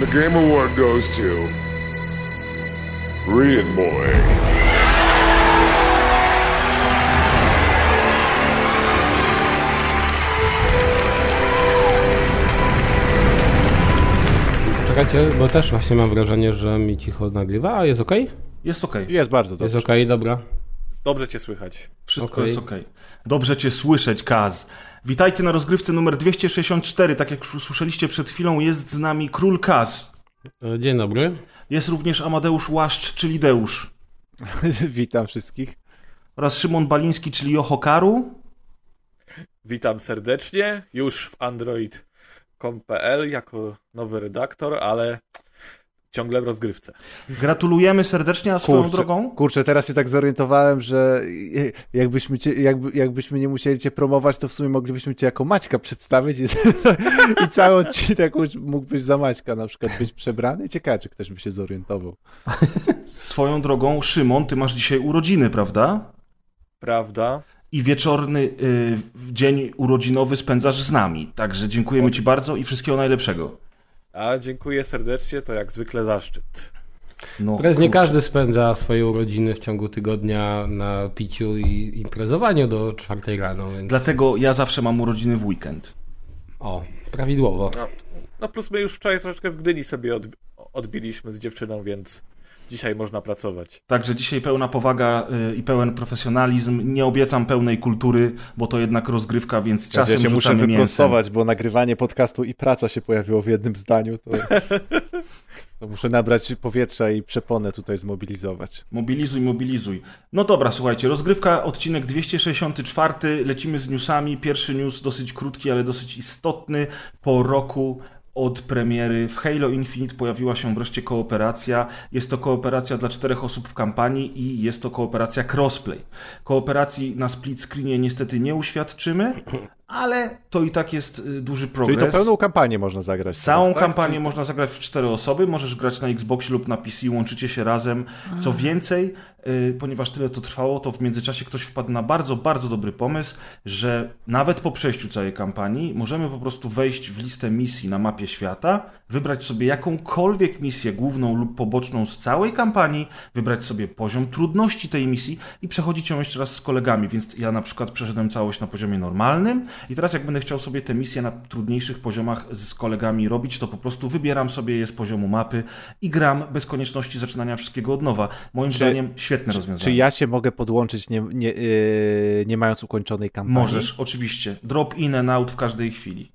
And the Game Award goes to Rian Boy. Czekajcie, bo też właśnie mam wrażenie, że mi cicho nagrywa, a jest ok? Jest okej. Jest bardzo dobrze. Jest ok, dobra. Dobrze cię słychać. Wszystko Okej. jest okej. Dobrze cię słyszeć, Kaz. Witajcie na rozgrywce numer 264. Tak jak już usłyszeliście przed chwilą, jest z nami Król Kaz. E, Dzień dobry. Jest również Amadeusz Łaszcz, czyli Deusz. Witam wszystkich. Oraz Szymon Baliński, czyli Johokaru. Witam serdecznie, już w android.com.pl jako nowy redaktor, ale ciągle w rozgrywce. Gratulujemy serdecznie, a swoją Kurczę, drogą... kurczę, teraz się tak zorientowałem, że jakbyśmy, cię, jakby, jakbyśmy nie musieli cię promować, to w sumie moglibyśmy cię jako Maćka przedstawić i, i cały odcinek mógłbyś za Maćka na przykład być przebrany. Ciekawe, czy ktoś by się zorientował. Swoją drogą, Szymon, ty masz dzisiaj urodziny, prawda? Prawda? I wieczorny y, dzień urodzinowy spędzasz z nami. Także dziękujemy ci bardzo i wszystkiego najlepszego. A dziękuję serdecznie, to jak zwykle zaszczyt. No, Teraz nie każdy spędza swoje urodziny w ciągu tygodnia na piciu i imprezowaniu do czwartej rano, więc... Dlatego ja zawsze mam urodziny w weekend. O, prawidłowo. No, no plus my już wczoraj troszeczkę w Gdyni sobie odb- odbiliśmy z dziewczyną, więc dzisiaj można pracować. Także dzisiaj pełna powaga y, i pełen profesjonalizm. Nie obiecam pełnej kultury, bo to jednak rozgrywka, więc czasem ja się muszę wyprostować, bo nagrywanie podcastu i praca się pojawiło w jednym zdaniu. To, to muszę nabrać powietrza i przeponę tutaj zmobilizować. Mobilizuj, mobilizuj. No dobra, słuchajcie, rozgrywka, odcinek 264, lecimy z newsami. Pierwszy news dosyć krótki, ale dosyć istotny. Po roku od premiery w Halo Infinite pojawiła się wreszcie kooperacja. Jest to kooperacja dla czterech osób w kampanii i jest to kooperacja crossplay. Kooperacji na split screenie niestety nie uświadczymy, ale to i tak jest y, duży progres. Czyli to pełną kampanię można zagrać. Całą teraz, tak? kampanię Czyli- można zagrać w cztery osoby, możesz grać na Xboxie lub na PC, łączycie się razem. Co więcej, y, ponieważ tyle to trwało, to w międzyczasie ktoś wpadł na bardzo, bardzo dobry pomysł, że nawet po przejściu całej kampanii możemy po prostu wejść w listę misji na mapie świata, wybrać sobie jakąkolwiek misję główną lub poboczną z całej kampanii, wybrać sobie poziom trudności tej misji i przechodzić ją jeszcze raz z kolegami. Więc ja na przykład przeszedłem całość na poziomie normalnym i teraz jak będę chciał sobie te misje na trudniejszych poziomach z kolegami robić, to po prostu wybieram sobie je z poziomu mapy i gram bez konieczności zaczynania wszystkiego od nowa. Moim Czy- zdaniem świetne rozwiązanie. Czy ja się mogę podłączyć nie, nie, yy, nie mając ukończonej kampanii? Możesz, oczywiście. Drop in and out w każdej chwili.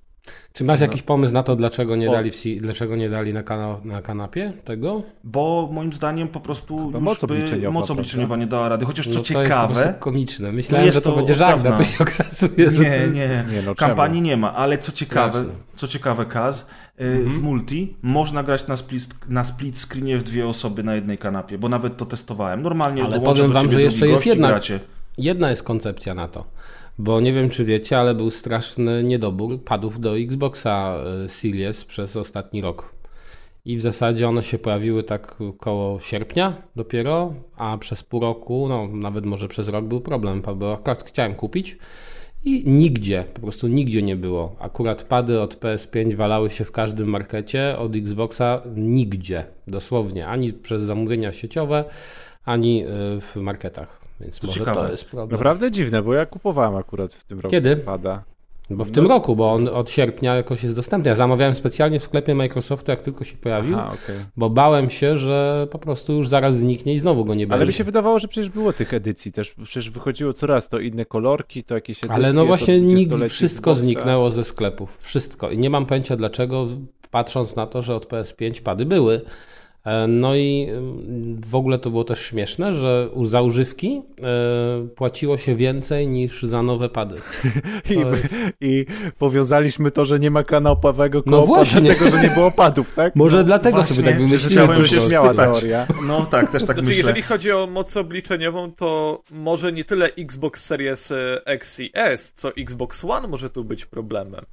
Czy masz jakiś pomysł na to, dlaczego nie dali, si- dlaczego nie dali na, kana- na kanapie tego? Bo moim zdaniem po prostu Chyba już moc by obliczeniowa, moc obliczeniowa nie dała rady. Chociaż co No to jest ciekawe... komiczne. Myślałem, jest że to, to będzie od żart, a dawna. tu się okazuje, że... Nie, nie. Nie, no Kampanii nie ma, ale co ciekawe, Jasne. co ciekawe, Kaz, y, Mhm. w multi można grać na split, na split screenie w dwie osoby na jednej kanapie, bo nawet to testowałem. Normalnie Ale powiem wam, że jeszcze jest jedna-. Jedna jest koncepcja na to, bo nie wiem czy wiecie, ale był straszny niedobór padów do Xboxa y, Series przez ostatni rok. I w zasadzie one się pojawiły tak koło sierpnia dopiero, a przez pół roku, no nawet może przez rok był problem, bo akurat chciałem kupić i nigdzie, po prostu nigdzie nie było. Akurat pady od PS5 walały się w każdym markecie, od Xboxa nigdzie, dosłownie, ani przez zamówienia sieciowe, ani y, w marketach. Więc To może ciekawe. to jest problem. Naprawdę dziwne, bo ja kupowałem akurat w tym roku Kiedy? pada. Bo w tym roku, bo on od sierpnia jakoś jest dostępny. Ja zamawiałem specjalnie w sklepie Microsoftu, jak tylko się pojawił, Aha, okej. bo bałem się, że po prostu już zaraz zniknie i znowu go nie będzie. Ale mi się wydawało, że przecież było tych edycji też. Przecież wychodziło coraz to inne kolorki, to jakieś edycje. Ale no właśnie nikt, 20-lecie wszystko zniknęło ze sklepów. Wszystko. I nie mam pojęcia dlaczego, patrząc na to, że od PS5 pady były. E, No i w ogóle to było też śmieszne, że u- za używki e, płaciło się więcej niż za nowe pady. I, jest- I powiązaliśmy to, że nie ma kanałowego No koła, właśnie. dlatego, że nie było padów, tak? Może dlatego właśnie, sobie tak że wymyśliłem. po się śmiała spytać. teoria. No tak, też tak Znaczy, myślę. jeżeli chodzi o moc obliczeniową, to może nie tyle Xbox Series e, X i S, co Xbox One może tu być problemem.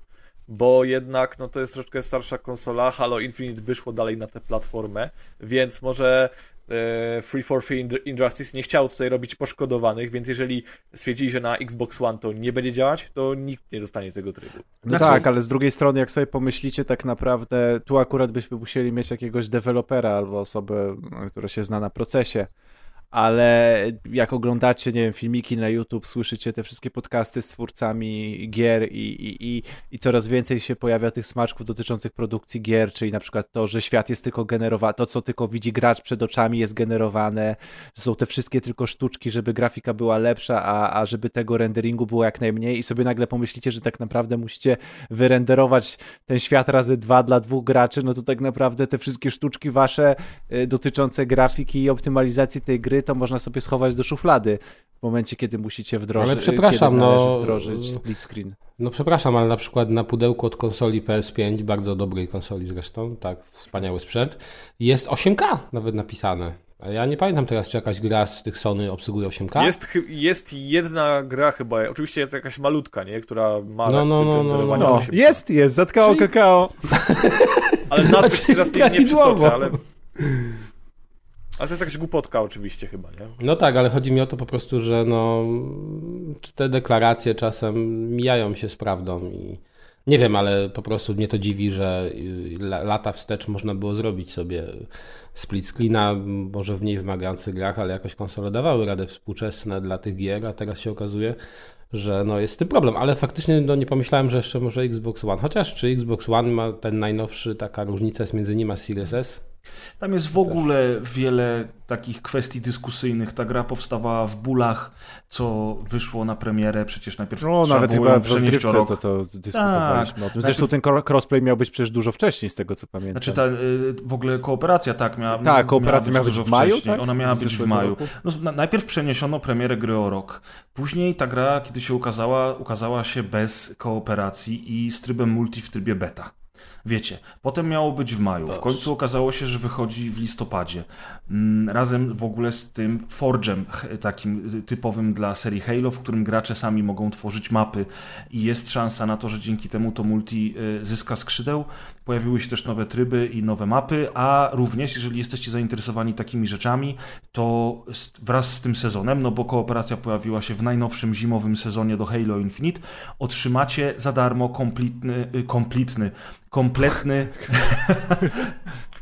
Bo jednak no, to jest troszeczkę starsza konsola, Halo Infinite wyszło dalej na tę platformę, więc może e, Free for Free Injustice nie chciał tutaj robić poszkodowanych, więc jeżeli stwierdzili, że na Xbox One to nie będzie działać, to nikt nie dostanie tego trybu. No Znaczy- tak, ale z drugiej strony, jak sobie pomyślicie, tak naprawdę tu akurat byśmy musieli mieć jakiegoś dewelopera albo osobę, która się zna na procesie. Ale jak oglądacie, nie wiem, filmiki na YouTube, słyszycie te wszystkie podcasty z twórcami gier i, i, i, i coraz więcej się pojawia tych smaczków dotyczących produkcji gier, czyli na przykład to, że świat jest tylko generowany, to co tylko widzi gracz przed oczami jest generowane, że są te wszystkie tylko sztuczki, żeby grafika była lepsza, a, a żeby tego renderingu było jak najmniej. I sobie nagle pomyślicie, że tak naprawdę musicie wyrenderować ten świat razy dwa dla dwóch graczy, no to tak naprawdę te wszystkie sztuczki wasze y, dotyczące grafiki i optymalizacji tej gry, to można sobie schować do szuflady w momencie, kiedy musicie wdrożyć, Ale przepraszam, kiedy należy no- wdrożyć split screen. No przepraszam, ale na przykład na pudełku od konsoli PS5, bardzo dobrej konsoli zresztą, tak, wspaniały sprzęt, jest 8K nawet napisane. A ja nie pamiętam teraz, czy jakaś gra z tych Sony obsługuje 8K. Jest, jest jedna gra chyba, oczywiście to jakaś malutka, nie? Która ma No, no, no, no, No, 8K. jest, jest, zatkało Czyli- kakao. Ale nazwy teraz nie, nie przytoczę, ale... Ale to jest jakaś głupotka oczywiście chyba, nie? No tak, ale chodzi mi o to po prostu, że no, te deklaracje czasem mijają się z prawdą i nie wiem, ale po prostu mnie to dziwi, że y, la- lata wstecz można było zrobić sobie split screena, może w mniej wymagających grach, ale jakoś konsole dawały radę współczesne dla tych gier, a teraz się okazuje, że no jest z tym problem, ale faktycznie no nie pomyślałem, że jeszcze może Xbox One, chociaż czy Xbox One ma ten najnowszy, taka różnica jest między nim a Series S? Tam jest w ogóle wiele takich kwestii dyskusyjnych. Ta gra powstawała w bólach, co wyszło na premierę. Przecież najpierw No, nawet chyba w rozgrywce rok. to, to dyskutowaliśmy o tym. Zresztą Najpierw- ten cro- crossplay miał być przecież dużo wcześniej, z tego co pamiętam. Znaczy ta y, w ogóle kooperacja, tak, miała, Tak, kooperacja miała być dużo w maju, wcześniej. tak? Ona miała być w maju. No, na, najpierw przeniesiono premierę gry o rok. Później ta gra, kiedy się ukazała, ukazała się bez kooperacji i z trybem multi w trybie beta. Wiecie, potem miało być w maju. W końcu okazało się, że wychodzi w listopadzie. Mm, Razem w ogóle z tym Forge'em, takim y, typowym dla serii Halo, w którym gracze sami mogą tworzyć mapy i jest szansa na to, że dzięki temu to multi y, zyska skrzydeł. Pojawiły się też nowe tryby i nowe mapy, a również, jeżeli jesteście zainteresowani takimi rzeczami, to wraz z tym sezonem, no bo kooperacja pojawiła się w najnowszym zimowym sezonie do Halo Infinite, otrzymacie za darmo kompletny, y, kompletny, kompletny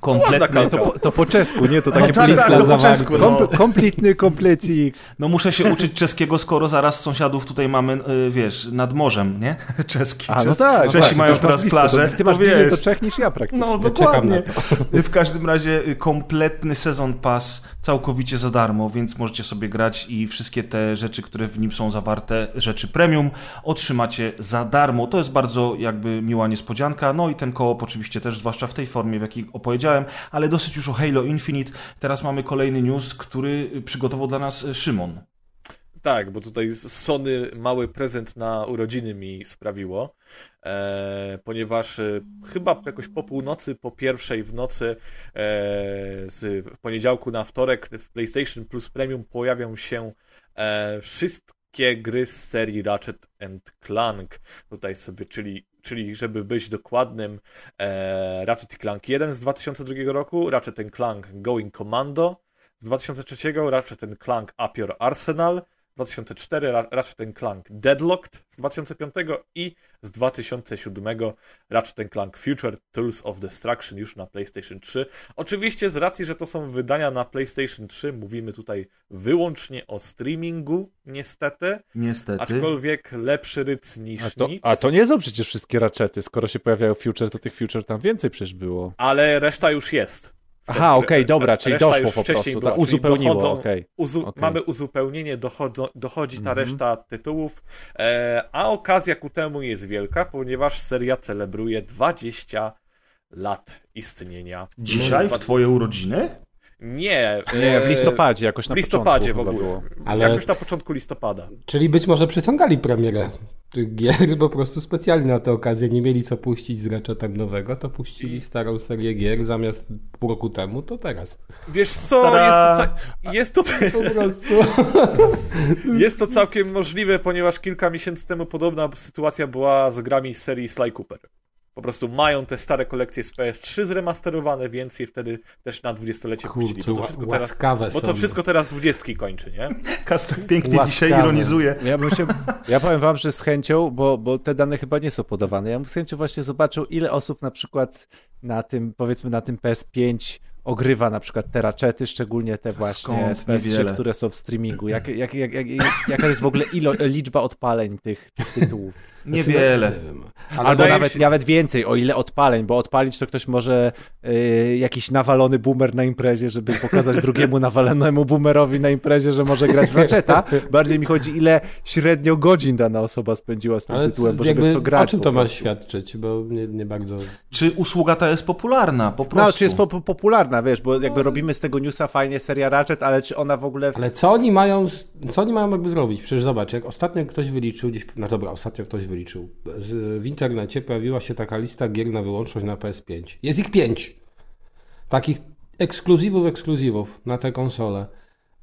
kompletny, Ładna To po, to po czesku, nie? To takie tak, blisko tak, czesku, no. Kom- Kompletny komplecik. No muszę się uczyć czeskiego, skoro zaraz sąsiadów tutaj mamy, y, wiesz, nad morzem, nie? Czeski. A, no Czes- tak. Czesi właśnie, mają teraz blisko, plażę. to Ty masz to bliżej do Czech niż ja praktycznie. No, czekam dokładnie. na W każdym razie y, kompletny sezon pass całkowicie za darmo, więc możecie sobie grać i wszystkie te rzeczy, które w nim są zawarte, rzeczy premium, otrzymacie za darmo. To jest bardzo jakby miła niespodzianka. No i ten koop oczywiście też, zwłaszcza w tej formie, w jakiej opowiedziałem, ale dosyć już o Halo Infinite. Teraz mamy kolejny news, który przygotował dla nas y, Szymon. Tak, bo tutaj Sony mały prezent na urodziny mi sprawiło, e, ponieważ e, chyba jakoś po północy, po pierwszej w nocy e, z poniedziałku na wtorek w PlayStation Plus Premium pojawią się e, wszystkie gry z serii Ratchet and Clank. Tutaj sobie, czyli, czyli żeby być dokładnym, e, Ratchet Clank 1 z 2002 roku, Ratchet Clank Going Commando z 2003, Ratchet Clank Up Your Arsenal, 2004 Ra- Ratchet Clank Deadlocked z 2005 i z 2007 Ratchet Clank Future Tools of Destruction już na PlayStation 3. Oczywiście z racji, że to są wydania na PlayStation 3, mówimy tutaj wyłącznie o streamingu, niestety, Niestety. aczkolwiek lepszy ryc niż A to, nic. a to nie są przecież wszystkie raczety. Skoro się pojawiają future, to tych future tam więcej przecież było. Ale reszta już jest. Aha, okej, dobra, czyli doszło po prostu. była, Tak, uzupełniło, dochodzą- okej. Uzu- Okej. Mamy uzupełnienie, dochodzą, dochodzi ta Mhm. reszta tytułów, e, a okazja ku temu jest wielka, ponieważ seria celebruje 20 lat istnienia. Dzisiaj, w twoje urodziny? Nie, Nie, w e, listopadzie jakoś na W listopadzie w ogóle. było. Ale- Jakoś na początku listopada. Czyli być może przeciągali premierę tych gier, po prostu specjalnie na tę okazję nie mieli co puścić z Ratchetem nowego, to puścili starą serię gier zamiast pół roku temu, to teraz. Wiesz co, Tada! jest to, ca- jest, to, Po prostu. jest to całkiem możliwe, ponieważ kilka miesięcy temu podobna sytuacja była z grami z serii Sly Cooper. Po prostu mają te stare kolekcje z PS3 zremasterowane, więc je wtedy też na dwudziestolecie puścili. Bo to wszystko teraz, łaskawe bo to wszystko teraz dwudziestki kończy, nie? Kas tak pięknie Łaskawe. dzisiaj ironizuje. Ja, bym się, ja powiem wam, że z chęcią, bo, bo te dane chyba nie są podawane, ja bym z chęcią właśnie zobaczył, ile osób na przykład na tym, powiedzmy na tym PS5 ogrywa na przykład te raczety, szczególnie te właśnie Skąd? z PS3, Niewiele. które są w streamingu. Jak, jak, jak, jak, jaka jest w ogóle ilo, liczba odpaleń tych, tych tytułów? Niewiele. Znaczy, no, nie wiem. Ale Albo nawet, się- nawet więcej, o ile odpaleń, bo odpalić to ktoś może y, jakiś nawalony boomer na imprezie, żeby pokazać drugiemu nawalonemu boomerowi na imprezie, że może grać w Ratcheta. Bardziej mi chodzi, ile średnio godzin dana osoba spędziła z tym ale tytułem, bo jakby, żeby w to grać o czym to ma świadczyć, bo nie, nie bardzo... Czy usługa ta jest popularna? Po prostu. No, czy jest po, po, popularna, wiesz, bo jakby robimy z tego newsa fajnie seria Ratchet, ale czy ona w ogóle... Ale co oni mają, co oni mają jakby zrobić? Przecież zobacz, jak ostatnio ktoś wyliczył, gdzieś, no dobra, ostatnio ktoś wyliczył, z, w internecie pojawiła się taka lista gier na wyłączność na PS5. Jest ich pięć. Takich ekskluzywów, ekskluzywów na te konsole.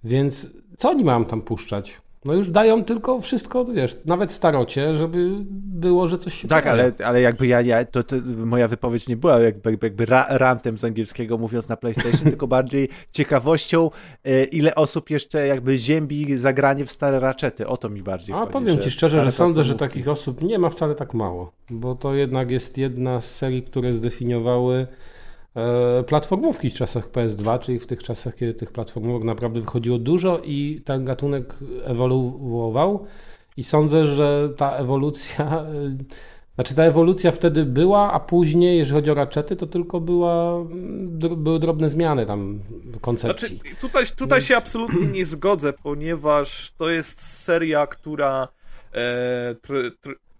Więc co oni mają tam puszczać? No już dają tylko wszystko, wiesz, nawet starocie, żeby było, że coś się Tak, ale, ale jakby ja, ja to, to moja wypowiedź nie była jakby, jakby, jakby ra, rantem z angielskiego mówiąc na PlayStation, tylko bardziej ciekawością, e, ile osób jeszcze jakby ziębi zagranie w stare raczety. O to mi bardziej A chodzi. powiem Ci szczerze, że sądzę, że takich osób nie ma wcale tak mało, bo to jednak jest jedna z serii, które zdefiniowały platformówki w czasach PS2, czyli w tych czasach, kiedy tych platformówek naprawdę wychodziło dużo i ten gatunek ewoluował i sądzę, że ta ewolucja, e, znaczy ta ewolucja wtedy była, a później, jeżeli chodzi o raczety, to tylko była, były drobne zmiany tam koncepcji. Znaczy, tutaj, tutaj się absolutnie nie zgodzę, ponieważ to jest seria, która e,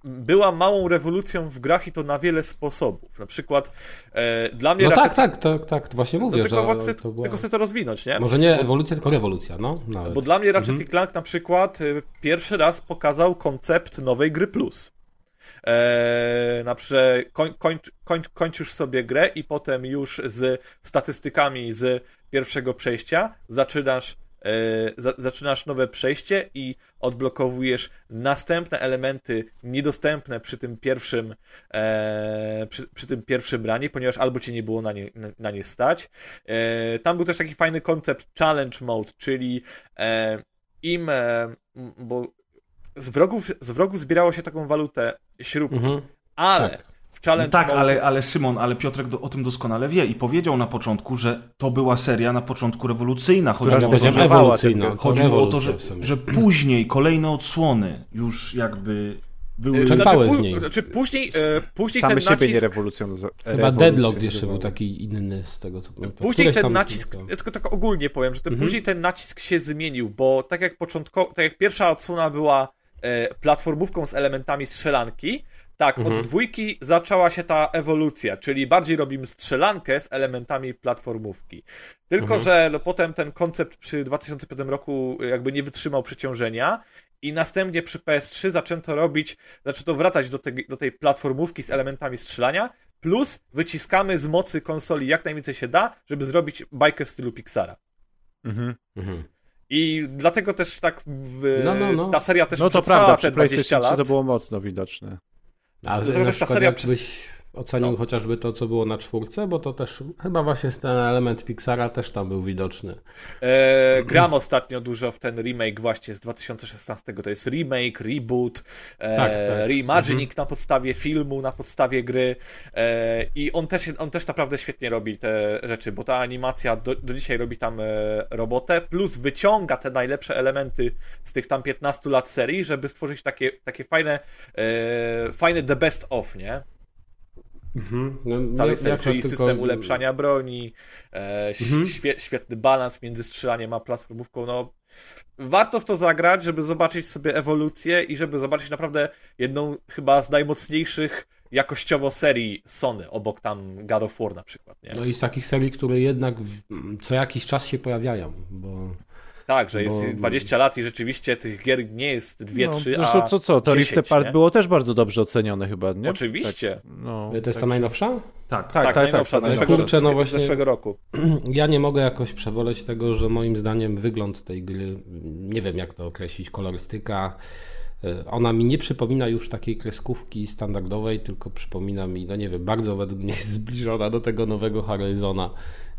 była małą rewolucją w grach i to na wiele sposobów. Na przykład e, dla mnie No tak, tak, tak, tak, to właśnie No, mówię, tylko, że chcę, to była... tylko chcę to rozwinąć, nie? Może nie ewolucja, tylko rewolucja, no. Nawet. Bo dla mnie Ratchet Mhm. Clank na przykład y, pierwszy raz pokazał koncept nowej gry plus. Eee, na przykład koń, kończ, kończ, kończysz sobie grę i potem już z statystykami z pierwszego przejścia zaczynasz, e, za, zaczynasz nowe przejście i odblokowujesz następne elementy niedostępne przy tym pierwszym e, przy, przy tym pierwszym ranie, ponieważ albo cię nie było na nie, na, na nie stać. E, tam był też taki fajny koncept challenge mode, czyli e, im, e, bo z wrogów, z wrogów zbierało się taką walutę śrubki, Mhm. ale Tak. Challenge No tak, mode... ale, ale Szymon, ale Piotrek do, o tym doskonale wie i powiedział na początku, że to była seria na początku rewolucyjna. Chodziło Która o to, że, ewolucyjna. chodziło o to, że, że później kolejne odsłony już jakby były... Czerpały znaczy, z niej. Znaczy później, e, później Same ten siebie nie nacisk... rewolucjonizowały. Chyba Deadlock jeszcze był taki inny z tego, co pamiętam. Później Któreś ten nacisk, ja tylko tak ogólnie powiem, że ten, Mhm. później ten nacisk się zmienił, bo tak jak początkowo, tak jak pierwsza odsłona była e, platformówką z elementami strzelanki, tak, Mhm. od dwójki zaczęła się ta ewolucja, czyli bardziej robimy strzelankę z elementami platformówki. Tylko, Mhm. że no, potem ten koncept przy 2005 roku jakby nie wytrzymał przeciążenia i następnie przy PS3 zaczęto robić, zaczęto wracać do, tej do tej platformówki z elementami strzelania, plus wyciskamy z mocy konsoli jak najwięcej się da, żeby zrobić bajkę w stylu Pixara. Mhm. Mhm. I dlatego też tak w, No, no, no. ta seria też No to prawda, te przy 20 PlayStation 3 lat. to było mocno widoczne. A Dlatego na też ta przykład seria jakbyś ocenił No. chociażby to, co było na czwórce, bo to też chyba właśnie ten element Pixara też tam był widoczny. E, gram ostatnio dużo w ten remake właśnie z 2016. To jest remake, reboot, e, Tak, tak. reimagining na podstawie filmu, na podstawie gry e, i on też, on też naprawdę świetnie robi te rzeczy, bo ta animacja do, do dzisiaj robi tam e, robotę, plus wyciąga te najlepsze elementy z tych tam 15 lat serii, żeby stworzyć takie, takie fajne, e, fajne the best of, nie? Mhm. No, ja czyli tylko- system ulepszania broni, e, Mhm. świe, świetny balans między strzelaniem a platformówką, no warto w to zagrać, żeby zobaczyć sobie ewolucję i żeby zobaczyć naprawdę jedną chyba z najmocniejszych jakościowo serii Sony, obok tam God of War na przykład, nie? No i z takich serii, które jednak co jakiś czas się pojawiają, bo tak, że jest bo- 20 lat i rzeczywiście tych gier nie jest 2-3, no, zresztą a co, co, to 10, Rift Apart nie? było też bardzo dobrze ocenione chyba, nie? Oczywiście. Tak, no, to jest tak. ta najnowsza? Tak, Tak, tak, tak, najnowsza tak, z tak. zeszłego, Kurczę, no z- z właśnie- zeszłego roku. Ja nie mogę jakoś przeboleć tego, że moim zdaniem wygląd tej gry, nie wiem jak to określić, kolorystyka, Y, Ona mi nie przypomina już takiej kreskówki standardowej, tylko przypomina mi, no nie wiem, bardzo według mnie zbliżona do tego nowego Horizona.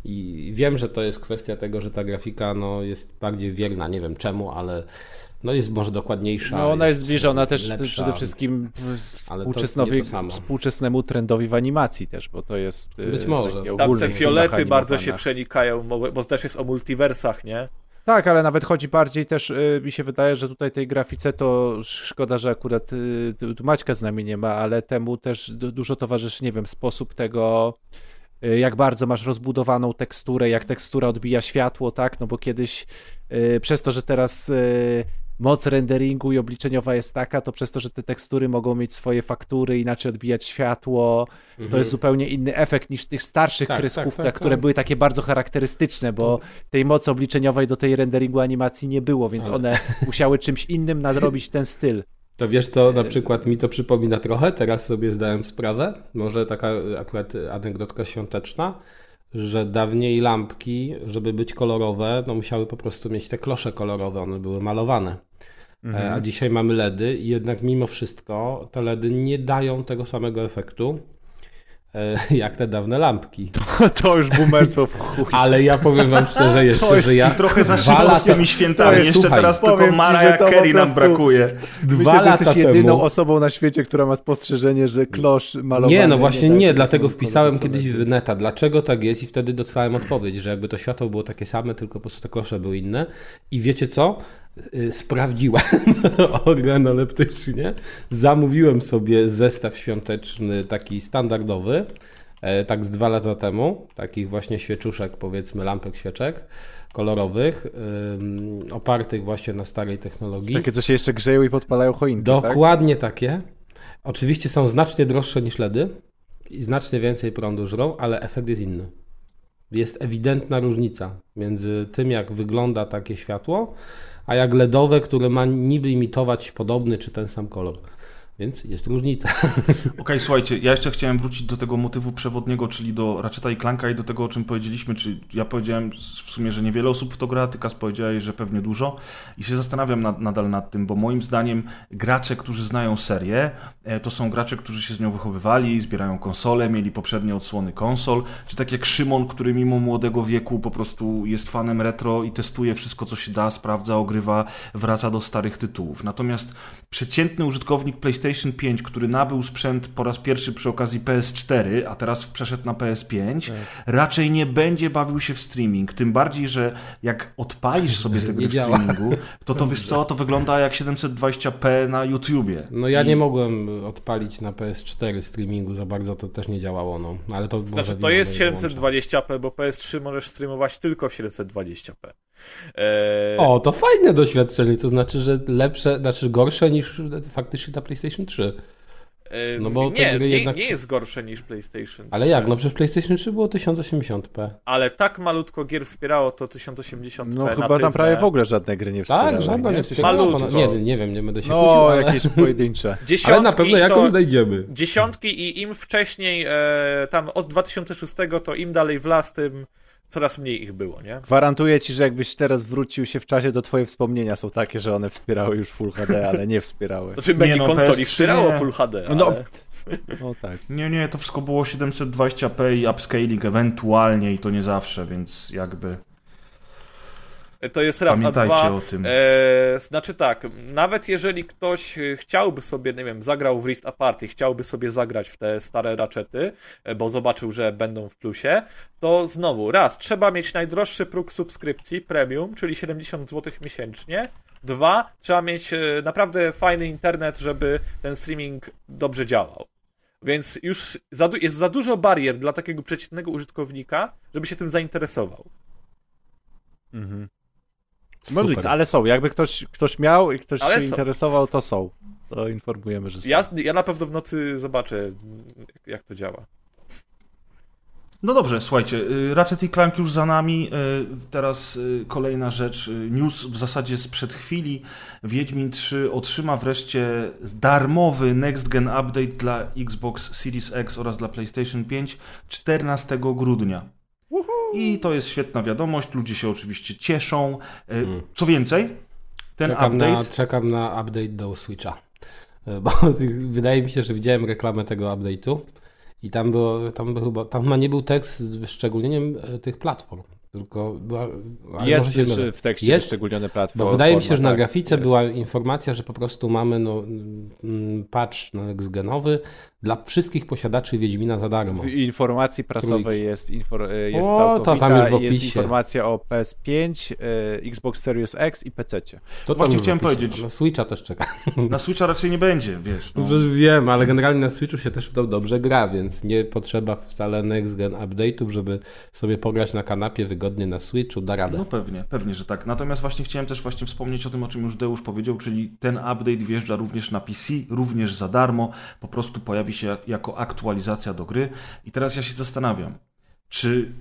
I wiem, że to jest kwestia tego, że ta grafika no, jest bardziej wierna, nie wiem czemu, ale no, jest może dokładniejsza. No ona jest zbliżona też lepsza. przede wszystkim współczesnowi, współczesnemu trendowi w animacji też, bo to jest y, Być może. Tam ogólne te fiolety bardzo się przenikają, bo też jest o multiversach, nie? Tak, ale nawet chodzi bardziej też, y, mi się wydaje, że tutaj tej grafice to szkoda, że akurat y, tu, Maćka z nami nie ma, ale temu też du- dużo towarzyszy, nie wiem, sposób tego, jak bardzo masz rozbudowaną teksturę, jak tekstura odbija światło, tak, no bo kiedyś y, przez to, że teraz y, moc renderingu i obliczeniowa jest taka, to przez to, że te tekstury mogą mieć swoje faktury, inaczej odbijać światło, to jest zupełnie inny efekt niż tych starszych Tak, kreskówkach, tak, tak, które tak. były takie bardzo charakterystyczne, bo tej mocy obliczeniowej do tej renderingu animacji nie było, więc Ale- one musiały czymś innym nadrobić ten styl. To wiesz co, na przykład mi to przypomina trochę, teraz sobie zdałem sprawę, może taka akurat anegdotka świąteczna, że dawniej lampki, żeby być kolorowe, no musiały po prostu mieć te klosze kolorowe, one były malowane. E, A dzisiaj mamy LEDy i jednak mimo wszystko te LEDy nie dają tego samego efektu jak te dawne lampki. To już boomerstwo w chuj. Ale ja powiem wam szczerze jeszcze, jest- że ja I trochę za szybko z tymi świętami. Jeszcze słuchaj, teraz powiem tylko Mariah to Carey nam brakuje. dwa Myślę, że jesteś jedyną temu... osobą na świecie, która ma spostrzeżenie, że klosz malowany... Nie, no właśnie nie, tego dlatego wpisałem kiedyś w neta, dlaczego tak jest i wtedy dostałem odpowiedź, że jakby to światło było takie same, tylko po prostu te klosze były inne. I wiecie co? Y, Sprawdziłem organoleptycznie, zamówiłem sobie zestaw świąteczny taki standardowy, e, tak z dwa lata temu, takich właśnie świeczuszek, powiedzmy lampek świeczek kolorowych, opartych właśnie na starej technologii. Takie, co się jeszcze grzeją i podpalają choinki, tak? Dokładnie takie. Oczywiście są znacznie droższe niż LEDy i znacznie więcej prądu żrą, ale efekt jest inny. Jest ewidentna różnica między tym, jak wygląda takie światło, a jak LEDowe, które ma niby imitować podobny czy ten sam kolor. Więc jest różnica. Okej, słuchajcie, ja jeszcze chciałem wrócić do tego motywu przewodniego, czyli do Ratcheta i Clanka i do tego, o czym powiedzieliśmy, czy ja powiedziałem w sumie, że niewiele osób w to gra, ty powiedziałeś, że pewnie dużo i się zastanawiam nad, nadal nad tym, bo moim zdaniem gracze, którzy znają serię, e, to są gracze, którzy się z nią wychowywali, zbierają konsole, mieli poprzednie odsłony konsol, czy tak jak Szymon, który mimo młodego wieku po prostu jest fanem retro i testuje wszystko, co się da, sprawdza, ogrywa, wraca do starych tytułów. Natomiast przeciętny użytkownik PlayStation 5, który nabył sprzęt po raz pierwszy przy okazji PS4, a teraz przeszedł na PS5, raczej nie będzie bawił się w streaming. Tym bardziej, że jak odpalisz sobie grę w działa. streamingu, to to wiesz co, to wygląda jak 720p na YouTubie. No ja I- nie mogłem odpalić na PS4 streamingu, za bardzo to też nie działało, no. Ale to Znaczy, to jest mojego łącza. 720p, bo PS3 możesz streamować tylko w 720p. Eee, O, to fajne doświadczenie, to znaczy, że lepsze, znaczy gorsze niż faktycznie na PlayStation 3. eee, no bo te nie, gry nie, jednak- nie jest gorsze niż PlayStation 3. Ale jak? No przecież PlayStation 3 było 1080p. Ale tak malutko gier wspierało to 1080p No chyba natywne. tam prawie w ogóle żadne gry nie wspierały. Tak, żadna nie. Malutko. Nie, nie wiem, nie będę się kłócił, No, ale, jakieś pojedyncze. Dziesiątki ale na pewno jakąś to, znajdziemy. Dziesiątki i im wcześniej, e, tam od 2006, to im dalej w las, tym coraz mniej ich było, nie? Gwarantuję ci, że jakbyś teraz wrócił się w czasie, to twoje wspomnienia są takie, że one wspierały już Full HD, ale nie wspierały. Znaczy, będzie no, konsoli PS3 wspierało nie. Full HD, ale... No, No tak. Nie, nie, to wszystko było 720p i upscaling ewentualnie i to nie zawsze, więc jakby To jest raz, a pamiętajcie dwa... o tym. E, znaczy tak, nawet jeżeli ktoś e, chciałby sobie, nie wiem, zagrał w Rift Apart i chciałby sobie zagrać w te stare raczety, e, bo zobaczył, że będą w plusie, to znowu, raz, trzeba mieć najdroższy próg subskrypcji premium, czyli 70 zł miesięcznie. Dwa, trzeba mieć e, naprawdę fajny internet, żeby ten streaming dobrze działał. Więc już za, jest za dużo barier dla takiego przeciętnego użytkownika, żeby się tym zainteresował. Mhm. Super. No nic, ale są. Jakby ktoś, ktoś miał i ktoś Ale się są. interesował, to są. To informujemy, że są. Ja, ja na pewno w nocy zobaczę, jak to działa. No dobrze, słuchajcie, y, Ratchet i Clank już za nami. y, Teraz y, kolejna rzecz. News w zasadzie sprzed chwili. Wiedźmin 3 otrzyma wreszcie darmowy Next Gen Update dla Xbox Series X oraz dla PlayStation 5 14 grudnia. I to jest świetna wiadomość. Ludzie się oczywiście cieszą. Y, Co więcej, ten czekam, update... na, czekam na update do Switcha. E, Bo wydaje mi się, że widziałem reklamę tego update'u i tam było, tam był chyba, tam chyba nie był tekst z wyszczególnieniem e, tych platform, tylko była... Jest się w tekście Jest? wyszczególnione platformy. Bo wydaje mi się, że na tak, grafice jest. była informacja, że po prostu mamy no, mm, patch nextgenowy dla wszystkich posiadaczy Wiedźmina za darmo. W informacji prasowej Trójki. jest, infor, e, jest O, to całkowita, tam już w jest opisie. informacja o PS5, e, Xbox Series X i PC. Co Właśnie tam chciałem powiedzieć. Na Switcha też czeka. Na Switcha raczej nie będzie, wiesz. No. Wiem, ale generalnie na Switchu się też to dobrze gra, więc nie potrzeba wcale next gen update'ów, żeby sobie pograć na kanapie wygodnie na Switchu, da radę. No pewnie, pewnie, że tak. Natomiast właśnie chciałem też właśnie wspomnieć o tym, o czym już Deusz powiedział, czyli ten update wjeżdża również na PC, również za darmo, po prostu pojawi się jak- jako aktualizacja do gry. I teraz ja się zastanawiam, czy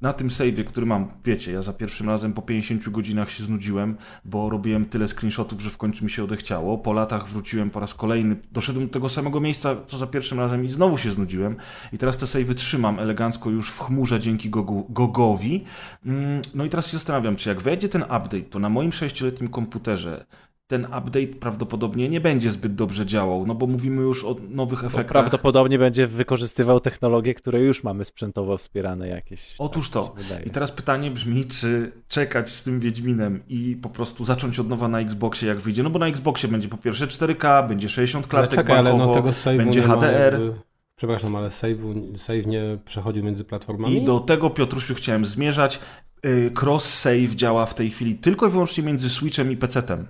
na tym save'ie, który mam, wiecie, ja za pierwszym razem po 50 godzinach się znudziłem, bo robiłem tyle screenshotów, że w końcu mi się odechciało. Po latach wróciłem po raz kolejny, doszedłem do tego samego miejsca, co za pierwszym razem i znowu się znudziłem. I teraz te save'y trzymam elegancko już w chmurze dzięki Gogowi. Mm, No i teraz się zastanawiam, czy jak wejdzie ten update, to na moim 6-letnim komputerze ten update prawdopodobnie nie będzie zbyt dobrze działał, no bo mówimy już o nowych Bo efektach. prawdopodobnie będzie wykorzystywał technologie, które już mamy sprzętowo wspierane jakieś. Otóż tak to. I teraz pytanie brzmi, czy czekać z tym Wiedźminem i po prostu zacząć od nowa na Xboxie, jak wyjdzie. No bo na Xboxie będzie po pierwsze 4K, będzie 60 ale klatek czekaj, ale no bankowo, tego będzie HDR. jakby... Przepraszam, ale save'u, save nie przechodził między platformami? I do tego, Piotrusiu, chciałem zmierzać. Y, Cross-save działa w tej chwili tylko i wyłącznie między Switchem i PC-tem.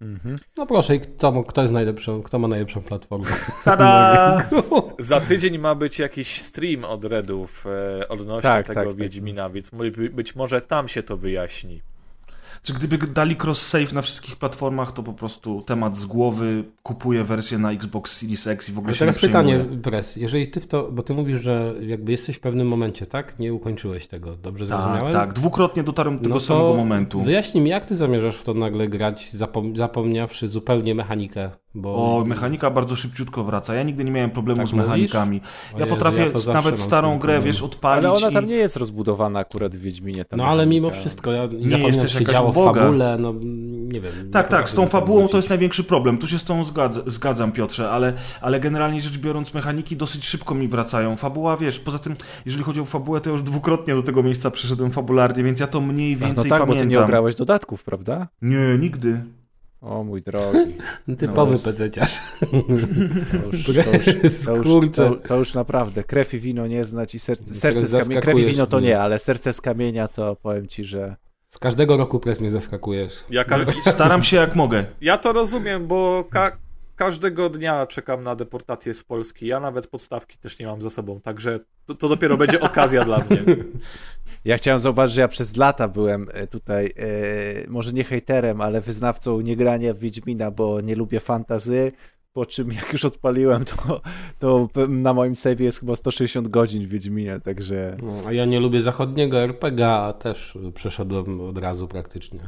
Mhm. No proszę, i kto, kto jest najlepszą, kto ma najlepszą platformę? Tada! Za tydzień ma być jakiś stream od Redów e, odnośnie Tak, tego tak, tak. Wiedźmina, więc mo- być może tam się to wyjaśni. Czy gdyby dali cross-save na wszystkich platformach, to po prostu temat z głowy, kupuję wersję na Xbox Series X i w ogóle Ale się teraz nie pytanie. Pres, jeżeli ty w to, bo ty mówisz, że jakby jesteś w pewnym momencie, tak? Nie ukończyłeś tego, dobrze Tak, zrozumiałem? tak. Dwukrotnie dotarłem do tego No samego momentu. Wyjaśnij mi, jak ty zamierzasz w to nagle grać, zapom zapomniawszy zupełnie mechanikę, bo... O, mechanika bardzo szybciutko wraca. Ja nigdy nie miałem problemu Tak z mechanikami. Ja Jezu, potrafię ja nawet starą grę, wiesz, odpalić Ale ona tam i... nie jest rozbudowana akurat w Wiedźminie. ta No ale mimo wszystko, ja nie jest zapomniałem, też jakaś uboga. fabule, no nie wiem. nie Tak, tak, z tą fabułą to jest największy problem. Tu się z tą zgadza, zgadzam, Piotrze, ale, ale generalnie rzecz biorąc, mechaniki dosyć szybko mi wracają. Fabuła, wiesz, poza tym, jeżeli chodzi o fabułę, to ja już dwukrotnie do tego miejsca przeszedłem fabularnie, więc ja to mniej Ach, więcej No tak, bo pamiętam. ty nie ograłeś dodatków, prawda? Nie, nigdy. O mój drogi. Typowy No, pececiarz. To już, to już, to już, to, to już naprawdę. Krew i wino nie znać i serce, serce z kamienia. Krew i wino to nie, ale serce z kamienia to powiem ci, że. Z każdego roku pres mnie zaskakujesz. Ja, ka- Staram się jak mogę. ja to rozumiem, bo ka- każdego dnia czekam na deportację z Polski. Ja nawet podstawki też nie mam za sobą, także to, to dopiero będzie okazja dla mnie. Ja chciałem zauważyć, że ja przez lata byłem e, tutaj, e, może nie hejterem, ale wyznawcą niegrania w Wiedźmina, bo nie lubię fantazy. Po czym jak już odpaliłem, to, to na moim save jest chyba 160 godzin w Wiedźminie, także. No, a ja nie lubię zachodniego RPG, a też przeszedłem od razu praktycznie.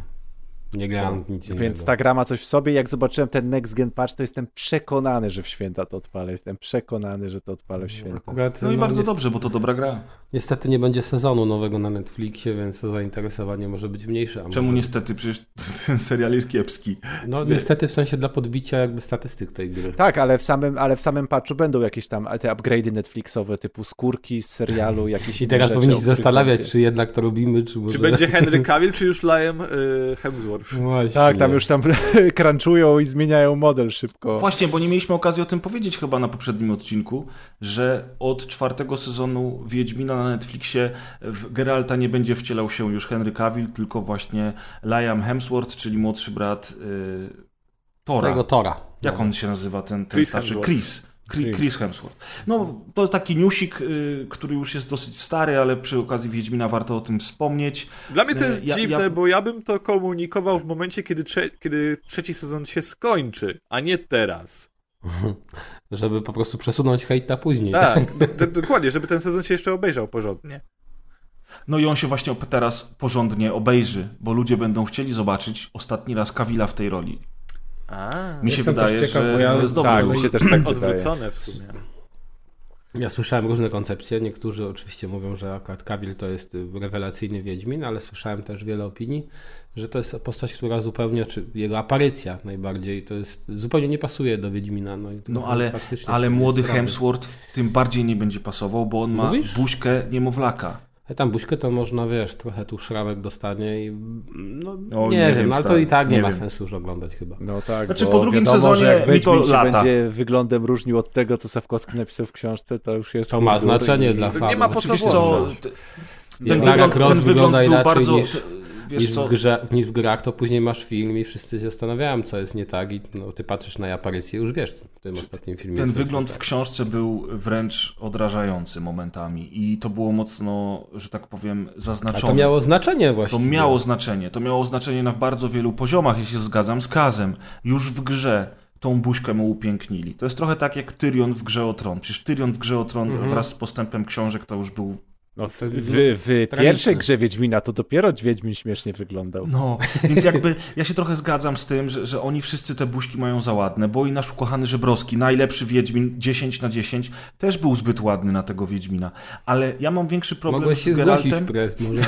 Nie grałem w nic innego. Więc ta gra ma coś w sobie. Jak zobaczyłem ten Next Gen Patch, to jestem przekonany, że w święta to odpalę. Jestem przekonany, że to odpalę w święta. Akurat, No i bardzo niestety, dobrze, bo to dobra gra. Niestety nie będzie sezonu nowego na Netflixie, więc to zainteresowanie może być mniejsze. Czemu może... niestety? Przecież ten serial jest kiepski. No niestety w sensie dla podbicia jakby statystyk tej gry. Tak, ale w samym, ale w samym patchu będą jakieś tam te upgrade'y Netflixowe typu skórki z serialu, jakieś I teraz rzeczy, powinni o się zastanawiać, czy jednak to robimy, czy może... Czy będzie Henry Cavill, czy już Liam y, Hemsworth? Właśnie. Tak, tam już tam crunchują i zmieniają model szybko. Właśnie, bo nie mieliśmy okazji o tym powiedzieć chyba na poprzednim odcinku, że od czwartego sezonu Wiedźmina na Netflixie w Geralta nie będzie wcielał się już Henry Cavill, tylko właśnie Liam Hemsworth, czyli młodszy brat y, Tora. Tego Tora. Jak on się nazywa, ten, ten Chris starszy? Hemsworth. Chris. Chris. Hemsworth. No, to taki newsik, y, który już jest dosyć stary, ale przy okazji Wiedźmina warto o tym wspomnieć. Dla mnie to E, jest ja- dziwne, ja- bo ja bym to komunikował w momencie, kiedy, trze- kiedy trzeci sezon się skończy, a nie teraz. Żeby po prostu przesunąć hejt na później. Tak, d- dokładnie, żeby ten sezon się jeszcze obejrzał porządnie. No i on się właśnie teraz porządnie obejrzy, bo ludzie będą chcieli zobaczyć ostatni raz Kawila w tej roli. A, Mi się wydaje, ciekaw, że ja- to jest dobrze. tak, mi się też tak wydaje. odwrócone w sumie. Ja słyszałem różne koncepcje. Niektórzy oczywiście mówią, że akurat Cavill to jest y, rewelacyjny Wiedźmin, ale słyszałem też wiele opinii, że to jest postać, która zupełnie, czy jego aparycja najbardziej, to jest zupełnie nie pasuje do Wiedźmina. No, No ale, ale młody. Hemsworth tym bardziej nie będzie pasował, bo on ma Mówisz? buźkę niemowlaka. A tam buźkę to można, wiesz, trochę tu szramek dostanie i no, O, nie, nie wiem, wiem, ale to i tak nie, nie ma wiem. sensu już oglądać chyba. No tak, Znaczy, po drugim wiadomo, sezonie że jak mi to lata. będzie wyglądem różnił od tego, co Sapkowski napisał w książce, to już jest To ma znaczenie i... dla nie fanów. ma po co Nie, ten Lara wygląd, ten wygląd wygląda był inaczej bardzo... niż- Wiesz niż, co, w grze, niż w grach, to później masz film i wszyscy się zastanawiają, co jest nie tak i no, ty patrzysz na aparycję już wiesz w tym ostatnim filmie. ten wygląd nie w tak. książce był wręcz odrażający momentami i to było mocno, że tak powiem, A zaznaczone. to miało znaczenie To właśnie. miało znaczenie. To miało znaczenie na bardzo wielu poziomach, jeśli się zgadzam z Kazem. Już w grze tą buźkę mu upięknili. To jest trochę tak jak Tyrion w Grze o Tron. Przecież Tyrion w Grze o Tron Mhm. wraz z postępem książek to już był... No, w, w, w pierwszej grze Wiedźmina to dopiero Wiedźmin śmiesznie wyglądał. No, więc jakby ja się trochę zgadzam z tym, że, że oni wszyscy te buźki mają za ładne, bo i nasz ukochany Żebrowski, najlepszy Wiedźmin 10 na 10, też był zbyt ładny na tego Wiedźmina. Ale ja mam większy problem Mogłeś z się zgłosić Geraltem. pres, może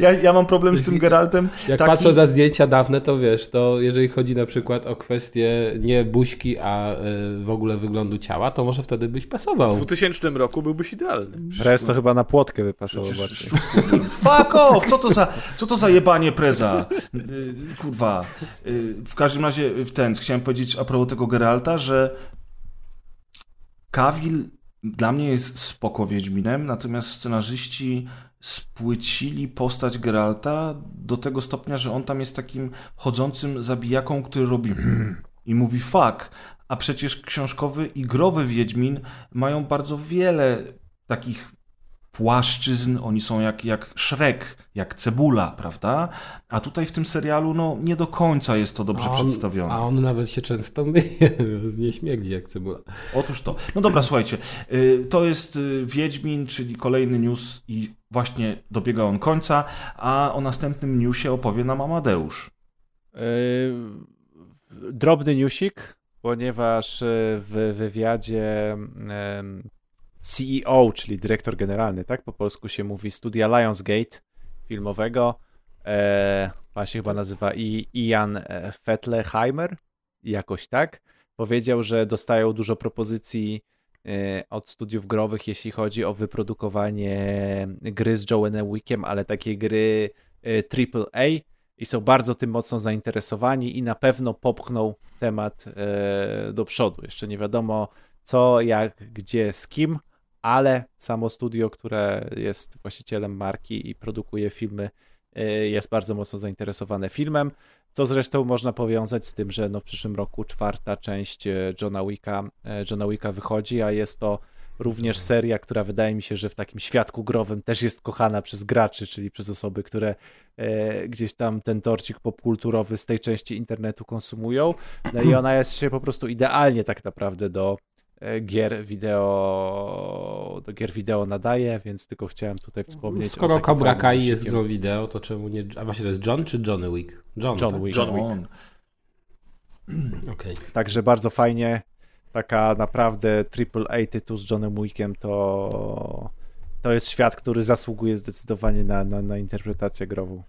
Ja, ja mam problem z tym Geraltem. Jak taki- patrzę za zdjęcia dawne, to wiesz, to jeżeli chodzi na przykład o kwestię nie buźki, a y, w ogóle wyglądu ciała, to może wtedy byś W pasował. 2000 roku byłbyś idealny. Prez to chyba na płotkę wypasował bardziej. Fuck off! Co to za, co to za jebanie preza? Yy, kurwa. Yy, w każdym razie w ten, chciałem powiedzieć a propos tego Geralta, że Cavill dla mnie jest spoko Wiedźminem, natomiast scenarzyści spłycili postać Geralta do tego stopnia, że on tam jest takim chodzącym zabijaką, który robi i mówi fuck, a przecież książkowy i growy Wiedźmin mają bardzo wiele takich płaszczyzn, oni są jak, jak szrek, jak cebula, prawda? A tutaj w tym serialu, no, nie do końca jest to dobrze a on, przedstawione. A on nawet się często myje, z nie śmierdzi jak cebula. Otóż to. No dobra, słuchajcie, y, to jest y, Wiedźmin, czyli kolejny news i właśnie dobiega on końca, a o następnym newsie opowie nam Amadeusz. Yy, drobny newsik, ponieważ yy, w wywiadzie CEO, czyli dyrektor generalny, tak? Po polsku się mówi, studia Lionsgate filmowego, e, pan się chyba nazywa I, Ian e, Fettleheimer, jakoś tak, powiedział, że dostają dużo propozycji e, od studiów growych, jeśli chodzi o wyprodukowanie gry z Joe'em Wickiem, ale takiej gry e, AAA i są bardzo tym mocno zainteresowani i na pewno popchną temat e, do przodu. Jeszcze nie wiadomo co, jak, gdzie, z kim, ale samo studio, które jest właścicielem marki i produkuje filmy, e, jest bardzo mocno zainteresowane filmem, co zresztą można powiązać z tym, że no w przyszłym roku czwarta część e, Johna Wicka, e, Johna Wicka wychodzi, a jest to również seria, która wydaje mi się, że w takim świadku growym też jest kochana przez graczy, czyli przez osoby, które e, gdzieś tam ten torcik popkulturowy z tej części internetu konsumują. No i ona jest się po prostu idealnie tak naprawdę do gier wideo do gier wideo nadaje, więc tylko chciałem tutaj wspomnieć Skoro Cobra Kai jest grą wideo, to czemu nie... A właśnie to jest John czy Johnny Wick? John, John tak? Wick. John Wick. Okej. Także bardzo fajnie. Taka naprawdę AAA tytuł z Johnem Wickiem to, to jest świat, który zasługuje zdecydowanie na, na, na interpretację grową.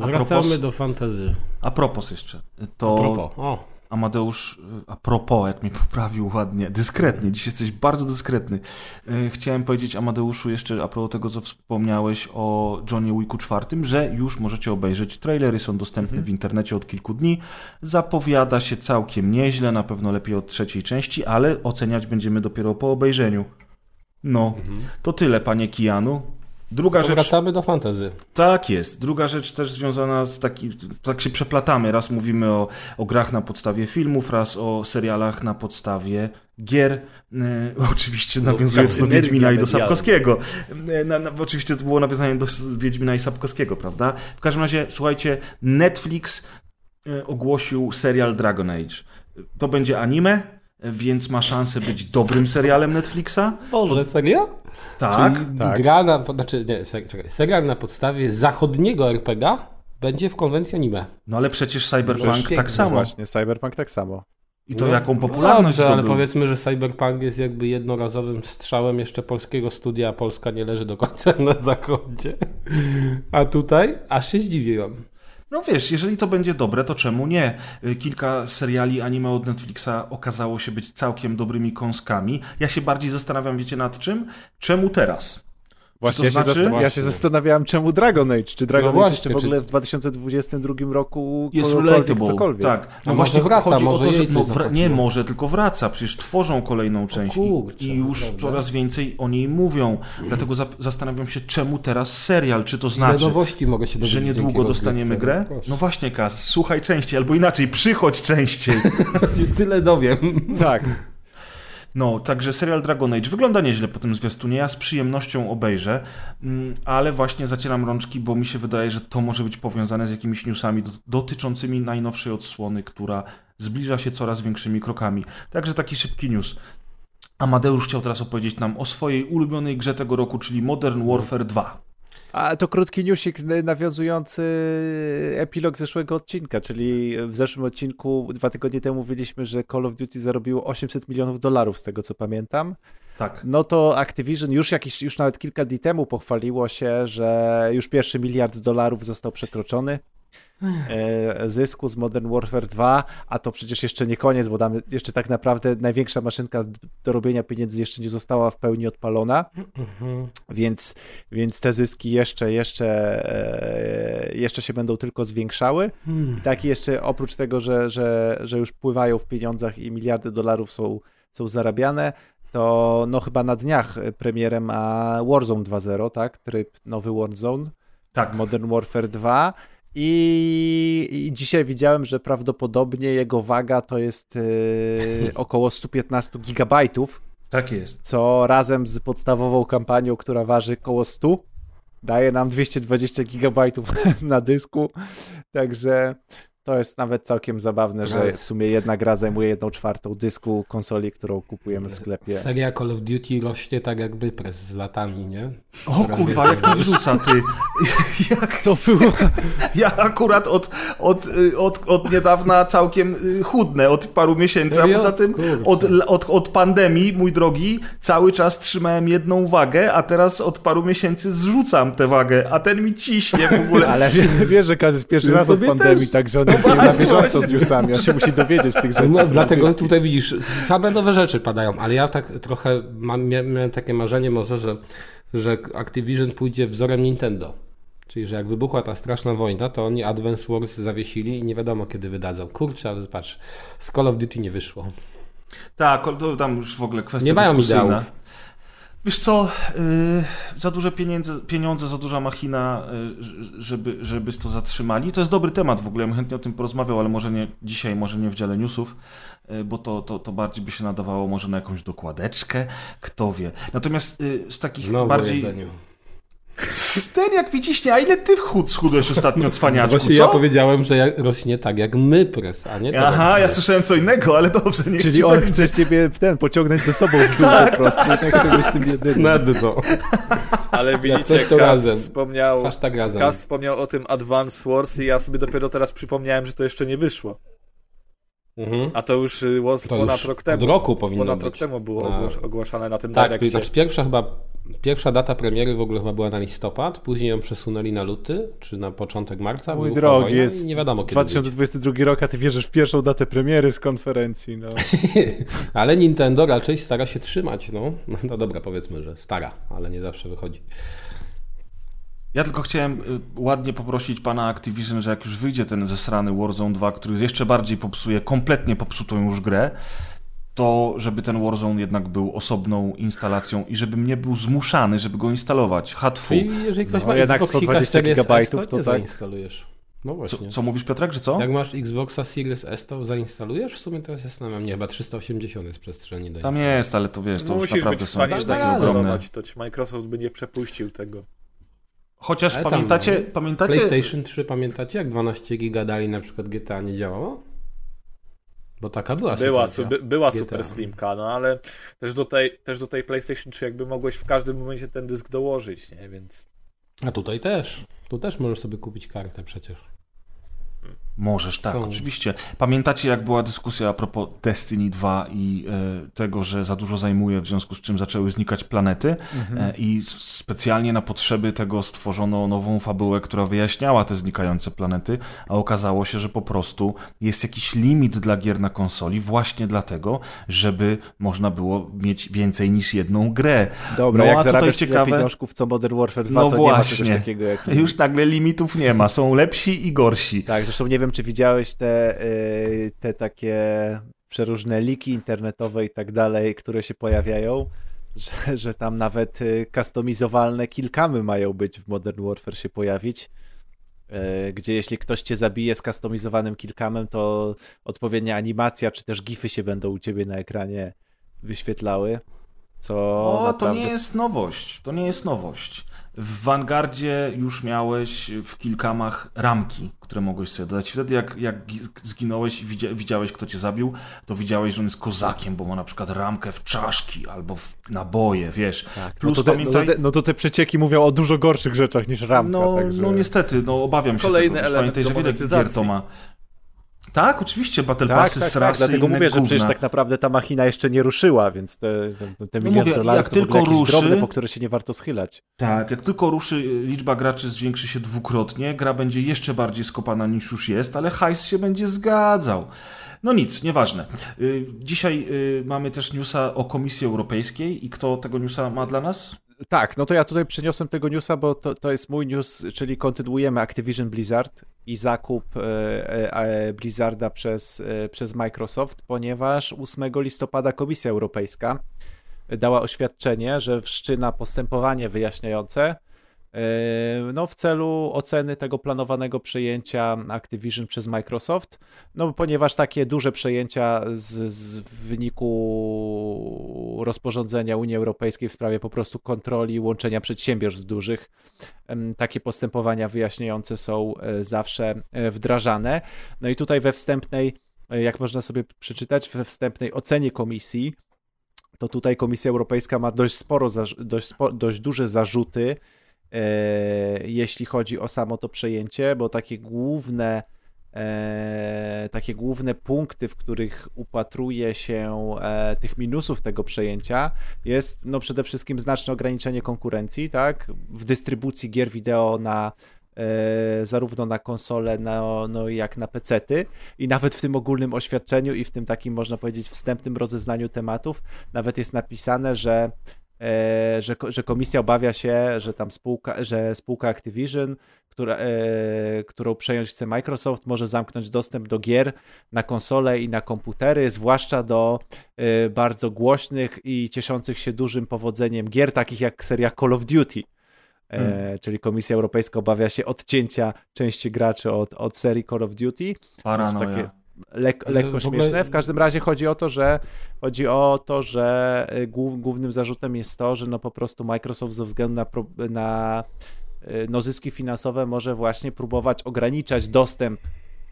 A Wracamy propos- do fantazy. A propos jeszcze, A to propos, o, Amadeusz, y, a propos, jak mnie poprawił ładnie, dyskretnie, dziś jesteś bardzo dyskretny. Y, Chciałem powiedzieć Amadeuszu jeszcze a propos tego, co wspomniałeś o Johnie Wicku czwartym, że już możecie obejrzeć trailery, są dostępne w internecie od kilku dni. Zapowiada się całkiem nieźle, na pewno lepiej od trzeciej części, ale oceniać będziemy dopiero po obejrzeniu. No, to tyle, panie Kijanu. Druga to rzecz... wracamy do fantazy. Tak jest. Druga rzecz też związana z taki, tak się przeplatamy. Raz mówimy o, o grach na podstawie filmów, raz o serialach na podstawie gier. E, oczywiście nawiązując do Wiedźmina i do. Sapkowskiego. E, na, na, oczywiście to było nawiązanie do Wiedźmina i Sapkowskiego, prawda? W każdym razie, słuchajcie, Netflix e, ogłosił serial Dragon Age. To będzie anime, więc ma szansę być dobrym serialem Netflixa. Boże, serio? Tak. Czyli tak. gra na, znaczy nie, czekaj, serial na podstawie zachodniego RPG będzie w konwencji anime. No ale przecież No Cyberpunk tak samo. Właśnie, Cyberpunk tak samo. I to No, jaką popularność Dobrze, ale zdobył. powiedzmy, że Cyberpunk jest jakby jednorazowym strzałem jeszcze polskiego studia, a Polska nie leży do końca na zachodzie. A tutaj aż się zdziwiłem. No wiesz, jeżeli to będzie dobre, to czemu nie? Y, Kilka seriali anime od Netflixa okazało się być całkiem dobrymi kąskami. Ja się bardziej zastanawiam, wiecie nad czym? Czemu teraz? Właśnie, to ja, się znaczy? zasta- ja się zastanawiałem, czemu Dragon Age? Czy Dragon No Age właśnie, w czy- ogóle w 2022 roku Jest relatable. cokolwiek? Tak. No, A właśnie wraca, chodzi może o to, że no, wra- nie może, tylko wraca. Przecież tworzą kolejną część i- kurczę, i już naprawdę? coraz więcej o niej mówią. Dlatego za- zastanawiam się, czemu teraz serial? Czy to znaczy, nowości mogę się że niedługo dostaniemy grę? Proszę. No właśnie, Kas, słuchaj częściej, albo inaczej, przychodź częściej. Tyle dowiem. Tak. No, także serial Dragon Age wygląda nieźle po tym zwiastunie. Ja z przyjemnością obejrzę, mm, ale właśnie zacieram rączki, bo mi się wydaje, że to może być powiązane z jakimiś newsami do- dotyczącymi najnowszej odsłony, która zbliża się coraz większymi krokami. Także taki szybki news. Amadeusz chciał teraz opowiedzieć nam o swojej ulubionej grze tego roku, czyli Modern Warfare 2. A to krótki newsik nawiązujący epilog zeszłego odcinka, czyli w zeszłym odcinku dwa tygodnie temu mówiliśmy, że Call of Duty zarobiło 800 milionów dolarów, z tego co pamiętam. Tak. No to Activision już jakiś, już nawet kilka dni temu pochwaliło się, że już pierwszy miliard dolarów został przekroczony zysku z Modern Warfare 2, a to przecież jeszcze nie koniec, bo tam jeszcze tak naprawdę największa maszynka do robienia pieniędzy jeszcze nie została w pełni odpalona, więc, więc te zyski jeszcze, jeszcze, e, jeszcze się będą tylko zwiększały. I tak jeszcze oprócz tego, że, że, że już pływają w pieniądzach i miliardy dolarów są, są zarabiane, to no chyba na dniach premierem ma Warzone 2.0, tak? Tryb nowy Warzone, Tak. Modern Warfare 2 i, i dzisiaj widziałem, że prawdopodobnie jego waga to jest yy, około 115 gigabajtów, Tak jest. co razem z podstawową kampanią, która waży około 100, daje nam 220 gigabajtów na dysku, także to jest nawet całkiem zabawne, że w sumie jedna gra zajmuje jedną czwartą dysku konsoli, którą kupujemy w sklepie. Seria Call of Duty rośnie tak jak wypres z latami, nie? O kurwa, jak mi wrzuca, ty. jak To było... Ja akurat od, od, od, od niedawna całkiem y, chudnę, od paru miesięcy, a Serio? poza tym od, od, od pandemii, mój drogi, cały czas trzymałem jedną wagę, a teraz od paru miesięcy zrzucam tę wagę, a ten mi ciśnie w ogóle. Ale wie- wiesz, że Kaz jest pierwszy raz od pandemii, też. także on jest na bieżąco z newsami, on się musi dowiedzieć tych rzeczy. No, dlatego tutaj widzisz, same nowe rzeczy padają, ale ja tak trochę mam, mia- miałem takie marzenie może, że, że Activision pójdzie wzorem Nintendo. Czyli, że jak wybuchła ta straszna wojna, to oni Advance Wars zawiesili i nie wiadomo kiedy wydadzą. Kurczę, ale patrz, z Call of Duty nie wyszło. Tak, to tam już w ogóle kwestia Nie mają ideałów. Wiesz co, yy, za duże pieniądze, pieniądze, za duża machina, yy, żeby, żeby to zatrzymali. To jest dobry temat w ogóle, ja bym chętnie o tym porozmawiał, ale może nie dzisiaj, może nie w dziale newsów, yy, bo to, to, to bardziej by się nadawało może na jakąś dokładeczkę, kto wie. Natomiast yy, z takich Znowu bardziej... jedzeniu. Ten jak mi ciśnie, a ile ty chud, schudłeś ostatnio, cwaniaczku, Właśnie co? ja powiedziałem, że jak, rośnie tak jak my pres, a nie tak Aha, ja słyszałem co innego, ale dobrze, nie Czyli on chce ciebie ten pociągnąć ze sobą w dół po prostu, nie chce być tym jedynym. na dno. Ale widzicie, coś, to Kas razem. wspomniał, Hashtag razem. Kas wspomniał o tym Advance Wars i ja sobie dopiero teraz przypomniałem, że to jeszcze nie wyszło. Mhm. A to już y, was To ponad już rok temu. od roku powinno ponad rok być. temu było Na- ogłos- ogłaszane na tym Tak, Direccie. znaczy pierwsza chyba, pierwsza data premiery w ogóle chyba była na listopad, później ją przesunęli na luty, czy na początek marca. Mój drogi, wojna i jest nie wiadomo kiedy 2022 rok, a ty wierzysz w pierwszą datę premiery z konferencji, no. Ale Nintendo raczej stara się trzymać, no. no. No dobra, powiedzmy, że stara, ale nie zawsze wychodzi. Ja tylko chciałem y, ładnie poprosić pana Activision, że jak już wyjdzie ten zesrany Warzone 2, który jeszcze bardziej popsuje kompletnie popsutą już grę, to żeby ten Warzone jednak był osobną instalacją i żebym nie był zmuszany, żeby go instalować. Hatfu. I jeżeli ktoś No, ma jednak Xboxika 120 Series S, gigabajtów, to, to tak. zainstalujesz. No Co, właśnie. co mówisz Piotrek, że co? Jak masz Xboxa Series S, to zainstalujesz? W sumie teraz się zastanawiam. Nie, chyba 380 jest przestrzeni do Tam jest, ale to wiesz, to No już być naprawdę w są takie tak, ogromne. to ci Microsoft by nie przepuścił tego. Chociaż Ale tam, pamiętacie, no, pamiętacie, PlayStation 3, pamiętacie jak 12 giga dali na przykład GTA nie działało? Bo taka była Była, su- by, była GTA. super slimka, no ale też do, tej, też do tej PlayStation 3 jakby mogłeś w każdym momencie ten dysk dołożyć, nie? Więc A tutaj też. Tu też możesz sobie kupić kartę przecież. Możesz, tak, Są. oczywiście. Pamiętacie, jak była dyskusja a propos Destiny 2 i e, tego, że za dużo zajmuje, w związku z czym zaczęły znikać planety e, i specjalnie na potrzeby tego stworzono nową fabułę, która wyjaśniała te znikające planety, a okazało się, że po prostu jest jakiś limit dla gier na konsoli właśnie dlatego, żeby można było mieć więcej niż jedną grę. Dobra, no, jak a zarabiasz ciekawe, pieniążków co Modern Warfare 2, No to nie ma czegoś właśnie. takiego jak... już nagle limitów nie ma, są lepsi i gorsi. Tak, zresztą nie wiem, czy widziałeś te, y, te takie przeróżne liki internetowe i tak dalej, które się pojawiają, że, że tam nawet y, customizowalne kilkamy mają być w Modern Warfare się pojawić, y, gdzie jeśli ktoś cię zabije z customizowanym kilkamem, to odpowiednia animacja czy też gify się będą u ciebie na ekranie wyświetlały. Co O, to naprawdę... nie jest nowość. To nie jest nowość. W Vanguardzie już miałeś w kilkamach ramki, które mogłeś sobie dodać. Wtedy jak, jak gi- zginąłeś i widzia, widziałeś, kto cię zabił, to widziałeś, że on jest kozakiem, bo ma na przykład ramkę w czaszki albo w naboje, wiesz. Tak, Plus no, to te, pamiętaj... no, to te, no to te przecieki mówią o dużo gorszych rzeczach niż ramka. No, także... no niestety, no obawiam się Kolejny tego. Element Pamiętaj, że wiele gier to ma. Tak, oczywiście, Battle Tak, Passy tak, z tak, dlatego mówię, że przecież gówna. tak naprawdę ta machina jeszcze nie ruszyła, więc te, te, te No mówię, dolarów jak to tylko jakieś ruszy- drobne, po które się nie warto schylać. Tak, jak tylko ruszy, liczba graczy zwiększy się dwukrotnie, gra będzie jeszcze bardziej skopana niż już jest, ale hajs się będzie zgadzał. No nic, nieważne. Y, Dzisiaj y, mamy też newsa o Komisji Europejskiej i kto tego newsa ma dla nas? Tak, no to ja tutaj przyniosłem tego newsa, bo to, to jest mój news, czyli kontynuujemy Activision Blizzard i zakup e, e, e, Blizzarda przez, przez Microsoft, ponieważ 8 listopada Komisja Europejska dała oświadczenie, że wszczyna postępowanie wyjaśniające no, w celu oceny tego planowanego przejęcia Activision przez Microsoft, no ponieważ takie duże przejęcia z, z wyniku rozporządzenia Unii Europejskiej w sprawie po prostu kontroli łączenia przedsiębiorstw dużych, takie postępowania wyjaśniające są e, zawsze e, wdrażane. No i tutaj we wstępnej, e, jak można sobie przeczytać, we wstępnej ocenie komisji, to tutaj Komisja Europejska ma dość sporo, dość, dość duże zarzuty, jeśli chodzi o samo to przejęcie, bo takie główne e, takie główne punkty, w których upatruje się e, tych minusów tego przejęcia, jest no przede wszystkim znaczne ograniczenie konkurencji, tak, w dystrybucji gier wideo na e, zarówno na konsole, no, no jak na pecety. I nawet w tym ogólnym oświadczeniu i w tym takim można powiedzieć wstępnym rozeznaniu tematów nawet jest napisane, że e, że, ko- że komisja obawia się, że tam spółka, że spółka Activision, która, e, którą przejąć chce Microsoft, może zamknąć dostęp do gier na konsole i na komputery, zwłaszcza do e, bardzo głośnych i cieszących się dużym powodzeniem gier, takich jak seria Call of Duty. E, Hmm. Czyli Komisja Europejska obawia się odcięcia części graczy od, od serii Call of Duty Paranoja. takie- lek, lekko w ogóle- śmieszne. W każdym razie chodzi o to, że chodzi o to, że głów, głównym zarzutem jest to, że no po prostu Microsoft ze względu na, na y, no zyski finansowe może właśnie próbować ograniczać dostęp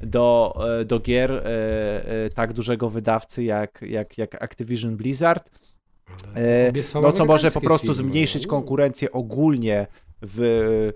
do, e, do gier e, e, tak dużego wydawcy jak, jak, jak Activision Blizzard. E, są No co może po prostu zmniejszyć U. konkurencję ogólnie w,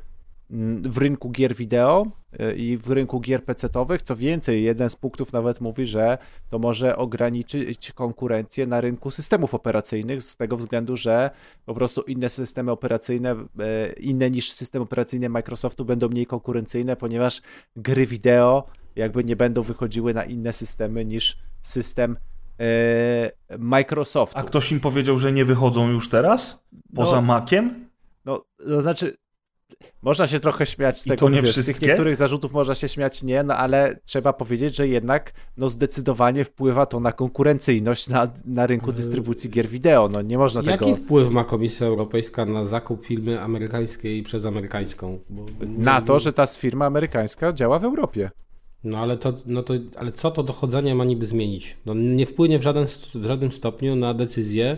w rynku gier wideo y, i w rynku gier PC-owych. Co więcej, jeden z punktów nawet mówi, że to może ograniczyć konkurencję na rynku systemów operacyjnych z tego względu, że po prostu inne systemy operacyjne, e, inne niż system operacyjny Microsoftu będą mniej konkurencyjne, ponieważ gry wideo jakby nie będą wychodziły na inne systemy niż system e, Microsoftu. A ktoś im powiedział, że nie wychodzą już teraz? Poza No. Maciem? No, to znaczy, można się trochę śmiać z I tego, nie wiesz, z tych wszystkie? niektórych zarzutów można się śmiać, nie, no ale trzeba powiedzieć, że jednak no zdecydowanie wpływa to na konkurencyjność na, na rynku dystrybucji gier wideo, no nie można Jaki tego... wpływ ma Komisja Europejska na zakup firmy amerykańskiej przez amerykańską? Bo, Na to, że ta firma amerykańska działa w Europie. No ale, to, no to, ale co to dochodzenie ma niby zmienić? No, nie wpłynie w, żaden, w żadnym stopniu na decyzję.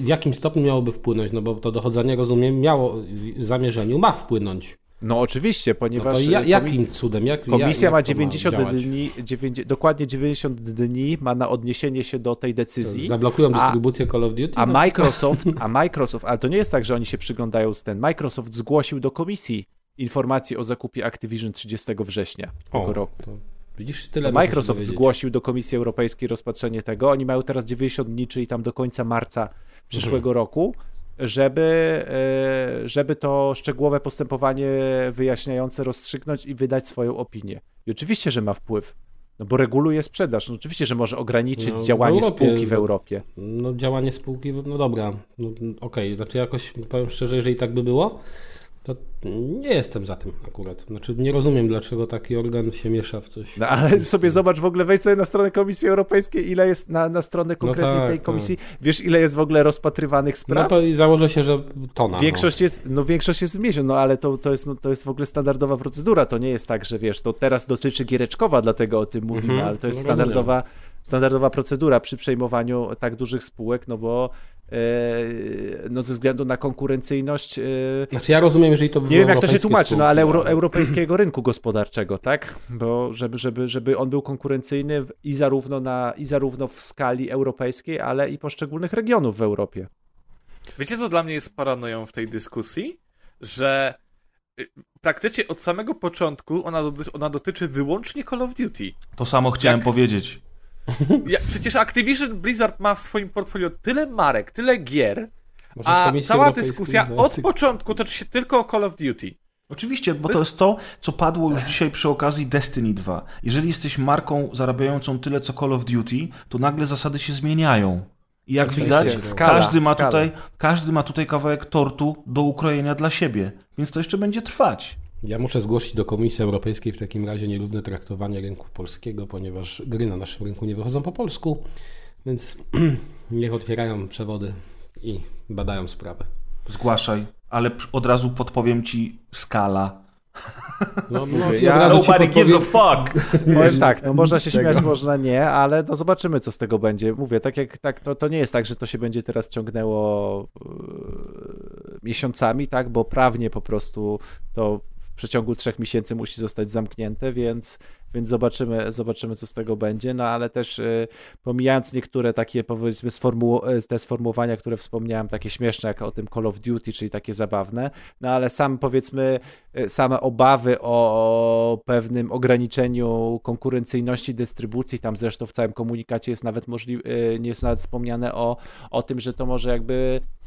W jakim stopniu miałoby wpłynąć? No bo to dochodzenie, rozumiem, miało w zamierzeniu, ma wpłynąć. No oczywiście, No to ponieważ ja, komi- jakim cudem? Jak, komisja jak ma to 90 działać? dni, 9, dokładnie 90 dni ma na odniesienie się do tej decyzji. Zablokują a- dystrybucję Call of Duty? A No, Microsoft, a Microsoft, ale to nie jest tak, że oni się przyglądają z ten. Microsoft zgłosił do komisji informacji o zakupie Activision 30 września tego O, roku. to widzisz, tyle możesz Microsoft zgłosił do Komisji Europejskiej rozpatrzenie tego. Oni mają teraz 90 dni, czyli tam do końca marca przyszłego Mhm. roku, żeby, e, żeby to szczegółowe postępowanie wyjaśniające rozstrzygnąć i wydać swoją opinię. I oczywiście, że ma wpływ, no bo reguluje sprzedaż. No oczywiście, że może ograniczyć No, w działanie Europie, spółki w no. Europie. No działanie spółki, no dobra, no, okej, znaczy jakoś powiem szczerze, jeżeli tak by było, to nie jestem za tym akurat. Znaczy nie rozumiem, dlaczego taki organ się miesza w coś. No ale sobie zobacz w ogóle, wejdź sobie na stronę Komisji Europejskiej, ile jest na, na stronę konkretnej tak, tej tak. komisji. Wiesz, ile jest w ogóle rozpatrywanych No spraw? to i założę się, że tona. Większość jest, no większość jest w miesiąc, no ale to, to, jest, no, to jest w ogóle standardowa procedura, to nie jest tak, że wiesz, to teraz dotyczy Giereczkowa, dlatego o tym mówimy, Mhm, ale to jest no standardowa, standardowa procedura przy przejmowaniu tak dużych spółek, no bo no ze względu na konkurencyjność, e, No. Znaczy ja rozumiem, jeżeli to by nie wiem jak to się tłumaczy, no spółki, ale euro, europejskiego rynku gospodarczego, tak? Bo żeby, żeby, żeby on był konkurencyjny i zarówno, na, i zarówno w skali europejskiej, ale i poszczególnych regionów w Europie. Wiecie, co dla mnie jest paranoją w tej dyskusji? Że y, praktycznie od samego początku ona, doty- ona dotyczy wyłącznie Call of Duty. To samo chciałem Jak- powiedzieć. Ja, przecież Activision Blizzard ma w swoim portfolio tyle marek, tyle gier, Może a cała dyskusja od początku toczy się tylko o Call of Duty. Oczywiście, bo To jest- jest to, co padło już dzisiaj przy okazji Destiny 2. Jeżeli jesteś marką zarabiającą tyle, co Call of Duty, to nagle zasady się zmieniają. I jak Oczywiście, widać, skala, każdy, ma skala. tutaj, każdy ma tutaj kawałek tortu do ukrojenia dla siebie. Więc to jeszcze będzie trwać. Ja muszę zgłosić do Komisji Europejskiej w takim razie nierówne traktowanie rynku polskiego, ponieważ gry na naszym rynku nie wychodzą po polsku, więc niech otwierają przewody i badają sprawę. Zgłaszaj, ale od razu podpowiem ci skala. No, no, ja- Nobody gives a fuck! Powiem tak, no można się tego. śmiać, można nie, ale no zobaczymy, co z tego będzie. Mówię, tak jak tak, no to nie jest tak, że to się będzie teraz ciągnęło yy, miesiącami, tak, bo prawnie po prostu to w przeciągu trzech miesięcy musi zostać zamknięte, więc, więc zobaczymy, zobaczymy, co z tego będzie, no ale też yy, pomijając niektóre takie powiedzmy sformuł- te sformułowania, które wspomniałem, takie śmieszne, jak o tym Call of Duty, czyli takie zabawne, no ale sam powiedzmy y, same obawy o pewnym ograniczeniu konkurencyjności dystrybucji, tam zresztą w całym komunikacie jest nawet możliwe, nie jest nawet wspomniane o, o tym, że to może jakby y,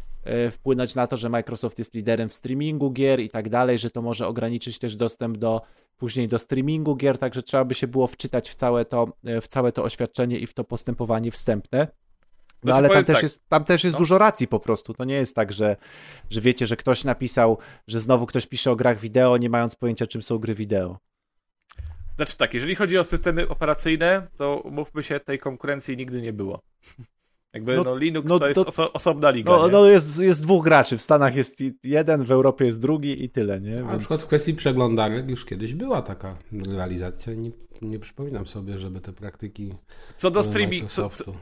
wpłynąć na to, że Microsoft jest liderem w streamingu gier i tak dalej, że to może ograniczyć też dostęp do później do streamingu gier, także trzeba by się było wczytać w całe to, y, w całe to oświadczenie i w to postępowanie wstępne. No Znaczy, ale tam też, tak, jest, tam też jest no. dużo racji po prostu. To nie jest tak, że, że wiecie, że ktoś napisał, że znowu ktoś pisze o grach wideo, nie mając pojęcia, czym są gry wideo. Znaczy tak, jeżeli chodzi o systemy operacyjne, to mówmy się, tej konkurencji nigdy nie było. Jakby No- no, Linux no to jest to- oso- osobna liga. No, no jest, jest dwóch graczy. W Stanach jest jeden, w Europie jest drugi i tyle, nie? A na Więc... przykład w kwestii przeglądarek już kiedyś była taka rywalizacja. Nie, nie przypominam sobie, żeby te praktyki co do e, streamingu, co, co,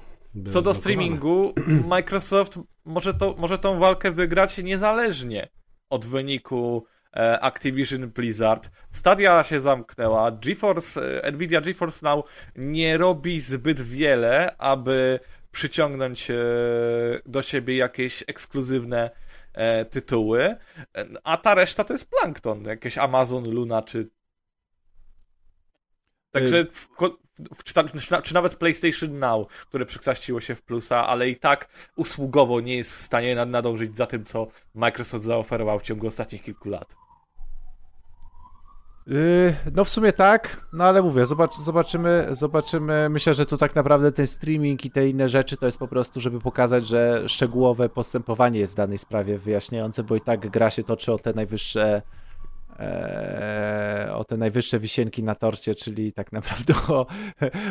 co do streamingu, Microsoft może, to, może tą walkę wygrać niezależnie od wyniku e, Activision Blizzard. Stadia się zamknęła. GeForce, e, Nvidia GeForce Now nie robi zbyt wiele, aby przyciągnąć e, do siebie jakieś ekskluzywne e, tytuły, E, a ta reszta to jest plankton, jakieś Amazon, Luna czy Także w, w, czy, tam, czy, na- czy nawet PlayStation Now, które przekształciło się w plusa, ale i tak usługowo nie jest w stanie nad- nadążyć za tym, co Microsoft zaoferował w ciągu ostatnich kilku lat. Yy, no w sumie tak, no ale mówię, zobacz, zobaczymy, zobaczymy. Myślę, że tu tak naprawdę ten streaming i te inne rzeczy to jest po prostu, żeby pokazać, że szczegółowe postępowanie jest w danej sprawie wyjaśniające, bo i tak gra się toczy o te najwyższe o te najwyższe wisienki na torcie, czyli tak naprawdę o,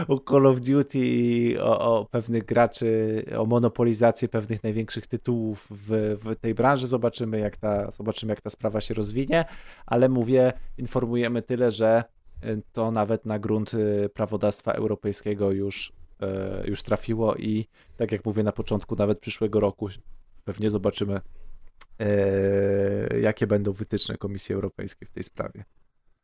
o Call of Duty i o, o pewnych graczy, o monopolizację pewnych największych tytułów w, w tej branży. Zobaczymy jak, ta, zobaczymy, jak ta sprawa się rozwinie, ale mówię, informujemy tyle, że y, to nawet na grunt y, prawodawstwa europejskiego już, e, już trafiło i tak jak mówię na początku nawet przyszłego roku pewnie zobaczymy jakie będą wytyczne Komisji Europejskiej w tej sprawie.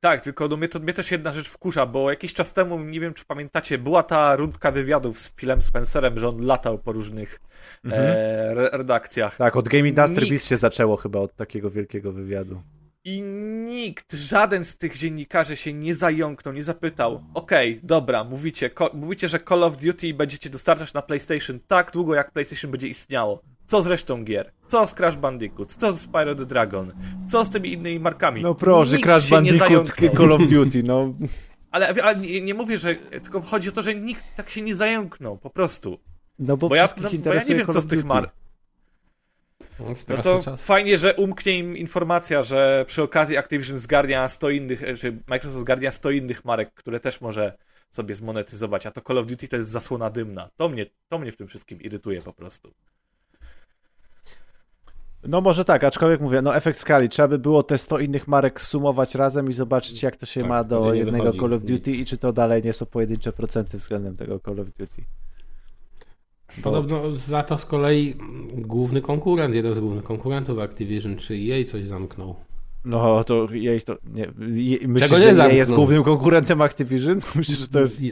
Tak, tylko no mnie, to, mnie też jedna rzecz wkurza, bo jakiś czas temu, nie wiem czy pamiętacie, była ta rundka wywiadów z Philem Spencerem, że on latał po różnych e, re, redakcjach. Tak, od Game Industry Nikt- Biz się zaczęło chyba od takiego wielkiego wywiadu. I nikt, żaden z tych dziennikarzy się nie zająknął, nie zapytał. Okej, dobra, mówicie, ko- mówicie, że Call of Duty będziecie dostarczać na PlayStation tak długo, jak PlayStation będzie istniało. Co z resztą gier? Co z Crash Bandicoot? Co z Spyro the Dragon? Co z tymi innymi markami? No proszę, Nikt Crash Bandicoot. Call of Duty, no. Ale, ale nie, nie mówię, że. Tylko chodzi o to, że nikt tak się nie zająknął, po prostu. No bo, Bo ja, no, bo ja interesuje nie wiem, Call co of z tych Duty. mar. No, No to czas. fajnie, że umknie im informacja, że przy okazji Activision zgarnia 100 innych, e, czy Microsoft zgarnia 100 innych marek, które też może sobie zmonetyzować, a to Call of Duty to jest zasłona dymna. To mnie, to mnie w tym wszystkim irytuje po prostu. No może tak, aczkolwiek mówię, no efekt skali. Trzeba by było te 100 innych marek sumować razem i zobaczyć, jak to się Tak, ma do jednego wychodzi Call of Duty nic. i czy to dalej nie są pojedyncze procenty względem tego Call of Duty. Podobno za to z kolei główny konkurent, jeden z głównych konkurentów Activision czy EA coś zamknął. No to jej to nie. Je, myślisz, Czego nie że zamknął? jest głównym konkurentem Activision? Myślę, że to jest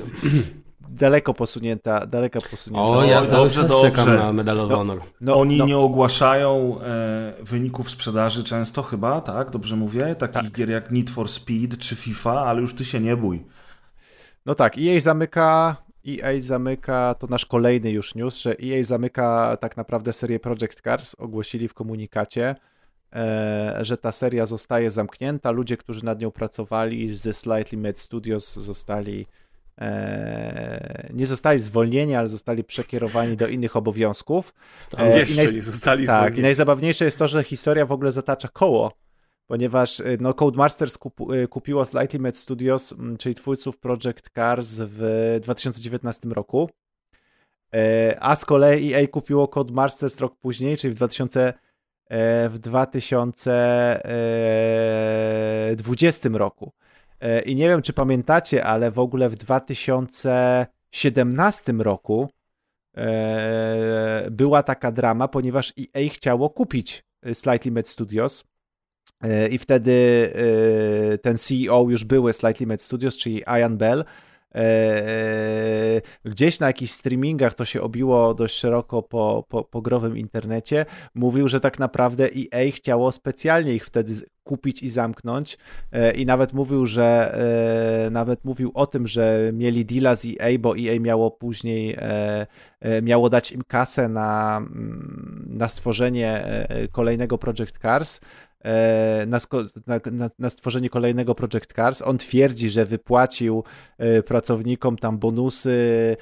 daleko posunięta, daleka posunięta. O, ja dobrze, cały czas dobrze. czekam na Medal of No. Honor. no, Oni no, nie ogłaszają e, wyników sprzedaży często chyba, tak? Dobrze mówię? Takich Tak. gier jak Need for Speed czy FIFA, ale już ty się nie bój. no tak, EA zamyka. EA zamyka, to nasz kolejny już news, że EA zamyka tak naprawdę serię Project Cars. Ogłosili w komunikacie, e, że ta seria zostaje zamknięta. Ludzie, którzy nad nią pracowali ze Slightly Made Studios zostali nie zostali zwolnieni, ale zostali przekierowani do innych obowiązków. E, i Jeszcze naj- nie zostali Tak, i zwolnieni. najzabawniejsze jest to, że historia w ogóle zatacza koło, ponieważ y, no, Codemasters kupu, y, kupiło Slightly Made Studios, czyli twórców Project Cars w 2019 roku, E, a z kolei EA kupiło Codemasters rok później, czyli w 2000 e, w 2020 roku. E, I nie wiem, czy pamiętacie, ale w ogóle w 2017 roku e, była taka drama, ponieważ EA chciało kupić e, Slightly Made Studios i wtedy ten CEO już były Slightly Made Studios, czyli Ian Bell. E, Gdzieś na jakichś streamingach to się obiło dość szeroko po, po, po growym internecie. Mówił, że tak naprawdę EA chciało specjalnie ich wtedy kupić i zamknąć E, i nawet mówił, że e, nawet mówił o tym, że mieli deala z EA, bo EA miało później e, e, miało dać im kasę na, mm, na stworzenie e, kolejnego Project Cars. E, Na, na, na, stworzenie kolejnego Project Cars. On twierdzi, że wypłacił e, pracownikom tam bonusy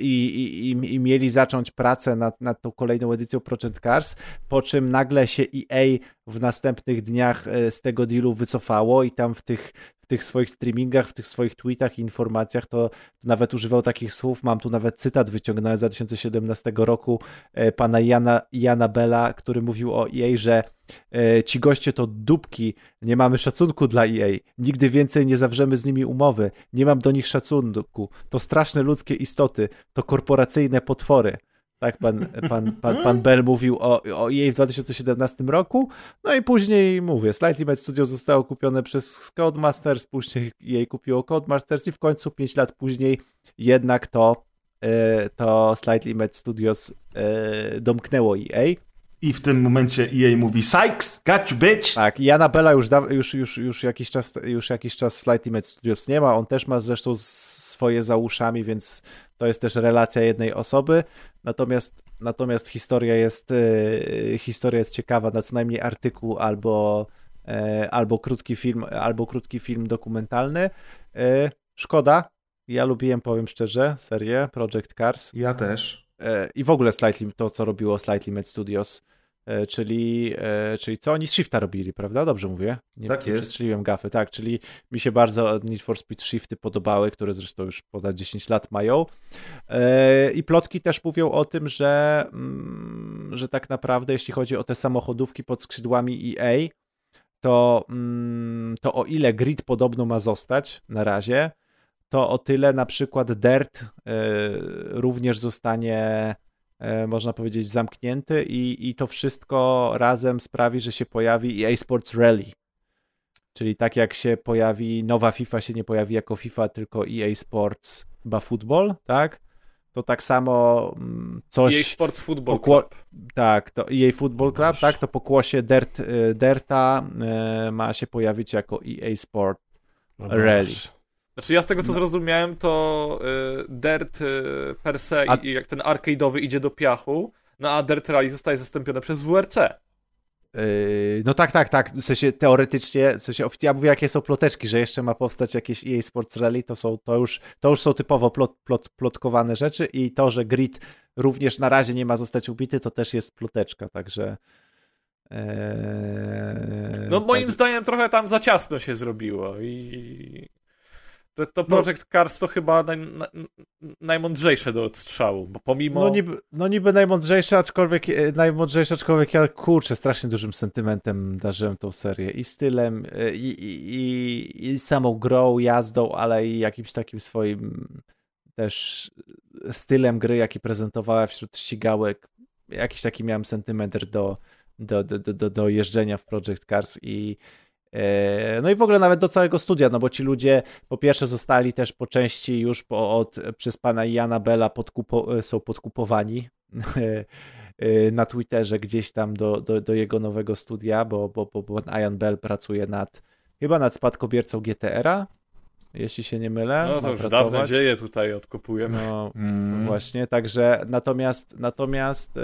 i, i, i, i mieli zacząć pracę nad, nad tą kolejną edycją Project Cars, po czym nagle się EA w następnych dniach e, z tego dealu wycofało i tam w tych, w tych swoich streamingach, w tych swoich tweetach i informacjach to, to nawet używał takich słów, mam tu nawet cytat wyciągnąłem z 2017 roku e, pana Jana, Jana Bella, który mówił o EA, że e, ci goście to dupki, nie mamy szacunku dla EA, nigdy więcej nie zawrzemy z nimi umowy, nie mam do nich szacunku, to straszne ludzkie istoty, to korporacyjne potwory. Tak pan, pan, pan, pan Bell mówił o, o EA w 2017 roku. No i później mówię, Slightly Made Studio zostało kupione przez Codemasters, później EA kupiło Codemasters i w końcu 5 lat później jednak to, e, to Slightly Made Studios e, domknęło EA. I w tym momencie EA mówi Sykes, got you bitch! Tak, i Jana Bella już, da, już, już, już, jakiś czas, już jakiś czas Slightly Made Studios nie ma. On też ma zresztą swoje za uszami, więc to jest też relacja jednej osoby. Natomiast, natomiast historia, jest, e, historia jest ciekawa, na co najmniej artykuł albo, e, albo, krótki film, albo krótki film dokumentalny. E, szkoda. Ja lubiłem, powiem szczerze, serię Project Cars. Ja też. I w ogóle Slightly, to, co robiło Slightly Made Studios, czyli, e, czyli co oni z Shifta robili, prawda? Dobrze mówię? Nie, Tak jest. przestrzeliłem gafy, tak, czyli mi się bardzo Need for Speed Shifty podobały, które zresztą już ponad 10 lat mają. E, I plotki też mówią o tym, że, mm, że tak naprawdę jeśli chodzi o te samochodówki pod skrzydłami EA, to, mm, to o ile grid podobno ma zostać na razie, to o tyle na przykład Dirt e, również zostanie, e, można powiedzieć, zamknięty i, i to wszystko razem sprawi, że się pojawi EA Sports Rally. Czyli tak jak się pojawi, nowa FIFA się nie pojawi jako FIFA, tylko EA Sports chyba Football, tak? to tak samo mm, coś... EA Sports Football Pokło- Club. Tak, to EA Football Club, Boże. tak, to pokłosie Dirt, y, Dirta y, ma się pojawić jako EA Sport. No Rally. Znaczy ja z tego co zrozumiałem, to y, Dirt y, per se A- i, jak ten arcade'owy idzie do piachu, no a Dirt Rally zostaje zastąpione przez WRC. Yy, No tak, tak, tak. W sensie teoretycznie, w sensie oficjalnie mówię, jakie są ploteczki, że jeszcze ma powstać jakieś EA Sports Rally, to są to już, to już są typowo plot, plot, plotkowane rzeczy i to, że Grid również na razie nie ma zostać ubity, to też jest ploteczka, także. Eee, No moim tak. zdaniem trochę tam za ciasno się zrobiło i to, to Project Cars to chyba naj, na, najmądrzejsze do odstrzału, bo pomimo... No niby, no niby najmądrzejsze, aczkolwiek e, najmądrzejsze, aczkolwiek ja kurczę, strasznie dużym sentymentem darzyłem tą serię i stylem, e, i, i, i, i samą grą, jazdą, ale i jakimś takim swoim też stylem gry, jaki prezentowała wśród ścigałek. Jakiś taki miałem sentyment do, do, do, do, do, jeżdżenia w Project Cars i no i w ogóle nawet do całego studia, no bo ci ludzie po pierwsze zostali też po części już po, od, przez pana Jana Bella podkupo, są podkupowani e, na Twitterze gdzieś tam do, do, do jego nowego studia, bo, bo, bo, bo Bell pracuje nad chyba nad spadkobiercą GTR-a, jeśli się nie mylę. No to już pracować. dawne dzieje tutaj odkopujemy. No, Mm. Właśnie, także natomiast natomiast e,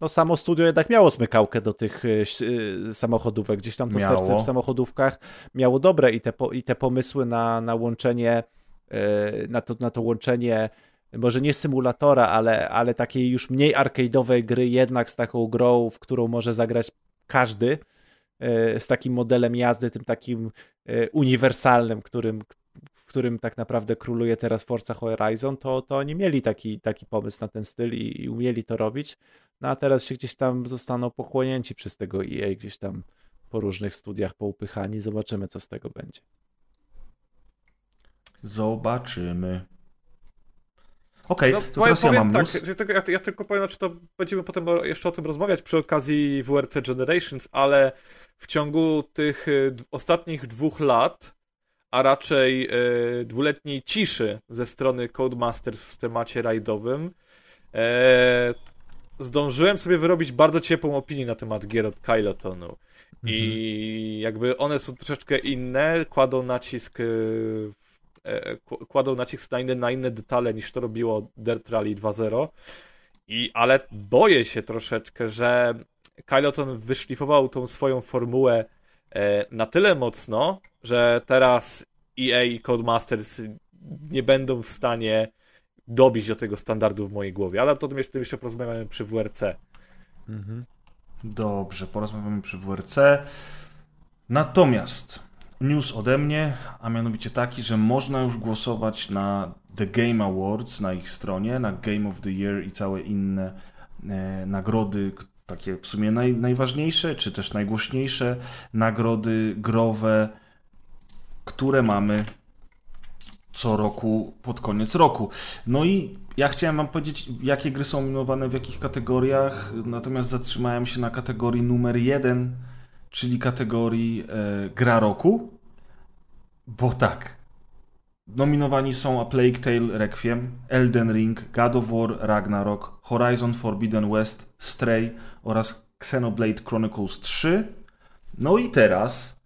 no samo studio jednak miało smykałkę do tych ś- e, samochodówek, gdzieś tam to Miało. serce w samochodówkach miało dobre i te, po, i te pomysły na, na łączenie na to, na to łączenie może nie symulatora, ale, ale takiej już mniej arcade'owej gry jednak z taką grą, w którą może zagrać każdy, z takim modelem jazdy, tym takim uniwersalnym, którym, którym tak naprawdę króluje teraz Forza Horizon, to, to oni mieli taki, taki pomysł na ten styl i, i umieli to robić. No a teraz się gdzieś tam zostaną pochłonięci przez tego EA, gdzieś tam po różnych studiach poupychani. Zobaczymy, co z tego będzie. Zobaczymy. Okej, No, to powiem, teraz ja mam tak, news. że tylko, ja, ja tylko powiem, czy to będziemy potem jeszcze o tym rozmawiać przy okazji WRC Generations, ale w ciągu tych y, ostatnich dwóch lat, a raczej y, dwuletniej ciszy ze strony Codemasters w temacie rajdowym, e, zdążyłem sobie wyrobić bardzo ciepłą opinię na temat gier od Kylotonu. I jakby one są troszeczkę inne, kładą nacisk e, k- kładą nacisk na inne, na inne detale niż to robiło Dirt Rally 2.0. I, ale boję się troszeczkę, że Kyloton wyszlifował tą swoją formułę e, na tyle mocno, że teraz EA i Codemasters nie będą w stanie dobić do tego standardu w mojej głowie, ale to jeszcze, jeszcze porozmawiamy przy WRC. Mhm. Dobrze, porozmawiamy przy WRC. Natomiast news ode mnie, a mianowicie taki, że można już głosować na The Game Awards na ich stronie, na Game of the Year i całe inne e, nagrody, takie w sumie naj, najważniejsze, czy też najgłośniejsze nagrody growe, które mamy co roku pod koniec roku. No i ja chciałem Wam powiedzieć, jakie gry są nominowane w jakich kategoriach, natomiast zatrzymałem się na kategorii numer jeden, czyli kategorii e, gra roku, bo tak. Nominowani są A Plague Tale Requiem, Elden Ring, God of War Ragnarok, Horizon Forbidden West, Stray oraz Xenoblade Chronicles 3. No i teraz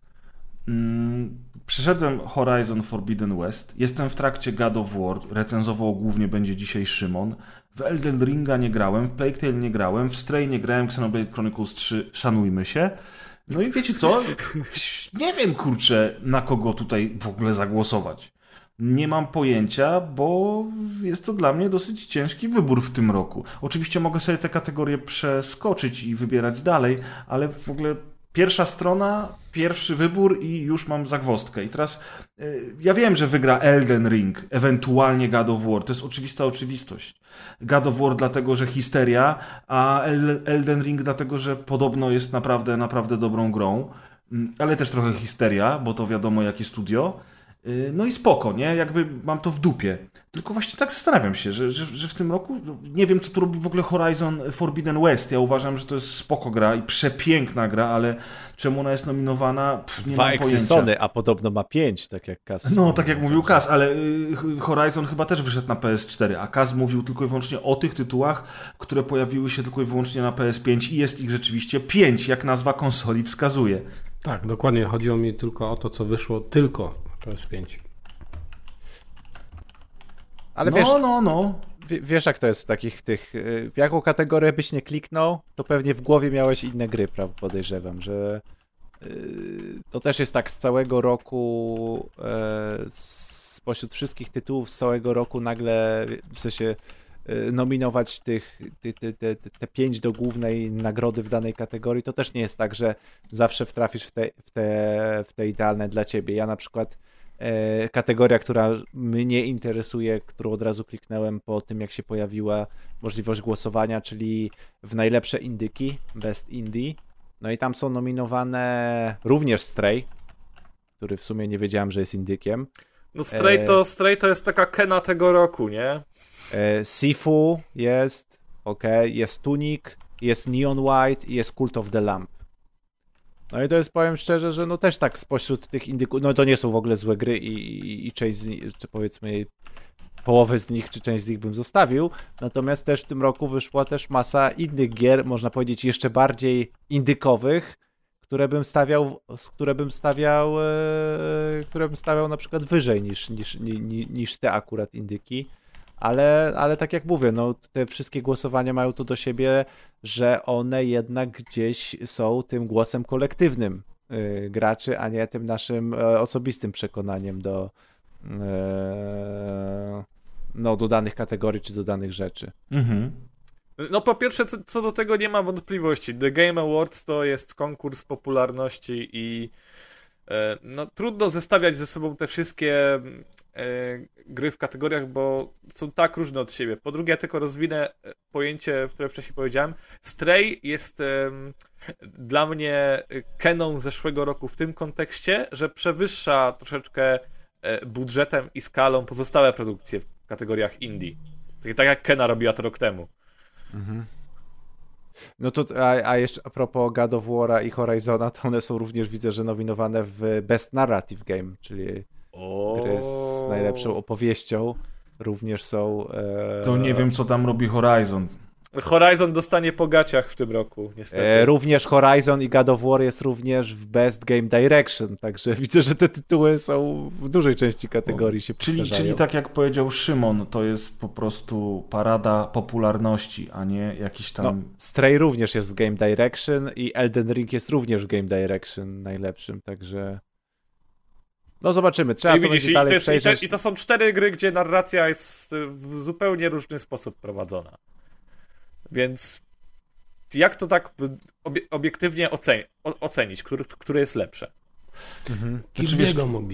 mm, przeszedłem Horizon Forbidden West, jestem w trakcie God of War, recenzował głównie będzie dzisiaj Szymon. W Elden Ringa nie grałem, w Plague Tale nie grałem, w Stray nie grałem, Xenoblade Chronicles 3 szanujmy się. No i wiecie co? Nie wiem, kurczę, na kogo tutaj w ogóle zagłosować. Nie mam pojęcia, bo jest to dla mnie dosyć ciężki wybór w tym roku. Oczywiście mogę sobie te kategorie przeskoczyć i wybierać dalej, ale w ogóle pierwsza strona, pierwszy wybór i już mam zagwozdkę. I teraz y, ja wiem, że wygra Elden Ring, ewentualnie God of War. To jest oczywista oczywistość. God of War dlatego, że histeria, a El- Elden Ring dlatego, że podobno jest naprawdę, naprawdę dobrą grą. Mm, Ale też trochę histeria, bo to wiadomo jakie studio. Y, No i spoko, nie? Jakby mam to w dupie. Tylko właśnie tak zastanawiam się, że, że, że w tym roku no, nie wiem, co tu robi w ogóle Horizon Forbidden West. Ja uważam, że to jest spoko gra i przepiękna gra, ale czemu ona jest nominowana? Pff, nie Dwa mam pojęcia. Exysony, a podobno ma pięć, tak jak Kas. No, tak jak mówił Kaz, ale y, Horizon chyba też wyszedł na PS4, a Kaz mówił tylko i wyłącznie o tych tytułach, które pojawiły się tylko i wyłącznie na PS5 i jest ich rzeczywiście pięć, jak nazwa konsoli wskazuje. Tak, dokładnie. Chodziło mi tylko o to, co wyszło tylko na PS5. Ale no, wiesz, no, no. wie- wiesz jak to jest w takich tych, y, w jaką kategorię byś nie kliknął, to pewnie w głowie miałeś inne gry, prawda, podejrzewam, że y, to też jest tak z całego roku, e, spośród wszystkich tytułów z całego roku nagle, w sensie y, nominować tych, ty, ty, te, te, te pięć do głównej nagrody w danej kategorii, to też nie jest tak, że zawsze wtrafisz w te, w te, w te idealne dla ciebie. Ja na przykład kategoria, która mnie interesuje, którą od razu kliknąłem po tym, jak się pojawiła możliwość głosowania, czyli w najlepsze indyki, Best Indie. No i tam są nominowane również Stray, który w sumie nie wiedziałem, że jest indykiem. No Stray E, to, Stray to jest taka Kena tego roku, nie? E, Sifu jest, ok, jest Tunic, jest Neon White i jest Cult of the Lamp. No i to jest, powiem szczerze, że no też tak spośród tych indyków, no to nie są w ogóle złe gry i, i, i część z nich, czy powiedzmy połowę z nich, czy część z nich bym zostawił, natomiast też w tym roku wyszła też masa innych gier, można powiedzieć jeszcze bardziej indykowych, które bym stawiał, które bym stawiał, e, które bym stawiał na przykład wyżej niż, niż, ni, niż te akurat indyki. Ale, ale tak jak mówię, no, te wszystkie głosowania mają to do siebie, że one jednak gdzieś są tym głosem kolektywnym y, graczy, a nie tym naszym e, osobistym przekonaniem do, e, no, do danych kategorii czy do danych rzeczy. Mhm. No po pierwsze, co, co do tego nie ma wątpliwości. The Game Awards to jest konkurs popularności i e, no, trudno zestawiać ze sobą te wszystkie gry w kategoriach, bo są tak różne od siebie. Po drugie, ja tylko rozwinę e, pojęcie, które wcześniej powiedziałem. Stray jest dla mnie Keną zeszłego roku w tym kontekście, że przewyższa troszeczkę e, budżetem i skalą pozostałe produkcje w kategoriach indie. Tak, tak jak Kena robiła to rok temu. No to, a, a jeszcze a propos God of War'a i Horizona, to one są również, widzę, że nominowane w Best Narrative Game, czyli gry z najlepszą opowieścią. Również są. E, To nie wiem, co tam robi Horizon. Horizon dostanie po gaciach w tym roku, niestety. E, również Horizon i God of War jest również w Best Game Direction, także widzę, że te tytuły są w dużej części kategorii się Czyli, powtarzają. czyli tak jak powiedział Szymon, to jest po prostu parada popularności, a nie jakiś tam... No, Stray również jest w Game Direction i Elden Ring jest również w Game Direction najlepszym, także no zobaczymy, trzeba I to widzisz, będzie i, dalej to jest, i, przejrzeć. te, i to są cztery gry, gdzie narracja jest w zupełnie różny sposób prowadzona. Więc jak to tak obie, obiektywnie oceni, o, ocenić, który, które jest lepsze? Mhm. Znaczy,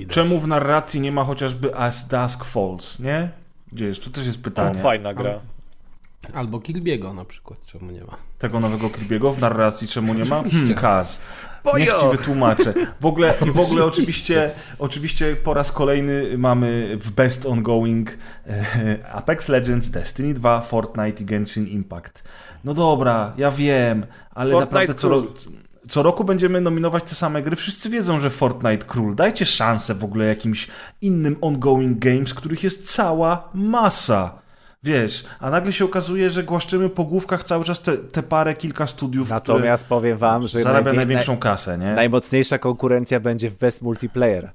dać. Czemu w narracji nie ma chociażby As Dusk Falls, nie? Wiesz, to też jest O, pytanie. fajna gra. Albo Kirby'ego na przykład, czemu nie ma. Tego nowego Kirby'ego w narracji czemu nie ma? Hmm, Kaz. Niech ci wytłumaczę. W ogóle, w ogóle oczywiście, oczywiście po raz kolejny mamy w Best Ongoing e, Apex Legends, Destiny 2, Fortnite i Genshin Impact. No dobra, ja wiem, ale Fortnite naprawdę co, król. co roku będziemy nominować te same gry. Wszyscy wiedzą, że Fortnite król. Dajcie szansę w ogóle jakimś innym ongoing games, których jest cała masa. Wiesz, a nagle się okazuje, że głaszczymy po główkach cały czas te, te parę, kilka studiów, Natomiast powiem wam, że zarabia najwię- największą kasę, nie? najmocniejsza konkurencja będzie w Best Multiplayer,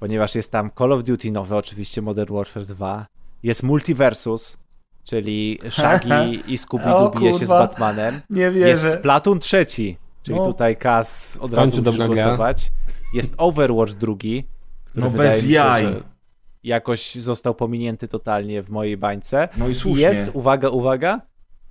ponieważ jest tam Call of Duty nowe, oczywiście Modern Warfare 2, jest Multiversus, czyli Shaggy i Scooby-Doo bije się z. Batmanem, Nie wierzę. jest Splatoon trzeci, czyli No. tutaj Kaz od razu musisz głosować, jest Overwatch drugi, który No bez się, jaj. że jakoś został pominięty totalnie w mojej bańce. No i słusznie. jest, uwaga, uwaga,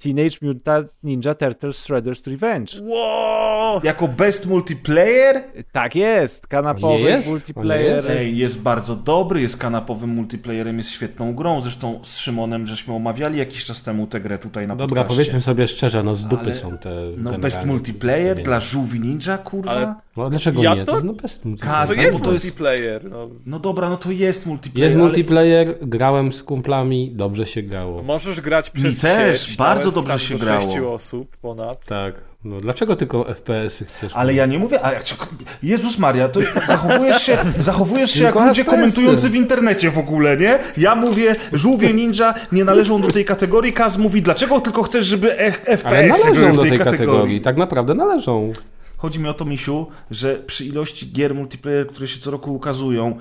Teenage Mutant Ninja Turtles Shredder's Revenge. Wow! Jako best multiplayer? Tak jest, kanapowy Jest? multiplayer. Jest? Ej, jest bardzo dobry, jest kanapowym multiplayerem, jest świetną grą. Zresztą z Szymonem żeśmy omawiali jakiś czas temu tę grę tutaj na Dobra, podcaście. powiedzmy sobie szczerze, no z dupy Ale- są te No best multiplayer dla żółwi ninja, kurwa? Ale No, dlaczego Ja nie? to- no bez Kaz- To no jest to jest- multiplayer. No. No dobra, no to jest multiplayer. Jest ale- multiplayer, grałem z kumplami, dobrze się grało. Możesz grać przez Mi też, sieć, bardzo dobrze się do grało. sześciu osób ponad. Tak. No dlaczego tylko FPS-y chcesz? Ale ja nie mówię, a Jezus Maria, to zachowujesz się, zachowujesz się jak ludzie komentujący w internecie w ogóle, nie? Ja mówię, żółwie ninja nie należą do tej kategorii, Kaz mówi, dlaczego tylko chcesz, żeby Ale FPS-y były należą w do tej tej kategorii? kategorii. Tak naprawdę należą. Chodzi mi o to, Misiu, że przy ilości gier multiplayer, które się co roku ukazują,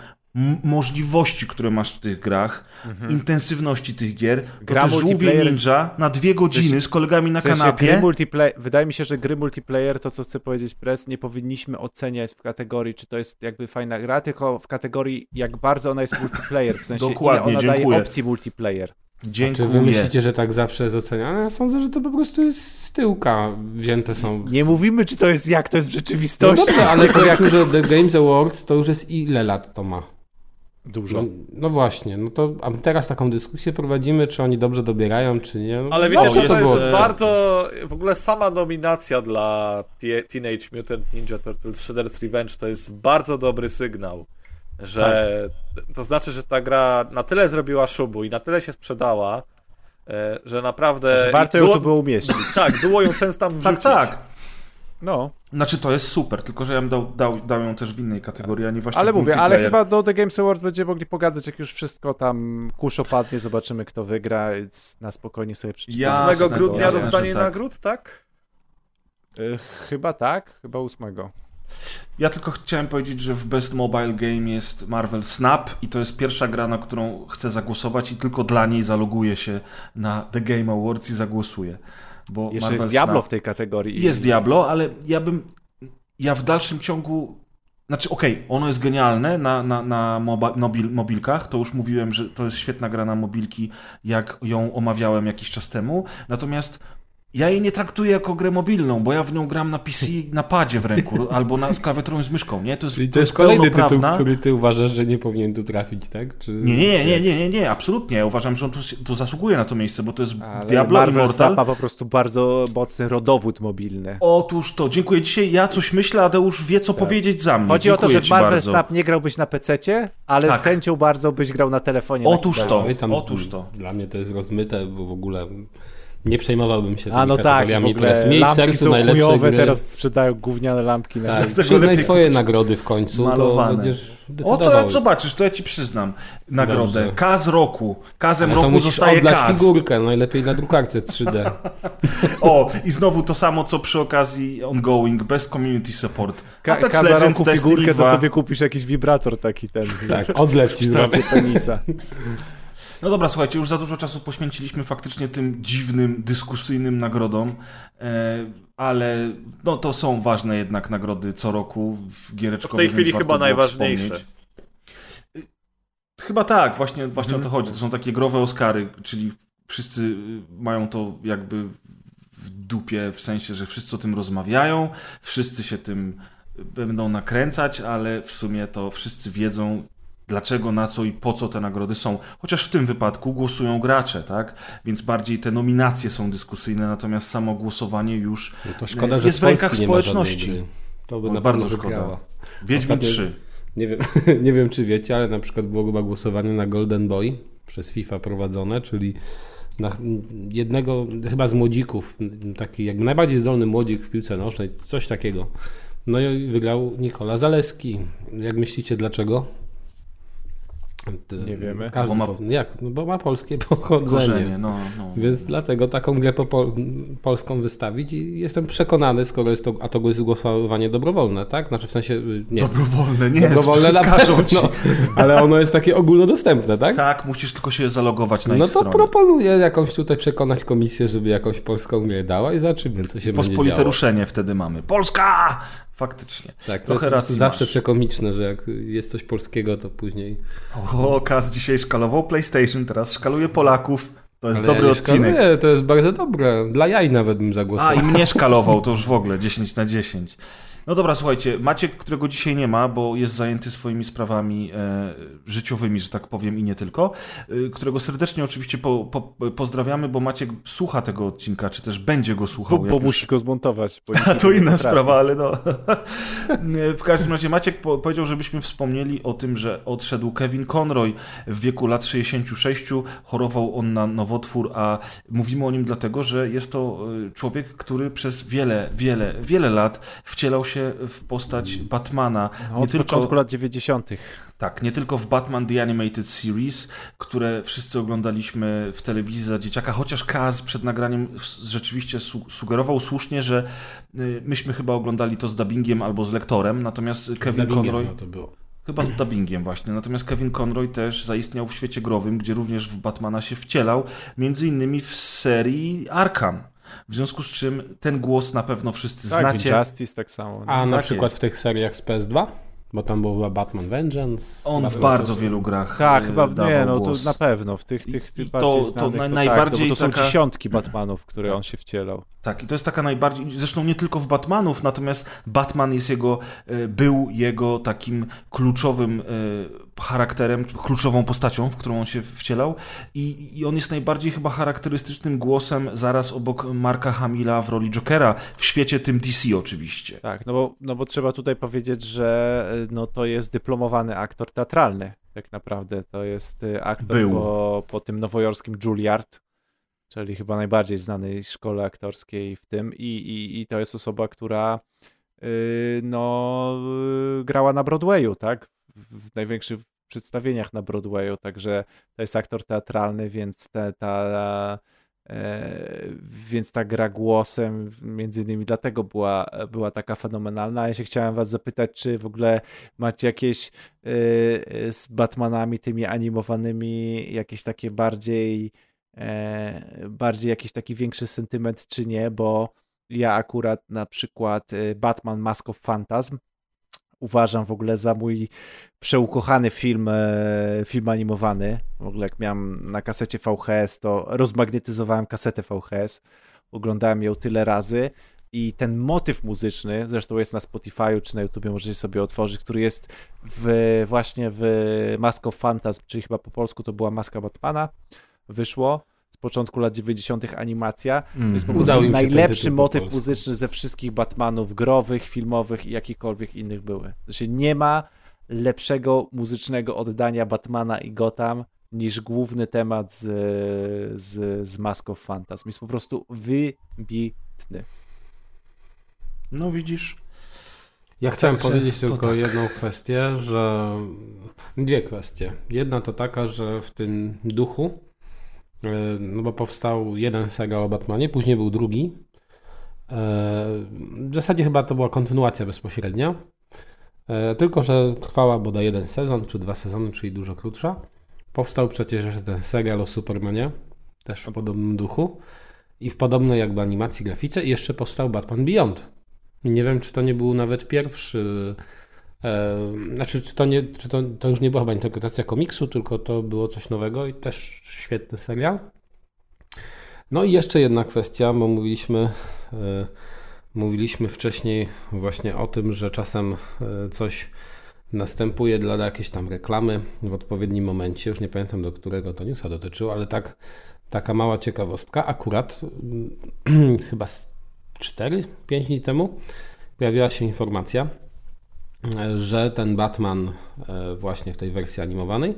możliwości, które masz w tych grach, intensywności tych gier, to Gra te żółwie ninja na dwie godziny z kolegami na W sensie kanapie... wydaje mi się, że gry multiplayer, to co chcę powiedzieć Press, nie powinniśmy oceniać w kategorii, czy to jest jakby fajna gra, tylko w kategorii, jak bardzo ona jest multiplayer, w sensie Dokładnie, ile ona dziękuję. daje opcji multiplayer. Czy Dziękuję. wy myślicie, że tak zawsze jest oceniane? Ja sądzę, że to po prostu jest z tyłka wzięte są. Nie mówimy, czy to jest jak to jest w No rzeczywistości. dobrze, ale tylko jak... powiedzmy, że The Games Awards to już jest ile lat to ma? Dużo. No, no właśnie, no to a teraz taką dyskusję prowadzimy, czy oni dobrze dobierają, czy nie. No, Ale no, wiecie, to że to jest, jest e, bardzo... W ogóle sama nominacja dla Teenage Mutant Ninja Turtles Shredder's Revenge to jest bardzo dobry sygnał, że to znaczy, że ta gra na tyle zrobiła szubu i na tyle się sprzedała, e, że naprawdę... Że warto i ją było- tu było umieścić. Tak, było ją sens tam Tak, wrzucić. tak. No, Znaczy to jest super, tylko że ja bym dał, dał, dał ją też w innej kategorii, a nie właśnie ale mówię, ale chyba do The Games Awards będziemy mogli pogadać, jak już wszystko tam kurz opadnie, zobaczymy kto wygra, więc na spokojnie sobie przeczytamy. Ja- 8 Jasne, grudnia rozdanie tak. nagród, tak? Y, Chyba tak, chyba ósmego. Ja tylko chciałem powiedzieć, że w Best Mobile Game jest Marvel Snap i to jest pierwsza gra, na którą chcę zagłosować i tylko dla niej zaloguję się na The Game Awards i zagłosuję. Bo Jeszcze Marvel jest Diablo Snap... w tej kategorii. Jest Diablo, ale ja bym... Ja w dalszym ciągu... Znaczy, okej, ono jest genialne na, na, na moba, mobil, mobilkach. To już mówiłem, że to jest świetna gra na mobilki, jak ją omawiałem jakiś czas temu. Natomiast ja jej nie traktuję jako grę mobilną, bo ja w nią gram na PC na padzie w ręku albo na, z klawiaturą i z myszką, nie? To jest, Czyli to jest kolejny tytuł, który ty uważasz, że nie powinien tu trafić, tak? Czy... Nie, nie, nie, nie, nie, nie, absolutnie. Ja uważam, że on tu, tu zasługuje na to miejsce, bo to jest Ale Diablo Marvel Immortal. Snap ma po prostu bardzo mocny rodowód mobilny. Otóż to, dziękuję. Dzisiaj ja coś myślę, Adeusz wie, co powiedzieć za mnie. Tak. Chodzi o to, Dziękuję że Marvel bardzo. Snap nie grałbyś na PC, ale Tak. z chęcią bardzo byś grał na telefonie. na Otóż kibelu. to. Tam, Otóż to. Dla mnie to jest rozmyte, bo w ogóle nie przejmowałbym się A tymi no tak, w ogóle lampki sercu są najlepsze chujowe, gry. teraz sprzedają gówniane lampki. Na Tak, Dlatego przyznaj swoje kupić nagrody w końcu, malowane. to będziesz O, decydował. to zobaczysz, to ja ci przyznam nagrodę. Dobrze. Kaz roku. Kazem No roku musisz zostaje oddać Kaz. figurkę, najlepiej na drukarce 3D. O, i znowu to samo, co przy okazji ongoing, best community support. Ka- Apex Kaza Legends, roku Destiny figurkę, to 2. sobie kupisz jakiś wibrator taki ten. Tak, odlew ci zrobię. penisa. No dobra, słuchajcie, już za dużo czasu poświęciliśmy faktycznie tym dziwnym, dyskusyjnym nagrodom, e, ale no, to są ważne jednak nagrody co roku w giereczkowie. W tej chwili chyba najważniejsze. wspomnieć. Chyba tak, właśnie, właśnie o to chodzi. To są takie growe Oscary, czyli wszyscy y, mają to jakby w dupie, w sensie, że wszyscy o tym rozmawiają, wszyscy się tym będą nakręcać, ale w sumie to wszyscy wiedzą, dlaczego, na co i po co te nagrody są. Chociaż w tym wypadku głosują gracze, tak? Więc bardziej te nominacje są dyskusyjne, natomiast samo głosowanie już No to szkoda, że jest z w rękach społeczności. To by O, na bardzo szkoda. wygrała. Wiedźmin Ostatnio- 3. Nie wiem, nie wiem, czy wiecie, ale na przykład było chyba głosowanie na Golden Boy przez FIFA prowadzone, czyli jednego chyba z młodzików, taki jakby najbardziej zdolny młodzik w piłce nożnej, coś takiego. No i wygrał Nikola Zaleski. Jak myślicie, dlaczego? Ty- Nie wiemy. Każdy Bo ma- powie- Jak? No bo ma polskie pochodzenie. Korzenie, no, no. Więc dlatego taką grę po pol polską wystawić i jestem przekonany, skoro jest to, a to jest głosowanie dobrowolne, tak? Znaczy w sensie, y, nie, Dobrowolne, nie. dobrowolne na ci. pewno, ale ono jest takie ogólnodostępne, tak? Tak, musisz tylko się zalogować na No ich to stronie. proponuję jakąś tutaj przekonać komisję, żeby jakąś polską grę dała i zobaczymy, co się będzie Pospolite działo. ruszenie wtedy mamy. Polska! Faktycznie. Tak, to Trochę prostu racji zawsze masz. przekomiczne, że jak jest coś polskiego, to później... O, Kaz dzisiaj szkalował PlayStation, teraz szkaluje Polaków. To jest Ale dobry ja nie odcinek. szkaluję, to jest bardzo dobre. Dla jaj nawet bym A, zagłosował. i mnie szkalował, to już w ogóle 10 na 10. No dobra, słuchajcie, Maciek, którego dzisiaj nie ma, bo jest zajęty swoimi sprawami e, życiowymi, że tak powiem, i nie tylko, e, którego serdecznie oczywiście po, po, pozdrawiamy, bo Maciek słucha tego odcinka, czy też będzie go słuchał. Bo, bo już- musi go zmontować. A to inna sprawa, ale no. w każdym razie Maciek po powiedział, żebyśmy wspomnieli o tym, że odszedł Kevin Conroy w wieku lat 66. Chorował on na nowotwór, a mówimy o nim dlatego, że jest to y, człowiek, który przez wiele, wiele, wiele lat wcielał się w postać Batmana. No, nie tylko początku lat 90. tak, nie tylko w Batman The Animated Series, które wszyscy oglądaliśmy w telewizji za dzieciaka, chociaż Kaz przed nagraniem rzeczywiście su sugerował słusznie, że y, myśmy chyba oglądali to z dubbingiem albo z lektorem, natomiast Kevin Conroy... no to było. Chyba z dubbingiem właśnie. Natomiast Kevin Conroy też zaistniał w świecie growym, gdzie również w Batmana się wcielał, między innymi w serii Arkham. W związku z czym ten głos na pewno wszyscy Tak, znacie. Injustice tak samo. A na Tak przykład jest. w tych seriach z PS2? Bo tam był Batman Vengeance. On w bardzo wielu grach Tak, y, chyba w, dawał nie, no głos. to na pewno. W tych, tych, tych i bardziej to- to znanych, naj- to, najbardziej tak, no, bo to taka- są dziesiątki Batmanów, w które on się wcielał. Tak, i to jest taka najbardziej, zresztą nie tylko w Batmanów, natomiast Batman jest jego, e, był jego takim kluczowym e, charakterem, kluczową postacią, w którą on się wcielał i, i on jest najbardziej chyba charakterystycznym głosem zaraz obok Marka Hamila w roli Jokera, w świecie tym DC oczywiście. Tak, no bo, no bo trzeba tutaj powiedzieć, że y, no to jest dyplomowany aktor teatralny. Tak naprawdę to jest aktor. Po, po tym nowojorskim Juilliard, czyli chyba najbardziej znanej szkole aktorskiej w tym i, i, i to jest osoba, która y, no y, grała na Broadwayu, tak? W, największych przedstawieniach na Broadwayu, także to jest aktor teatralny, więc ta E, więc ta gra głosem między innymi dlatego była, była taka fenomenalna. Ja się chciałem was zapytać, czy w ogóle macie jakieś e, z Batmanami tymi animowanymi jakieś takie bardziej bardziej jakiś taki większy sentyment, czy nie, bo ja akurat na przykład e, Batman Mask of Phantasm uważam w ogóle za mój przeukochany film, e, film animowany. W ogóle jak miałem na kasecie VHS, to rozmagnetyzowałem kasetę VHS, oglądałem ją tyle razy i ten motyw muzyczny, zresztą jest na Spotify'u czy na YouTubie, możecie sobie otworzyć, który jest w, właśnie w Mask of Phantasm, czyli chyba po polsku to była Maska Batmana, wyszło z początku lat 90. animacja. To jest po. Udało prostu najlepszy po motyw muzyczny ze wszystkich Batmanów growych, filmowych i jakichkolwiek innych były. Znaczy nie ma lepszego muzycznego oddania Batmana i Gotham niż główny temat z, z, z Mask of Phantasm. Jest po prostu wybitny. No widzisz. Ja chciałem Także powiedzieć tylko tak. jedną kwestię, że dwie kwestie. Jedna to taka, że w tym duchu, no bo powstał jeden serial o Batmanie, później był drugi. E, W zasadzie chyba to była kontynuacja bezpośrednia. E, Tylko, że trwała bodaj jeden sezon, czy dwa sezony, czyli dużo krótsza. Powstał przecież jeszcze ten serial o Supermanie, też w podobnym duchu. I w podobnej jakby animacji grafice. I jeszcze powstał Batman Beyond. Nie wiem, czy to nie był nawet pierwszy. E, znaczy, czy, to, nie, czy to, to już nie była chyba interpretacja komiksu, tylko to było coś nowego i też świetny serial. No i jeszcze jedna kwestia, bo mówiliśmy, e, mówiliśmy wcześniej właśnie o tym, że czasem e, coś następuje dla jakiejś tam reklamy w odpowiednim momencie. Już nie pamiętam, do którego to newsa dotyczyło, ale tak, taka mała ciekawostka. Akurat mm, chyba z 4-5 dni temu pojawiła się informacja, że ten Batman e, właśnie w tej wersji animowanej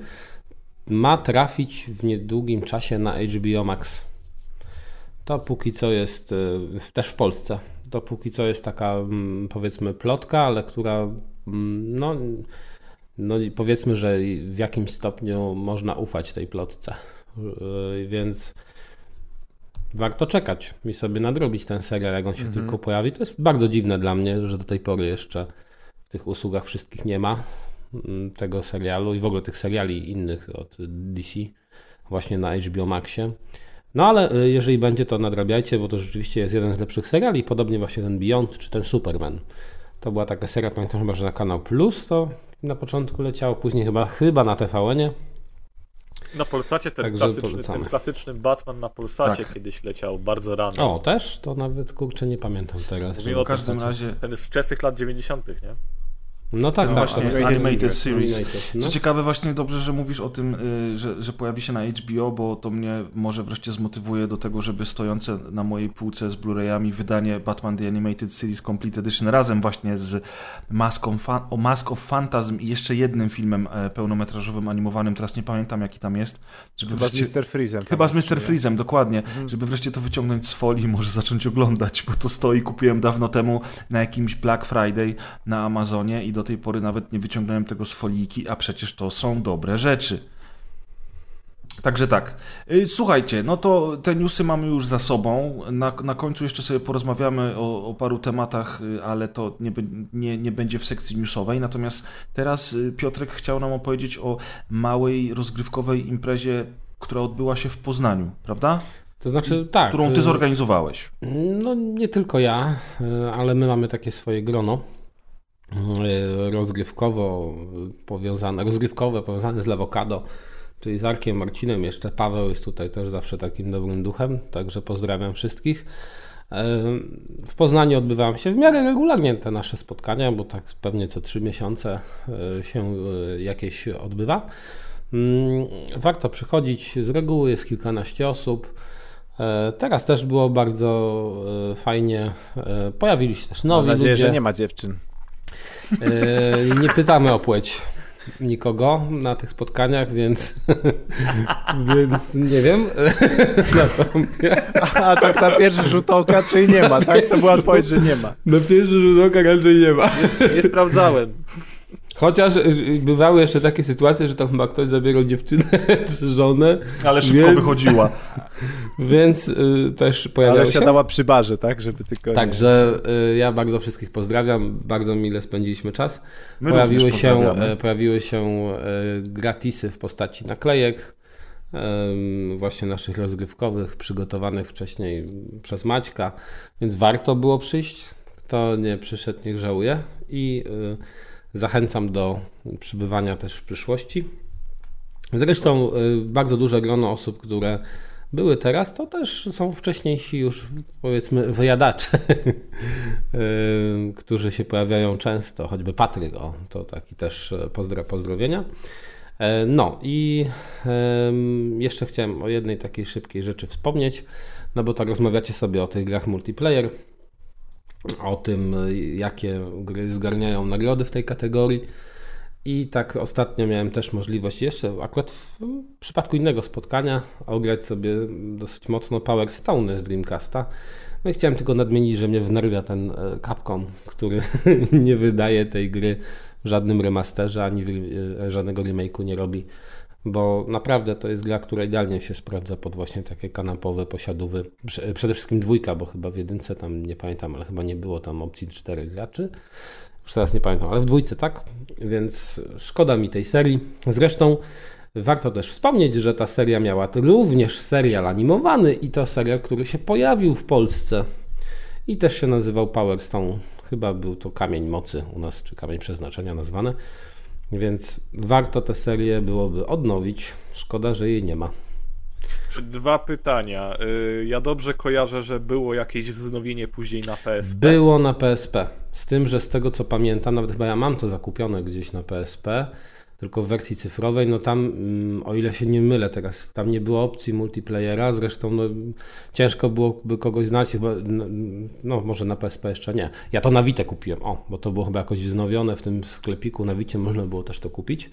ma trafić w niedługim czasie na HBO Max. To póki co jest e, też w Polsce. To póki co jest taka mm, powiedzmy plotka, ale która mm, no, no powiedzmy, że w jakimś stopniu można ufać tej plotce. E, Więc warto czekać i sobie nadrobić ten serial, jak on się tylko pojawi. To jest bardzo dziwne dla mnie, że do tej pory jeszcze tych usługach wszystkich nie ma mm, tego serialu i w ogóle tych seriali innych od DC właśnie na HBO Maxie. No ale y, jeżeli będzie, to nadrabiajcie, bo to rzeczywiście jest jeden z lepszych seriali, podobnie właśnie ten Beyond czy ten Superman. To była taka seria, pamiętam chyba, że na Kanał Plus to na początku leciało, później chyba, chyba na TVN-ie. Na Polsacie ten, Także klasyczny, ten klasyczny Batman na Polsacie Tak. kiedyś leciał bardzo rano. O, też? To nawet kurczę nie pamiętam teraz. Mówimy o W każdym razie, Ten z wczesnych lat 90., nie? No tak, No tak. właśnie, jest Animated Series. Animated, co No. ciekawe, właśnie dobrze, że mówisz o tym, y, że, że pojawi się na HBO, bo to mnie może wreszcie zmotywuje do tego, żeby stojące na mojej półce z Blu-rayami wydanie Batman The Animated Series Complete Edition razem właśnie z Mask of, Mask of Phantasm i jeszcze jednym filmem e, pełnometrażowym animowanym, teraz nie pamiętam jaki tam jest, żeby Chyba z wreszcie... Mr. Freezem. Chyba z Mr. Freezem, dokładnie. Mhm. Żeby wreszcie to wyciągnąć z folii i może zacząć oglądać, bo to stoi, kupiłem dawno temu na jakimś Black Friday na Amazonie i do tej pory nawet nie wyciągnąłem tego z foliki, a przecież to są dobre rzeczy. Także tak. Y, Słuchajcie, no to te newsy mamy już za sobą. Na, na końcu jeszcze sobie porozmawiamy o, o paru tematach, y, ale to nie, nie, nie będzie w sekcji newsowej. Natomiast teraz y, Piotrek chciał nam opowiedzieć o małej rozgrywkowej imprezie, która odbyła się w Poznaniu, prawda? To znaczy, tak. Którą ty zorganizowałeś. No nie tylko ja, ale my mamy takie swoje grono rozgrywkowo powiązane, rozgrywkowe powiązane z Lawokado, czyli z Arkiem Marcinem. Jeszcze Paweł jest tutaj też zawsze takim dobrym duchem, także pozdrawiam wszystkich. Y, W Poznaniu odbywają się w miarę regularnie te nasze spotkania, bo tak pewnie co trzy miesiące y, się jakieś odbywa. Mm, Warto przychodzić, z reguły jest kilkanaście osób. E, Teraz też było bardzo e, fajnie. E, Pojawili się też Mam nowi nadzieję, ludzie. że nie ma dziewczyn. E, Nie pytamy o płeć nikogo na tych spotkaniach, więc, więc nie wiem. A tak na pierwszy rzut oka, czyli nie ma, tak? To była odpowiedź, że nie ma. na pierwszy rzut oka raczej nie ma. Nie sprawdzałem. Chociaż y, bywały jeszcze takie sytuacje, że tam chyba ktoś zabierał dziewczynę czy żonę, Ale szybko Więc- wychodziła. więc y, też pojawiały Ale się. siadała przy barze, tak? Żeby tylko... Także y, ja bardzo wszystkich pozdrawiam, bardzo mile spędziliśmy czas. My pojawiły się, e, pojawiły się e, gratisy w postaci naklejek, właśnie naszych rozgrywkowych, przygotowanych wcześniej przez Maćka, więc warto było przyjść. Kto nie przyszedł, niech żałuje i e, zachęcam do przybywania też w przyszłości. Zresztą e, bardzo duże grono osób, które były teraz, to też są wcześniejsi już powiedzmy wyjadacze, y, którzy się pojawiają często, choćby Patryk, o, to taki też e, pozdra, pozdrowienia. E, No i jeszcze chciałem o jednej takiej szybkiej rzeczy wspomnieć, no bo tak rozmawiacie sobie o tych grach multiplayer, o tym y, jakie gry zgarniają nagrody w tej kategorii. I tak ostatnio miałem też możliwość jeszcze, akurat w przypadku innego spotkania, ograć sobie dosyć mocno Power Stone z Dreamcasta. No i chciałem tylko nadmienić, że mnie wnerwia ten e, Capcom, który nie wydaje tej gry w żadnym remasterze, ani e, żadnego remake'u nie robi, bo naprawdę to jest gra, która idealnie się sprawdza pod właśnie takie kanapowe posiadówy. Prze- Przede wszystkim dwójka, bo chyba w jedynce tam nie pamiętam, ale chyba nie było tam opcji czterech graczy. Już teraz nie pamiętam, ale w dwójce tak, więc szkoda mi tej serii. Zresztą warto też wspomnieć, że ta seria miała również serial animowany i to serial, który się pojawił w Polsce i też się nazywał Power Stone. Chyba był to Kamień Mocy u nas, czy Kamień Przeznaczenia nazwane. Więc warto tę serię byłoby odnowić. Szkoda, że jej nie ma. Dwa pytania. Y, Ja dobrze kojarzę, że było jakieś wznowienie później na PSP. Było na PSP. Z tym, że z tego co pamiętam, nawet chyba ja mam to zakupione gdzieś na PSP, tylko w wersji cyfrowej, no tam, mm, o ile się nie mylę teraz, tam nie było opcji multiplayera, zresztą no, ciężko byłoby kogoś znaleźć, chyba, no może na PSP jeszcze nie. Ja to na Vita kupiłem, o, bo to było chyba jakoś wznowione w tym sklepiku, na Vicie można było też to kupić.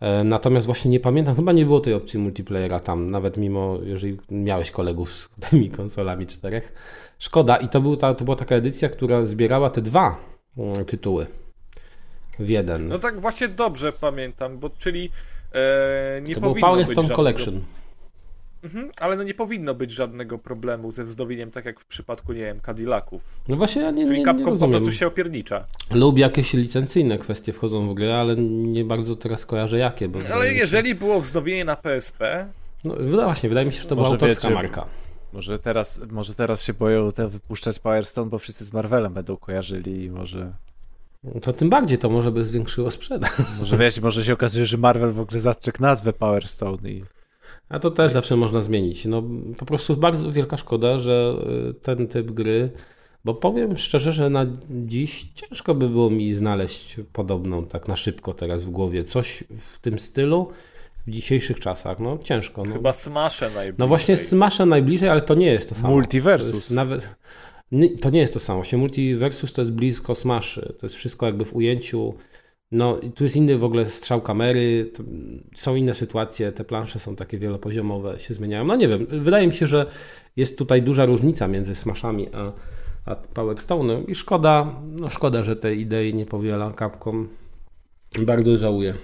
E, Natomiast właśnie nie pamiętam, chyba nie było tej opcji multiplayera tam, nawet mimo, jeżeli miałeś kolegów z tymi konsolami czterech. Szkoda i to, był ta, to była taka edycja, która zbierała te dwa mm, tytuły w jeden. No tak właśnie dobrze pamiętam, bo czyli e, nie to był powinno Power być Stone żadnego... Collection. Mhm, ale no nie powinno być żadnego problemu ze wznowieniem, tak jak w przypadku, nie wiem, Cadillaków. No właśnie ja nie, Czyli nie, nie Capcom po prostu się opiernicza. Lub jakieś licencyjne kwestie wchodzą w grę, ale nie bardzo teraz kojarzę jakie. Bo Ale jeżeli było wznowienie na PSP, No właśnie, wydaje mi się, że to była autorska wiecie- marka. Może teraz, może teraz się boją te wypuszczać Power Stone, bo wszyscy z Marvelem będą kojarzyli i może... To tym bardziej to może by zwiększyło sprzedaż. Może wiesz, może się okazuje, że Marvel w ogóle zastrzegł nazwę Power Stone i A to też zawsze można zmienić. No, po prostu bardzo wielka szkoda, że y, ten typ gry, bo powiem szczerze, że na dziś ciężko by było mi znaleźć podobną tak na szybko teraz w głowie. Coś w tym stylu w dzisiejszych czasach. No ciężko. No, Chyba Smasze najbliżej. no właśnie Smasha najbliżej, ale to nie jest to samo. Multiversus. To jest nawet... To nie jest to samo. Się Multiversus to jest blisko Smaszy. To jest wszystko jakby w ujęciu. No tu jest inny w ogóle strzał kamery, są inne sytuacje, te plansze są takie wielopoziomowe, się zmieniają. No nie wiem, wydaje mi się, że jest tutaj duża różnica między Smashami a, a Power i szkoda, no szkoda, że tej idei nie powiela Capcom. Bardzo żałuję,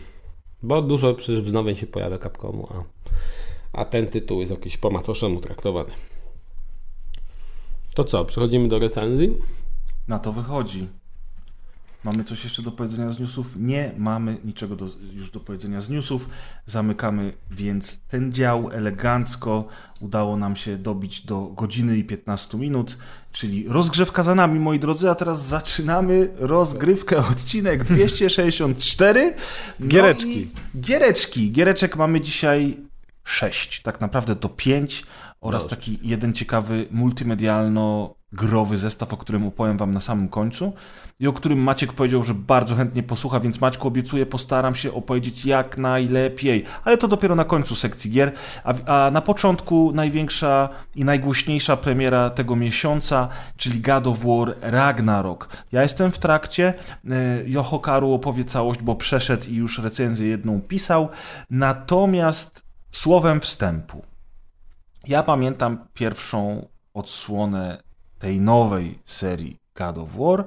bo dużo przecież wznowień się pojawia Capcomu, a, a ten tytuł jest jakiś po macoszemu traktowany. To co, przechodzimy do recenzji? Na to wychodzi. Mamy coś jeszcze do powiedzenia z newsów? Nie mamy niczego do, już do powiedzenia z newsów. Zamykamy więc ten dział elegancko. Udało nam się dobić do godziny i 15 minut, czyli rozgrzewka za nami, moi drodzy. A teraz zaczynamy rozgrywkę, odcinek 264. No Giereczki. Giereczki. Giereczek mamy dzisiaj 6, tak naprawdę to 5 oraz taki jeden ciekawy multimedialno-growy zestaw, o którym opowiem wam na samym końcu i o którym Maciek powiedział, że bardzo chętnie posłucha, więc Maćku obiecuję, postaram się opowiedzieć jak najlepiej, ale to dopiero na końcu sekcji gier, a, a na początku największa i najgłośniejsza premiera tego miesiąca, czyli God of War Ragnarok. Ja jestem w trakcie, e, Joho Karu opowie całość, bo przeszedł i już recenzję jedną pisał, natomiast słowem wstępu. Ja pamiętam pierwszą odsłonę tej nowej serii God of War.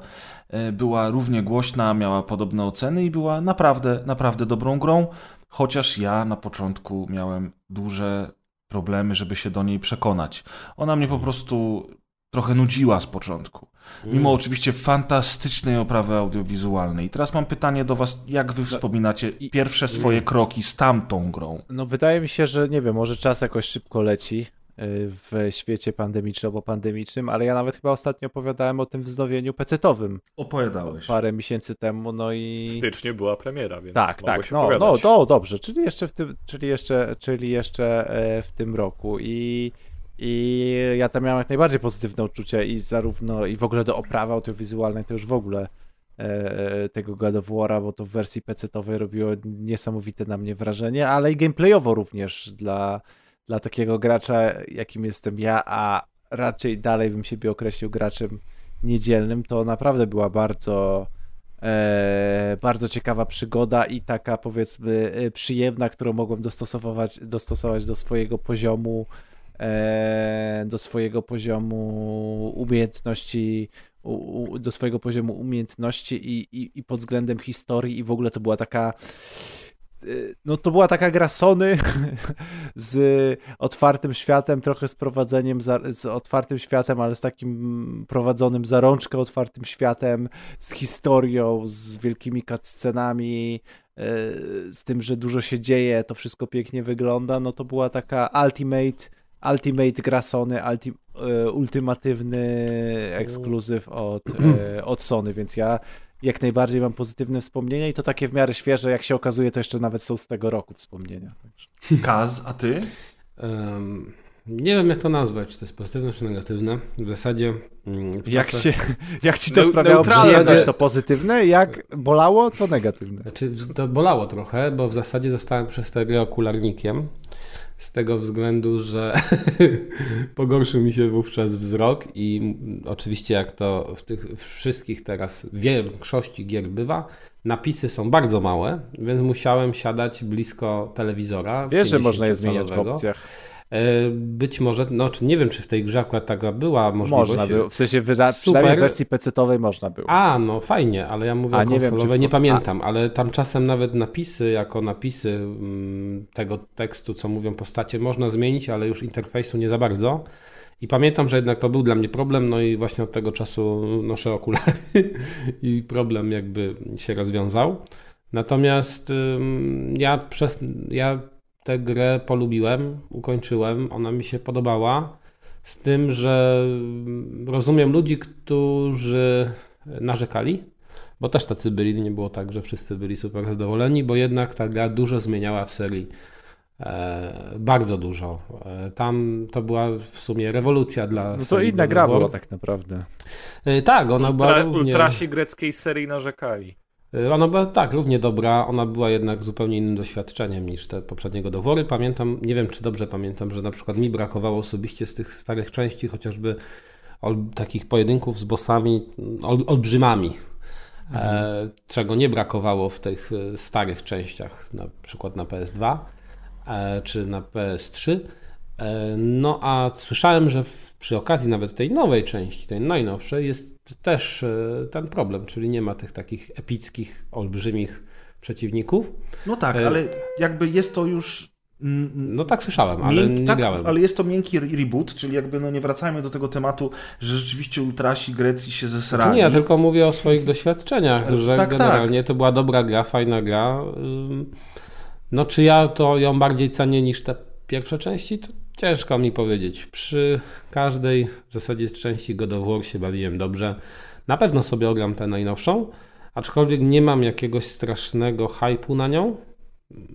E, Była równie głośna, miała podobne oceny i była naprawdę, naprawdę dobrą grą, chociaż ja na początku miałem duże problemy, żeby się do niej przekonać. Ona mnie po prostu trochę nudziła z początku. Mimo oczywiście fantastycznej oprawy audiowizualnej. I teraz mam pytanie do Was, jak Wy wspominacie pierwsze swoje kroki z tamtą grą? No wydaje mi się, że nie wiem, może czas jakoś szybko leci y, w świecie pandemicznym albo pandemicznym, ale ja nawet chyba ostatnio opowiadałem o tym wznowieniu pecetowym Opowiadałeś. parę miesięcy temu, no i... W styczniu była premiera, więc Tak, tak, no, no, opowiadać. no, dobrze, czyli jeszcze w tym, czyli jeszcze, czyli jeszcze e, w tym roku i, i ja tam miałem jak najbardziej pozytywne uczucia i zarówno, i w ogóle do oprawy audiowizualnej to już w ogóle e, e, tego God of War'a, bo to w wersji PC-towej robiło niesamowite na mnie wrażenie, ale i gameplayowo również dla, dla takiego gracza, jakim jestem ja, a raczej dalej bym siebie określił graczem niedzielnym, to naprawdę była bardzo e, bardzo ciekawa przygoda i taka powiedzmy e, przyjemna, którą mogłem dostosować, dostosować do swojego poziomu do swojego poziomu umiejętności do swojego poziomu umiejętności i, i, i pod względem historii i w ogóle to była taka y, no to była taka gra Sony z otwartym światem, trochę z prowadzeniem, za, z otwartym światem, ale z takim prowadzonym za rączkę otwartym światem, z historią, z wielkimi cutscenami, y, z tym, że dużo się dzieje, to wszystko pięknie wygląda, no to była taka ultimate Ultimate gra Sony, ulti, e, ultimatywny ekskluzyw od, e, od Sony, więc ja jak najbardziej mam pozytywne wspomnienia i to takie w miarę świeże, jak się okazuje, to jeszcze nawet są z tego roku wspomnienia. Kaz, a ty? Em, nie wiem, jak to nazwać, czy to jest pozytywne, czy negatywne. W zasadzie. mm, w Jak, czasach- się, jak ci to sprawiało przyjemność, to pozytywne, jak bolało, to negatywne. Znaczy, to bolało trochę, bo w zasadzie zostałem przez tę grę okularnikiem. Z tego względu, że pogorszył mi się wówczas wzrok i oczywiście jak to w tych wszystkich teraz większości gier bywa, napisy są bardzo małe, więc musiałem siadać blisko telewizora. Wiesz, że można je 50-calowego. zmieniać w opcjach. E, Być może, no czy nie wiem, czy w tej grze akurat taka była możliwość. Można było, w sensie wyda, przynajmniej w wersji PC-towej można było. A, no fajnie, ale ja mówię A o nie wiem, w- nie pamiętam, ale tam czasem nawet napisy, jako napisy mm, tego tekstu, co mówią postacie, można zmienić, ale już interfejsu nie za bardzo. I pamiętam, że jednak to był dla mnie problem, no i właśnie od tego czasu noszę okulary i problem jakby się rozwiązał. Natomiast ja przez, ja tę grę polubiłem, ukończyłem, ona mi się podobała. Z tym, że rozumiem ludzi, którzy narzekali, bo też tacy byli, nie było tak, że wszyscy byli super zadowoleni, bo jednak ta gra dużo zmieniała w serii E, bardzo dużo. E, tam to była w sumie rewolucja dla. No to inna gra była tak naprawdę. E, tak, ona była. Ultra, Równie, ultrasi greckiej serii narzekali. E, ona była tak, równie dobra. Ona była jednak zupełnie innym doświadczeniem niż te poprzedniego dowory. Pamiętam, nie wiem czy dobrze pamiętam, że na przykład mi brakowało osobiście z tych starych części chociażby ol, takich pojedynków z bossami, ol, olbrzymami. E, czego nie brakowało w tych e, starych częściach, na przykład na PS2 e, czy na PS3. E, no a słyszałem, że przy okazji nawet tej nowej części, tej najnowszej, jest też e, ten problem, czyli nie ma tych takich epickich, olbrzymich przeciwników. No tak, E, ale jakby jest to już... No tak słyszałem, ale Mięk- nie tak, grałem. ale jest to miękki re- reboot, czyli jakby no nie wracajmy do tego tematu, że rzeczywiście ultrasi Grecji się Znaczy zesrali. nie, ja tylko mówię o swoich doświadczeniach, że Tak, generalnie to była dobra gra, fajna gra. No czy ja to ją bardziej cenię niż te pierwsze części, to ciężko mi powiedzieć. Przy każdej w zasadzie z części God of War się bawiłem dobrze. Na pewno sobie ogram tę najnowszą, aczkolwiek nie mam jakiegoś strasznego hypu na nią.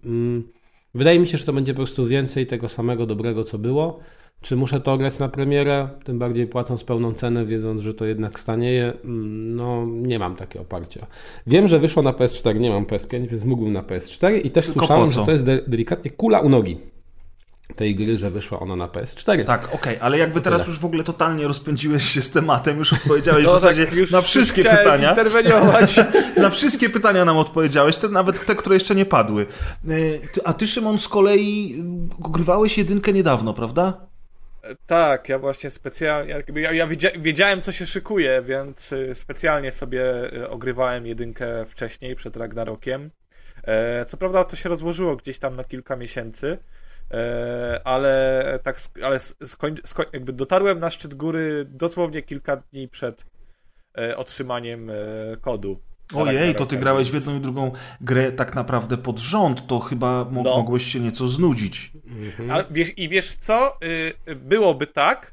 Ym, Wydaje mi się, że to będzie po prostu więcej tego samego dobrego, co było. Czy muszę to grać na premierę, tym bardziej płacąc pełną cenę, wiedząc, że to jednak stanieje? Mm, No, nie mam takiego oparcia. Wiem, że wyszło na PS4, nie mam PS5, więc mógłbym na PS4 i też Tylko słyszałem, że to jest de- delikatnie kula u nogi tej gry, że wyszła ona na PS4. Tak, okej, ale jakby teraz już w ogóle totalnie rozpędziłeś się z tematem, już odpowiedziałeś No w zasadzie tak, już na wszystkie pytania. interweniować. Na wszystkie pytania nam odpowiedziałeś, te, nawet te, które jeszcze nie padły. Ty- A ty, Szymon, z kolei y, grywałeś jedynkę niedawno, prawda? Tak, ja właśnie specjalnie, ja, ja wiedzia, wiedziałem co się szykuje, więc y, specjalnie sobie y, ogrywałem jedynkę wcześniej, przed Ragnarokiem. E, co prawda to się rozłożyło gdzieś tam na kilka miesięcy, e, ale tak, ale skoń, skoń, jakby dotarłem na szczyt góry dosłownie kilka dni przed e, otrzymaniem e, kodu. Ojej, to ty grałeś w jedną i drugą grę tak naprawdę pod rząd, to chyba mo- No. mogłeś się nieco znudzić. Ale wiesz, I wiesz co? Y, byłoby tak,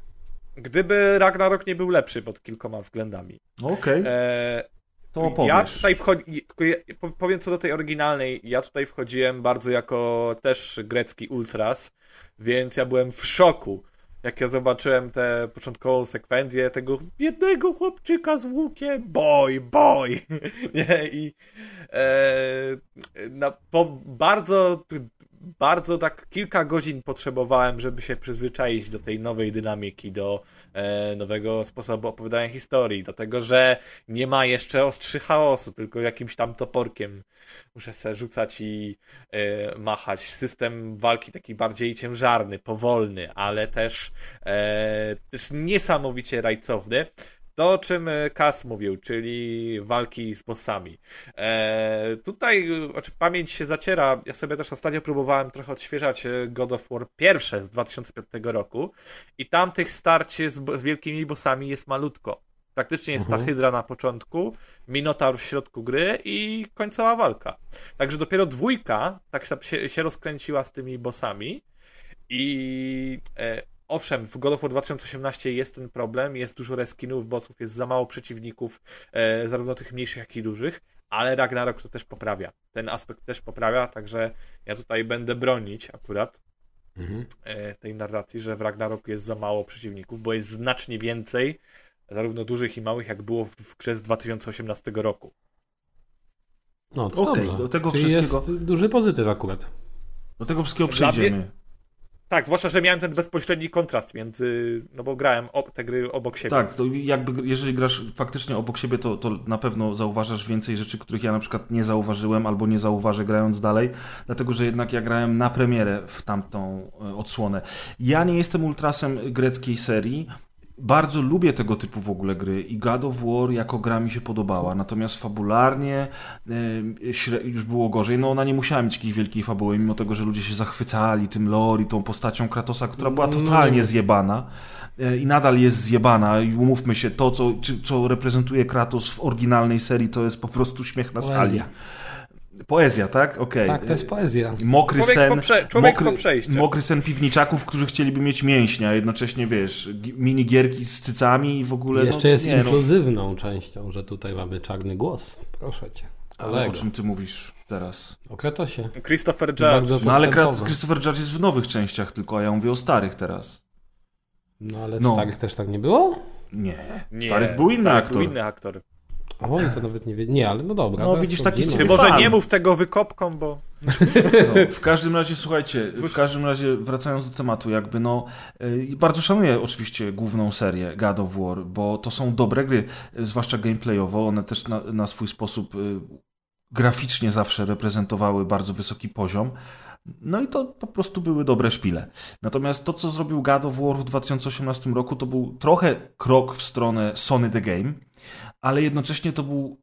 gdyby Ragnarok nie był lepszy pod kilkoma względami. Okej, E, to Ja opowiesz. tutaj wchodzi, ja, powiem co do tej oryginalnej. Ja tutaj wchodziłem bardzo jako też grecki ultras, więc ja byłem w szoku. Jak ja zobaczyłem tę początkową sekwencję tego jednego chłopczyka z łukiem, boy, boy, nie, i e, na, po bardzo, bardzo tak kilka godzin potrzebowałem, żeby się przyzwyczaić do tej nowej dynamiki, do nowego sposobu opowiadania historii, do tego, że nie ma jeszcze ostrzy chaosu, tylko jakimś tam toporkiem muszę se rzucać i e, machać. System walki taki bardziej ciężarny, powolny, ale też, e, też niesamowicie rajcowny. To, o czym e, Kas mówił, czyli walki z bossami. E, tutaj oczy- pamięć się zaciera. Ja sobie też ostatnio próbowałem trochę odświeżać e, God of War pierwsze z 2005 roku i tam tych starć z wielkimi bossami jest malutko. Praktycznie jest ta hydra na początku, minotaur w środku gry i końcowa walka. Także dopiero dwójka tak się, się rozkręciła z tymi bossami i e, owszem, w God of War 2018 jest ten problem, jest dużo reskinów bossów, jest za mało przeciwników, e, zarówno tych mniejszych, jak i dużych, ale Ragnarok to też poprawia. Ten aspekt też poprawia, także ja tutaj będę bronić akurat Mhm. e, tej narracji, że w Ragnaroku jest za mało przeciwników, bo jest znacznie więcej, zarówno dużych i małych, jak było w, w grze z 2018 roku. No, to Okej, dobrze. do tego Czyli wszystkiego- jest duży pozytyw akurat. Do tego wszystkiego Dla przejdziemy. Tak, zwłaszcza, że miałem ten bezpośredni kontrast między, no bo grałem ob, te gry obok siebie. Tak, to jakby jeżeli grasz faktycznie obok siebie, to, to na pewno zauważasz więcej rzeczy, których ja na przykład nie zauważyłem albo nie zauważę grając dalej, dlatego że jednak ja grałem na premierę w tamtą e, odsłonę. Ja nie jestem ultrasem greckiej serii. Bardzo lubię tego typu w ogóle gry i God of War jako gra mi się podobała, natomiast fabularnie już było gorzej. No ona nie musiała mieć jakiejś wielkiej fabuły, mimo tego, że ludzie się zachwycali tym lore i tą postacią Kratosa, która była No. totalnie zjebana e, i nadal jest zjebana i umówmy się, to co, co reprezentuje Kratos w oryginalnej serii to jest po prostu śmiech na sali. Poezja. Poezja, tak? Okej. Tak, to jest poezja. Mokry Człowiek sen, po prze- człowiek mokry, po przejściu. mokry sen piwniczaków, którzy chcieliby mieć mięśnia, a jednocześnie wiesz, gi- minigierki z cycami i w ogóle. Jeszcze no, jest nie, no. inkluzywną częścią, że tutaj mamy czarny głos. Proszę cię. Ale o Kolego. czym ty mówisz teraz? O Kratosie. Christopher Judge. No ale. Christopher Judge jest w nowych częściach tylko, a ja mówię o starych teraz. No ale w No. starych też tak nie było? Nie, Nie, starych był inny starych aktor. Był inny aktor. O, to nawet nie wie. Nie, ale no dobra. No, widzisz, taki. Ty może fan. nie mów tego wykopkom, bo... No, w każdym razie, słuchajcie, w każdym razie wracając do tematu, jakby no, y, bardzo szanuję oczywiście główną serię God of War, bo to są dobre gry, y, zwłaszcza gameplayowo, one też na, na swój sposób y, graficznie zawsze reprezentowały bardzo wysoki poziom. No i to po prostu były dobre szpile. Natomiast to, co zrobił God of War w 2018 roku, to był trochę krok w stronę Sony The Game, ale jednocześnie to był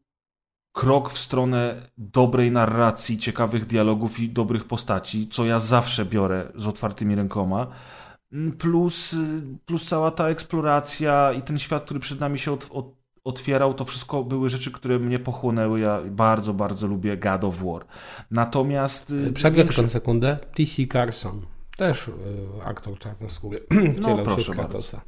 krok w stronę dobrej narracji, ciekawych dialogów i dobrych postaci, co ja zawsze biorę z otwartymi rękoma. Mm, Plus, y, plus cała ta eksploracja i ten świat, który przed nami się od, od, otwierał, to wszystko były rzeczy, które mnie pochłonęły. Ja bardzo, bardzo lubię God of War. Natomiast. y, Przerwę większy- tylko na sekundę. T.C. Carson. Też y, aktor czarnoskóry. Się proszę w Kratosa.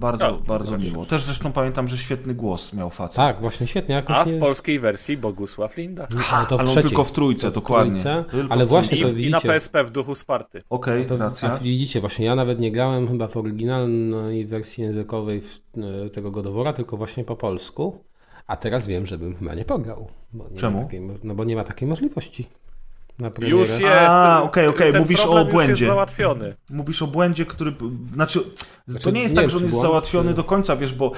Bardzo, O, bardzo proszę. miło. Też zresztą pamiętam, że świetny głos miał facet. Tak, właśnie świetnie. Jakoś A nie... w polskiej wersji Bogusław Linda. ale to w ale on trzeciej. tylko w trójce, To dokładnie. trójce, Tylko ale w właśnie trójce. to I, I na. PSP w duchu Sparty. Okej, To, a racja. widzicie, właśnie ja nawet nie grałem chyba w oryginalnej wersji językowej e, tego Godowora, tylko właśnie po polsku. A teraz wiem, żebym chyba nie pograł. Bo nie Czemu? Takiej, no bo nie ma takiej możliwości. Na premierę. Już jest. A, okej, okej, ten mówisz o już błędzie. jest załatwiony. Mówisz o błędzie, który. Znaczy, to Znaczy, nie jest nie tak, wiem, że on jest błąd, załatwiony czy- do końca, wiesz, bo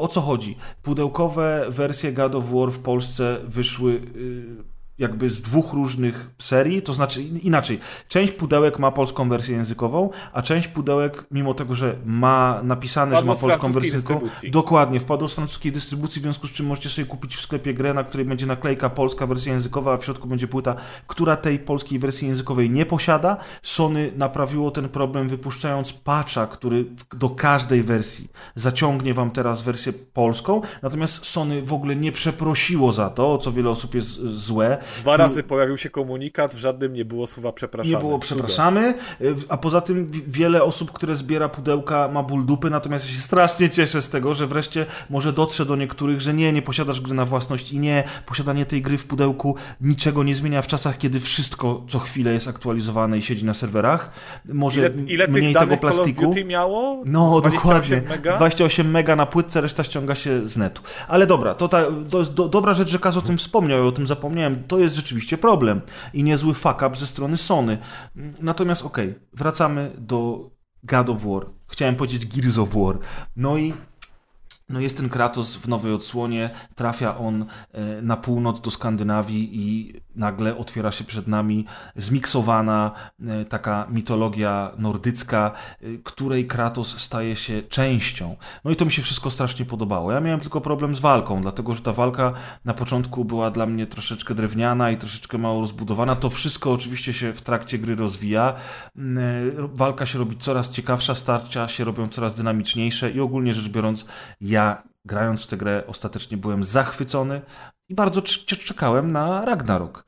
o co chodzi? Pudełkowe wersje God of War w Polsce wyszły y, jakby z dwóch różnych serii, to znaczy in- inaczej. Część pudełek ma polską wersję językową, a część pudełek, mimo tego, że ma napisane, Wpadło że ma polską wersję językową, dokładnie, wpadło z francuskiej dystrybucji, w związku z czym możecie sobie kupić w sklepie grę, na której będzie naklejka polska wersja językowa, a w środku będzie płyta, która tej polskiej wersji językowej nie posiada. Sony naprawiło ten problem wypuszczając patcha, który do każdej wersji zaciągnie wam teraz wersję polską, natomiast Sony w ogóle nie przeprosiło za to, o co wiele osób jest y, złe. Dwa razy pojawił się komunikat, w żadnym nie było słowa przepraszamy. Nie było przepraszamy, y, a poza tym wi- wiele osób, które zbiera pudełka ma ból dupy, natomiast ja się strasznie cieszę z tego, że wreszcie może dotrze do niektórych, że nie, nie posiadasz gry na własność i nie, posiadanie tej gry w pudełku niczego nie zmienia w czasach, kiedy wszystko co chwilę jest aktualizowane i siedzi na serwerach. Może Ile, ile mniej tego danych Call of plastiku. Duty miało? No, 28 dokładnie. Mega? 28 mega na płytce, reszta ściąga się z netu. Ale dobra, to, ta, to jest do, dobra rzecz, że Kaz o tym wspomniał, ja o tym zapomniałem. To jest rzeczywiście problem i niezły fuck up ze strony Sony. Natomiast okej, wracamy do God of War. Chciałem powiedzieć Gears of War. No i no jest ten Kratos w nowej odsłonie, trafia on e, na północ do Skandynawii i nagle otwiera się przed nami zmiksowana e, taka mitologia nordycka, e, której Kratos staje się częścią. No i to mi się wszystko strasznie podobało. Ja miałem tylko problem z walką, dlatego że ta walka na początku była dla mnie troszeczkę drewniana i troszeczkę mało rozbudowana. To wszystko oczywiście się w trakcie gry rozwija. Mm, e, Walka się robi coraz ciekawsza, starcia się robią coraz dynamiczniejsze i ogólnie rzecz biorąc, ja grając w tę grę ostatecznie byłem zachwycony i bardzo cz- czekałem na Ragnarok.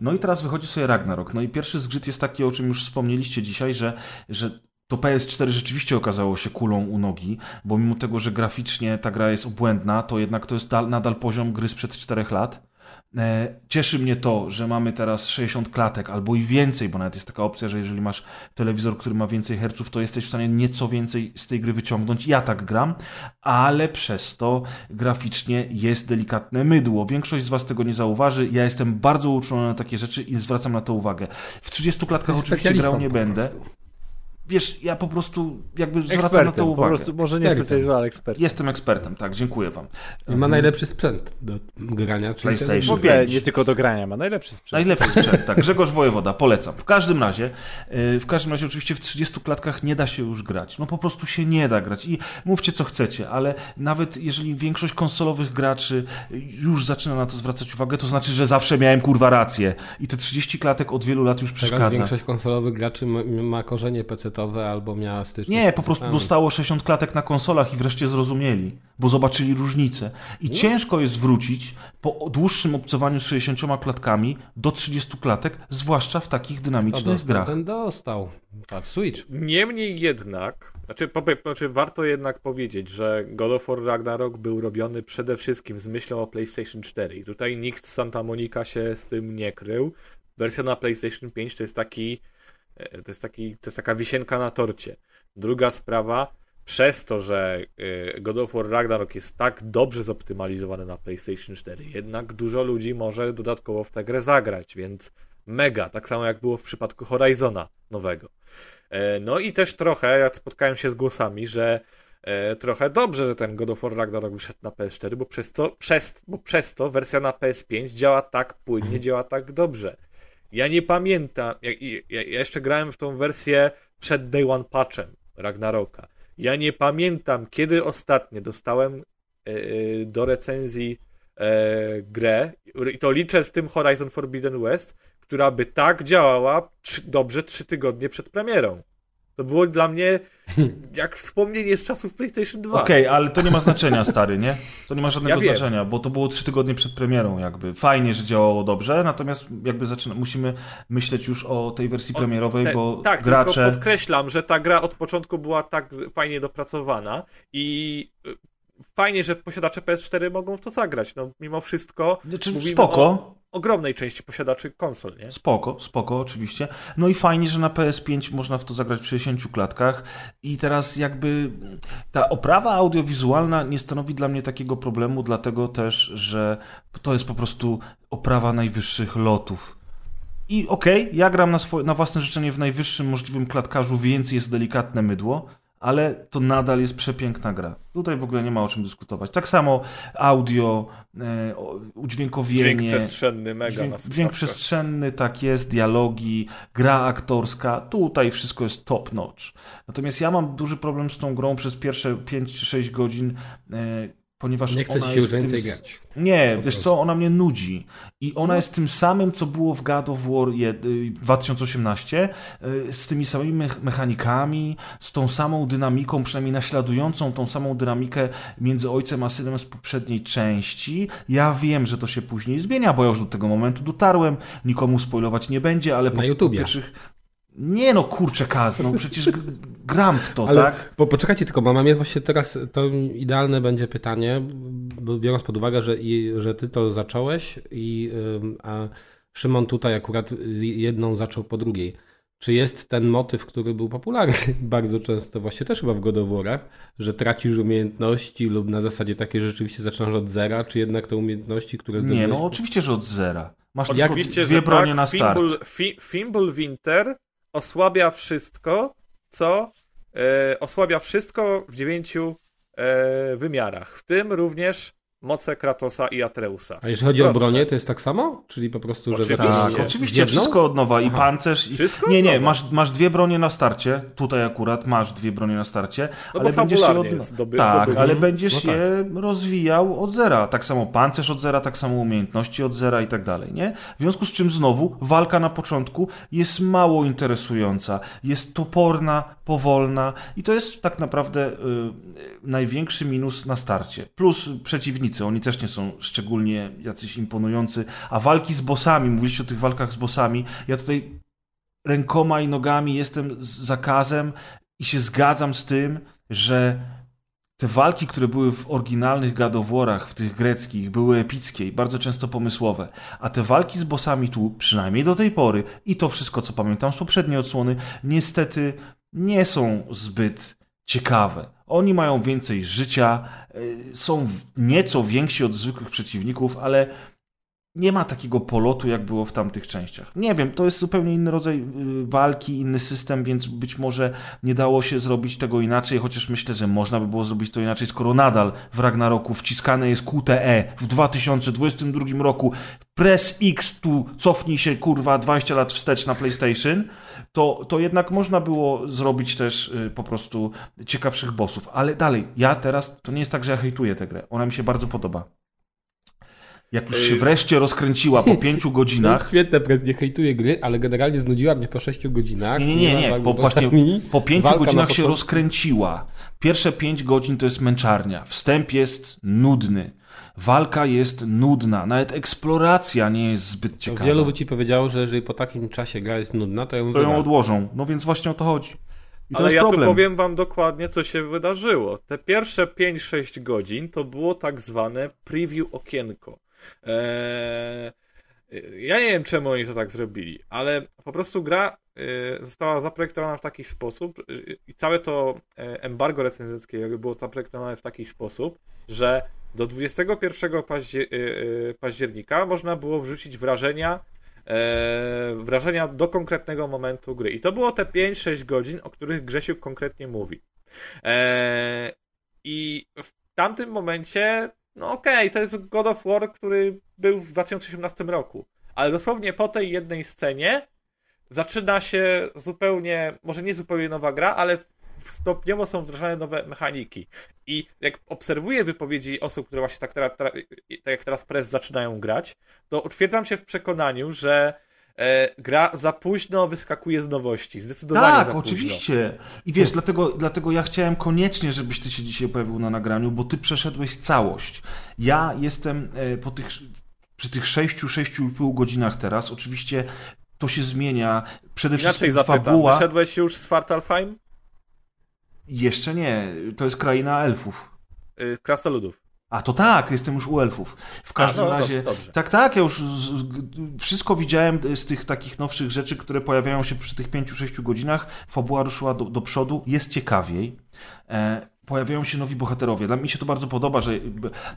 No i teraz wychodzi sobie Ragnarok. No i pierwszy zgrzyt jest taki, o czym już wspomnieliście dzisiaj, że, że to PS4 rzeczywiście okazało się kulą u nogi, bo mimo tego, że graficznie ta gra jest obłędna, to jednak to jest dal, nadal poziom gry sprzed 4 lat. E, Cieszy mnie to, że mamy teraz 60 klatek albo i więcej, bo nawet jest taka opcja, że jeżeli masz telewizor, który ma więcej herców, to jesteś w stanie nieco więcej z tej gry wyciągnąć. Ja tak gram, ale przez to graficznie jest delikatne mydło. Większość z Was tego nie zauważy. Ja jestem bardzo uczulony na takie rzeczy i zwracam na to uwagę. W 30 klatkach oczywiście grał nie będę. prostu. Wiesz, ja po prostu jakby zwracam na Ekspertem, to po uwagę. prostu, może nie specjalistą, ale ekspertem. Jestem ekspertem, tak, dziękuję Wam. I ma najlepszy sprzęt do grania. czyli PlayStation. pięć. nie tylko do grania, ma najlepszy sprzęt. Najlepszy sprzęt, tak. Grzegorz Wojewoda, polecam. W każdym razie, yy, w każdym razie oczywiście w 30 klatkach nie da się już grać. No po prostu się nie da grać i mówcie co chcecie, ale nawet jeżeli większość konsolowych graczy już zaczyna na to zwracać uwagę, to znaczy, że zawsze miałem kurwa rację i te 30 klatek od wielu lat już Teraz przeszkadza. większość konsolowych graczy ma, ma korzenie pecetowe albo miała styczność Nie, po prostu dostało 60 klatek na konsolach i wreszcie zrozumieli, bo zobaczyli różnicę. I ciężko jest wrócić po dłuższym obcowaniu z 60 klatkami do 30 klatek, zwłaszcza w takich Kto dynamicznych dostał, grach. ten dostał. Patrz, Switch. Niemniej jednak Znaczy, po, znaczy, warto jednak powiedzieć, że God of War Ragnarok był robiony przede wszystkim z myślą o PlayStation 4 i tutaj nikt z Santa Monica się z tym nie krył. Wersja na PlayStation 5 to jest taki to jest, taki, to jest taka wisienka na torcie. Druga sprawa, przez to, że e, God of War Ragnarok jest tak dobrze zoptymalizowany na PlayStation 4, jednak dużo ludzi może dodatkowo w tę grę zagrać, więc mega, tak samo jak było w przypadku Horizona nowego. E, no i też trochę, ja spotkałem się z głosami, że e, trochę dobrze, że ten God of War Ragnarok wyszedł na PS4, bo przez to, przez, bo przez to wersja na PS5 działa tak płynnie, działa tak dobrze. Ja nie pamiętam, ja, ja, ja jeszcze grałem w tą wersję przed Day One Patchem Ragnaroka. Ja nie pamiętam, kiedy ostatnio dostałem e, do recenzji grę, i to liczę w tym Horizon Forbidden West, która by tak działała dobrze trzy tygodnie przed premierą. To było dla mnie jak wspomnienie z czasów PlayStation 2. Okej, okay, ale to nie ma znaczenia, stary, nie? To nie ma żadnego ja znaczenia, bo to było trzy tygodnie przed premierą, jakby. Fajnie, że działało dobrze, natomiast jakby zaczyna, musimy myśleć już o tej wersji premierowej, te, bo tak, gracze... tylko podkreślam, że ta gra od początku była tak fajnie dopracowana i y, fajnie, że posiadacze PS4 mogą w to zagrać. No, mimo wszystko. Znaczy, spoko. O ogromnej części posiadaczy konsol, nie? Spoko, spoko, oczywiście. No i fajnie, że na PS5 można w to zagrać w 60 klatkach. I teraz jakby ta oprawa audiowizualna nie stanowi dla mnie takiego problemu, dlatego też, że to jest po prostu oprawa najwyższych lotów. I okej, okay, ja gram na, swoje, na własne życzenie w najwyższym możliwym klatkarzu, więc jest delikatne mydło, ale to nadal jest przepiękna gra. Tutaj w ogóle nie ma o czym dyskutować. Tak samo audio, e, udźwiękowienie. Dźwięk przestrzenny, mega dźwięk, dźwięk przestrzenny, tak jest, dialogi, gra aktorska. Tutaj wszystko jest top notch. Natomiast ja mam duży problem z tą grą przez pierwsze 5 czy 6 godzin. E, ponieważ nie chcesz się już więcej tym... grać. Nie, wiesz co, ona mnie nudzi. I ona jest tym samym, co było w God of War 2018, y, z tymi samymi mechanikami, z tą samą dynamiką, przynajmniej naśladującą tą samą dynamikę między ojcem a synem z poprzedniej części. Ja wiem, że to się później zmienia, bo ja już do tego momentu dotarłem, nikomu spoilować nie będzie, ale po, po pierwszych nie no, kurczę Kaz, no przecież gram w to, Ale, tak? Bo poczekajcie tylko, bo mam jest właśnie teraz, to idealne będzie pytanie, biorąc pod uwagę, że, i, że ty to zacząłeś i a Szymon tutaj akurat jedną zaczął po drugiej. Czy jest ten motyw, który był popularny bardzo często, właśnie też chyba w godoworach, że tracisz umiejętności lub na zasadzie takie, że rzeczywiście zaczynasz od zera, czy jednak te umiejętności, które zdobyłeś... Nie, no oczywiście, że od zera. Masz oczywiście, dwie bronie tak, na start. Fimble Winter osłabia wszystko, co e, osłabia wszystko w dziewięciu e, wymiarach, w tym również moce Kratosa i Atreusa. A jeżeli chodzi Proste. o bronię, to jest tak samo? Czyli po prostu, że oczywiście. Tak, oczywiście, wszystko od nowa. I Aha. pancerz. I... Wszystko nie, nie, masz, masz dwie bronie na starcie. Tutaj akurat masz dwie bronie na starcie. No ale będziesz je od... zdoby... Tak, ale będziesz no tak. je rozwijał od zera. Tak samo pancerz od zera, tak samo umiejętności od zera i tak dalej, nie? W związku z czym znowu walka na początku jest mało interesująca. Jest toporna, powolna i to jest tak naprawdę y, największy minus na starcie. Plus przeciwnicy przeciwnicy, oni też nie są szczególnie jacyś imponujący, a walki z bossami, mówiliście o tych walkach z bossami, ja tutaj rękoma i nogami jestem z zakazem i się zgadzam z tym, że te walki, które były w oryginalnych gadoworach, w tych greckich, były epickie i bardzo często pomysłowe. A te walki z bossami tu, przynajmniej do tej pory, i to wszystko, co pamiętam z poprzedniej odsłony, niestety nie są zbyt ciekawe. Oni mają więcej życia, y, są nieco więksi od zwykłych przeciwników, ale nie ma takiego polotu, jak było w tamtych częściach. Nie wiem, to jest zupełnie inny rodzaj y, walki, inny system, więc być może nie dało się zrobić tego inaczej, chociaż myślę, że można by było zrobić to inaczej, skoro nadal w Ragnaroku wciskane jest QTE w 2022 roku. Press X tu cofnij się, kurwa, 20 lat wstecz na PlayStation to, to jednak można było zrobić też y, po prostu ciekawszych bossów. Ale dalej, ja teraz, to nie jest tak, że ja hejtuję tę grę. Ona mi się bardzo podoba. Jak już się wreszcie rozkręciła po pięciu godzinach. To świetne, prez nie hejtuję gry, ale generalnie znudziła mnie po sześciu godzinach. Nie, nie, nie, nie. Po, właśnie, po pięciu godzinach się rozkręciła. Pierwsze pięć godzin to jest męczarnia. Wstęp jest nudny. Walka jest nudna, nawet eksploracja nie jest zbyt ciekawa. Wielu by ci powiedziało, że jeżeli po takim czasie gra jest nudna, to ją, to ją odłożą. No więc właśnie o to chodzi. I to Ale jest ja problem. tu powiem wam dokładnie, co się wydarzyło. Te pierwsze 5-6 godzin to było tak zwane preview okienko. Eee, ja nie wiem, czemu oni to tak zrobili, ale po prostu gra e, została zaprojektowana w taki sposób i całe to e, embargo recenzenckie było zaprojektowane w taki sposób, że do 21 paździe- e, e, października można było wrzucić wrażenia wrażenia do konkretnego momentu gry. I to było te 5-6 godzin, o których Grzesiu konkretnie mówi. I w tamtym momencie, no okej, to jest God of War, który był w 2018 roku. Ale dosłownie po tej jednej scenie zaczyna się zupełnie, może nie zupełnie nowa gra, ale stopniowo są wdrażane nowe mechaniki. I jak obserwuję wypowiedzi osób, które właśnie tak, teraz, tak jak teraz press zaczynają grać, to utwierdzam się w przekonaniu, że gra za późno wyskakuje z nowości. Zdecydowanie Tak, za późno. oczywiście. I wiesz, dlatego, dlatego ja chciałem koniecznie, żebyś ty się dzisiaj pojawił na nagraniu, bo ty przeszedłeś całość. Ja jestem e, po tych, przy tych 6-6,5 godzinach teraz. Oczywiście to się zmienia. Przede Inaczej wszystkim zapytam, fabuła. wyszedłeś już z Svartalfheim? Jeszcze nie. To jest kraina elfów. Y, Krasnoludów. A to tak, jestem już u elfów. W każdym no, razie. dobrze. Tak, tak, ja już z, z, wszystko widziałem z tych takich nowszych rzeczy, które pojawiają się przy tych 5-6 godzinach. Fabuła ruszyła do, do przodu, jest ciekawiej. E, pojawiają się nowi bohaterowie. Dla mnie się to bardzo podoba, że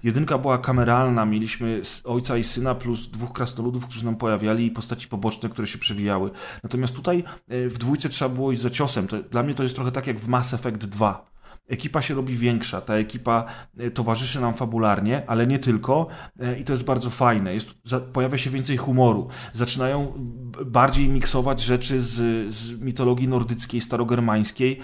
jedynka była kameralna, mieliśmy ojca i syna plus dwóch krasnoludów, którzy nam pojawiali i postaci poboczne, które się przewijały. Natomiast tutaj e, w dwójce trzeba było iść za ciosem. To, dla mnie to jest trochę tak jak w Mass Effect 2 ekipa się robi większa, ta ekipa e, towarzyszy nam fabularnie, ale nie tylko e, i to jest bardzo fajne. Jest, pojawia się więcej humoru. Zaczynają bardziej miksować rzeczy z, z mitologii nordyckiej, starogermańskiej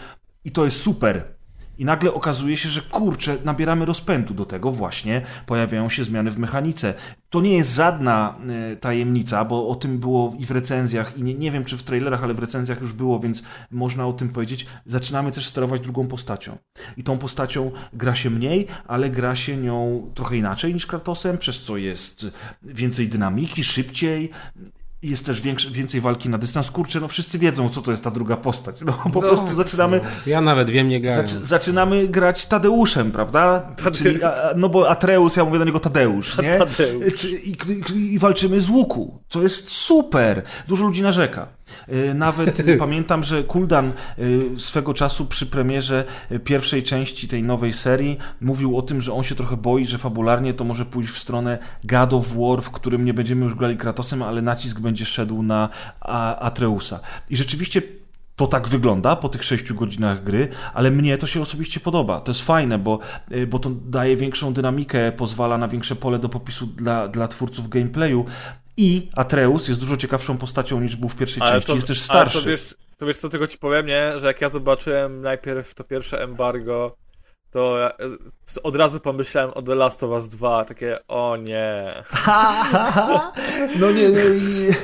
i to jest super. I nagle okazuje się, że kurczę, nabieramy rozpędu do tego właśnie, pojawiają się zmiany w mechanice. To nie jest żadna e, tajemnica, bo o tym było i w recenzjach, i nie, nie wiem czy w trailerach, ale w recenzjach już było, więc można o tym powiedzieć. Zaczynamy też sterować drugą postacią. I tą postacią gra się mniej, ale gra się nią trochę inaczej niż Kratosem, przez co jest więcej dynamiki, szybciej. Jest też większy, więcej walki na dystans. Kurczę, no wszyscy wiedzą, co to jest ta druga postać. No po prostu zaczynamy, Ja nawet wiem, nie grałem. Zaczy, zaczynamy grać Tadeuszem, prawda? Czyli, a, no bo Atreus, ja mówię do niego Tadeusz, nie? Tadeusz. I, i, I walczymy z łuku, co jest super. Dużo ludzi narzeka. Y, Nawet pamiętam, że Kuldan y, swego czasu przy premierze y, pierwszej części tej nowej serii mówił o tym, że on się trochę boi, że fabularnie to może pójść w stronę God of War, w którym nie będziemy już grali Kratosem, ale nacisk będzie szedł na Atreusa. I rzeczywiście to tak wygląda po tych 6 godzinach gry, ale mnie to się osobiście podoba. To jest fajne, bo, bo to daje większą dynamikę, pozwala na większe pole do popisu dla, dla twórców gameplayu. I Atreus jest dużo ciekawszą postacią niż był w pierwszej części. jest też starszy. Ale to wiesz, to wiesz, co tylko ci powiem, nie? Że jak ja zobaczyłem najpierw to pierwsze embargo, to ja od razu pomyślałem o The Last of Us 2, takie o nie. No nie, nie, nie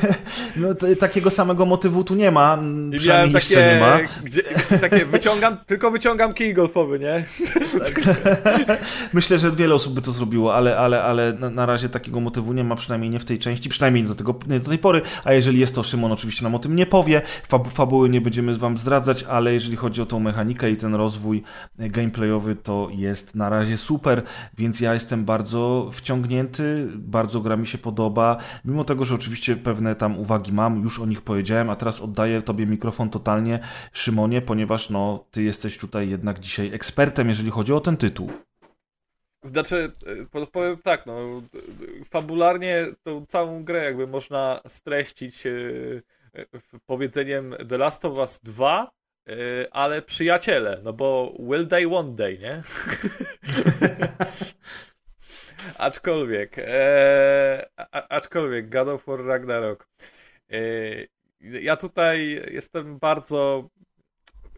no, t- takiego samego motywu tu nie ma. I Przynajmniej miałem jeszcze nie ma. Gdzie, takie wyciągam, tylko wyciągam kij golfowy, nie? Myślę, że wiele osób by to zrobiło, ale, ale, ale na, na razie takiego motywu nie ma, przynajmniej nie w tej części, przynajmniej do, tego, do tej pory. A jeżeli jest to, Szymon oczywiście nam o tym nie powie. Fab, fabuły nie będziemy wam zdradzać, ale jeżeli chodzi o tą mechanikę i ten rozwój e, to jest na razie super, więc ja jestem bardzo wciągnięty, bardzo gra mi się podoba, mimo tego, że oczywiście pewne tam uwagi mam, już o nich powiedziałem, a teraz oddaję tobie mikrofon totalnie, Szymonie, ponieważ no, ty jesteś tutaj jednak dzisiaj ekspertem, jeżeli chodzi o ten tytuł. Znaczy, e, po- powiem tak, no, fabularnie tą całą grę jakby można streścić e, e, powiedzeniem The Last of Us 2, e, ale przyjaciele, no bo will day one day, nie? aczkolwiek, e, a, aczkolwiek God of War Ragnarok. E, ja tutaj jestem bardzo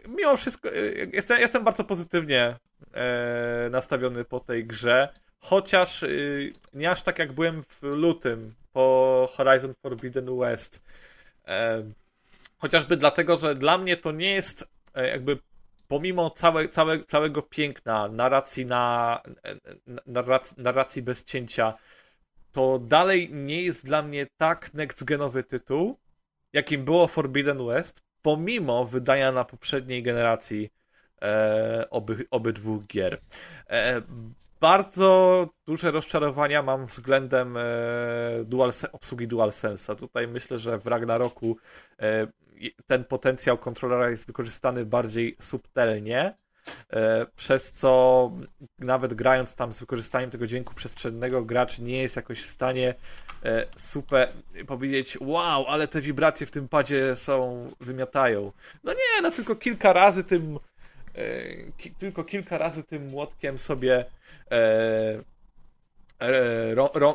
mimo wszystko, e, jestem, jestem bardzo pozytywnie e, nastawiony po tej grze, chociaż e, nie aż tak jak byłem w lutym po Horizon Forbidden West. Chociażby dlatego, że dla mnie to nie jest e, jakby pomimo całe, całe, całego piękna, narracji, na, na- narracji, narracji bez cięcia, to dalej nie jest dla mnie tak next-genowy tytuł, jakim było Forbidden West, pomimo wydania na poprzedniej generacji e, oby, obydwu gier. E, bardzo duże rozczarowania mam względem e, dual, obsługi DualSense'a. Tutaj myślę, że w Ragnaroku e, ten potencjał kontrolera jest wykorzystany bardziej subtelnie, e, przez co nawet grając tam z wykorzystaniem tego dźwięku przestrzennego, gracz nie jest jakoś w stanie e, super powiedzieć, wow, ale te wibracje w tym padzie są, wymiotają. No nie, no tylko kilka razy tym e, tylko kilka razy tym młotkiem sobie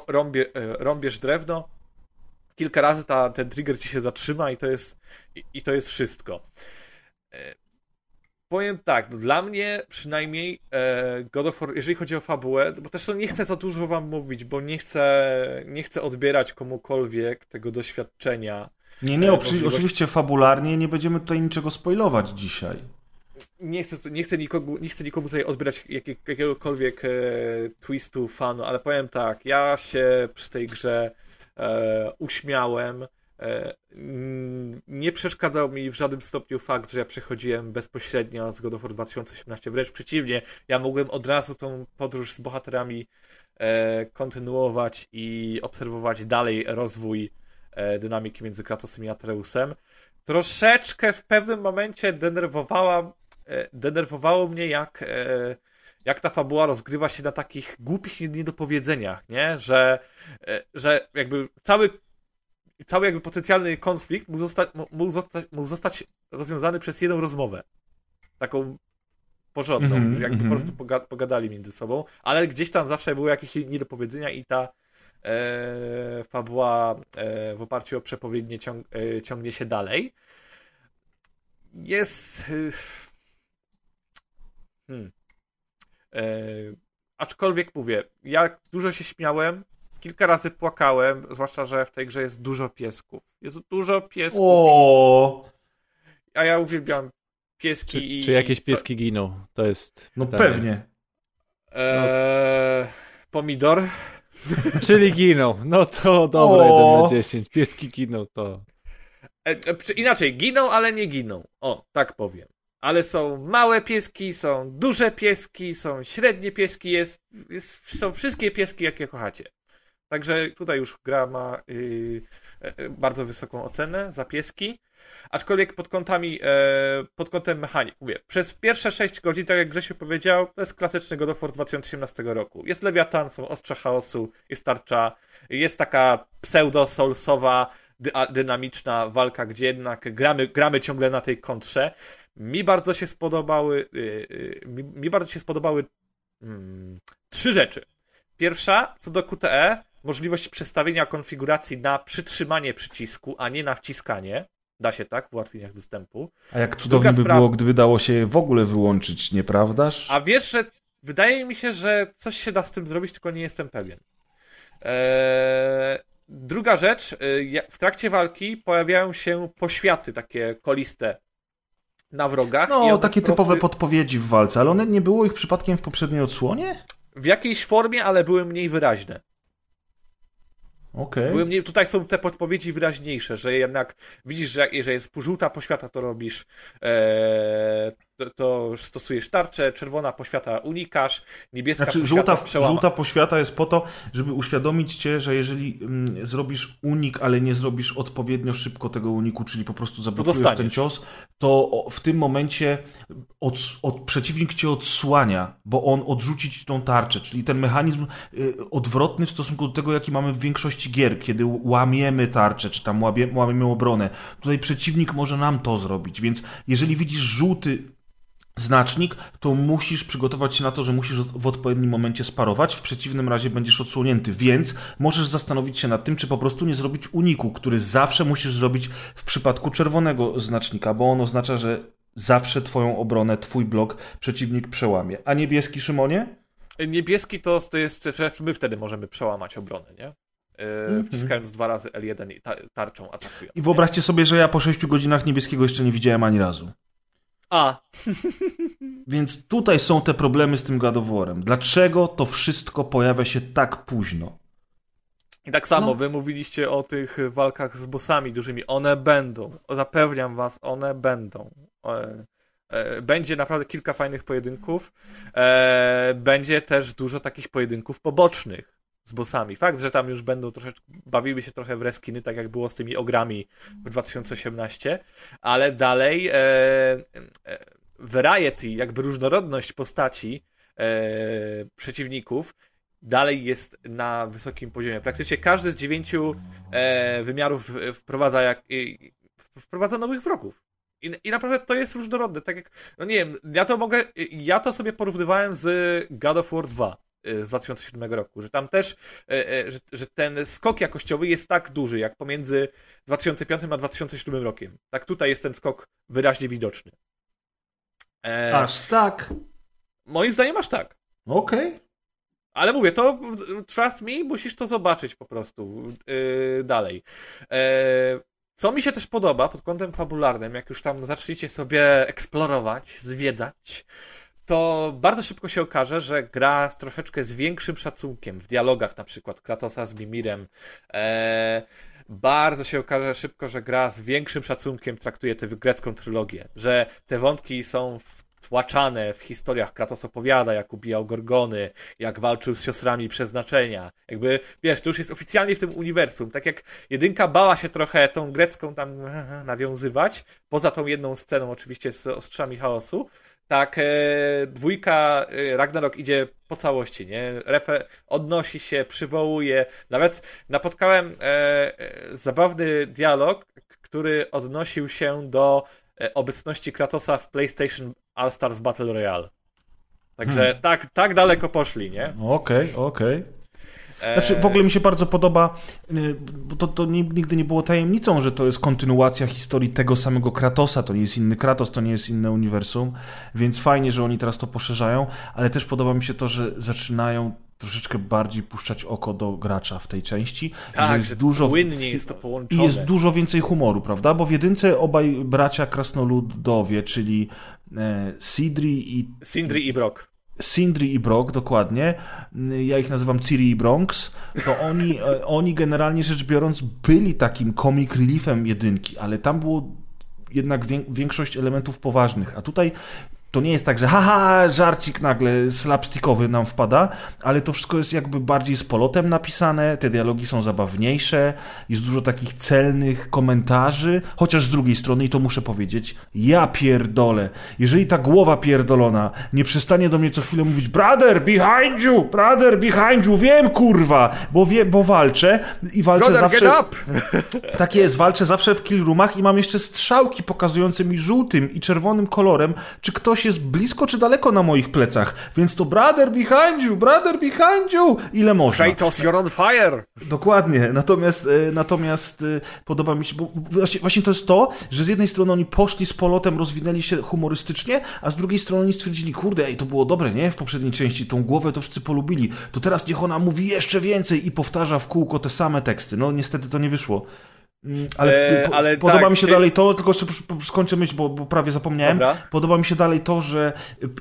rąbie, rąbiesz drewno, kilka razy ta, ten trigger ci się zatrzyma i to jest, i, i to jest wszystko. E, powiem tak, no dla mnie przynajmniej e, God of War, jeżeli chodzi o fabułę, bo też no nie chcę za dużo wam mówić, bo nie chcę, nie chcę odbierać komukolwiek tego doświadczenia. Nie, nie, e, oczywiście fabularnie nie będziemy tutaj niczego spoilować dzisiaj. Nie chcę, nie chcę, nikogo, nie chcę nikomu tutaj odbierać jakiegokolwiek e, twistu, fanu, ale powiem tak, ja się przy tej grze uśmiałem. E, nie przeszkadzał mi w żadnym stopniu fakt, że ja przechodziłem bezpośrednio z God of War 2018. Wręcz przeciwnie, ja mogłem od razu tą podróż z bohaterami e, kontynuować i obserwować dalej rozwój e, dynamiki między Kratosem i Atreusem. Troszeczkę w pewnym momencie denerwowała, e, denerwowało mnie, jak e, jak ta fabuła rozgrywa się na takich głupich niedopowiedzeniach, nie? Że, e, że jakby cały, cały jakby potencjalny konflikt mógł zostać, mógł, zostać, mógł zostać rozwiązany przez jedną rozmowę. Taką porządną, mm -hmm, jakby mm -hmm. po prostu poga pogadali między sobą, ale gdzieś tam zawsze były jakieś niedopowiedzenia i ta e, fabuła e, w oparciu o przepowiednie ciąg e, ciągnie się dalej. Jest... E, hmm. E, aczkolwiek mówię, ja dużo się śmiałem, kilka razy płakałem, zwłaszcza, że w tej grze jest dużo piesków. Jest dużo piesków. O! A ja uwielbiam pieski czy, i... Czy jakieś pieski co... giną? To jest... No pewnie. Eee, pomidor. Czyli giną. No to dobre, o! 1 na 10. Pieski giną, to... E, e, inaczej, giną, ale nie giną. O, tak powiem ale są małe pieski, są duże pieski, są średnie pieski, jest, jest są wszystkie pieski, jakie kochacie. Także tutaj już gra ma yy, yy, bardzo wysoką ocenę za pieski. Aczkolwiek pod kątami, yy, pod kątem mechanik, mówię, przez pierwsze 6 godzin, tak jak Grzesiu powiedział, to jest klasyczny God of War 2018 roku. Jest lewiatan, są ostrze chaosu, jest tarcza, jest taka pseudo-soulsowa, dy dynamiczna walka, gdzie jednak gramy, gramy ciągle na tej kontrze. Mi bardzo się spodobały. Yy, mi, mi, bardzo się spodobały mm, trzy rzeczy. Pierwsza, co do QTE, możliwość przestawienia konfiguracji na przytrzymanie przycisku, a nie na wciskanie. Da się tak w ułatwieniach dostępu. A jak cudownie by było, gdyby dało się w ogóle wyłączyć, nieprawdaż? A wiesz, że wydaje mi się, że coś się da z tym zrobić, tylko nie jestem pewien. Eee, druga rzecz, y, w trakcie walki pojawiają się poświaty takie koliste na wrogach. No, takie typowe podpowiedzi w walce, ale one nie było ich przypadkiem w poprzedniej odsłonie? W jakiejś formie, ale były mniej wyraźne. Okay. Były tutaj są te podpowiedzi wyraźniejsze, że jednak widzisz, że jeżeli jest żółta poświata, to robisz e, to, to, stosujesz tarczę, czerwona poświata unikasz, niebieska znaczy, poświata żółta, żółta poświata jest po to, żeby uświadomić cię, że jeżeli mm, zrobisz unik, ale nie zrobisz odpowiednio szybko tego uniku, czyli po prostu zablokujesz ten cios, to w tym momencie od, od, przeciwnik cię odsłania, bo on odrzuci ci tą tarczę, czyli ten mechanizm y, odwrotny w stosunku do tego, jaki mamy w większości gier, kiedy łamiemy tarczę, czy tam łamie, łamiemy obronę. Tutaj przeciwnik może nam to zrobić, więc jeżeli widzisz żółty znacznik, to musisz przygotować się na to, że musisz w odpowiednim momencie sparować, w przeciwnym razie będziesz odsłonięty, więc możesz zastanowić się nad tym, czy po prostu nie zrobić uniku, który zawsze musisz zrobić w przypadku czerwonego znacznika, bo on oznacza, że zawsze twoją obronę, twój blok przeciwnik przełamie. A niebieski, Szymonie? Niebieski to, to jest, że my wtedy możemy przełamać obronę, nie? Yy, wciskając dwa razy L1 i tarczą atakując. I wyobraźcie sobie, że ja po 6 godzinach niebieskiego jeszcze nie widziałem ani razu. A. Więc tutaj są te problemy z tym gadoworem. Dlaczego to wszystko pojawia się tak późno? I tak samo No. wy mówiliście o tych walkach z bossami dużymi. One będą. Zapewniam was, one będą. E, e, Będzie naprawdę kilka fajnych pojedynków. E, Będzie też dużo takich pojedynków pobocznych z bossami. Fakt, że tam już będą troszeczkę, bawiły się trochę w reskiny, tak jak było z tymi ogrami w 2018, ale dalej e, e, variety, jakby różnorodność postaci e, przeciwników dalej jest na wysokim poziomie. Praktycznie każdy z dziewięciu e, wymiarów w- wprowadza, jak, i- wprowadza nowych wrogów. I, I naprawdę to jest różnorodne. Tak jak, no nie wiem, ja to mogę, ja to sobie porównywałem z God of War 2 e, z 2007 roku, że tam też, e, e, że, że ten skok jakościowy jest tak duży, jak pomiędzy 2005 a 2007 rokiem. Tak tutaj jest ten skok wyraźnie widoczny. E, Aż tak. Moim zdaniem aż tak. Okej. Ale mówię, to trust me, musisz to zobaczyć po prostu yy, dalej. E, co mi się też podoba pod kątem fabularnym, jak już tam zaczniecie sobie eksplorować, zwiedzać, to bardzo szybko się okaże, że gra troszeczkę z większym szacunkiem w dialogach, na przykład Kratosa z Mimirem. E, bardzo się okaże szybko, że gra z większym szacunkiem traktuje tę grecką trylogię, że te wątki są wtłaczane w historiach. Kratos opowiada, jak ubijał Gorgony, jak walczył z siostrami przeznaczenia. Jakby, wiesz, to już jest oficjalnie w tym uniwersum. Tak jak jedynka bała się trochę tą grecką tam nawiązywać, poza tą jedną sceną oczywiście z Ostrzami Chaosu, tak e, dwójka e, Ragnarok idzie po całości, nie? Refer odnosi się, przywołuje. Nawet napotkałem e, e, zabawny dialog, który odnosił się do e, obecności Kratosa w PlayStation All Stars Battle Royale. Także Hmm. tak, tak daleko poszli, nie? Okej, okej. E, Znaczy, w ogóle mi się bardzo podoba, y, bo to, to ni- nigdy nie było tajemnicą, że to jest kontynuacja historii tego samego Kratosa. To nie jest inny Kratos, to nie jest inne uniwersum, więc fajnie, że oni teraz to poszerzają, ale też podoba mi się to, że zaczynają troszeczkę bardziej puszczać oko do gracza w tej części. że tak, jest że dużo płynnie jest to i połączone. jest dużo więcej humoru, prawda? Bo w jedynce obaj bracia krasnoludowie, czyli e, Sidri i Sindri i Brock. Sindri i Brock, dokładnie. Ja ich nazywam Ciri i Bronx. To oni, e, oni generalnie rzecz biorąc byli takim comic reliefem jedynki, ale tam było jednak wię- większość elementów poważnych. A tutaj to nie jest tak, że haha, żarcik nagle slapstickowy nam wpada, ale to wszystko jest jakby bardziej z polotem napisane, te dialogi są zabawniejsze, jest dużo takich celnych komentarzy, chociaż z drugiej strony, i to muszę powiedzieć, ja pierdolę, jeżeli ta głowa pierdolona nie przestanie do mnie co chwilę mówić brother, behind you, brother, behind you, wiem kurwa, bo, wie, bo walczę i walczę Brother, zawsze... get up! Tak jest, walczę zawsze w kill roomach i mam jeszcze strzałki pokazujące mi żółtym i czerwonym kolorem, czy ktoś jest blisko czy daleko na moich plecach. Więc to brother behind you, brother behind you, ile można. Kratos, you're on fire! Dokładnie, natomiast, e, natomiast e, podoba mi się, bo właśnie, właśnie to jest to, że z jednej strony oni poszli z polotem, rozwinęli się humorystycznie, a z drugiej strony oni stwierdzili, kurde, ej, to było dobre, nie? W poprzedniej części tą głowę to wszyscy polubili, to teraz niech ona mówi jeszcze więcej i powtarza w kółko te same teksty. No niestety to nie wyszło. Mm, Ale, E, ale podoba tak, mi się się- dalej to, tylko skończę myśl, bo, bo prawie zapomniałem. Dobra. Podoba mi się dalej to, że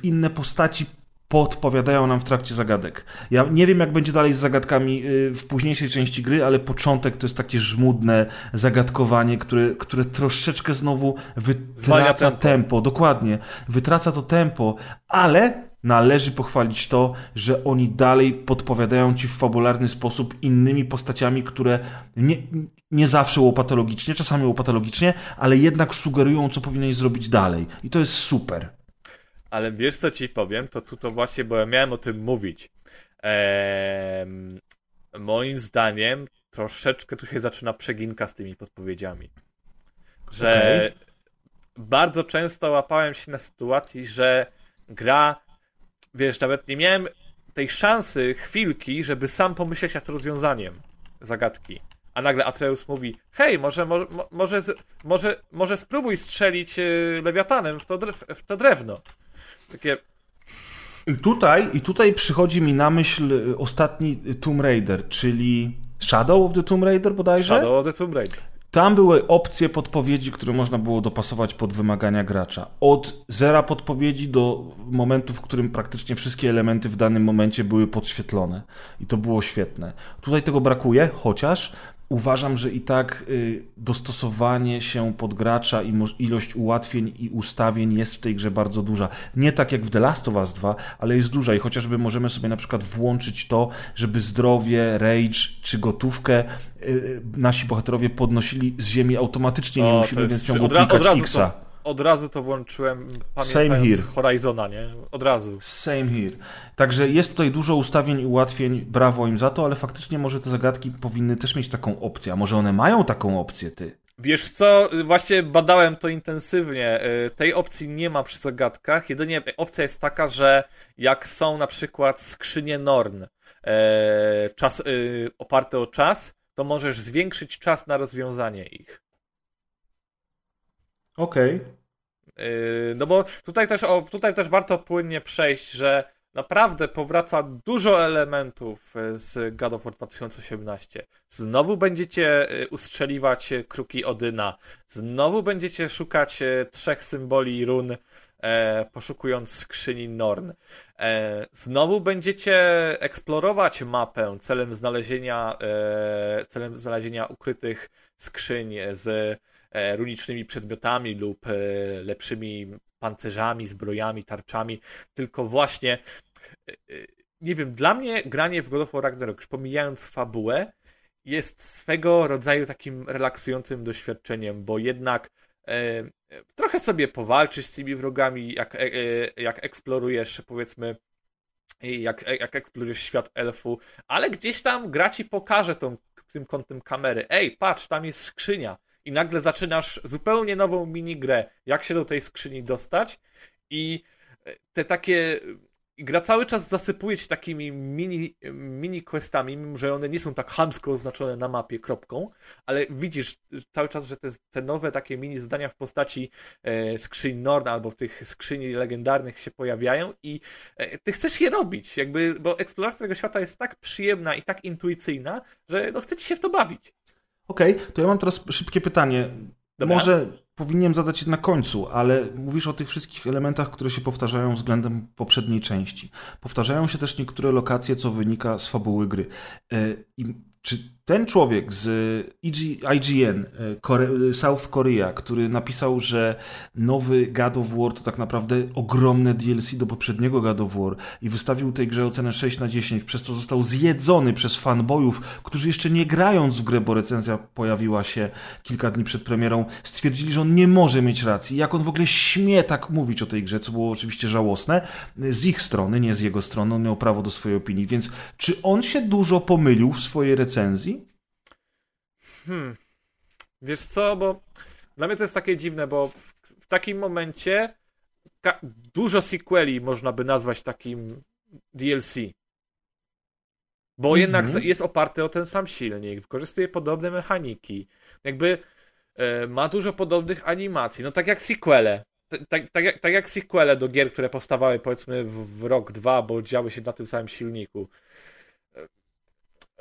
inne postaci podpowiadają nam w trakcie zagadek. Ja nie wiem, jak będzie dalej z zagadkami y, w późniejszej części gry, ale początek to jest takie żmudne zagadkowanie, które, które troszeczkę znowu wytraca tempo. tempo. Dokładnie. Wytraca to tempo, ale należy pochwalić to, że oni dalej podpowiadają ci w fabularny sposób innymi postaciami, które nie, nie zawsze łopatologicznie, czasami łopatologicznie, ale jednak sugerują, co powinieneś zrobić dalej. I to jest super. Ale wiesz co ci powiem, to tu to właśnie, bo ja miałem o tym mówić. Ehm, moim zdaniem troszeczkę tu się zaczyna przeginka z tymi podpowiedziami. Że Okej. bardzo często łapałem się na sytuacji, że gra, wiesz, nawet nie miałem tej szansy, chwilki, żeby sam pomyśleć nad rozwiązaniem zagadki. A nagle Atreus mówi, hej, może, może, może, może, może spróbuj strzelić y, lewiatanem w to, w to drewno. Takie, I tutaj, I tutaj przychodzi mi na myśl y, ostatni Tomb Raider, czyli Shadow of the Tomb Raider bodajże? Shadow of the Tomb Raider. Tam były opcje podpowiedzi, które można było dopasować pod wymagania gracza. Od zera podpowiedzi do momentu, w którym praktycznie wszystkie elementy w danym momencie były podświetlone. I to było świetne. Tutaj tego brakuje, chociaż uważam, że i tak y, dostosowanie się pod gracza i ilość ułatwień i ustawień jest w tej grze bardzo duża. Nie tak jak w The Last of Us 2, ale jest duża i chociażby możemy sobie na przykład włączyć to, żeby zdrowie, rage czy gotówkę y, nasi bohaterorowie podnosili z ziemi automatycznie, nie O, musimy więc ciągle klikać X-a. to- Od razu to włączyłem, pamiętając. Horizona, nie? Od razu. Same here. Także jest tutaj dużo ustawień i ułatwień, brawo im za to, ale faktycznie może te zagadki powinny też mieć taką opcję. A może one mają taką opcję, ty? Wiesz co, właśnie badałem to intensywnie. Y, Tej opcji nie ma przy zagadkach. Jedynie opcja jest taka, że jak są na przykład skrzynie Norn e, czas, y, oparte o czas, to możesz zwiększyć czas na rozwiązanie ich. Okej. Yy, No bo tutaj też, o, tutaj też warto płynnie przejść, że naprawdę powraca dużo elementów e, z God of War 2018. Znowu będziecie e, ustrzeliwać e, kruki Odyna. Znowu będziecie szukać trzech symboli run, poszukując skrzyni Norn. Znowu będziecie eksplorować mapę celem znalezienia, celem znalezienia ukrytych skrzyń z runicznymi przedmiotami lub e, lepszymi pancerzami, zbrojami, tarczami, tylko właśnie e, e, nie wiem, dla mnie granie w God of War Ragnarok, już pomijając fabułę, jest swego rodzaju takim relaksującym doświadczeniem, bo jednak e, e, trochę sobie powalczysz z tymi wrogami, jak, e, e, jak eksplorujesz, powiedzmy, jak, jak eksplorujesz świat elfu, ale gdzieś tam gra ci pokaże tą, tym kątem kamery. Ej, patrz, tam jest skrzynia. I nagle zaczynasz zupełnie nową minigrę, jak się do tej skrzyni dostać. I e, te takie. Gra cały czas zasypuje ci takimi mini, mini questami, mimo że one nie są tak chamsko oznaczone na mapie kropką, ale widzisz cały czas, że te, te nowe takie mini zadania w postaci e, skrzyń Norn albo tych skrzyni legendarnych się pojawiają i e, ty chcesz je robić, jakby, bo eksploracja tego świata jest tak przyjemna i tak intuicyjna, że no chce ci się w to bawić. Okej, to ja mam teraz szybkie pytanie. Dobra. Może powinienem zadać je na końcu, ale mówisz o tych wszystkich elementach, które się powtarzają względem poprzedniej części. Powtarzają się też niektóre lokacje, co wynika z fabuły gry. E, I czy ten człowiek z IGN, e, Kore, South Korea, który napisał, że nowy God of War to tak naprawdę ogromne DLC do poprzedniego God of War i wystawił tej grze ocenę 6 na 10, przez co został zjedzony przez fanboyów, którzy jeszcze nie grając w grę, bo recenzja pojawiła się kilka dni przed premierą, stwierdzili, że on nie może mieć racji. Jak on w ogóle śmie tak mówić o tej grze, co było oczywiście żałosne, z ich strony, nie z jego strony, on miał prawo do swojej opinii, więc czy on się dużo pomylił w swojej recenzji? Hmm. Wiesz co, bo dla mnie to jest takie dziwne, bo w, w takim momencie dużo sequeli można by nazwać takim DLC. Bo Mhm. jednak jest oparty o ten sam silnik, wykorzystuje podobne mechaniki. Jakby e, ma dużo podobnych animacji. No tak jak sequele. T- Tak, tak, jak, tak jak sequele do gier, które powstawały powiedzmy w, w rok, dwa, bo działy się na tym samym silniku. E,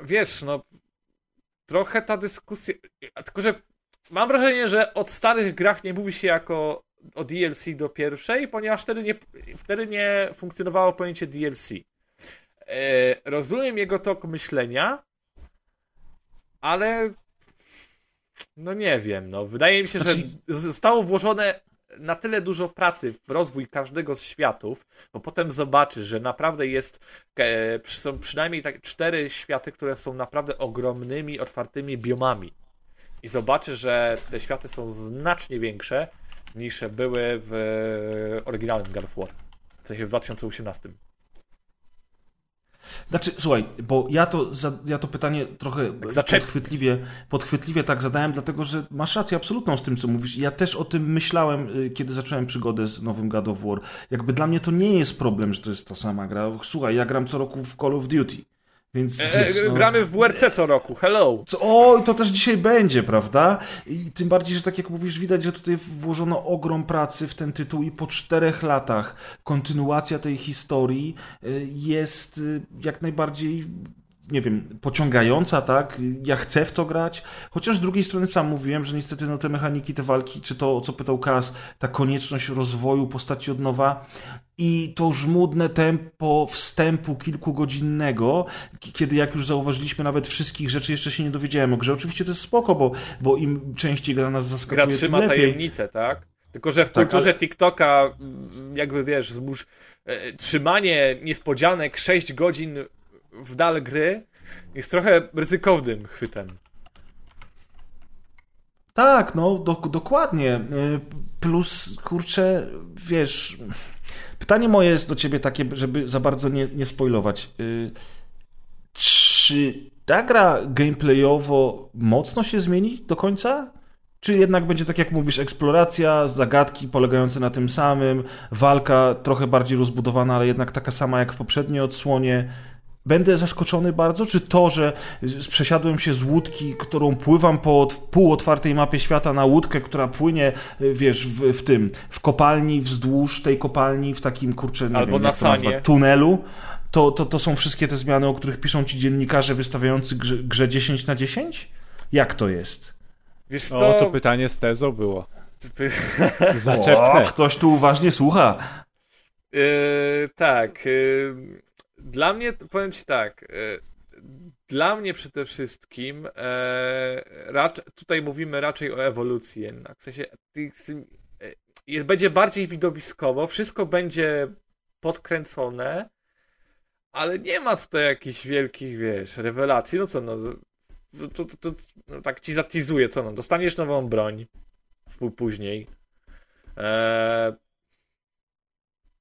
Wiesz, no trochę ta dyskusja. Tylko, że mam wrażenie, że od starych grach nie mówi się jako o DLC do pierwszej, ponieważ wtedy nie, wtedy nie funkcjonowało pojęcie DLC. E, rozumiem jego tok myślenia, ale no nie wiem, no wydaje mi się, Znaczy- że zostało włożone na tyle dużo pracy w rozwój każdego z światów, bo potem zobaczysz, że naprawdę jest e, są przynajmniej tak cztery światy, które są naprawdę ogromnymi, otwartymi biomami. I zobaczysz, że te światy są znacznie większe niż były w oryginalnym God of War. W sensie w 2018. Znaczy, słuchaj, bo ja to, za, ja to pytanie trochę zaczep- podchwytliwie, podchwytliwie tak zadałem, dlatego że masz rację absolutną z tym, co mówisz. Ja też o tym myślałem, y, kiedy zacząłem przygodę z nowym God of War. Jakby dla mnie to nie jest problem, że to jest ta sama gra. Słuchaj, ja gram co roku w Call of Duty. Więc E, wiesz, e, no- gramy w WRC co roku, hello! O, to też dzisiaj będzie, prawda? I tym bardziej, że tak jak mówisz, widać, że tutaj włożono ogrom pracy w ten tytuł i po czterech latach kontynuacja tej historii y, jest y, jak najbardziej nie wiem, pociągająca, tak? Ja chcę w to grać, chociaż z drugiej strony sam mówiłem, że niestety no, te mechaniki, te walki, czy to, o co pytał Kas, ta konieczność rozwoju postaci od nowa i to żmudne tempo wstępu kilkugodzinnego, kiedy jak już zauważyliśmy, nawet wszystkich rzeczy jeszcze się nie dowiedziałem o grze. Oczywiście to jest spoko, bo, bo im częściej gra nas zaskakuje, Gra trzyma lepiej. tajemnicę, tak? Tylko, że w Tak, kulturze ale- TikToka, mm, jakby wiesz, zbóż, e, trzymanie niespodzianek 6 godzin w dal gry jest trochę ryzykownym chwytem. Tak, no do, dokładnie. Y, Plus, kurczę, wiesz, pytanie moje jest do ciebie takie, żeby za bardzo nie, nie spoilować. Y, Czy ta gra gameplayowo mocno się zmieni do końca? Czy jednak będzie tak jak mówisz, eksploracja, zagadki polegające na tym samym, walka trochę bardziej rozbudowana, ale jednak taka sama jak w poprzedniej odsłonie? Będę zaskoczony bardzo, czy to, że przesiadłem się z łódki, którą pływam po ot- półotwartej mapie świata na łódkę, która płynie, y, wiesz, w, w tym, w kopalni, wzdłuż tej kopalni, w takim, kurczę, nie Albo wiem, na jak to nazwać, sanie. tunelu, to, to, to są wszystkie te zmiany, o których piszą ci dziennikarze wystawiający grze, grze 10 na 10? Jak to jest? Wiesz co? O, to pytanie z tezą było. O, Zaczepne. ktoś tu uważnie słucha. Yy, tak. Yy, dla mnie, powiem ci tak. Yy, dla mnie przede wszystkim yy, rac- tutaj mówimy raczej o ewolucji jednak. W sensie yy, jest, będzie bardziej widowiskowo, wszystko będzie podkręcone, ale nie ma tutaj jakichś wielkich, wiesz, rewelacji. No co, no, to, to, to, no tak ci zatizuję, co no, dostaniesz nową broń w- później. Eee,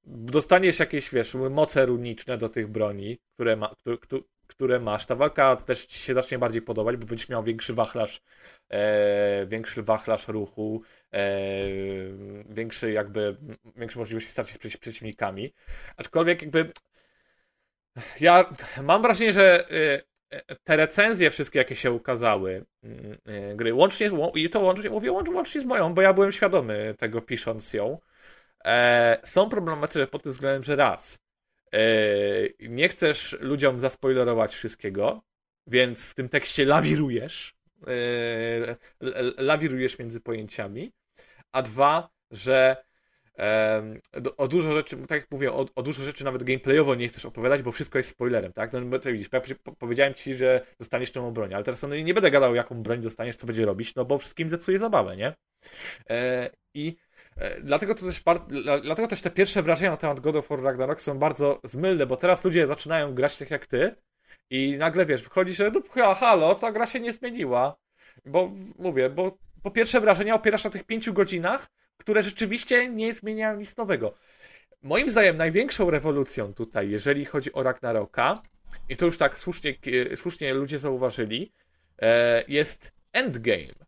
dostaniesz jakieś, wiesz, moce runiczne do tych broni, które, ma, które, które masz. Ta walka też ci się zacznie bardziej podobać, bo będziesz miał większy wachlarz, e, większy wachlarz ruchu, e, większy jakby, większe możliwości starcia się z przeci- przeciwnikami. Aczkolwiek jakby ja mam wrażenie, że e, te recenzje wszystkie, jakie się ukazały mm, e, gry, łącznie, łą- i to łącznie, mówię łącznie z moją, bo ja byłem świadomy tego pisząc ją, e, są problematyczne pod tym względem, że raz, e, nie chcesz ludziom zaspoilerować wszystkiego, więc w tym tekście lawirujesz, e, lawirujesz między pojęciami, a dwa, że o dużo rzeczy, tak jak mówię, o, o dużo rzeczy nawet gameplayowo nie chcesz opowiadać, bo wszystko jest spoilerem, tak? No to widzisz, ja po- powiedziałem ci, że dostaniesz tą broń, ale teraz no, nie będę gadał, jaką broń dostaniesz, co będzie robić, no bo wszystkim zepsuje zabawę, nie? E, I dlatego to też dlatego też te pierwsze wrażenia na temat God of War Ragnarok są bardzo zmylne, bo teraz ludzie zaczynają grać tak jak ty i nagle wiesz, wychodzi, że no ha- halo, ta gra się nie zmieniła. Bo mówię, bo po pierwsze wrażenia opierasz na tych pięciu godzinach, które rzeczywiście nie zmieniają nic nowego. Moim zdaniem największą rewolucją tutaj, jeżeli chodzi o Ragnaroka, i to już tak słusznie, e, słusznie ludzie zauważyli, e, jest endgame.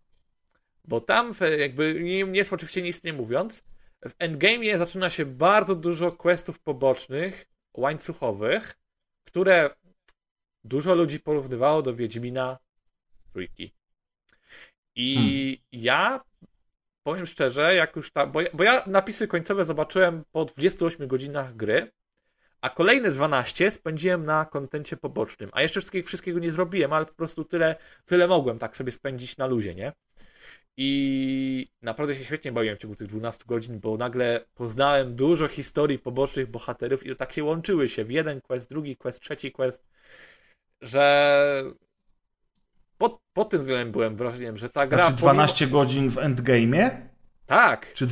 Bo tam jakby nie, nie jest oczywiście nic nie mówiąc, w endgame'ie zaczyna się bardzo dużo questów pobocznych, łańcuchowych, które dużo ludzi porównywało do Wiedźmina trójki. I ja powiem szczerze, jak już ta, bo, ja, bo ja napisy końcowe zobaczyłem po 28 godzinach gry, a kolejne 12 spędziłem na kontencie pobocznym. A jeszcze wszystkiego, wszystkiego nie zrobiłem, ale po prostu tyle, tyle mogłem tak sobie spędzić na luzie, nie? I naprawdę się świetnie bawiłem w ciągu tych 12 godzin, bo nagle poznałem dużo historii pobocznych bohaterów i tak się łączyły się w jeden quest, drugi quest, trzeci quest, że pod, pod tym względem byłem wrażeniem, że ta gra... Znaczy 12 godzin w endgame'ie? Tak. Czy...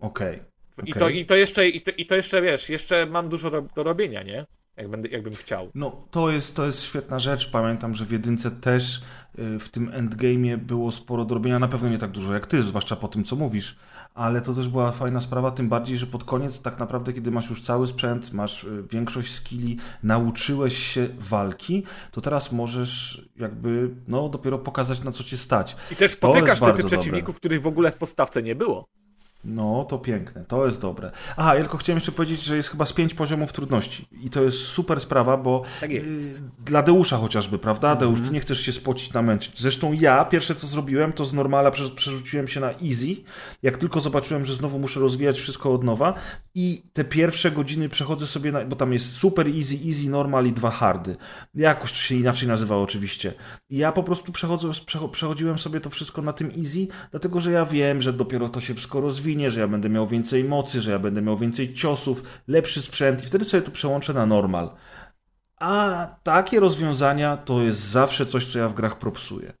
Okej. I, okej. to, I to jeszcze, i to, i to jeszcze, wiesz, jeszcze mam dużo do, do robienia, nie? Jak będę, jakbym chciał. No, to jest, to jest świetna rzecz. Pamiętam, że w jedynce też y, w tym endgame'ie było sporo do robienia. Na pewno nie tak dużo jak ty, zwłaszcza po tym, co mówisz. Ale to też była fajna sprawa, tym bardziej, że pod koniec, tak naprawdę, kiedy masz już cały sprzęt, masz y, większość skilli, nauczyłeś się walki, to teraz możesz jakby, no, dopiero pokazać, na co cię stać. I też spotykasz typy przeciwników, których w ogóle w podstawce nie było. No, to piękne, to jest dobre. Aha, ja tylko chciałem jeszcze powiedzieć, że jest chyba z pięć poziomów trudności. I to jest super sprawa, bo Tak y, dla Deusza chociażby, prawda? Deusz, ty nie chcesz się spocić, namęczyć. Zresztą ja, pierwsze co zrobiłem, to z normala prze- przerzuciłem się na easy. Jak tylko zobaczyłem, że znowu muszę rozwijać wszystko od nowa i te pierwsze godziny przechodzę sobie, na, bo tam jest super easy, easy, normal i dwa hardy. Jakoś to się inaczej nazywało oczywiście. I ja po prostu przechodzę, przecho- przechodziłem sobie to wszystko na tym easy, dlatego że ja wiem, że dopiero to się wszystko rozwinie, że ja będę miał więcej mocy, że ja będę miał więcej ciosów, lepszy sprzęt i wtedy sobie to przełączę na normal. A takie rozwiązania to jest zawsze coś, co ja w grach propsuję.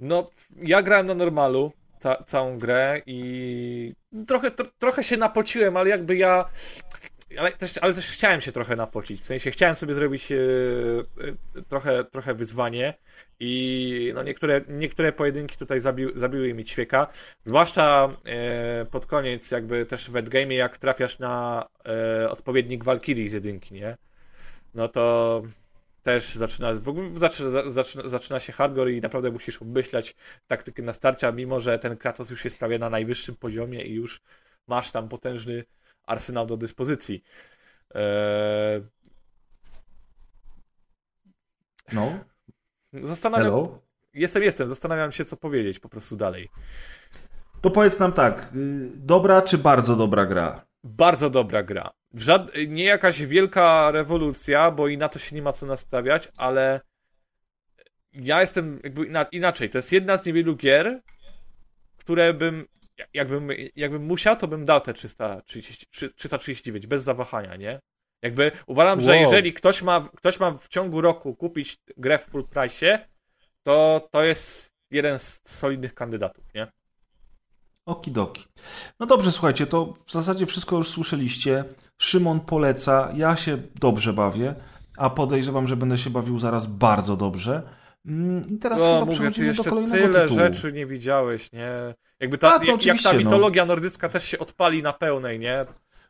No, ja grałem na normalu ca całą grę i trochę, tro trochę się napociłem, ale jakby ja. Ale też, ale też chciałem się trochę napocić. W sensie chciałem sobie zrobić e, e, trochę, trochę wyzwanie i no niektóre, niektóre pojedynki tutaj zabi zabiły mi ćwieka. Zwłaszcza e, pod koniec, jakby też w endgame, jak trafiasz na odpowiednik Valkyrie z jedynki, nie? No to też zaczyna, w ogóle zaczyna, zaczyna się hardcore i naprawdę musisz obmyślać taktykę na starcia, mimo że ten Kratos już jest prawie na najwyższym poziomie i już masz tam potężny arsenał do dyspozycji. Eee, No, zastanawiam, hello. jestem, jestem, zastanawiam się, co powiedzieć po prostu dalej. To powiedz nam tak, y, dobra czy bardzo dobra gra? Bardzo dobra gra. Żad... Nie jakaś wielka rewolucja, bo i na to się nie ma co nastawiać, ale ja jestem jakby ina- inaczej. To jest jedna z niewielu gier, które bym, jakbym, jakbym musiał, to bym dał te 330, 339 bez zawahania, nie? Jakby uważam, że Wow. jeżeli ktoś ma, ktoś ma w ciągu roku kupić grę w full price, to to jest jeden z solidnych kandydatów, nie? Okidoki. No dobrze, słuchajcie, to w zasadzie wszystko już słyszeliście. Szymon poleca, ja się dobrze bawię, a podejrzewam, że będę się bawił zaraz bardzo dobrze. Mm, I teraz No, chyba mówię, przechodzimy do kolejnego tyle tytułu. rzeczy nie widziałeś, nie? Jakby ta, A, to jak, jak ta no. mitologia nordycka też się odpali na pełnej, nie?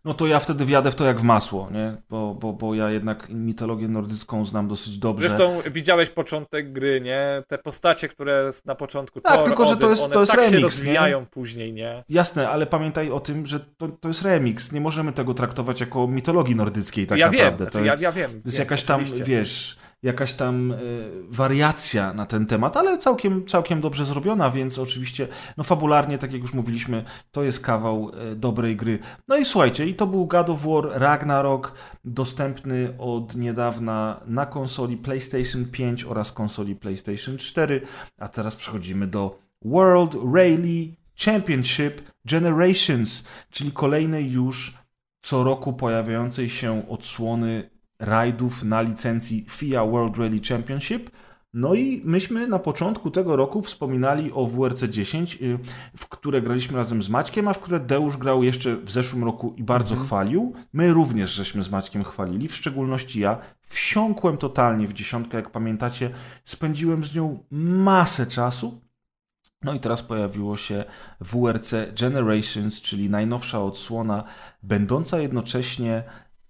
No to ja wtedy wjadę w to jak w masło, nie? Bo, bo, bo ja jednak mitologię nordycką znam dosyć dobrze. Zresztą widziałeś początek gry, nie? Te postacie, które na początku Tak, Thor, tylko, że to jest- to jest tak się remix, rozwijają później, nie? Jasne, ale pamiętaj o tym, że to, to jest remix. Nie możemy tego traktować jako mitologii nordyckiej tak ja naprawdę. wiem, to znaczy, jest, ja, ja wiem. To jest wiem, jakaś tam, oczywiście. wiesz, jakaś tam e, wariacja na ten temat, ale całkiem, całkiem dobrze zrobiona, więc oczywiście, no fabularnie, tak jak już mówiliśmy, to jest kawał e, dobrej gry. No i słuchajcie, i to był God of War Ragnarok, dostępny od niedawna na konsoli PlayStation 5 oraz konsoli PlayStation 4, a teraz przechodzimy do World Rally Championship Generations, czyli kolejnej już co roku pojawiającej się odsłony rajdów na licencji FIA World Rally Championship. No i myśmy na początku tego roku wspominali o WRC 10, y, w które graliśmy razem z Maćkiem, a w które Deusz grał jeszcze w zeszłym roku i bardzo chwalił. My również żeśmy z Maćkiem chwalili, w szczególności ja. Wsiąkłem totalnie w dziesiątkę, jak pamiętacie. Spędziłem z nią masę czasu. No i teraz pojawiło się WRC Generations, czyli najnowsza odsłona, będąca jednocześnie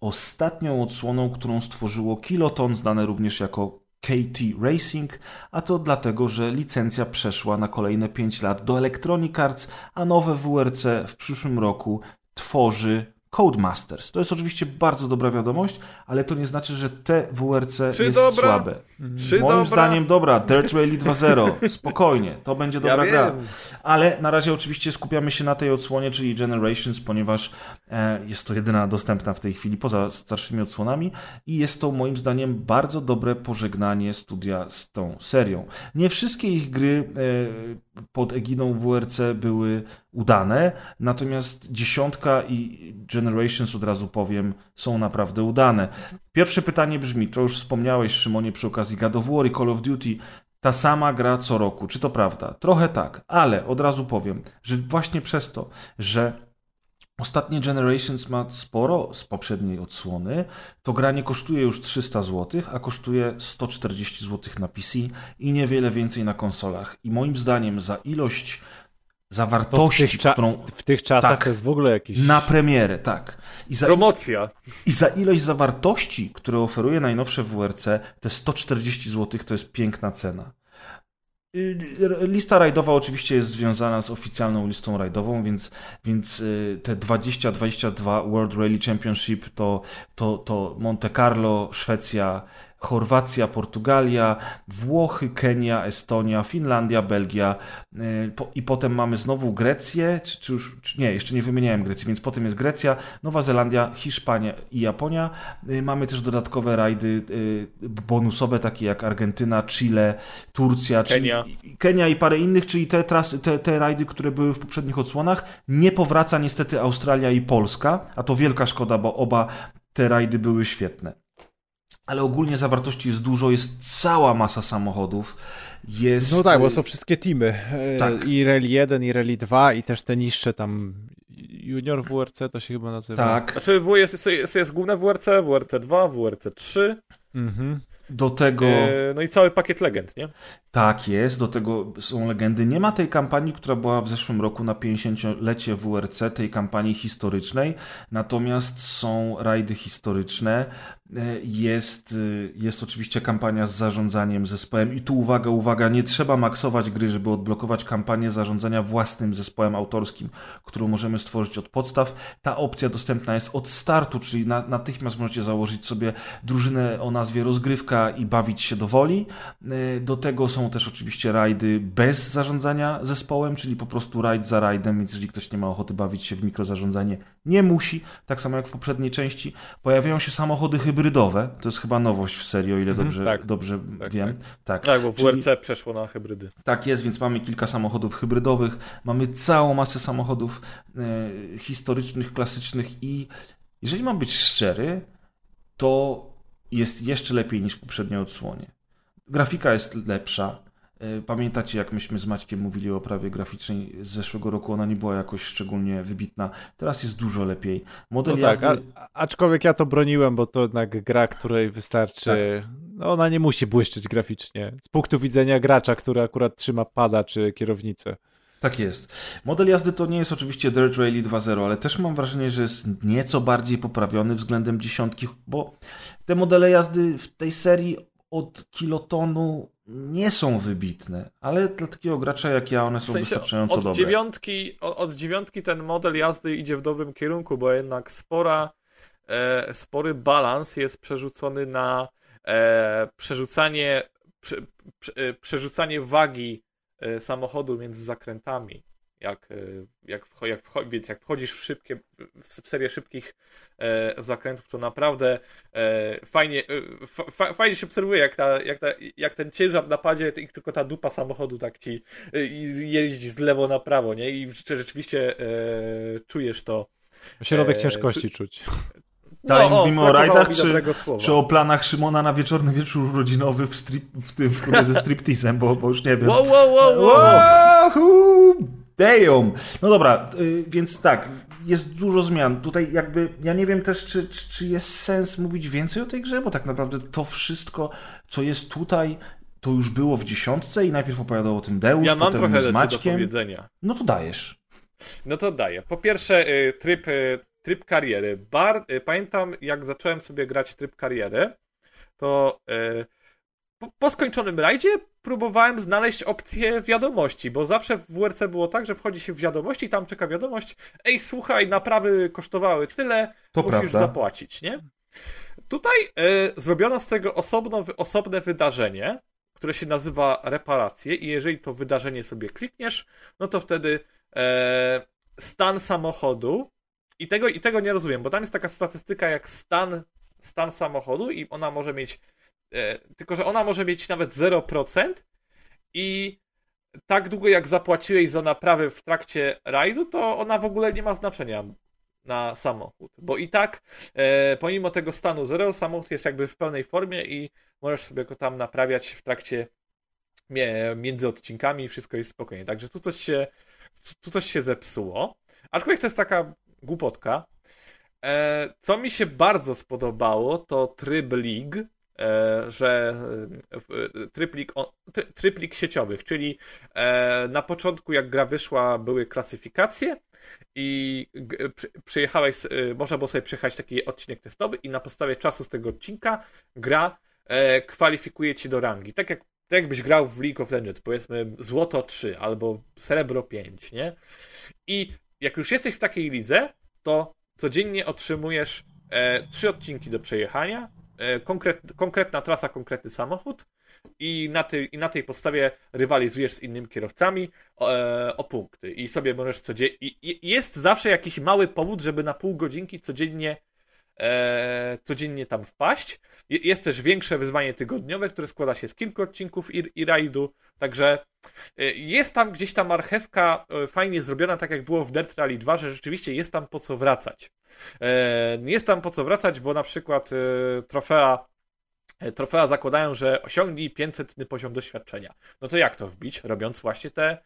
ostatnią odsłoną, którą stworzyło Kiloton, znane również jako KT Racing, a to dlatego, że licencja przeszła na kolejne 5 lat do Electronic Arts, a nowe WRC w przyszłym roku tworzy Codemasters. To jest oczywiście bardzo dobra wiadomość, ale to nie znaczy, że te WRC Czy jest dobra? słabe. Czy Moim dobra? zdaniem dobra, Dirt Rally 2.0, spokojnie, to będzie dobra ja gra. Ale na razie oczywiście skupiamy się na tej odsłonie, czyli Generations, ponieważ e, jest to jedyna dostępna w tej chwili poza starszymi odsłonami i jest to moim zdaniem bardzo dobre pożegnanie studia z tą serią. Nie wszystkie ich gry e, pod egidą WRC były udane, natomiast dziesiątka i Generations od razu powiem są naprawdę udane. Pierwsze pytanie brzmi, to już wspomniałeś Szymonie przy okazji God of War i Call of Duty, ta sama gra co roku. Czy to prawda? Trochę tak, ale od razu powiem, że właśnie przez to, że ostatnie Generations ma sporo z poprzedniej odsłony, to gra nie kosztuje już 300 zł, a kosztuje 140 zł na PC i niewiele więcej na konsolach. I moim zdaniem za ilość To w zawartości, tych, którą w tych czasach Tak. to jest w ogóle jakiś... na premierę, tak. I za, Promocja. i za ilość zawartości, które oferuje najnowsze WRC, te 140 zł to jest piękna cena. Y, Lista rajdowa oczywiście jest związana z oficjalną listą rajdową, więc, więc y, te 20-22 World Rally Championship to, to, to Monte Carlo, Szwecja, Chorwacja, Portugalia, Włochy, Kenia, Estonia, Finlandia, Belgia y, i potem mamy znowu Grecję, czy, czy już, czy nie, jeszcze nie wymieniałem Grecji, więc potem jest Grecja, Nowa Zelandia, Hiszpania i Japonia. Y, Mamy też dodatkowe rajdy y, bonusowe, takie jak Argentyna, Chile, Turcja, Kenia. Czyli, Kenia i parę innych, czyli te, trasy, te, te rajdy, które były w poprzednich odsłonach. Nie powraca niestety Australia i Polska, a to wielka szkoda, bo oba te rajdy były świetne ale ogólnie zawartości jest dużo, jest cała masa samochodów. Jest... No tak, bo są wszystkie teamy. E, Tak. I Rally 1, i Rally 2, i też te niższe tam Junior WRC to się chyba nazywa. Tak, Znaczy jest, jest, jest główne WRC, WRC 2, WRC 3, Mhm. do tego... e, no i cały pakiet legend, nie? Tak jest, do tego są legendy. Nie ma tej kampanii, która była w zeszłym roku na 50-lecie WRC, tej kampanii historycznej, natomiast są rajdy historyczne. E, Jest, y, jest oczywiście kampania z zarządzaniem zespołem i tu uwaga, uwaga, nie trzeba maksować gry, żeby odblokować kampanię zarządzania własnym zespołem autorskim, którą możemy stworzyć od podstaw. Ta opcja dostępna jest od startu, czyli na, natychmiast możecie założyć sobie drużynę o nazwie rozgrywka i bawić się do woli. E, Do tego są też oczywiście rajdy bez zarządzania zespołem, czyli po prostu rajd za rajdem, więc jeżeli ktoś nie ma ochoty bawić się w mikrozarządzanie, nie musi. Tak samo jak w poprzedniej części. Pojawiają się samochody hybrydowe. To jest chyba nowość w serii, o ile dobrze, tak. dobrze Tak, wiem. Tak, Tak, bo Czyli- WRC przeszło na hybrydy. tak jest, więc mamy kilka samochodów hybrydowych, mamy całą masę samochodów e, historycznych, klasycznych i jeżeli mam być szczery, to jest jeszcze lepiej niż w poprzedniej odsłonie. Grafika jest lepsza. E, Pamiętacie, jak myśmy z Maćkiem mówili o oprawie graficznej z zeszłego roku, ona nie była jakoś szczególnie wybitna. Teraz jest dużo lepiej. Model No tak, jazdy... a, aczkolwiek ja to broniłem, bo to jednak gra, której wystarczy. No ona nie musi błyszczeć graficznie. Z punktu widzenia gracza, który akurat trzyma pada czy kierownicę. Tak jest. Model jazdy to nie jest oczywiście Dirt Rally 2.0, ale też mam wrażenie, że jest nieco bardziej poprawiony względem dziesiątki, bo te modele jazdy w tej serii od kilotonu nie są wybitne, ale dla takiego gracza jak ja one W są sensie wystarczająco od dobre. dziewiątki, od, od dziewiątki ten model jazdy idzie w dobrym kierunku, bo jednak spora, e, spory balans jest przerzucony na e, przerzucanie, prze, prze, e, przerzucanie wagi e, samochodu między zakrętami. Jak, e, jak, jak, więc jak wchodzisz w szybkie, w serię szybkich e, zakrętów, to naprawdę e, fajnie, e, fa, fa, fajnie się obserwuje, jak, ta, jak, ta, jak ten ciężar napadzie i tylko ta dupa samochodu tak ci e, jeździ z lewo na prawo, nie? I czy rzeczywiście e, czujesz to. Środek E, ciężkości czuć. Tak, mówimy o brakowało rajdach, czy-. Czy o planach Szymona na wieczorny wieczór urodzinowy w, strip, w tym w ze stripteasem, bo, bo już nie wiem. Wow, wow, wow, wow. Wahoo! Damn! No dobra, y, więc tak, jest dużo zmian. Tutaj jakby, ja nie wiem też, czy, czy, czy jest sens mówić więcej o tej grze, bo tak naprawdę to wszystko, co jest tutaj, to już było w dziesiątce i najpierw opowiadał o tym Deusz, Ja mam trochę z rzeczy do Maćkiem. powiedzenia. No to dajesz. No to daję. Po pierwsze, y, tryb, y, tryb kariery. Bar, pamiętam, jak zacząłem sobie grać tryb kariery, to po, po skończonym rajdzie próbowałem znaleźć opcję wiadomości, bo zawsze w WRC było tak, że wchodzi się w wiadomości i tam czeka wiadomość, ej, słuchaj, naprawy kosztowały tyle, To musisz prawda. zapłacić, nie? Tutaj y, zrobiono z tego osobno, osobne wydarzenie, które się nazywa reparacje i jeżeli to wydarzenie sobie klikniesz, no to wtedy e, stan samochodu i tego, i tego nie rozumiem, bo tam jest taka statystyka jak stan, stan samochodu i ona może mieć tylko, że ona może mieć nawet 0% i tak długo jak zapłaciłeś za naprawę w trakcie rajdu, to ona w ogóle nie ma znaczenia na samochód, bo i tak e, pomimo tego stanu 0 samochód jest jakby w pełnej formie i możesz sobie go tam naprawiać w trakcie między odcinkami i wszystko jest spokojnie. Także tu coś się, tu coś się zepsuło. Aczkolwiek to jest taka głupotka. E, co mi się bardzo spodobało, to tryb lig, e, że e, lig, o, ty, tryb lig sieciowych, czyli e, na początku jak gra wyszła były klasyfikacje i przyjechałeś, e, można było sobie przejechać taki odcinek testowy i na podstawie czasu z tego odcinka gra e, kwalifikuje ci do rangi. Tak jak tak jakbyś grał w League of Legends, powiedzmy złoto 3 albo srebro 5, nie? I jak już jesteś w takiej lidze, to codziennie otrzymujesz e, trzy odcinki do przejechania, e, konkret, konkretna trasa, konkretny samochód i na, tej, i na tej podstawie rywalizujesz z innymi kierowcami o, e, o punkty. I sobie możesz codziennie. I, jest zawsze jakiś mały powód, żeby na pół godzinki codziennie e, codziennie tam wpaść. Jest też większe wyzwanie tygodniowe, które składa się z kilku odcinków i, i rajdu, także e, jest tam gdzieś ta marchewka e, fajnie zrobiona, tak jak było w Dirt Rally 2, że rzeczywiście jest tam po co wracać. Jest tam po co wracać, bo na przykład trofea trofea zakładają, że osiągnij 500 poziom doświadczenia. No to jak to wbić? Robiąc właśnie te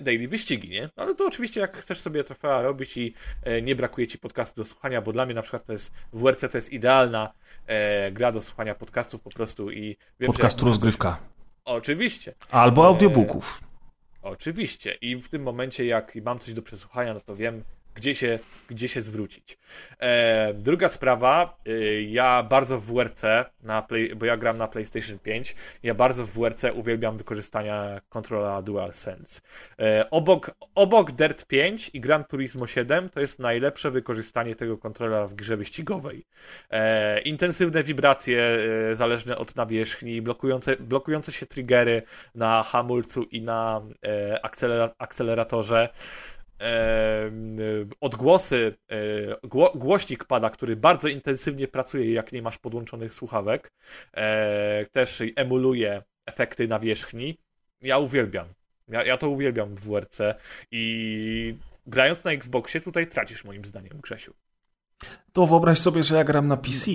daily wyścigi, nie? Ale to oczywiście jak chcesz sobie trofea robić i e, nie brakuje ci podcastu do słuchania, bo dla mnie na przykład to jest WRC to jest idealna e, gra do słuchania podcastów po prostu i wiem, Podcastu rozgrywka. Oczywiście. Albo audiobooków. Oczywiście. I w tym momencie, jak mam coś do przesłuchania, no to wiem, gdzie się, gdzie się zwrócić. E, druga sprawa, e, ja bardzo w WRC, na play, bo ja gram na PlayStation 5, ja bardzo w WRC uwielbiam wykorzystania kontrola DualSense. E, obok, obok Dirt 5 i Gran Turismo 7 to jest najlepsze wykorzystanie tego kontrola w grze wyścigowej. E, intensywne wibracje e, zależne od nawierzchni, blokujące, blokujące się triggery na hamulcu i na e, akceleratorze odgłosy, e, głośnik pada, który bardzo intensywnie pracuje, jak nie masz podłączonych słuchawek, e, też emuluje efekty nawierzchni. Ja uwielbiam. Ja, ja to uwielbiam w WRC i grając na Xboxie tutaj tracisz moim zdaniem, Grzesiu. To wyobraź sobie, że ja gram na PC.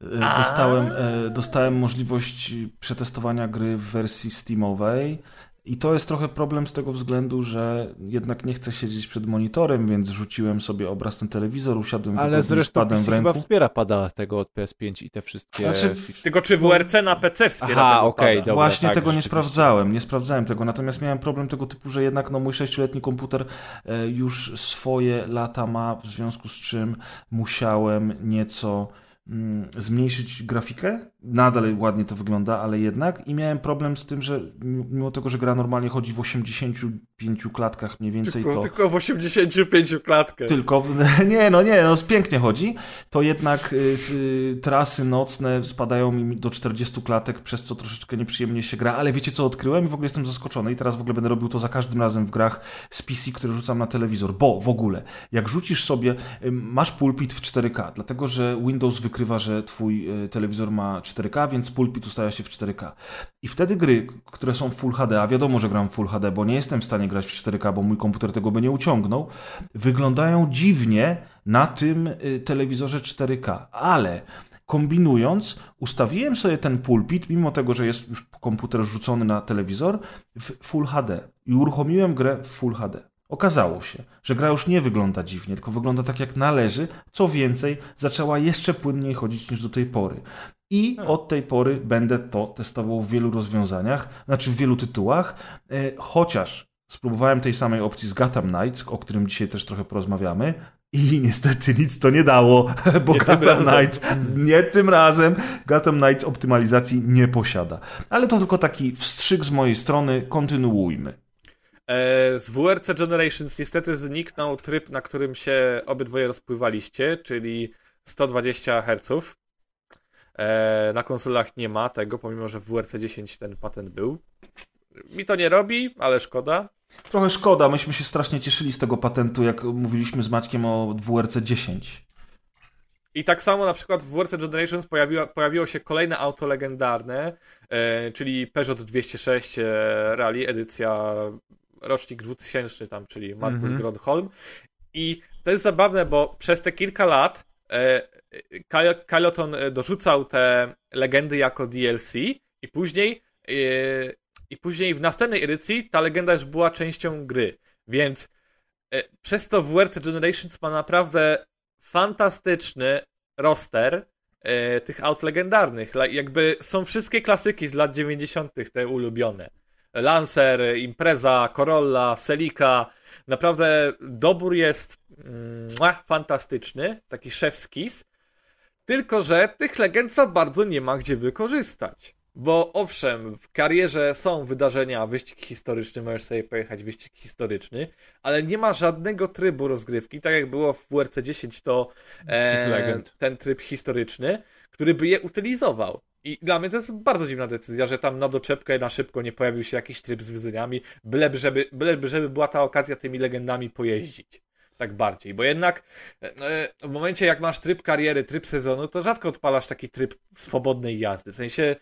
E, dostałem, dostałem możliwość przetestowania gry w wersji Steamowej i to jest trochę problem z tego względu, że jednak nie chcę siedzieć przed monitorem, więc rzuciłem sobie obraz ten telewizor, usiadłem Ale zresztą z padem w ręku. chyba wspiera pada tego od PS5 i te wszystkie... Znaczy, Tylko czy WRC na PC wspiera Aha, tego okay, dobra, Właśnie tak, tego nie sprawdzałem, nie sprawdzałem tego, natomiast miałem problem tego typu, że jednak no, mój sześcioletni komputer e, już swoje lata ma, w związku z czym musiałem nieco zmniejszyć grafikę. Nadal ładnie to wygląda, ale jednak. I miałem problem z tym, że mimo tego, że gra normalnie chodzi w 85 klatkach mniej więcej, tylko, to... Tylko w 85 klatkach. Tylko, nie, no nie, no pięknie chodzi. To jednak y, y, trasy nocne spadają mi do 40 klatek, przez co troszeczkę nieprzyjemnie się gra, ale wiecie co odkryłem? I w ogóle jestem zaskoczony i teraz w ogóle będę robił to za każdym razem w grach z PC, które rzucam na telewizor, bo w ogóle, jak rzucisz sobie, y, masz pulpit w 4K, dlatego, że Windows wy wykrywa, że twój e, telewizor ma 4K, więc pulpit ustawia się w 4K. I wtedy gry, które są w Full HD, a wiadomo, że gram w Full HD, bo nie jestem w stanie grać w 4K, bo mój komputer tego by nie uciągnął, wyglądają dziwnie na tym e, telewizorze 4K. Ale kombinując, ustawiłem sobie ten pulpit, mimo tego, że jest już komputer rzucony na telewizor, w Full HD. I uruchomiłem grę w Full HD. Okazało się, że gra już nie wygląda dziwnie, tylko wygląda tak jak należy. Co więcej, zaczęła jeszcze płynniej chodzić niż do tej pory. I od tej pory będę to testował w wielu rozwiązaniach, znaczy w wielu tytułach, e, chociaż spróbowałem tej samej opcji z Gotham Knights, o którym dzisiaj też trochę porozmawiamy, i niestety nic to nie dało, bo nie Gotham Knights nie tym razem Gotham Knights optymalizacji nie posiada. Ale to tylko taki wstrzyk z mojej strony, kontynuujmy. E, z WRC Generations niestety zniknął tryb, na którym się obydwoje rozpływaliście, czyli 120 Hz. E, na konsolach nie ma tego, pomimo że w WRC 10 ten patent był. Mi to nie robi, ale szkoda. Trochę szkoda, myśmy się strasznie cieszyli z tego patentu, jak mówiliśmy z Maćkiem o WRC 10. I tak samo na przykład w WRC Generations pojawiło, pojawiło się kolejne auto legendarne, e, czyli Peugeot 206 e, Rally, edycja rocznik 2000 tam, czyli Markus -hmm. Grodholm. I to jest zabawne, bo przez te kilka lat e, Kyloton e, dorzucał te legendy jako DLC i później e, i później w następnej edycji ta legenda już była częścią gry. Więc e, przez to WRC Generations ma naprawdę fantastyczny roster e, tych aut legendarnych. Jakby są wszystkie klasyki z lat 90., te ulubione. Lancer, Impreza, Corolla, Celica. Naprawdę dobór jest mm, fantastyczny, taki szewskis. Tylko, że tych legend za bardzo nie ma gdzie wykorzystać. Bo owszem, w karierze są wydarzenia, wyścig historyczny, możesz sobie pojechać wyścig historyczny, ale nie ma żadnego trybu rozgrywki, tak jak było w WRC 10 to e, ten tryb historyczny, który by je utylizował. I dla mnie to jest bardzo dziwna decyzja, że tam na doczepkę na szybko nie pojawił się jakiś tryb z wyzwaniami, byleby żeby, byleby żeby była ta okazja tymi legendami pojeździć. Tak bardziej, bo jednak e, w momencie jak masz tryb kariery, tryb sezonu, to rzadko odpalasz taki tryb swobodnej jazdy. W sensie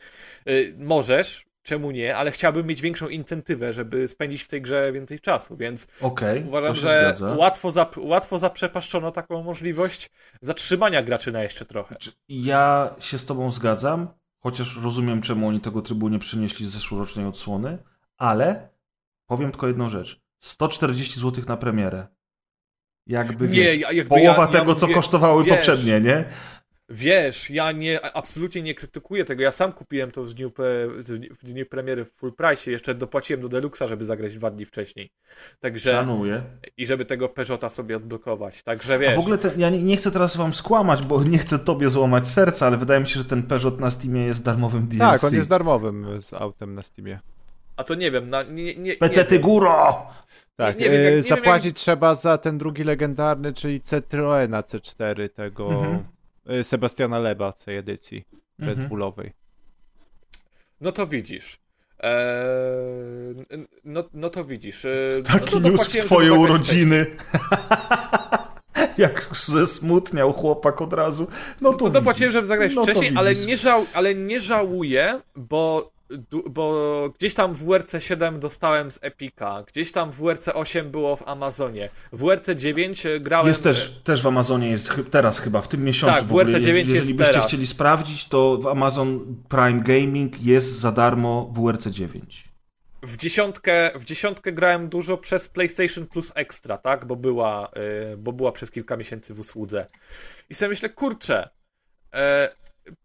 e, możesz, czemu nie, ale chciałbym mieć większą incentywę, żeby spędzić w tej grze więcej czasu, więc Okej, uważam, że zgadza. łatwo, zap, łatwo zaprzepaszczono taką możliwość zatrzymania graczy na jeszcze trochę. Czy- Ja się z tobą zgadzam, chociaż rozumiem, czemu oni tego trybu nie przenieśli z zeszłorocznej odsłony, ale powiem tylko jedną rzecz. 140 zł na premierę. Jakby, Nie, wiesz, ja- jakby połowa ja- ja tego, co mówię- kosztowały wiesz, poprzednie, nie? Wiesz, ja nie, absolutnie nie krytykuję tego. Ja sam kupiłem to w dniu, w dniu premiery w full price. Jeszcze dopłaciłem do Deluxa, żeby zagrać dwa dni wcześniej. Także Szanuję. i żeby tego Peugeota sobie odblokować. Także A wiesz. w ogóle te, ja nie, nie chcę teraz wam skłamać, bo nie chcę tobie złamać serca, ale wydaje mi się, że ten Peugeot na Steamie jest darmowym DLC. Tak, on jest darmowym z autem na Steamie. A to nie wiem, na, nie, nie, PC ty nie, góro! Tak, Nie- nie wiem, jak- e, nie wiem, zapłacić jak- trzeba za ten drugi legendarny, czyli Citroena C4 tego Mhm. e, Sebastiana Leba tej edycji Red Mhm. Bullowej. No to widzisz. Eee, no, no to widzisz. Eee, Taki no news w twoje urodziny. Jak zesmutniał chłopak od razu. No to To dopłaciłem, żeby zagrać No wcześniej, ale nie, żał, ale nie żałuję, bo, bo gdzieś tam w WRC 7 dostałem z Epika, gdzieś tam w WRC 8 było w Amazonie, w WRC 9 grałem... Jest też, też w Amazonie, jest teraz chyba, w tym miesiącu Tak, w. WRC 9 Jeżeli jest byście teraz. chcieli sprawdzić, to w Amazon Prime Gaming jest za darmo WRC 9. W dziesiątkę, w dziesiątkę grałem dużo przez PlayStation Plus Extra, tak? Bo była, y, bo była przez kilka miesięcy w usłudze. I sobie myślę, kurczę, e,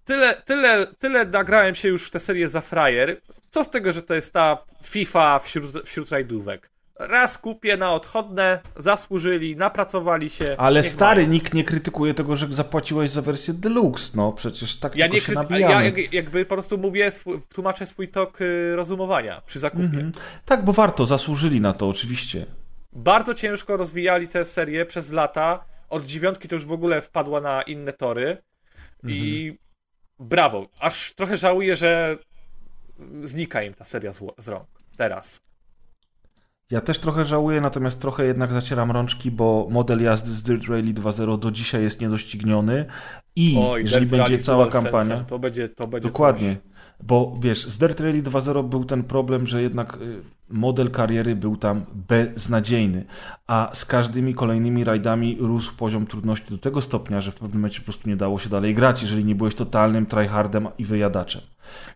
tyle, tyle, tyle nagrałem się już w tę serię za frajer. Co z tego, że to jest ta FIFA wśród, wśród rajdówek? Raz kupię na odchodne, zasłużyli, napracowali się. Ale stary, mają. nikt nie krytykuje tego, że zapłaciłeś za wersję Deluxe, no przecież tak Ja nie się nabijamy. ja jak- jakby po prostu mówię, tłumaczę swój tok y, rozumowania przy zakupie. Mhm. Tak, bo warto, zasłużyli na to oczywiście. Bardzo ciężko rozwijali tę serię przez lata. Od dziewiątki to już w ogóle wpadła na inne tory. I brawo. Aż trochę żałuję, że znika im ta seria z, z rąk. Teraz. Ja też trochę żałuję, natomiast trochę jednak zacieram rączki, bo model jazdy z Dirt Rally 2.0 do dzisiaj jest niedościgniony i Oj, jeżeli będzie Rally cała kampania... To będzie, to będzie Dokładnie. Coś. Bo wiesz, z Dirt Rally 2.0 był ten problem, że jednak y, model kariery był tam beznadziejny, a z każdymi kolejnymi rajdami rósł poziom trudności do tego stopnia, że w pewnym momencie po prostu nie dało się dalej grać, jeżeli nie byłeś totalnym tryhardem i wyjadaczem.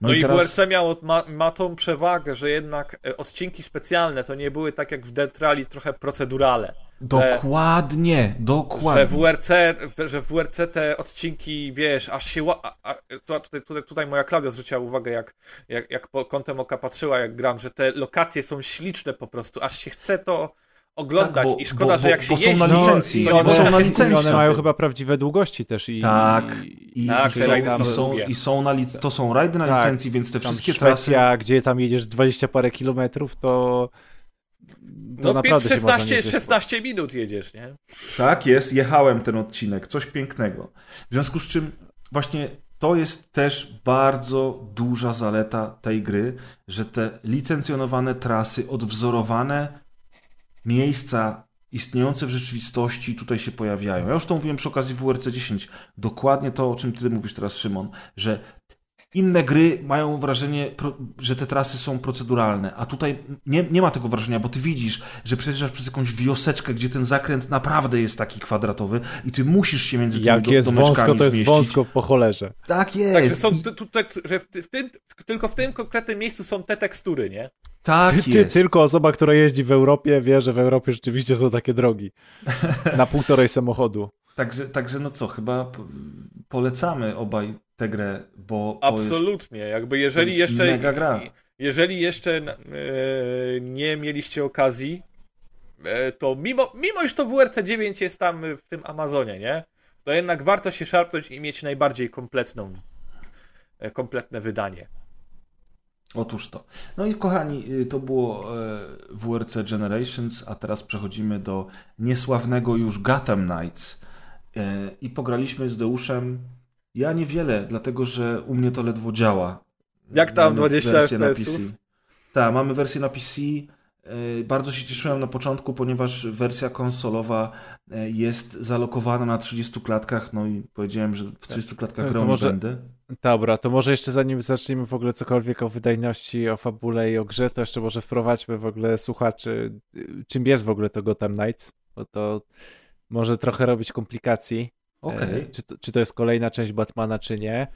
No, i WRC miało, ma, ma tą przewagę, że jednak e, odcinki specjalne to nie były tak jak w Death Rally trochę procedurale. Dokładnie, dokładnie. Że w WRC, że w WRC te odcinki, wiesz, aż się. A, a, tutaj, tutaj, tutaj moja Klaudia zwróciła uwagę, jak, jak, jak po kątem oka patrzyła, jak gram, że te lokacje są śliczne po prostu, aż się chce to oglądać. Tak, bo- I szkoda, bo- że jak bo- się bo są jeździ, na licencji, i nie one, bo są na licencji. one mają chyba prawdziwe długości też i... Tak. i- Tak, i, są, i, są są, i są na lic- to są rajdy na Tak. licencji, więc te wszystkie trasy... Szwecja, gdzie tam jedziesz 20 parę kilometrów, to... to no naprawdę się można 16, nieźle 16 minut jedziesz, nie? Tak jest, jechałem ten odcinek, coś pięknego. W związku z czym właśnie to jest też bardzo duża zaleta tej gry, że te licencjonowane trasy, odwzorowane miejsca istniejące w rzeczywistości tutaj się pojawiają. Ja już to mówiłem przy okazji WRC 10. Dokładnie to, o czym ty mówisz teraz, Szymon, że inne gry mają wrażenie, że te trasy są proceduralne, a tutaj nie, nie ma tego wrażenia, bo ty widzisz, że przejeżdżasz przez jakąś wioseczkę, gdzie ten zakręt naprawdę jest taki kwadratowy i ty musisz się między tymi Jak do, jest domeczkami wąsko, to jest zmieścić. wąsko po cholerze. Tak jest. Są I, tu- tutaj, że w, w tym, tylko w tym konkretnym miejscu są te tekstury, nie? tak Ty, ty, jest. tylko osoba, która jeździ w Europie, wie, że w Europie rzeczywiście są takie drogi. Na półtorej samochodu. Także, także no co, chyba po- polecamy obaj tę grę, bo to jest Absolutnie. Jakby jeżeli jeszcze. mega gra. Jeżeli jeszcze e, nie mieliście okazji, e, to mimo, mimo iż to WRC 9 jest tam w tym Amazonie, nie? To jednak warto się szarpnąć i mieć najbardziej kompletną, e, kompletne wydanie. Otóż to. No i kochani, y, to było WRC Generations, a teraz przechodzimy do niesławnego już Gotham Knights. I pograliśmy z Deuszem. Ja niewiele, dlatego że u mnie to ledwo działa. Jak tam Mamy 20 wersję na FPS-ów? PC. Tak, mamy wersję na PC. E, Bardzo się cieszyłem na początku, ponieważ wersja konsolowa e, jest zalokowana na 30 klatkach, no i powiedziałem, że w 30 klatkach to grą może- będę. Dobra, to może jeszcze zanim zaczniemy w ogóle cokolwiek o wydajności, o fabule i o grze, to jeszcze może wprowadźmy w ogóle słuchaczy, y, czym jest w ogóle to Gotham Knights, bo to może trochę robić komplikacji. Okej. E, Czy, to, czy to jest kolejna część Batmana, czy nie.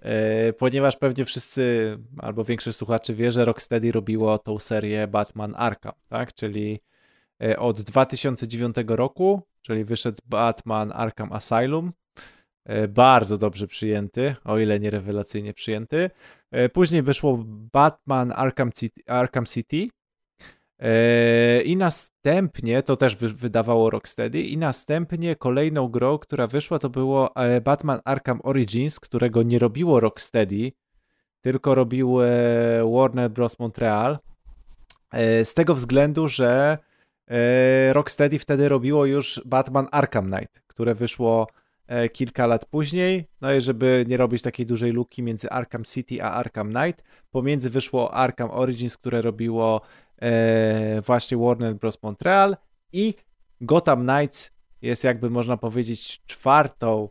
E, Ponieważ pewnie wszyscy, albo większość słuchaczy wie, że Rocksteady robiło tą serię Batman Arkham, tak? Czyli e, od 2009 roku, czyli wyszedł Batman Arkham Asylum, bardzo dobrze przyjęty, o ile nie rewelacyjnie przyjęty. Później wyszło Batman Arkham City, Arkham City i następnie, to też wy- wydawało Rocksteady, i następnie kolejną grą, która wyszła, to było e, Batman Arkham Origins, którego nie robiło Rocksteady, tylko robił e, Warner Bros. Montreal. E, Z tego względu, że e, Rocksteady wtedy robiło już Batman Arkham Knight, które wyszło e, kilka lat później. No i żeby nie robić takiej dużej luki między Arkham City a Arkham Knight, pomiędzy wyszło Arkham Origins, które robiło e, właśnie Warner Bros. Montreal i Gotham Knights jest jakby można powiedzieć czwartą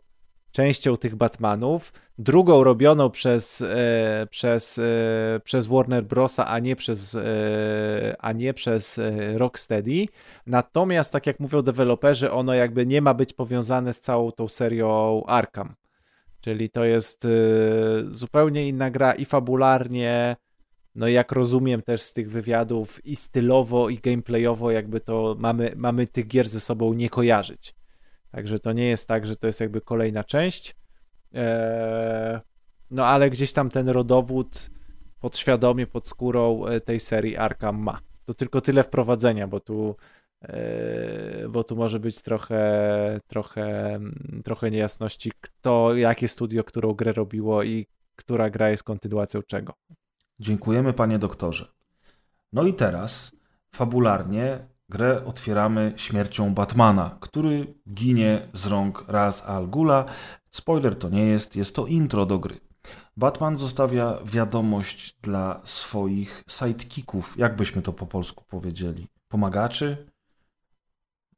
częścią tych Batmanów, drugą robioną przez, e, przez, e, przez Warner Brosa, a nie przez, e, a nie przez e, Rocksteady. Natomiast, tak jak mówią deweloperzy, ono jakby nie ma być powiązane z całą tą serią Arkham. Czyli to jest e, zupełnie inna gra i fabularnie, no jak rozumiem też z tych wywiadów i stylowo i gameplayowo jakby to mamy, mamy tych gier ze sobą nie kojarzyć. Także to nie jest tak, że to jest jakby kolejna część. Eee, no ale gdzieś tam ten rodowód podświadomie, pod skórą e, tej serii Arkham ma. To tylko tyle wprowadzenia, bo tu e, bo tu może być trochę trochę, trochę niejasności, kto, jakie studio, którą grę robiło i która gra jest kontynuacją czego. Dziękujemy, panie doktorze. No i teraz, fabularnie, grę otwieramy śmiercią Batmana, który ginie z rąk Raz Al Ghula. Spoiler to nie jest, jest to intro do gry. Batman zostawia wiadomość dla swoich sidekicków, jak byśmy to po polsku powiedzieli. Pomagaczy?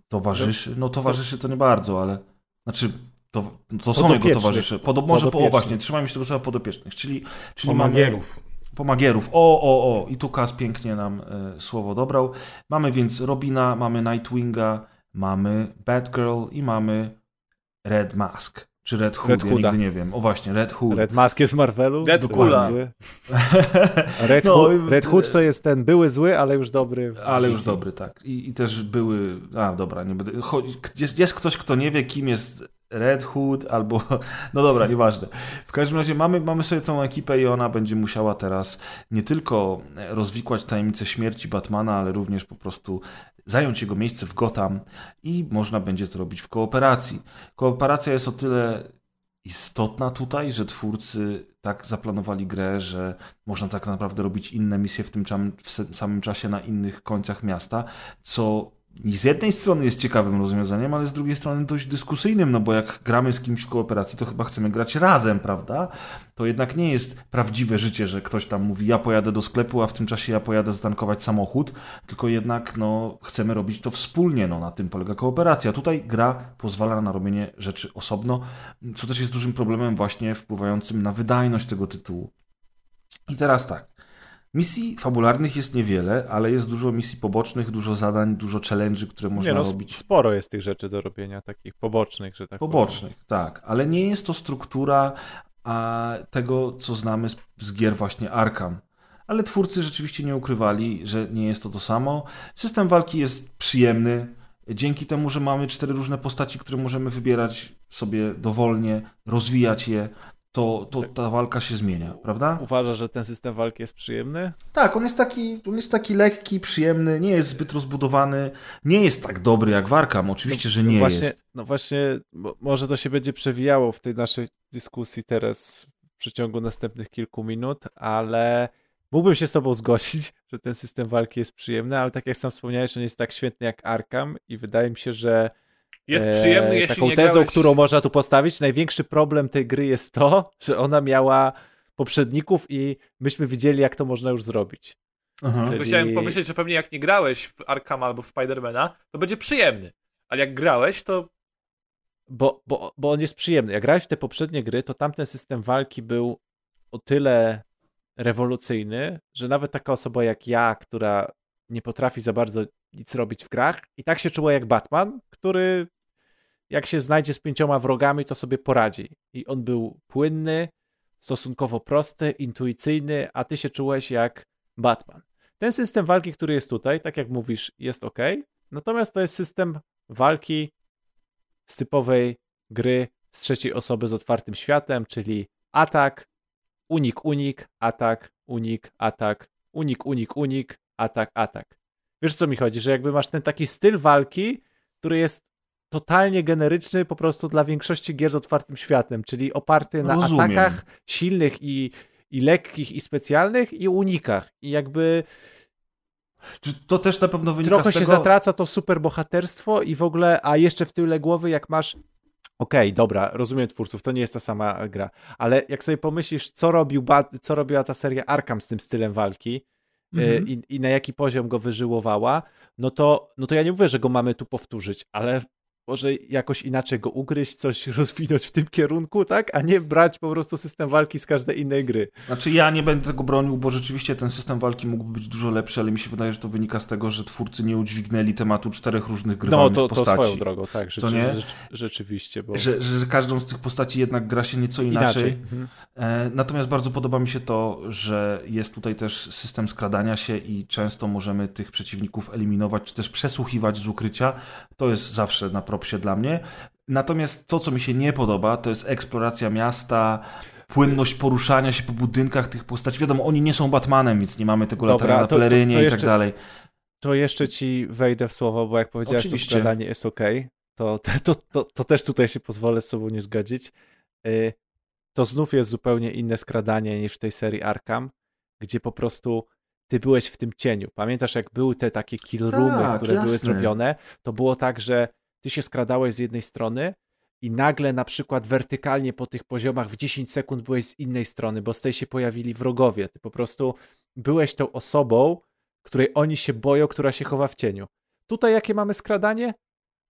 Towarzyszy? No towarzyszy to nie bardzo, ale... Znaczy, to, to są jego towarzysze. Podo, może po, o właśnie, trzymajmy się tego słowa podopiecznych, czyli, czyli mamy... Pomagierów. O, o, o. I tu Kas pięknie nam e, słowo dobrał. Mamy więc Robina, mamy Nightwinga, mamy Batgirl i mamy Red Mask. Czy Red Hood, Red ja nigdy nie wiem. O właśnie, Red Hood. Red Mask jest Marvelu? Zły. Red, No, Hood, Red Hood to jest ten były zły, ale już dobry. Ale już dobry, tak. I, I też były. A, dobra, nie będę. Jest, jest ktoś, kto nie wie, kim jest Red Hood, albo. No dobra, nieważne. W każdym razie mamy, mamy sobie tą ekipę i ona będzie musiała teraz nie tylko rozwikłać tajemnicę śmierci Batmana, ale również po prostu zająć jego miejsce w Gotham i można będzie to robić w kooperacji. Kooperacja jest o tyle istotna tutaj, że twórcy tak zaplanowali grę, że można tak naprawdę robić inne misje w tym samym czasie na innych końcach miasta, co z jednej strony jest ciekawym rozwiązaniem, ale z drugiej strony dość dyskusyjnym, no bo jak gramy z kimś w kooperacji, to chyba chcemy grać razem, prawda? To jednak nie jest prawdziwe życie, że ktoś tam mówi, ja pojadę do sklepu, a w tym czasie ja pojadę zatankować samochód, tylko jednak no, chcemy robić to wspólnie, no na tym polega kooperacja. Tutaj gra pozwala na robienie rzeczy osobno, co też jest dużym problemem właśnie wpływającym na wydajność tego tytułu. I teraz tak. Misji fabularnych jest niewiele, ale jest dużo misji pobocznych, dużo zadań, dużo challenge'y, które można nie, no, robić. Sporo jest tych rzeczy do robienia, takich pobocznych, że tak Pobocznych, tak, ale nie jest to struktura a, tego, co znamy z, z gier właśnie Arkham. Ale twórcy rzeczywiście nie ukrywali, że nie jest to to samo. System walki jest przyjemny. Dzięki temu, że mamy cztery różne postaci, które możemy wybierać sobie dowolnie, rozwijać je, to, to ta walka się zmienia, prawda? Uważasz, że ten system walki jest przyjemny? Tak, on jest taki, on jest taki lekki, przyjemny, nie jest zbyt rozbudowany, nie jest tak dobry jak w Arkham, oczywiście, że nie właśnie, jest. No właśnie, może to się będzie przewijało w tej naszej dyskusji teraz w przeciągu następnych kilku minut, ale mógłbym się z tobą zgodzić, że ten system walki jest przyjemny, ale tak jak sam wspomniałeś, on jest tak świetny jak Arkham i wydaje mi się, że Jest przyjemny, e, jeśli taką nie tezą, grałeś... którą można tu postawić, największy problem tej gry jest to, że ona miała poprzedników i myśmy widzieli, jak to można już zrobić. Aha. Czyli- Chciałem pomyśleć, że pewnie jak nie grałeś w Arkham albo w Spidermana, to będzie przyjemny. Ale jak grałeś, to Bo, bo, bo on jest przyjemny. Jak grałeś w te poprzednie gry, to tamten system walki był o tyle rewolucyjny, że nawet taka osoba jak ja, która nie potrafi za bardzo nic robić w grach, i tak się czuła jak Batman, który jak się znajdzie z pięcioma wrogami, to sobie poradzi. I on był płynny, stosunkowo prosty, intuicyjny, a ty się czułeś jak Batman. Ten system walki, który jest tutaj, tak jak mówisz, jest ok, natomiast to jest system walki z typowej gry z trzeciej osoby z otwartym światem, czyli atak, unik, unik, atak, unik, atak, unik, unik, unik, atak, atak. Wiesz o co mi chodzi, że jakby masz ten taki styl walki, który jest totalnie generyczny po prostu dla większości gier z otwartym światem, czyli oparty na Rozumiem. atakach silnych i, i lekkich i specjalnych i unikach. I jakby to też na pewno wynika trochę z się tego... zatraca to super bohaterstwo i w ogóle, a jeszcze w tyle głowy, jak masz. Okej, dobra, rozumiem twórców, to nie jest ta sama gra, ale jak sobie pomyślisz, co, robił co robiła ta seria Arkham z tym stylem walki Mhm. y, i, i na jaki poziom go wyżyłowała, no to, no to ja nie mówię, że go mamy tu powtórzyć, ale może jakoś inaczej go ugryźć, coś rozwinąć w tym kierunku, tak? A nie brać po prostu system walki z każdej innej gry. Znaczy ja nie będę tego bronił, bo rzeczywiście ten system walki mógłby być dużo lepszy, ale mi się wydaje, że to wynika z tego, że twórcy nie udźwignęli tematu czterech różnych No grywalnych to, to postaci. swoją drogą, tak, rzeczy, nie? rzecz, rzeczywiście, bo Że, że każdą z tych postaci jednak gra się nieco inaczej. inaczej. Mhm. Natomiast bardzo podoba mi się to, że jest tutaj też system skradania się i często możemy tych przeciwników eliminować, czy też przesłuchiwać z ukrycia. To jest zawsze na propsie dla mnie. Natomiast to, co mi się nie podoba, to jest eksploracja miasta, płynność poruszania się po budynkach tych postaci. Wiadomo, oni nie są Batmanem, więc nie mamy tego latania na to- to- pelerynie to i jeszcze- tak dalej. To jeszcze ci wejdę w słowo, bo jak powiedziałeś, Oczywiście. to składanie jest ok, to, to, to, to też tutaj się pozwolę z sobą nie zgodzić. Y, To znów jest zupełnie inne skradanie niż w tej serii Arkham, gdzie po prostu ty byłeś w tym cieniu. Pamiętasz, jak były te takie kill roomy, Tak, które były jasne. zrobione? To było tak, że ty się skradałeś z jednej strony i nagle na przykład wertykalnie po tych poziomach w 10 sekund byłeś z innej strony, bo z tej się pojawili wrogowie. Ty po prostu byłeś tą osobą, której oni się boją, która się chowa w cieniu. Tutaj jakie mamy skradanie?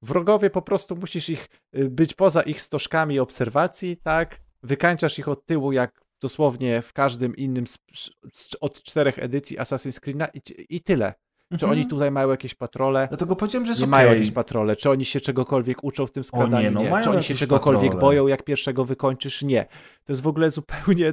Wrogowie po prostu musisz ich y, być poza ich stożkami obserwacji, tak? Wykańczasz ich od tyłu, jak dosłownie w każdym innym z, z, od czterech edycji Assassin's Creed'a i, i tyle. Czy Mhm. oni tutaj mają jakieś patrole? Dlatego powiedziałem, że jest Nie okej. mają jakieś patrole. Czy oni się czegokolwiek uczą w tym skradaniu? nie, no, mają Czy oni się czegokolwiek patrole. boją, jak pierwszego wykończysz? Nie. To jest w ogóle zupełnie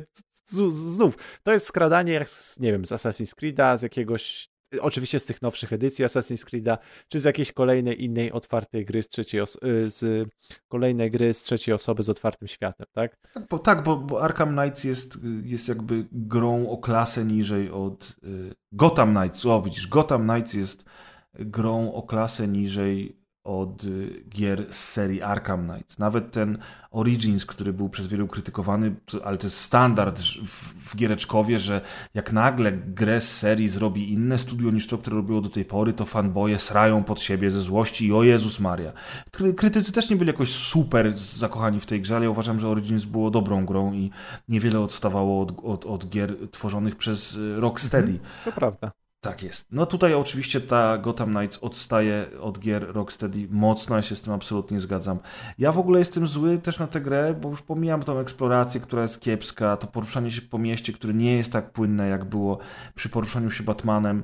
znów. To jest skradanie jak z, nie wiem, z Assassin's Creed'a, z jakiegoś oczywiście z tych nowszych edycji Assassin's Creed'a, czy z jakiejś kolejnej innej otwartej gry z trzeciej os- y, z kolejnej gry z trzeciej osoby z otwartym światem, tak? Tak, bo, tak, bo, bo Arkham Knights jest, jest jakby grą o klasę niżej od y, Gotham Knights. O, widzisz, Gotham Knights jest grą o klasę niżej od y, gier z serii Arkham Knights. Nawet ten Origins, który był przez wielu krytykowany, ale to jest standard w, giereczkowie, że jak nagle grę z serii zrobi inne studio niż to, które robiło do tej pory, to fanboje srają pod siebie ze złości i o Jezus Maria. Kry- Krytycy też nie byli jakoś super zakochani w tej grze, ale ja uważam, że Origins było dobrą grą i niewiele odstawało od, od, od gier tworzonych przez y, Rocksteady. To prawda. Tak jest. No tutaj oczywiście ta Gotham Knights odstaje od gier Rocksteady mocno, ja się z tym absolutnie zgadzam. Ja w ogóle jestem zły też na tę grę, bo już pomijam tą eksplorację, która jest kiepska, to poruszanie się po mieście, które nie jest tak płynne, jak było przy poruszaniu się Batmanem,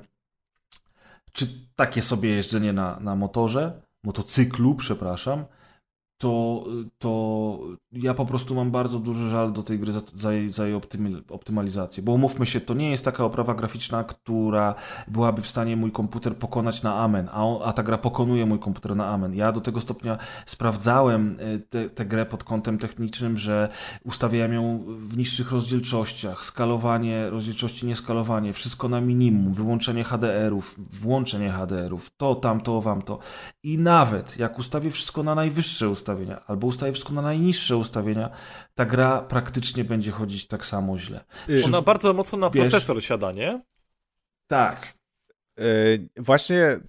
czy takie sobie jeżdżenie na, na motorze, motocyklu, przepraszam, to, to ja po prostu mam bardzo duży żal do tej gry za, za jej, za jej optymalizację. Bo umówmy się, to nie jest taka oprawa graficzna, która byłaby w stanie mój komputer pokonać na amen, a, on, a ta gra pokonuje mój komputer na amen. Ja do tego stopnia sprawdzałem e, tę grę pod kątem technicznym, że ustawiałem ją w niższych rozdzielczościach, skalowanie, rozdzielczości, nieskalowanie, wszystko na minimum, wyłączenie HDR-ów, włączenie HDR-ów, to, tamto, wam to. I nawet jak ustawię wszystko na najwyższe ustawienie, ustawienia, albo ustawię wszystko na najniższe ustawienia, ta gra praktycznie będzie chodzić tak samo źle. Y, Ona bardzo mocno na Wiesz- procesor siada, nie? Tak. Yy, Właśnie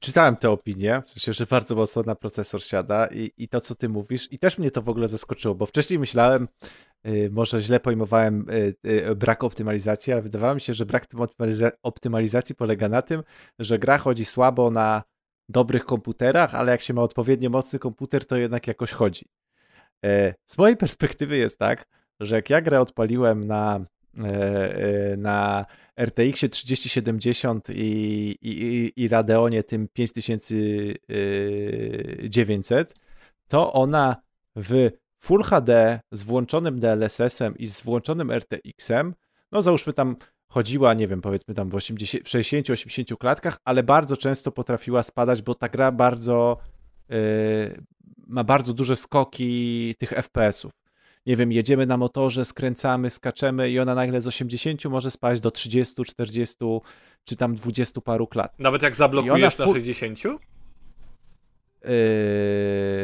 czytałem tę opinię, w sensie, że bardzo mocno na procesor siada i, i to, co ty mówisz, i też mnie to w ogóle zaskoczyło, bo wcześniej myślałem, yy, może źle pojmowałem yy, yy, brak optymalizacji, ale wydawało mi się, że brak tym optymaliza- optymalizacji polega na tym, że gra chodzi słabo na dobrych komputerach, ale jak się ma odpowiednio mocny komputer, to jednak jakoś chodzi. Yy, Z mojej perspektywy jest tak, że jak ja grę odpaliłem na, yy, yy, na RTX 3070 i, i, i Radeonie tym 5900, to ona w Full HD z włączonym DLSS-em i z włączonym RTX-em, no załóżmy tam chodziła, nie wiem, powiedzmy tam w 80 w 60-80 klatkach, ale bardzo często potrafiła spadać, bo ta gra bardzo yy, ma bardzo duże skoki tych FPS-ów nie wiem, jedziemy na motorze, skręcamy, skaczemy i ona nagle z 80 może spaść do 30, 40 czy tam 20 paru klat. Nawet jak zablokujesz na fu- 60? Yy,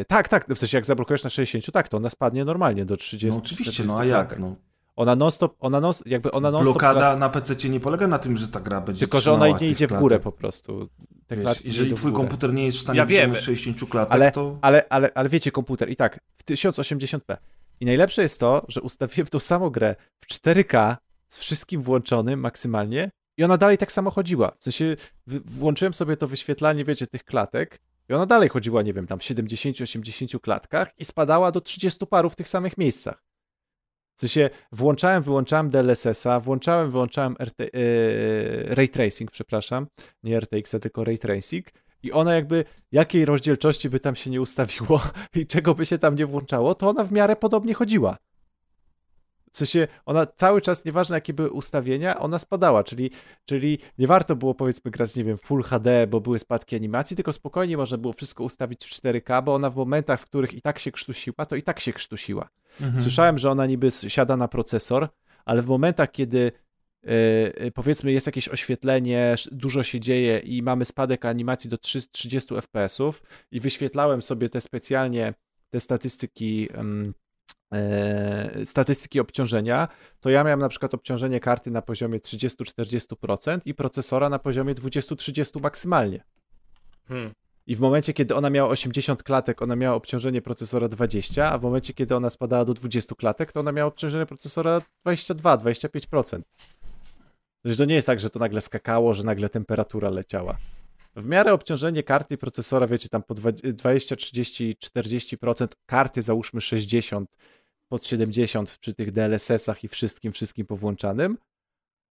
tak, tak, w sensie jak zablokujesz na 60, tak, to ona spadnie normalnie do 30. No oczywiście, 40 no a jak? No. Ona non-stop, ona non, jakby ona non-stop Blokada na PC nie polega na tym, że ta gra będzie tylko że ona nie idzie w górę po prostu. Te Wiesz, jeżeli twój górę. komputer nie jest w stanie Ja wiem. wyciągnąć 60 klatek, ale, to... ale, ale, ale wiecie, komputer i tak, w 1080p. I najlepsze jest to, że ustawiłem tą samą grę w 4K z wszystkim włączonym maksymalnie i ona dalej tak samo chodziła. W sensie w- włączyłem sobie to wyświetlanie, wiecie, tych klatek i ona dalej chodziła, nie wiem, tam w 70-80 klatkach i spadała do 30 paru w tych samych miejscach. W sensie włączałem, wyłączałem DLSS-a, włączałem, wyłączałem RT, yy, Ray Tracing, przepraszam, nie RTX, tylko Ray Tracing i ona jakby, jakiej rozdzielczości by tam się nie ustawiło i czego by się tam nie włączało, to ona w miarę podobnie chodziła. W sensie ona cały czas, nieważne jakie były ustawienia, ona spadała, czyli, czyli nie warto było powiedzmy grać, nie wiem, Full HD, bo były spadki animacji, tylko spokojnie można było wszystko ustawić w 4K, bo ona w momentach, w których i tak się krztusiła, to i tak się krztusiła. Mhm. Słyszałem, że ona niby siada na procesor, ale w momentach, kiedy yy, powiedzmy jest jakieś oświetlenie, dużo się dzieje i mamy spadek animacji do 3, 30 FPS-ów i wyświetlałem sobie te specjalnie te statystyki statystyki obciążenia, to ja miałem na przykład obciążenie karty na poziomie 30-40% i procesora na poziomie 20-30 maksymalnie. Hmm. I w momencie, kiedy ona miała 80 klatek, ona miała obciążenie procesora 20, a w momencie, kiedy ona spadała do 20 klatek, to ona miała obciążenie procesora 22-25%. Że to nie jest tak, że to nagle skakało, że nagle temperatura leciała. W miarę obciążenie karty i procesora, wiecie, tam po 20, 30, 40%, karty załóżmy 60, pod 70 przy tych DLSS-ach i wszystkim, wszystkim powłączanym,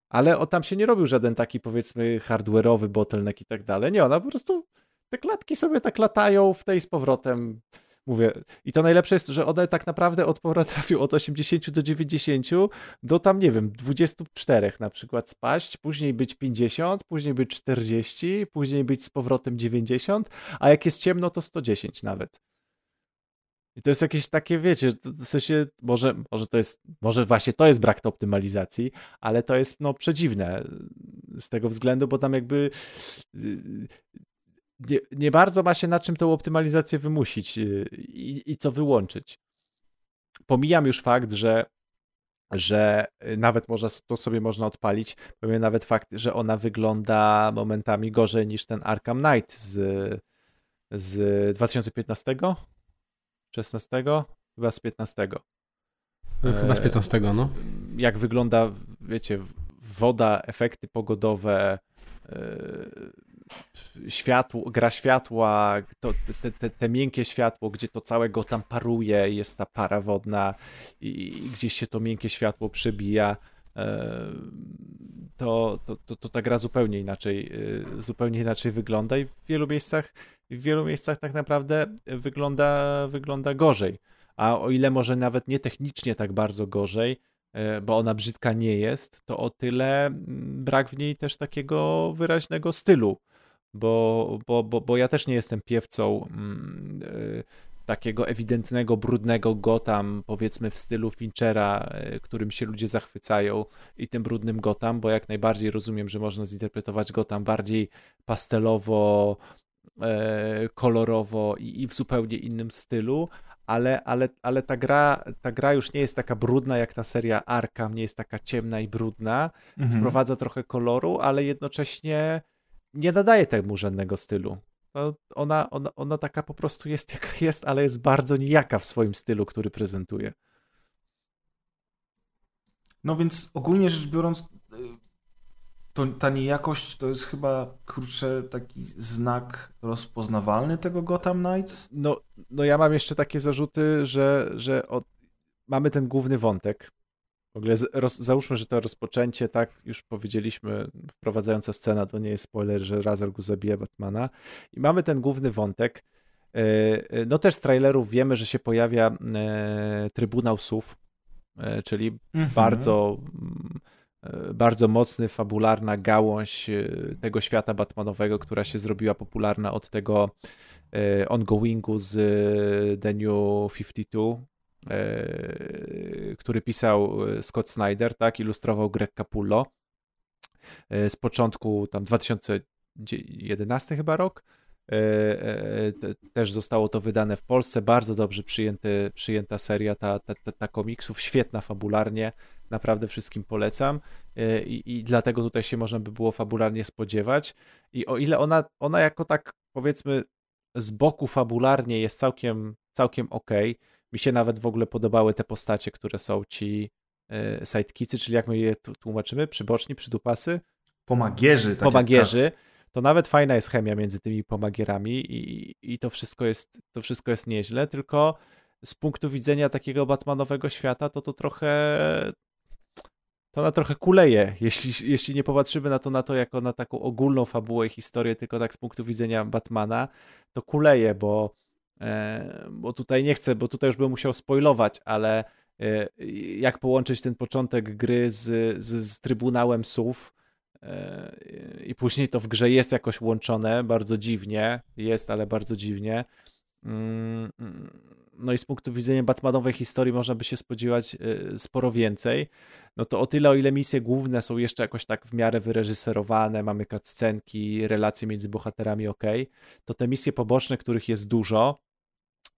ale o, tam się nie robił żaden taki, powiedzmy, hardware'owy bottleneck i tak dalej. Nie, ona po prostu te klatki sobie tak latają w tej z powrotem. Mówię, i to najlepsze jest, że one tak naprawdę od potrafią od 80 do 90 do tam, nie wiem, 24 na przykład spaść, później być 50, później być 40, później być z powrotem 90, a jak jest ciemno, to 110 nawet. I to jest jakieś takie, wiecie, to- w sensie, może, może to jest, może właśnie to jest brak tej optymalizacji, ale to jest, no, przedziwne z tego względu, bo tam jakby yy, nie, nie bardzo ma się na czym tą optymalizację wymusić yy, i, i co wyłączyć. Pomijam już fakt, że że nawet można, to sobie można odpalić. Pomijam nawet fakt, że ona wygląda momentami gorzej niż ten Arkham Knight z, z 2015? 16? Chyba z 15. Chyba z 15, no. Jak wygląda, wiecie, woda, efekty pogodowe, yy, światło, gra światła, to, te, te, te miękkie światło, gdzie to całego tam paruje, jest ta para wodna i, i gdzieś się to miękkie światło przebija, yy, to, to, to, to ta gra zupełnie inaczej, yy, zupełnie inaczej wygląda i w wielu miejscach, w wielu miejscach tak naprawdę wygląda, wygląda gorzej. A o ile może nawet nie technicznie tak bardzo gorzej, e, bo ona brzydka nie jest, to o tyle mm, brak w niej też takiego wyraźnego stylu, bo, bo, bo, bo ja też nie jestem piewcą mm, e, takiego ewidentnego, brudnego Gotham, powiedzmy w stylu Finchera, e, którym się ludzie zachwycają i tym brudnym Gotham, bo jak najbardziej rozumiem, że można zinterpretować Gotham bardziej pastelowo, e, kolorowo i, i w zupełnie innym stylu, ale, ale, ale ta, gra, ta gra już nie jest taka brudna jak ta seria Arkham, nie jest taka ciemna i brudna. Mhm. Wprowadza trochę koloru, ale jednocześnie nie nadaje temu żadnego stylu. No, ona, ona, ona taka po prostu jest jaka jest, ale jest bardzo nijaka w swoim stylu, który prezentuje. No więc ogólnie rzecz biorąc, y, to, ta niejakość to jest chyba, kurczę, taki znak rozpoznawalny tego Gotham Knights? No, no ja mam jeszcze takie zarzuty, że, że od... mamy ten główny wątek. W ogóle roz, załóżmy, że to rozpoczęcie, tak, już powiedzieliśmy, wprowadzająca scena, to nie jest spoiler, że Razor go zabija Batmana. I mamy ten główny wątek. E, e, No też z trailerów wiemy, że się pojawia e, Trybunał Sów, czyli Mhm. bardzo, mm, bardzo mocny, fabularna gałąź tego świata Batmanowego, która się zrobiła popularna od tego ongoingu z The New 52, e, który pisał e, Scott Snyder, tak, ilustrował Greg Capullo e, z początku tam 2011 chyba rok. E, e, te- Też zostało to wydane w Polsce. Bardzo dobrze przyjęty, przyjęta seria ta, ta, ta, ta komiksów, świetna fabularnie. Naprawdę wszystkim polecam. E, I, I dlatego tutaj się można by było fabularnie spodziewać. I o ile ona, ona jako tak powiedzmy z boku fabularnie jest całkiem, całkiem ok. Mi się nawet w ogóle podobały te postacie, które są ci e, sidekiccy, czyli jak my je tłumaczymy? Przyboczni, przydupasy? Pomagierzy. Tak pomagierzy, to nawet fajna jest chemia między tymi pomagierami i, i to, wszystko jest, to wszystko jest nieźle, tylko z punktu widzenia takiego Batmanowego świata, to to trochę to ona trochę kuleje, jeśli, jeśli nie popatrzymy na to, na to jako na taką ogólną fabułę i historię, tylko tak z punktu widzenia Batmana, to kuleje, bo, bo tutaj nie chcę, bo tutaj już bym musiał spoilować, ale e, jak połączyć ten początek gry z, z, z Trybunałem Sów, E, i później to w grze jest jakoś łączone, bardzo dziwnie, jest, ale bardzo dziwnie. Mm, mm, No i z punktu widzenia Batmanowej historii można by się spodziewać e, sporo więcej. No to o tyle, o ile misje główne są jeszcze jakoś tak w miarę wyreżyserowane, mamy cutscenki, relacje między bohaterami ok, to te misje poboczne, których jest dużo,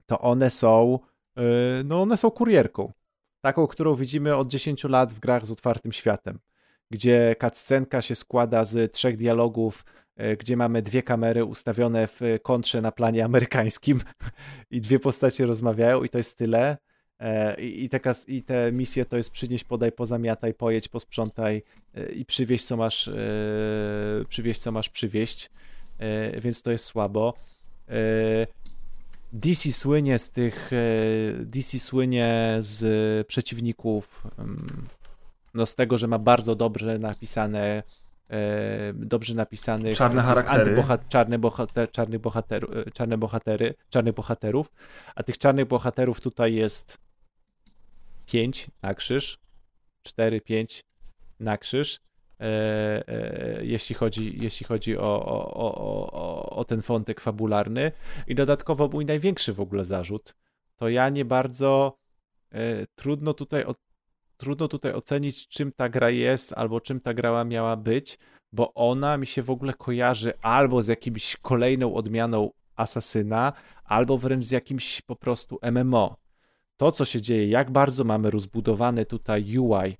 to one są, e, no one są kurierką. Taką, którą widzimy od 10 lat w grach z otwartym światem gdzie cutscenka się składa z trzech dialogów, e, gdzie mamy dwie kamery ustawione w kontrze na planie amerykańskim i dwie postacie rozmawiają i to jest tyle. E, I, i, te, I te misje to jest przynieś, podaj, pozamiataj, pojedź, posprzątaj e, i przywieź co masz, e, przywieź co masz przywieźć, E, więc to jest słabo. DC słynie z tych, e, DC słynie z przeciwników no z tego, że ma bardzo dobrze napisane e, dobrze napisanych Czarne charaktery. antyboha- czarne, bohater, czarnych bohateru, e, czarne bohatery, czarnych bohaterów, a tych czarnych bohaterów tutaj jest pięć na krzyż, cztery, pięć na krzyż, jeśli chodzi, jeśli chodzi o, o, o, o, ten wątek fabularny. I dodatkowo mój największy w ogóle zarzut, to ja nie bardzo e, trudno tutaj trudno tutaj ocenić, czym ta gra jest, albo czym ta gra miała być, bo ona mi się w ogóle kojarzy albo z jakimś kolejną odmianą Asasyna, albo wręcz z jakimś po prostu MMO. To, co się dzieje, jak bardzo mamy rozbudowany tutaj UI, e,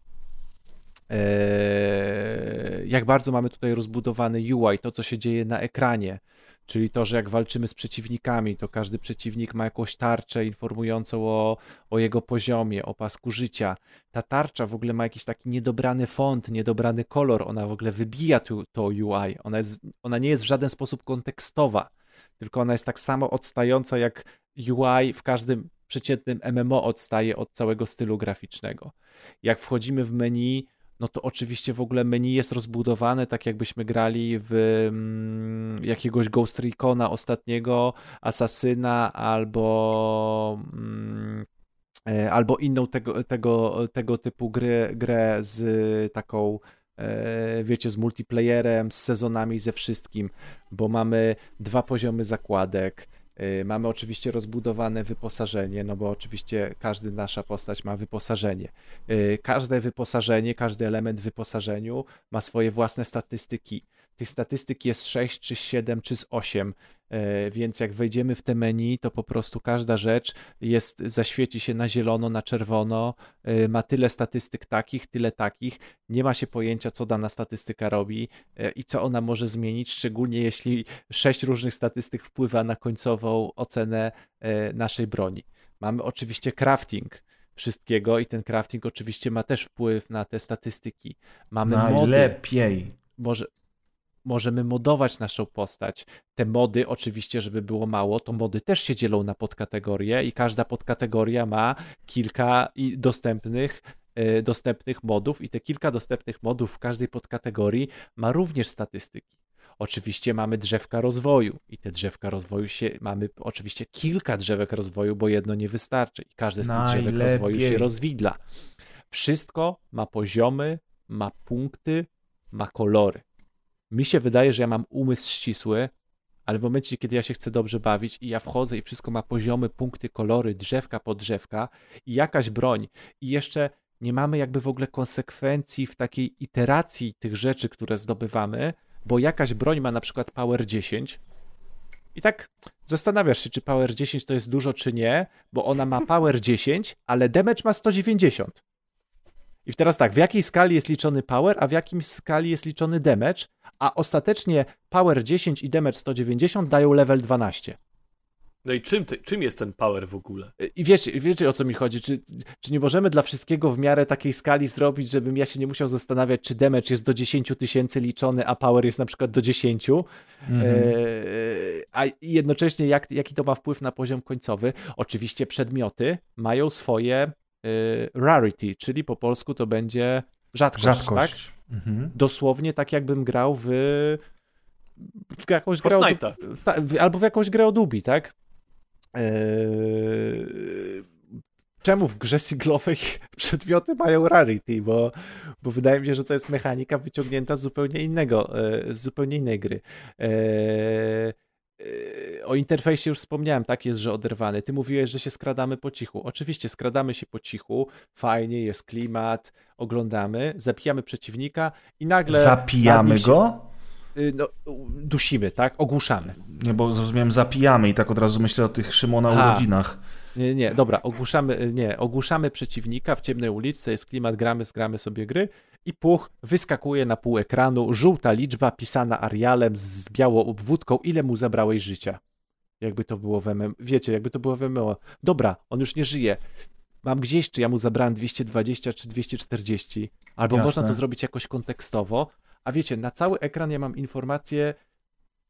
jak bardzo mamy tutaj rozbudowany UI, to, co się dzieje na ekranie, czyli to, że jak walczymy z przeciwnikami, to każdy przeciwnik ma jakąś tarczę informującą o, o jego poziomie, o pasku życia. Ta tarcza w ogóle ma jakiś taki niedobrany font, niedobrany kolor, ona w ogóle wybija tu, to UI. Ona, jest, ona nie jest w żaden sposób kontekstowa, tylko ona jest tak samo odstająca jak UI w każdym przeciętnym MMO odstaje od całego stylu graficznego. Jak wchodzimy w menu, no to oczywiście w ogóle menu jest rozbudowane tak jakbyśmy grali w mm, jakiegoś Ghost Recona ostatniego, Asasyna albo mm, e, albo inną tego, tego, tego typu gry, grę z taką e, wiecie, z multiplayerem, z sezonami, ze wszystkim, bo mamy dwa poziomy zakładek, mamy oczywiście rozbudowane wyposażenie, no bo oczywiście każdy nasza postać ma wyposażenie. E, Każde wyposażenie, każdy element w wyposażeniu ma swoje własne statystyki. Tych statystyk jest 6, czy 7, czy z 8, e, więc jak wejdziemy w te menu, to po prostu każda rzecz jest, zaświeci się na zielono, na czerwono, e, ma tyle statystyk takich, tyle takich, nie ma się pojęcia, co dana statystyka robi e, i co ona może zmienić, szczególnie jeśli sześć różnych statystyk wpływa na końcową ocenę naszej broni. Mamy oczywiście crafting, wszystkiego i ten crafting oczywiście ma też wpływ na te statystyki. Mamy Najlepiej. mody. Może, możemy modować naszą postać. Te mody, oczywiście, żeby było mało, to mody też się dzielą na podkategorie i każda podkategoria ma kilka dostępnych e, dostępnych modów i te kilka dostępnych modów w każdej podkategorii ma również statystyki. Oczywiście mamy drzewka rozwoju i te drzewka rozwoju się, mamy oczywiście kilka drzewek rozwoju, bo jedno nie wystarczy i każde z tych Najlepiej. drzewek rozwoju się rozwidla. Wszystko ma poziomy, ma punkty, ma kolory. Mi się wydaje, że ja mam umysł ścisły, ale w momencie, kiedy ja się chcę dobrze bawić i ja wchodzę i wszystko ma poziomy, punkty, kolory, drzewka po drzewka i jakaś broń i jeszcze nie mamy jakby w ogóle konsekwencji w takiej iteracji tych rzeczy, które zdobywamy, bo jakaś broń ma na przykład power 10 i tak zastanawiasz się, czy power 10 to jest dużo, czy nie, bo ona ma power 10, ale damage ma 190. I teraz tak, w jakiej skali jest liczony power, a w jakiej skali jest liczony damage, a ostatecznie power 10 i damage 190 dają level 12. No i czym, ty, czym jest ten power w ogóle? I wiecie, wiecie o co mi chodzi? Czy, czy nie możemy dla wszystkiego w miarę takiej skali zrobić, żebym ja się nie musiał zastanawiać, czy damage jest do 10 tysięcy liczony, a power jest na przykład do 10, mm -hmm. e, a jednocześnie jak, jaki to ma wpływ na poziom końcowy? Oczywiście przedmioty mają swoje e, rarity, czyli po polsku to będzie rzadkość, rzadkość. tak? Mhm. Dosłownie tak jakbym grał w jakąś grę o, albo w jakąś grę o Dubi, tak? Eee, czemu w grze singlowej przedmioty mają rarity, bo, bo wydaje mi się, że to jest mechanika wyciągnięta z zupełnie innego, e, z zupełnie innej gry. Eee, o interfejsie już wspomniałem, tak jest, że oderwany. Ty mówiłeś, że się skradamy po cichu. Oczywiście skradamy się po cichu, fajnie, jest klimat, oglądamy, zabijamy przeciwnika i nagle... Zapijamy się... go? Y, no, dusimy, tak? Ogłuszamy. Nie, bo zrozumiałem, zapijamy i tak od razu myślę o tych Szymona Aha. urodzinach. Nie, nie, dobra, ogłuszamy, nie, ogłuszamy przeciwnika w ciemnej uliczce, jest klimat, gramy, zgramy sobie gry i puch wyskakuje na pół ekranu, żółta liczba pisana Arialem z białą obwódką, ile mu zabrałeś życia. Jakby to było w MMO, wiecie, jakby to było w MMO. Dobra, on już nie żyje. Mam gdzieś, czy ja mu zabrałem 220 czy 240, albo Jasne. można to zrobić jakoś kontekstowo, a wiecie, na cały ekran ja mam informację,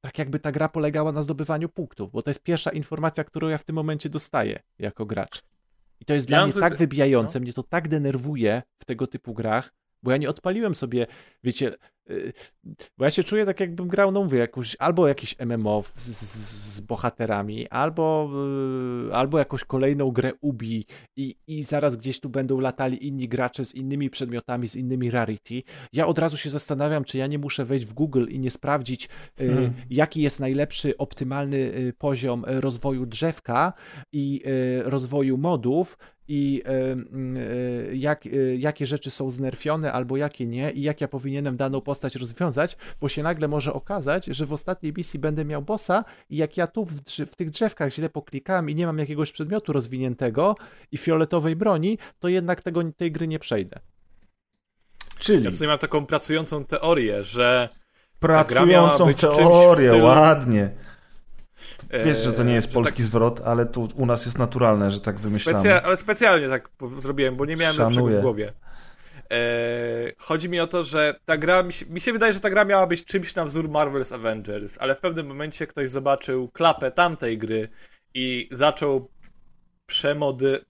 tak jakby ta gra polegała na zdobywaniu punktów, bo to jest pierwsza informacja, którą ja w tym momencie dostaję jako gracz. I to jest ja dla mnie tak wybijające, no. mnie to tak denerwuje w tego typu grach, bo ja nie odpaliłem sobie, wiecie, y, bo ja się czuję tak, jakbym grał, no mówię, jakąś, albo jakieś MMO z, z, z bohaterami, albo, y, albo jakąś kolejną grę Ubi i, i zaraz gdzieś tu będą latali inni gracze z innymi przedmiotami, z innymi rarity. Ja od razu się zastanawiam, czy ja nie muszę wejść w Google i nie sprawdzić, y, hmm. jaki jest najlepszy, optymalny poziom rozwoju drzewka i rozwoju modów, i y, jak, y, jakie rzeczy są znerfione albo jakie nie i jak ja powinienem daną postać rozwiązać, bo się nagle może okazać, że w ostatniej misji będę miał bossa i jak ja tu w, w tych drzewkach źle poklikałem i nie mam jakiegoś przedmiotu rozwiniętego i fioletowej broni, to jednak tego, tej gry nie przejdę. Czyli... Ja tutaj mam taką pracującą teorię, że Pracującą teorię, stylu... ładnie. Wiesz, że to nie jest polski tak... zwrot, ale tu u nas jest naturalne, że tak wymyślamy. Specja... Ale specjalnie tak zrobiłem, bo nie miałem Szanuję. lepszego w głowie. Eee, chodzi mi o to, że ta gra, mi się, mi się, wydaje, że ta gra miała być czymś na wzór Marvel's Avengers, ale w pewnym momencie ktoś zobaczył klapę tamtej gry i zaczął przemody,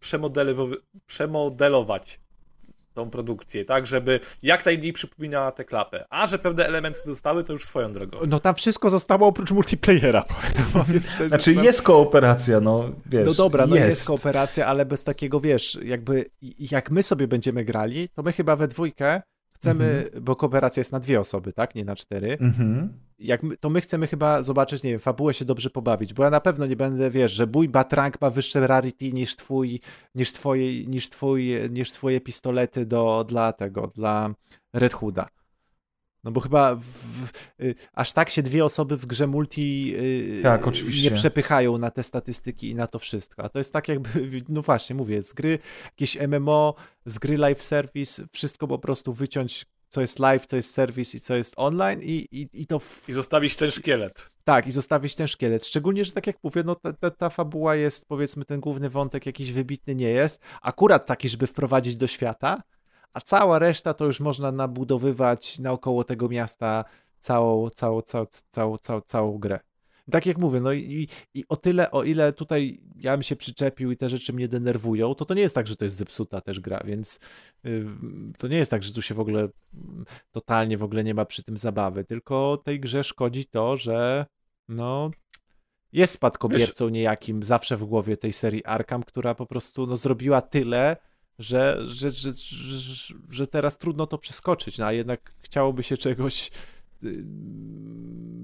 przemodelować tą produkcję, tak, żeby jak najmniej przypominała tę klapę. A że pewne elementy zostały, to już swoją drogą. No tam wszystko zostało oprócz multiplayera, powiem szczerze. Znaczy jest kooperacja, no wiesz. No dobra, no jest. jest kooperacja, ale bez takiego, wiesz, jakby jak my sobie będziemy grali, to my chyba we dwójkę chcemy, mhm. bo kooperacja jest na dwie osoby, tak? Nie na cztery. Mhm. Jak my, to my chcemy chyba zobaczyć, nie wiem, fabułę się dobrze pobawić, bo ja na pewno nie będę, wiesz, że bój Batrank ma wyższe rarity niż twój, niż twoje, niż twój, niż twoje pistolety do, dla tego, dla Red Hooda. No bo chyba w, w, y, aż tak się dwie osoby w grze multi y, Tak, nie przepychają na te statystyki i na to wszystko. A to jest tak jakby, no właśnie, mówię, z gry jakieś MMO, z gry live service, wszystko po prostu wyciąć, co jest live, co jest service i co jest online i, i, i to... W... I zostawić ten szkielet. Tak, i zostawić ten szkielet. Szczególnie, że tak jak mówię, no ta, ta, ta fabuła jest, powiedzmy, ten główny wątek jakiś wybitny nie jest. Akurat taki, żeby wprowadzić do świata, a cała reszta to już można nabudowywać naokoło tego miasta całą, całą, całą, całą, całą, całą grę. Tak jak mówię, no i, i o tyle, o ile tutaj ja bym się przyczepił i te rzeczy mnie denerwują, to to nie jest tak, że to jest zepsuta też gra, więc yy, to nie jest tak, że tu się w ogóle totalnie w ogóle nie ma przy tym zabawy, tylko tej grze szkodzi to, że no jest spadkobiercą niejakim zawsze w głowie tej serii Arkham, która po prostu no, zrobiła tyle, że, że, że, że, teraz trudno to przeskoczyć, no a jednak chciałoby się czegoś y,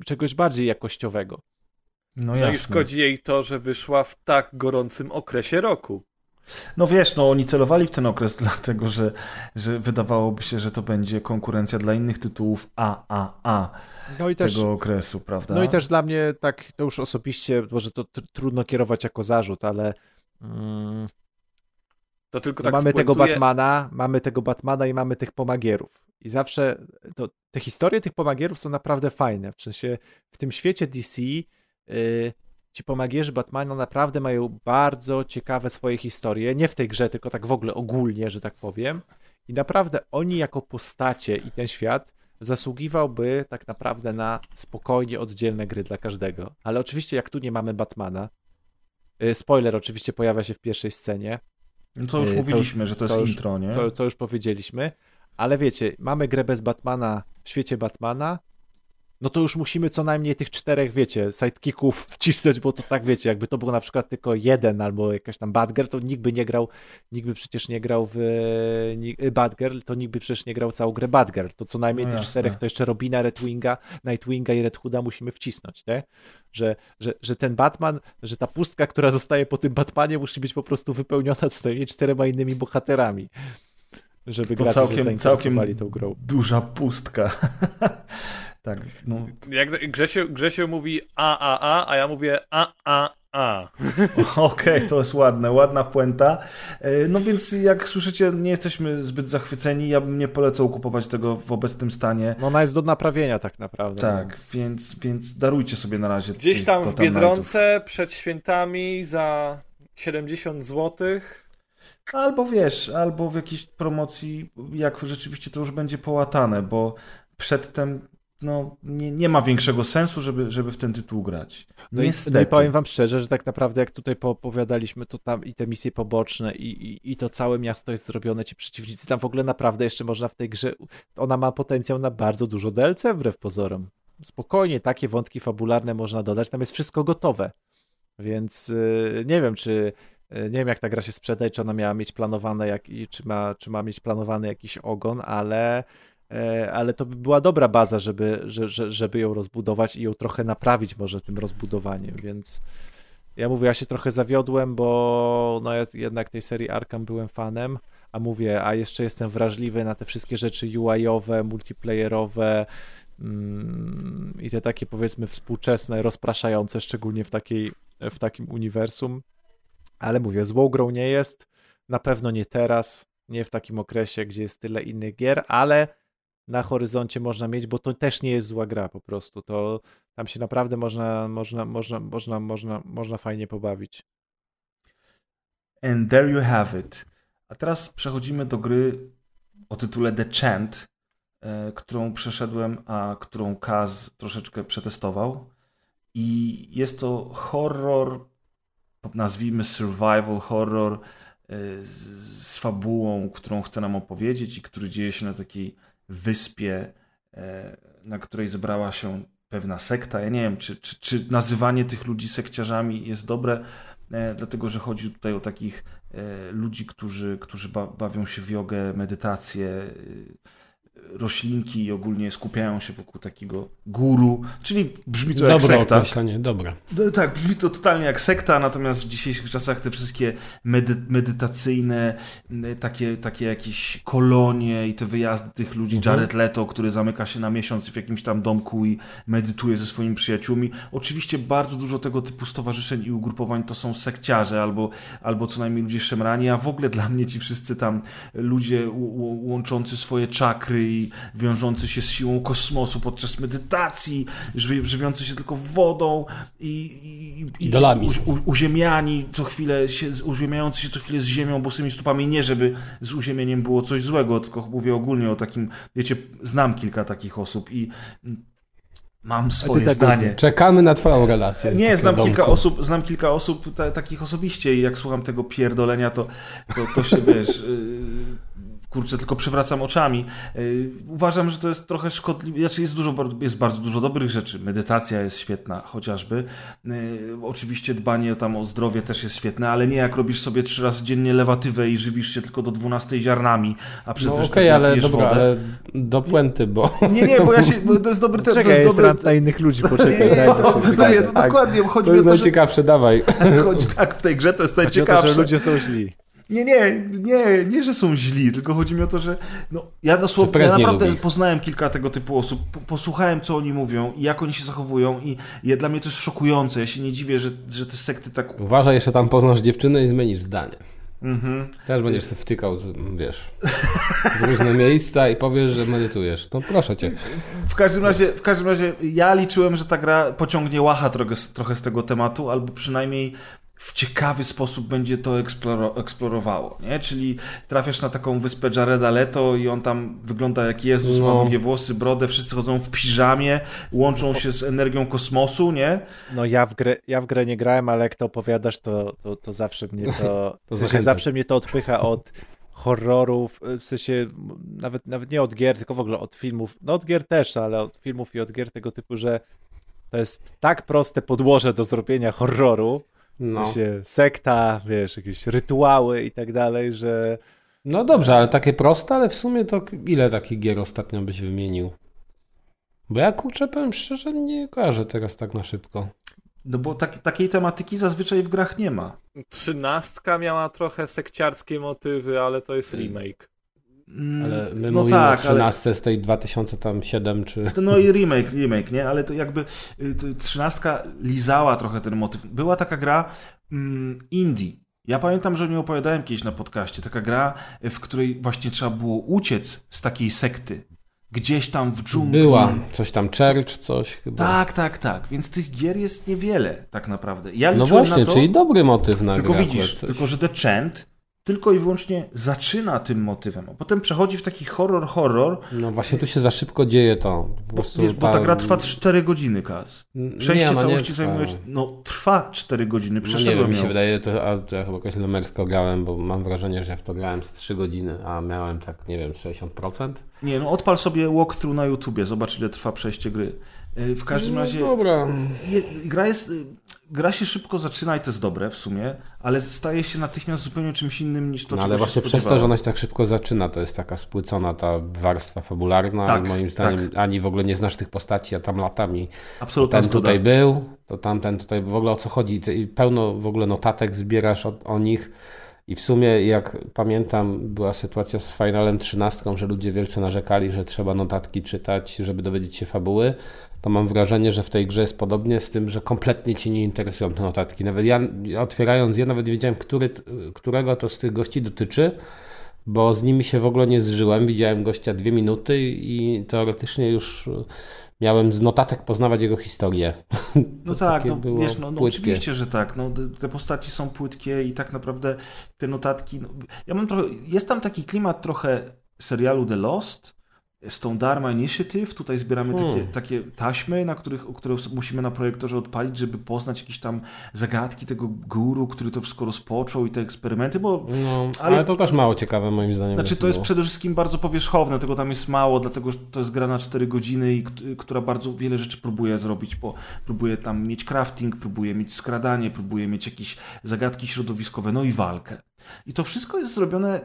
czegoś bardziej jakościowego. No, No i szkodzi jej to, że wyszła w tak gorącym okresie roku. No wiesz, no oni celowali w ten okres, dlatego że, że wydawałoby się, że to będzie konkurencja dla innych tytułów AAA No i też, tego okresu, prawda? no i też dla mnie tak to już osobiście, może to tr- trudno kierować jako zarzut, ale mm, To tylko no tak mamy tego Batmana, mamy tego Batmana i mamy tych pomagierów. I zawsze to, te historie tych pomagierów są naprawdę fajne. W sensie w tym świecie DC y, ci pomagierzy Batmana naprawdę mają bardzo ciekawe swoje historie. Nie w tej grze, tylko tak w ogóle ogólnie, że tak powiem. I naprawdę oni jako postacie i ten świat zasługiwałby tak naprawdę na spokojnie oddzielne gry dla każdego. Ale oczywiście jak tu nie mamy Batmana, y, spoiler oczywiście pojawia się w pierwszej scenie, No to już Y, to mówiliśmy, że to jest to już- intro, nie? to, to już powiedzieliśmy, ale wiecie, mamy grę bez Batmana w świecie Batmana, no to już musimy co najmniej tych czterech, wiecie, sidekicków wcisnąć, bo to tak, wiecie, jakby to był na przykład tylko jeden albo jakaś tam Batgirl, to nikt by nie grał, nikt by przecież nie grał w ni- Batgirl, to nikt by przecież nie grał całą grę Batgirl, to co najmniej No tych jasne. czterech, to jeszcze Robina, Redwinga, Nightwinga i Red Hooda musimy wcisnąć, nie? Że, że, że ten Batman, że ta pustka, która zostaje po tym Batmanie musi być po prostu wypełniona co najmniej czterema innymi bohaterami, żeby To gracze całkiem- się zainteresowali całkiem tą grą. Duża pustka. tak, no Jak Grzesiu, Grzesiu mówi a, a, a, a ja mówię a, a, a. Okej, to jest ładne, ładna puenta. E, No więc jak słyszycie, nie jesteśmy zbyt zachwyceni. Ja bym nie polecał kupować tego w obecnym stanie. No ona jest do naprawienia tak naprawdę. Tak, więc, więc darujcie sobie na razie. Gdzieś tam w Biedronce przed świętami za 70 zł. Albo wiesz, albo w jakiejś promocji, jak rzeczywiście to już będzie połatane, bo przedtem no, nie, nie ma większego sensu, żeby, żeby w ten tytuł grać. No i, no i powiem wam szczerze, że tak naprawdę jak tutaj poopowiadaliśmy, to tam i te misje poboczne i, i, i to całe miasto jest zrobione, ci przeciwnicy, tam w ogóle naprawdę jeszcze można w tej grze, ona ma potencjał na bardzo dużo DLC wbrew pozorom. Spokojnie, takie wątki fabularne można dodać, tam jest wszystko gotowe. Więc yy, nie wiem, czy nie wiem jak ta gra się sprzeda czy ona miała mieć planowane, jak, i czy, ma, czy ma mieć planowany jakiś ogon, ale E, ale to by była dobra baza, żeby, że- że- żeby ją rozbudować i ją trochę naprawić może tym rozbudowaniem, więc ja mówię, ja się trochę zawiodłem, bo no ja jednak tej serii Arkham byłem fanem, a mówię, a jeszcze jestem wrażliwy na te wszystkie rzeczy UI-owe, multiplayerowe mm, i te takie powiedzmy współczesne, rozpraszające, szczególnie w, takiej, w takim uniwersum, ale mówię, złą grą nie jest, na pewno nie teraz, nie w takim okresie, gdzie jest tyle innych gier, ale na horyzoncie można mieć, bo to też nie jest zła gra po prostu. To tam się naprawdę można, można, można, można, można, można fajnie pobawić. And there you have it. A teraz przechodzimy do gry o tytule The Chant, e, którą przeszedłem, a którą Kaz troszeczkę przetestował. I jest to horror, nazwijmy survival horror, e, z, fabułą, którą chce nam opowiedzieć i który dzieje się na takiej wyspie, e, na której zebrała się pewna sekta. Ja nie wiem, czy, czy, czy nazywanie tych ludzi sekciarzami jest dobre, e, dlatego że chodzi tutaj o takich e, ludzi, którzy, którzy ba, bawią się w jogę, medytację, e, roślinki i ogólnie skupiają się wokół takiego guru, czyli brzmi to Dobre jak sekta. określenie, dobra. Tak, brzmi to totalnie jak sekta, natomiast w dzisiejszych czasach te wszystkie medy medytacyjne, takie, takie jakieś kolonie i te wyjazdy tych ludzi, Mhm. Jared Leto, który zamyka się na miesiąc w jakimś tam domku i medytuje ze swoimi przyjaciółmi. Oczywiście bardzo dużo tego typu stowarzyszeń i ugrupowań to są sekciarze albo, albo co najmniej ludzie szemrani, a w ogóle dla mnie ci wszyscy tam ludzie łączący swoje czakry i wiążący się z siłą kosmosu podczas medytacji, żywi- żywiący się tylko wodą i, i, Idolami. u, u, uziemiani co chwilę się, uziemiający się co chwilę z ziemią bosymi stopami, nie żeby z uziemieniem było coś złego, tylko mówię ogólnie o takim, wiecie, znam kilka takich osób i mam swoje tak zdanie. Czekamy na twoją relację. Nie, znam kilka osób, znam kilka osób ta, takich osobiście i jak słucham tego pierdolenia, to, to, to się wiesz. Kurczę, tylko przewracam oczami. Yy, uważam, że to jest trochę szkodliwe. Znaczy jest, dużo, jest bardzo dużo dobrych rzeczy. Medytacja jest świetna, chociażby. Yy, oczywiście dbanie tam o zdrowie też jest świetne, ale nie jak robisz sobie trzy razy dziennie lewatywę i żywisz się tylko do 12 ziarnami, a przez No okej, dnia ale dobra, wodę. ale do puenty, bo... Nie, nie, bo ja się, bo to jest dobry... Te, to Czekaj, jest jest dobry... na innych ludzi, poczekaj, Nie, nie, to, to to, dokładnie, chodzi To mi o jest to, że najciekawsze, dawaj. Chodzi tak w tej grze, to jest o to, najciekawsze. że ludzie są źli. Nie, nie, nie, nie, że są źli, tylko chodzi mi o to, że no, ja dosłownie, ja naprawdę poznałem kilka tego typu osób, po- posłuchałem co oni mówią i jak oni się zachowują i, i dla mnie to jest szokujące, ja się nie dziwię, że, że te sekty tak... Uważaj, jeszcze tam poznasz dziewczynę i zmienisz zdanie. Mhm. Też będziesz sobie wtykał, z- wiesz, w różne miejsca i powiesz, że medytujesz. No proszę cię. W każdym razie, w każdym razie ja liczyłem, że ta gra pociągnie łacha trochę, z- trochę z tego tematu, albo przynajmniej w ciekawy sposób będzie to eksploro, eksplorowało, nie? Czyli trafiasz na taką wyspę Jareda Leto i on tam wygląda jak Jezus, ma No. długie włosy, brodę, wszyscy chodzą w piżamie, łączą się z energią kosmosu, nie? No ja w, grę, ja w grę nie grałem, ale jak to opowiadasz, to, to, to zawsze mnie to... zachęcam. zawsze mnie to odpycha od horrorów, w sensie nawet, nawet nie od gier, tylko w ogóle od filmów. No od gier też, ale od filmów i od gier tego typu, że to jest tak proste podłoże do zrobienia horroru, No. no. się sekta, wiesz, jakieś rytuały i tak dalej, że no dobrze, ale takie proste, ale w sumie to ile takich gier ostatnio byś wymienił? Bo ja kurczę, powiem szczerze, nie kojarzę teraz tak na szybko. No bo tak, takiej tematyki zazwyczaj w grach nie ma. Trzynastka miała trochę sekciarskie motywy, ale to jest remake. Mm, Ale my no mówimy tak, o 13 z tej 2007 czy... No i remake, remake, nie? Ale to jakby y, to trzynastka lizała trochę ten motyw. Była taka gra mm, indie. Ja pamiętam, że niej opowiadałem kiedyś na podcaście. Taka gra, w której właśnie trzeba było uciec z takiej sekty. Gdzieś tam w dżungli. Była coś tam, Church, coś chyba. Tak, tak, tak. Więc tych gier jest niewiele, tak naprawdę. Ja No właśnie, to, czyli dobry motyw na tylko grę widzisz, tylko że The Chant tylko i wyłącznie zaczyna tym motywem, a potem przechodzi w taki horror, horror, No właśnie tu się za szybko dzieje to. Po bo, wiesz, bo ta gra trwa 4 godziny, Kaz. Nie, Przejście no nie całości trwa. zajmuje. No, trwa 4 godziny. No nie Przeszedłem mi się wydaje, to, a, to ja chyba jakoś lemersko grałem, bo mam wrażenie, że ja w to grałem z 3 godziny, a miałem tak, nie wiem, 60%. Nie, no odpal sobie walkthrough na YouTubie, zobacz ile trwa przejście gry. Yy, W każdym No razie dobra. je, gra jest. Gra się szybko zaczyna i to jest dobre w sumie, ale staje się natychmiast zupełnie czymś innym niż to, No czego ale właśnie przez to, że ona się tak szybko zaczyna, to jest taka spłycona ta warstwa fabularna Tak, moim zdaniem ani w ogóle nie znasz tych postaci, a tam latami Absolutna ten zgoda. tutaj był, to tamten tutaj w ogóle o co chodzi? Pełno w ogóle notatek zbierasz o, o nich i w sumie jak pamiętam była sytuacja z Finalem 13, że ludzie wielce narzekali, że trzeba notatki czytać, żeby dowiedzieć się fabuły, to mam wrażenie, że w tej grze jest podobnie z tym, że kompletnie Cię nie interesują te notatki. Nawet ja otwierając je, nawet wiedziałem, który, którego to z tych gości dotyczy, bo z nimi się w ogóle nie zżyłem. Widziałem gościa dwie minuty i teoretycznie już miałem z notatek poznawać jego historię. No tak, no, wiesz, no, no oczywiście, że tak. No, te postaci są płytkie i tak naprawdę te notatki. No, ja mam trochę. Jest tam taki klimat trochę serialu The Lost. Z tą Dharma Initiative, tutaj zbieramy takie, Hmm. takie taśmy, na których, które musimy na projektorze odpalić, żeby poznać jakieś tam zagadki tego guru, który to wszystko rozpoczął i te eksperymenty, bo No, Ale- ale, to też mało ciekawe moim zdaniem. Znaczy, to jest było. przede wszystkim bardzo powierzchowne, tego tam jest mało, dlatego że to jest gra na 4 godziny, i, kt- która bardzo wiele rzeczy próbuje zrobić, bo próbuje tam mieć crafting, próbuje mieć skradanie, próbuje mieć jakieś zagadki środowiskowe, no i walkę. I to wszystko jest zrobione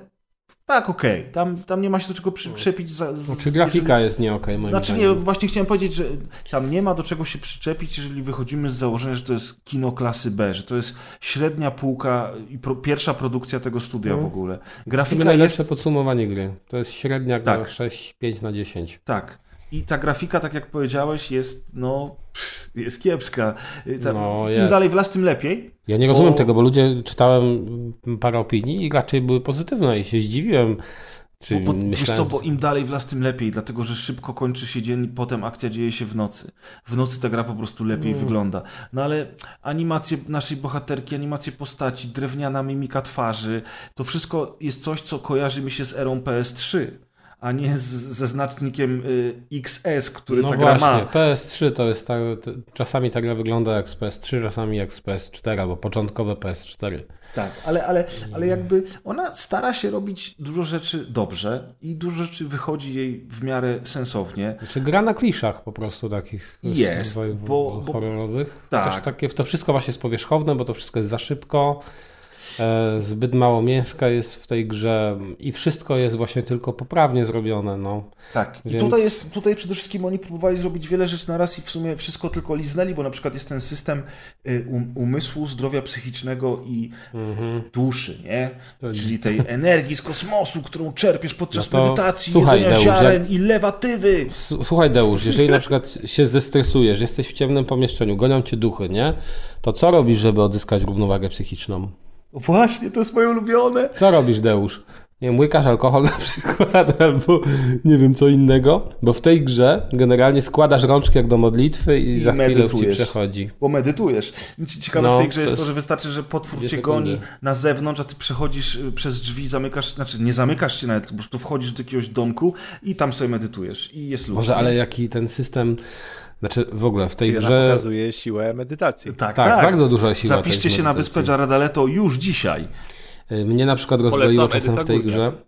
Tak, okej. Tam, tam nie ma się do czego przyczepić. Za, z, Czy grafika jest nie okej, moim Znaczy nie, zdaniem. właśnie chciałem powiedzieć, że tam nie ma do czego się przyczepić, jeżeli wychodzimy z założenia, że to jest kino klasy B, że to jest średnia półka i pro, pierwsza produkcja tego studia Mhm. w ogóle. Chyba Grafika najlepsze jest... podsumowanie gry. To jest średnia tak. 6, 5 na 10. Tak. I ta grafika, tak jak powiedziałeś, jest no... jest kiepska. Ta, No, Im jest. dalej w las, tym lepiej. Ja nie rozumiem Bo- tego, bo ludzie, czytałem parę opinii i raczej były pozytywne i się zdziwiłem. Czy Bo, bo, wiesz myślałem, co, bo im dalej w las, tym lepiej, dlatego że szybko kończy się dzień, potem akcja dzieje się w nocy. W nocy ta gra po prostu lepiej Mm. wygląda. No ale animacje naszej bohaterki, animacje postaci, drewniana mimika twarzy, to wszystko jest coś, co kojarzy mi się z erą PS3, a nie z, ze znacznikiem y, XS, który no ta gra właśnie, ma. PS3 to jest tak, czasami ta gra wygląda jak z PS3, czasami jak z PS4, albo początkowe PS4. Tak, ale, ale, ale jakby ona stara się robić dużo rzeczy dobrze i dużo rzeczy wychodzi jej w miarę sensownie. Znaczy gra na kliszach po prostu takich Jest, bo- bo- horrorowych. tak. Też takie, to wszystko właśnie jest powierzchowne, bo to wszystko jest za szybko. E, zbyt mało mięska jest w tej grze i wszystko jest właśnie tylko poprawnie zrobione. No. Tak. I Więc- tutaj jest, tutaj przede wszystkim oni próbowali zrobić wiele rzeczy na raz i w sumie wszystko tylko liznęli, bo na przykład jest ten system y, um, umysłu, zdrowia psychicznego i Mhm. duszy, nie? To- Czyli tej energii z kosmosu, którą czerpiesz podczas No to medytacji, słuchaj, jedzenia Deusz, ziaren i lewatywy. Słuchaj Deusz, jeżeli na przykład się zestresujesz, jesteś w ciemnym pomieszczeniu, gonią cię duchy, nie? To co robisz, żeby odzyskać równowagę psychiczną? Właśnie, to jest moje ulubione. Co robisz, Deusz? Nie wiem, łykasz alkohol na przykład, albo nie wiem co innego, bo w tej grze generalnie składasz rączki jak do modlitwy i, I za chwilę już ci przechodzi. Bo medytujesz. Ci- Ciekawe No, w tej grze jest to, że wystarczy, że potwór cię sekundy. goni na zewnątrz, a ty przechodzisz y, przez drzwi, zamykasz, znaczy nie zamykasz się nawet, po prostu wchodzisz do jakiegoś domku i tam sobie medytujesz i jest luz. Może, ale jaki ten system, znaczy w ogóle w tej Czyli grze... pokazuje siłę medytacji. Tak, Tak, tak. bardzo duża siła Zapiszcie się na wyspę Jared Leto już dzisiaj. Y, Mnie na przykład rozbroiło czasem w tej grze.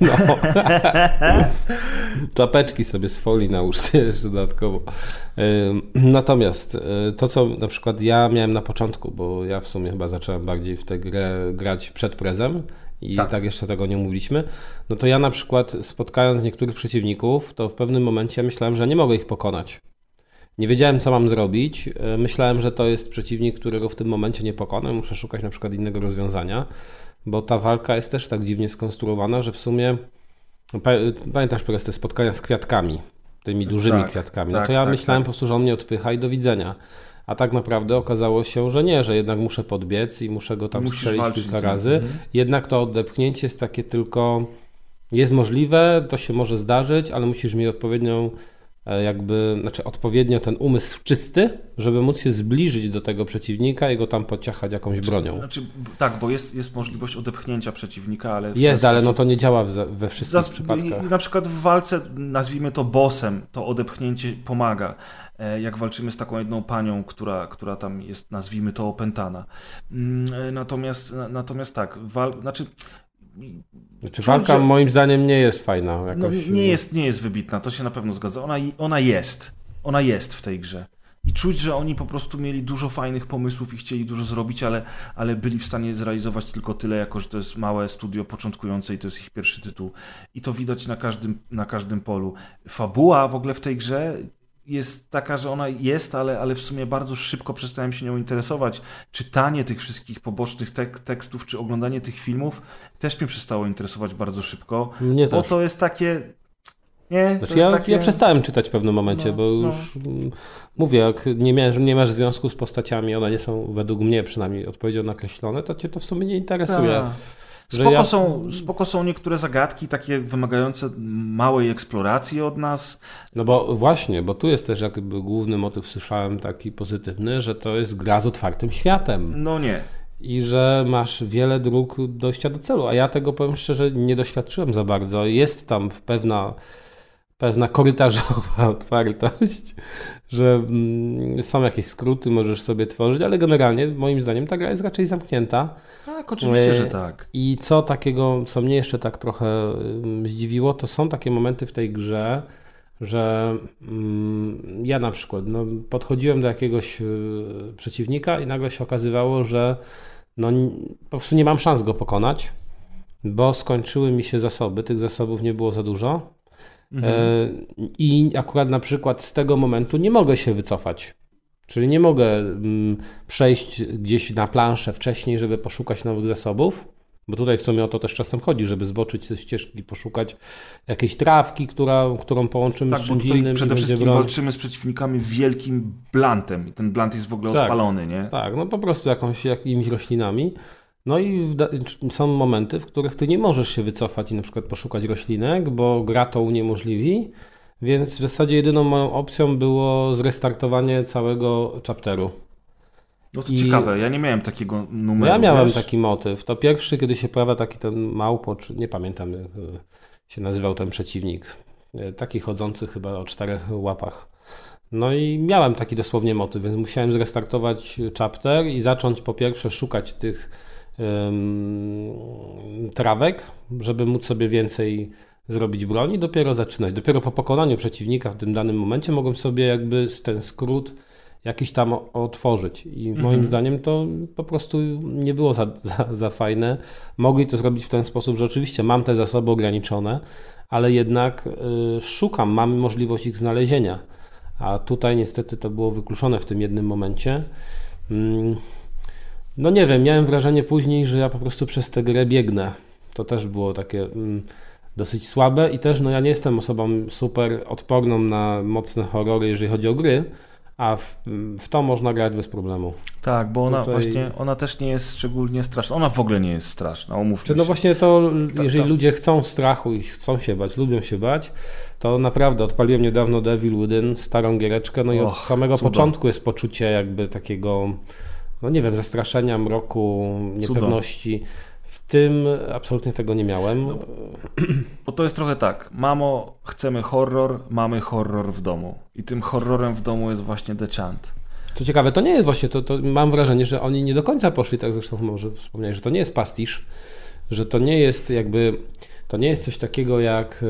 No. Czapeczki sobie z folii nałóżcie jeszcze dodatkowo. Natomiast y, to, co na przykład ja miałem na początku, bo ja w sumie chyba zacząłem bardziej w tę grę grać przed prezem i Tak. tak. jeszcze tego nie mówiliśmy, no to ja na przykład spotkając niektórych przeciwników, to w pewnym momencie myślałem, że nie mogę ich pokonać. Nie wiedziałem, co mam zrobić. Y, Myślałem, że to jest przeciwnik, którego w tym momencie nie pokonam. Muszę szukać na przykład innego rozwiązania, bo ta walka jest też tak dziwnie skonstruowana, że w sumie pa- pamiętasz teraz te spotkania z kwiatkami, tymi dużymi Tak, kwiatkami. No tak, to ja tak, myślałem tak. po prostu, że on mnie odpycha i do widzenia. A tak naprawdę okazało się, że nie, że jednak muszę podbiec i muszę go tam Musisz strzelić kilka razy. Mhm. Jednak to odepchnięcie jest takie tylko jest możliwe, to się może zdarzyć, ale musisz mieć odpowiednią e, jakby, znaczy odpowiednio ten umysł czysty, żeby móc się zbliżyć do tego przeciwnika i go tam pociachać jakąś bronią. Znaczy, tak, bo jest, jest możliwość odepchnięcia przeciwnika, ale... Jest, ale no to nie działa we wszystkich Zas- przypadkach. Na przykład w walce, nazwijmy to bossem, to odepchnięcie pomaga. E, Jak walczymy z taką jedną panią, która, która tam jest, nazwijmy to, opętana. Mm, e, Natomiast, na- natomiast tak, wal, znaczy, Znaczy, czuć, walka że- moim zdaniem nie jest fajna. no, Jakoś, nie, jest, nie jest wybitna, to się na pewno zgadza. Ona, ona jest. Ona jest w tej grze. I czuć, że oni po prostu mieli dużo fajnych pomysłów i chcieli dużo zrobić, ale, ale byli w stanie zrealizować tylko tyle, jako że to jest małe studio początkujące i to jest ich pierwszy tytuł. I to widać na każdym, na każdym polu. Fabuła w ogóle w tej grze jest taka, że ona jest, ale, ale w sumie bardzo szybko przestałem się nią interesować. Czytanie tych wszystkich pobocznych tek tekstów, czy oglądanie tych filmów też mnie przestało interesować bardzo szybko. Mnie Bo też. to jest takie. Nie, Znaczy, to jest ja, takie... ja przestałem czytać w pewnym momencie, No, bo no. już mm, mówię, jak nie, miałeś, nie masz związku z postaciami, one nie są według mnie przynajmniej odpowiedzią nakreślone, to cię to w sumie nie interesuje. Tak. Spoko, ja- są, spoko są niektóre zagadki, takie wymagające małej eksploracji od nas. No bo właśnie, bo tu jest też jakby główny motyw, słyszałem taki pozytywny, że to jest gra z otwartym światem No nie. i że masz wiele dróg dojścia do celu, a ja tego powiem szczerze nie doświadczyłem za bardzo. Jest tam pewna, pewna korytarzowa otwartość, że mm, są jakieś skróty, możesz sobie tworzyć, ale generalnie moim zdaniem ta gra jest raczej zamknięta. Tak, oczywiście, E, że tak. I co takiego, co mnie jeszcze tak trochę ym, zdziwiło, to są takie momenty w tej grze, że mm, ja na przykład no, podchodziłem do jakiegoś y, przeciwnika i nagle się okazywało, że no, po prostu nie mam szans go pokonać. bo skończyły mi się zasoby, tych zasobów nie było za dużo. Mhm. E, I akurat na przykład z tego momentu nie mogę się wycofać. Czyli nie mogę mm, przejść gdzieś na planszę wcześniej, żeby poszukać nowych zasobów, bo tutaj w sumie o to też czasem chodzi, żeby zboczyć ze ścieżki, poszukać jakiejś trawki, która, którą połączymy Tak, z czymś innym. przede wszystkim broń. walczymy z przeciwnikami wielkim blantem i ten blant jest w ogóle Tak. odpalony, nie? Tak, no po prostu jakąś, jakimiś roślinami. No i są momenty, w których ty nie możesz się wycofać i na przykład poszukać roślinek, bo gra to uniemożliwi, więc w zasadzie jedyną moją opcją było zrestartowanie całego chapteru. No to I- ciekawe, ja nie miałem takiego numeru. ja miałem wiesz? taki motyw. To pierwszy, kiedy się pojawia taki ten małpo, czy nie pamiętam jak e, się nazywał ten przeciwnik. E, Taki chodzący chyba o czterech łapach. No i miałem taki dosłownie motyw, więc musiałem zrestartować chapter i zacząć po pierwsze szukać tych trawek, żeby móc sobie więcej zrobić broni, dopiero zaczynać. Dopiero po pokonaniu przeciwnika w tym danym momencie mogłem sobie jakby ten skrót jakiś tam otworzyć. I moim zdaniem to po prostu nie było za, za, za fajne. Mogli to zrobić w ten sposób, że oczywiście mam te zasoby ograniczone, ale jednak y, szukam, mam możliwość ich znalezienia. A tutaj niestety to było wykluczone w tym jednym momencie. Mm, No nie wiem, miałem wrażenie później, że ja po prostu przez tę grę biegnę. To też było takie mm, dosyć słabe i też no ja nie jestem osobą super odporną na mocne horrory, jeżeli chodzi o gry, a w, w to można grać bez problemu. Tak, bo ona Tutaj- właśnie, ona też nie jest szczególnie straszna. Ona w ogóle nie jest straszna, umówmy Czy no właśnie to, Ta- jeżeli ta- ludzie chcą strachu i chcą się bać, lubią się bać, to naprawdę odpaliłem niedawno Devil Within, starą giereczkę, no i od Och, samego cudo. początku jest poczucie jakby takiego, no nie wiem, zastraszenia, mroku, niepewności. W tym absolutnie tego nie miałem. No. Bo to jest trochę tak, mamo, chcemy horror, mamy horror w domu. I tym horrorem w domu jest właśnie The Chant. Co ciekawe, to nie jest właśnie, to, to mam wrażenie, że oni nie do końca poszli, tak zresztą może wspomniałeś, że to nie jest pastisz, że to nie jest jakby, to nie jest coś takiego jak,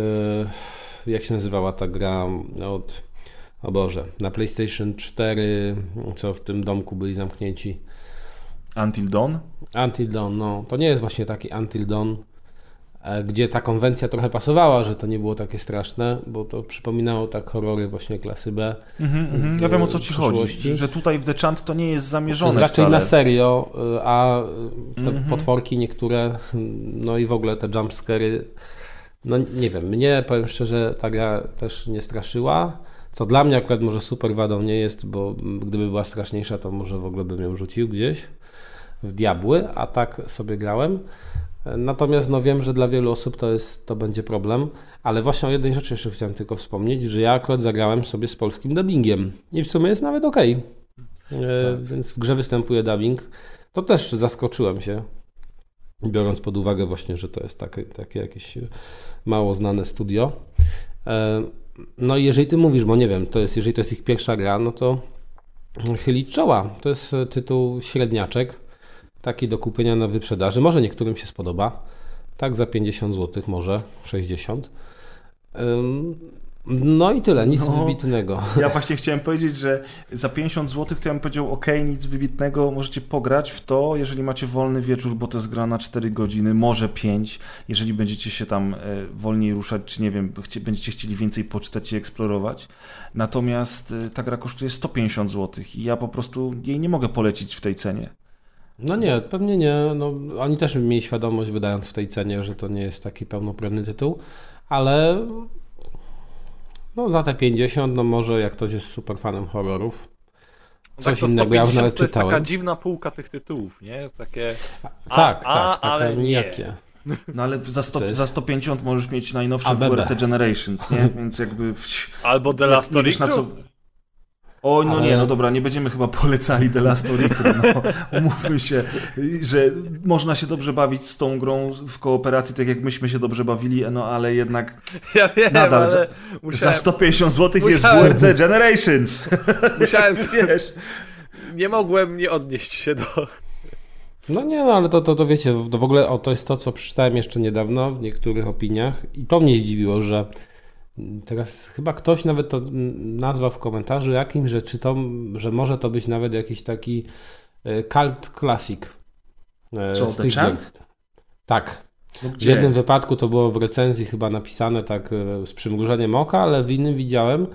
e, jak się nazywała ta gra od, o Boże, na PlayStation 4, co w tym domku byli zamknięci. Until Dawn? Until Dawn, no, to nie jest właśnie taki Until Dawn, e, gdzie ta konwencja trochę pasowała, że to nie było takie straszne, bo to przypominało tak horrory właśnie klasy B. Mhm, mhm. Ja wiem o co ci chodzi. Że tutaj w The Chant to nie jest To zamierzone jest raczej wcale. na serio, y, a te Mhm. potworki niektóre, no i w ogóle te jumpscary, no nie wiem, mnie powiem szczerze, ta gra też nie straszyła, co dla mnie akurat może super wadą nie jest, bo gdyby była straszniejsza, to może w ogóle bym ją rzucił gdzieś w diabły, a tak sobie grałem. Natomiast no wiem, że dla wielu osób to, jest, to będzie problem, ale właśnie o jednej rzeczy jeszcze chciałem tylko wspomnieć, że ja akurat zagrałem sobie z polskim dubbingiem i w sumie jest nawet ok. Więc w grze występuje dubbing. To też zaskoczyłem się, biorąc pod uwagę właśnie, że to jest takie, takie jakieś mało znane studio. E, No jeżeli ty mówisz, bo nie wiem, to jest, jeżeli to jest ich pierwsza gra, no to chylić czoła. To jest tytuł średniaczek, taki do kupienia na wyprzedaży. Może niektórym się spodoba. Tak za 50 zł, może 60. No i tyle, nic No. wybitnego. Ja właśnie chciałem powiedzieć, że za 50 zł to ja bym powiedział, ok, nic wybitnego, możecie pograć w to, jeżeli macie wolny wieczór, bo to jest gra na 4 godziny, może 5, jeżeli będziecie się tam e, wolniej ruszać, czy nie wiem, będziecie chcieli więcej poczytać i eksplorować. Natomiast e, ta gra kosztuje 150 zł i ja po prostu jej nie mogę polecić w tej cenie. No nie, pewnie nie. No, oni też mieli świadomość, wydając w tej cenie, że to nie jest taki pełnoprawny tytuł, ale no, za te 50, no może jak ktoś jest super fanem horrorów, No coś to innego, ja już 150 nawet to jest taka czytałem. dziwna półka tych tytułów, nie? Takie... A, tak, a, tak, ale takie nie. nijakie. No ale za, 100, To jest- za 150 możesz mieć najnowsze. WRC Generations, nie? Więc jakby... Albo The Last na co... Story O, no Ale- nie, no dobra, nie będziemy chyba polecali The Last Story, no, umówmy się, że można się dobrze bawić z tą grą w kooperacji, tak jak myśmy się dobrze bawili, no ale jednak Ja wiem, Nadal ale za- musiałem, za 150 zł jest musiałem- WRC Generations, musiałem wiesz. nie mogłem nie odnieść się do... No nie, no ale to, to, to wiecie, to w ogóle o, to jest to, co przeczytałem jeszcze niedawno w niektórych opiniach i to mnie zdziwiło, że teraz chyba ktoś nawet to nazwał w komentarzu jakimś, że czy to, że może to być nawet jakiś taki e, cult classic. e, Co, The Chant? Tak. No W jednym wypadku to było w recenzji chyba napisane tak e, z przymrużeniem oka, ale w innym widziałem,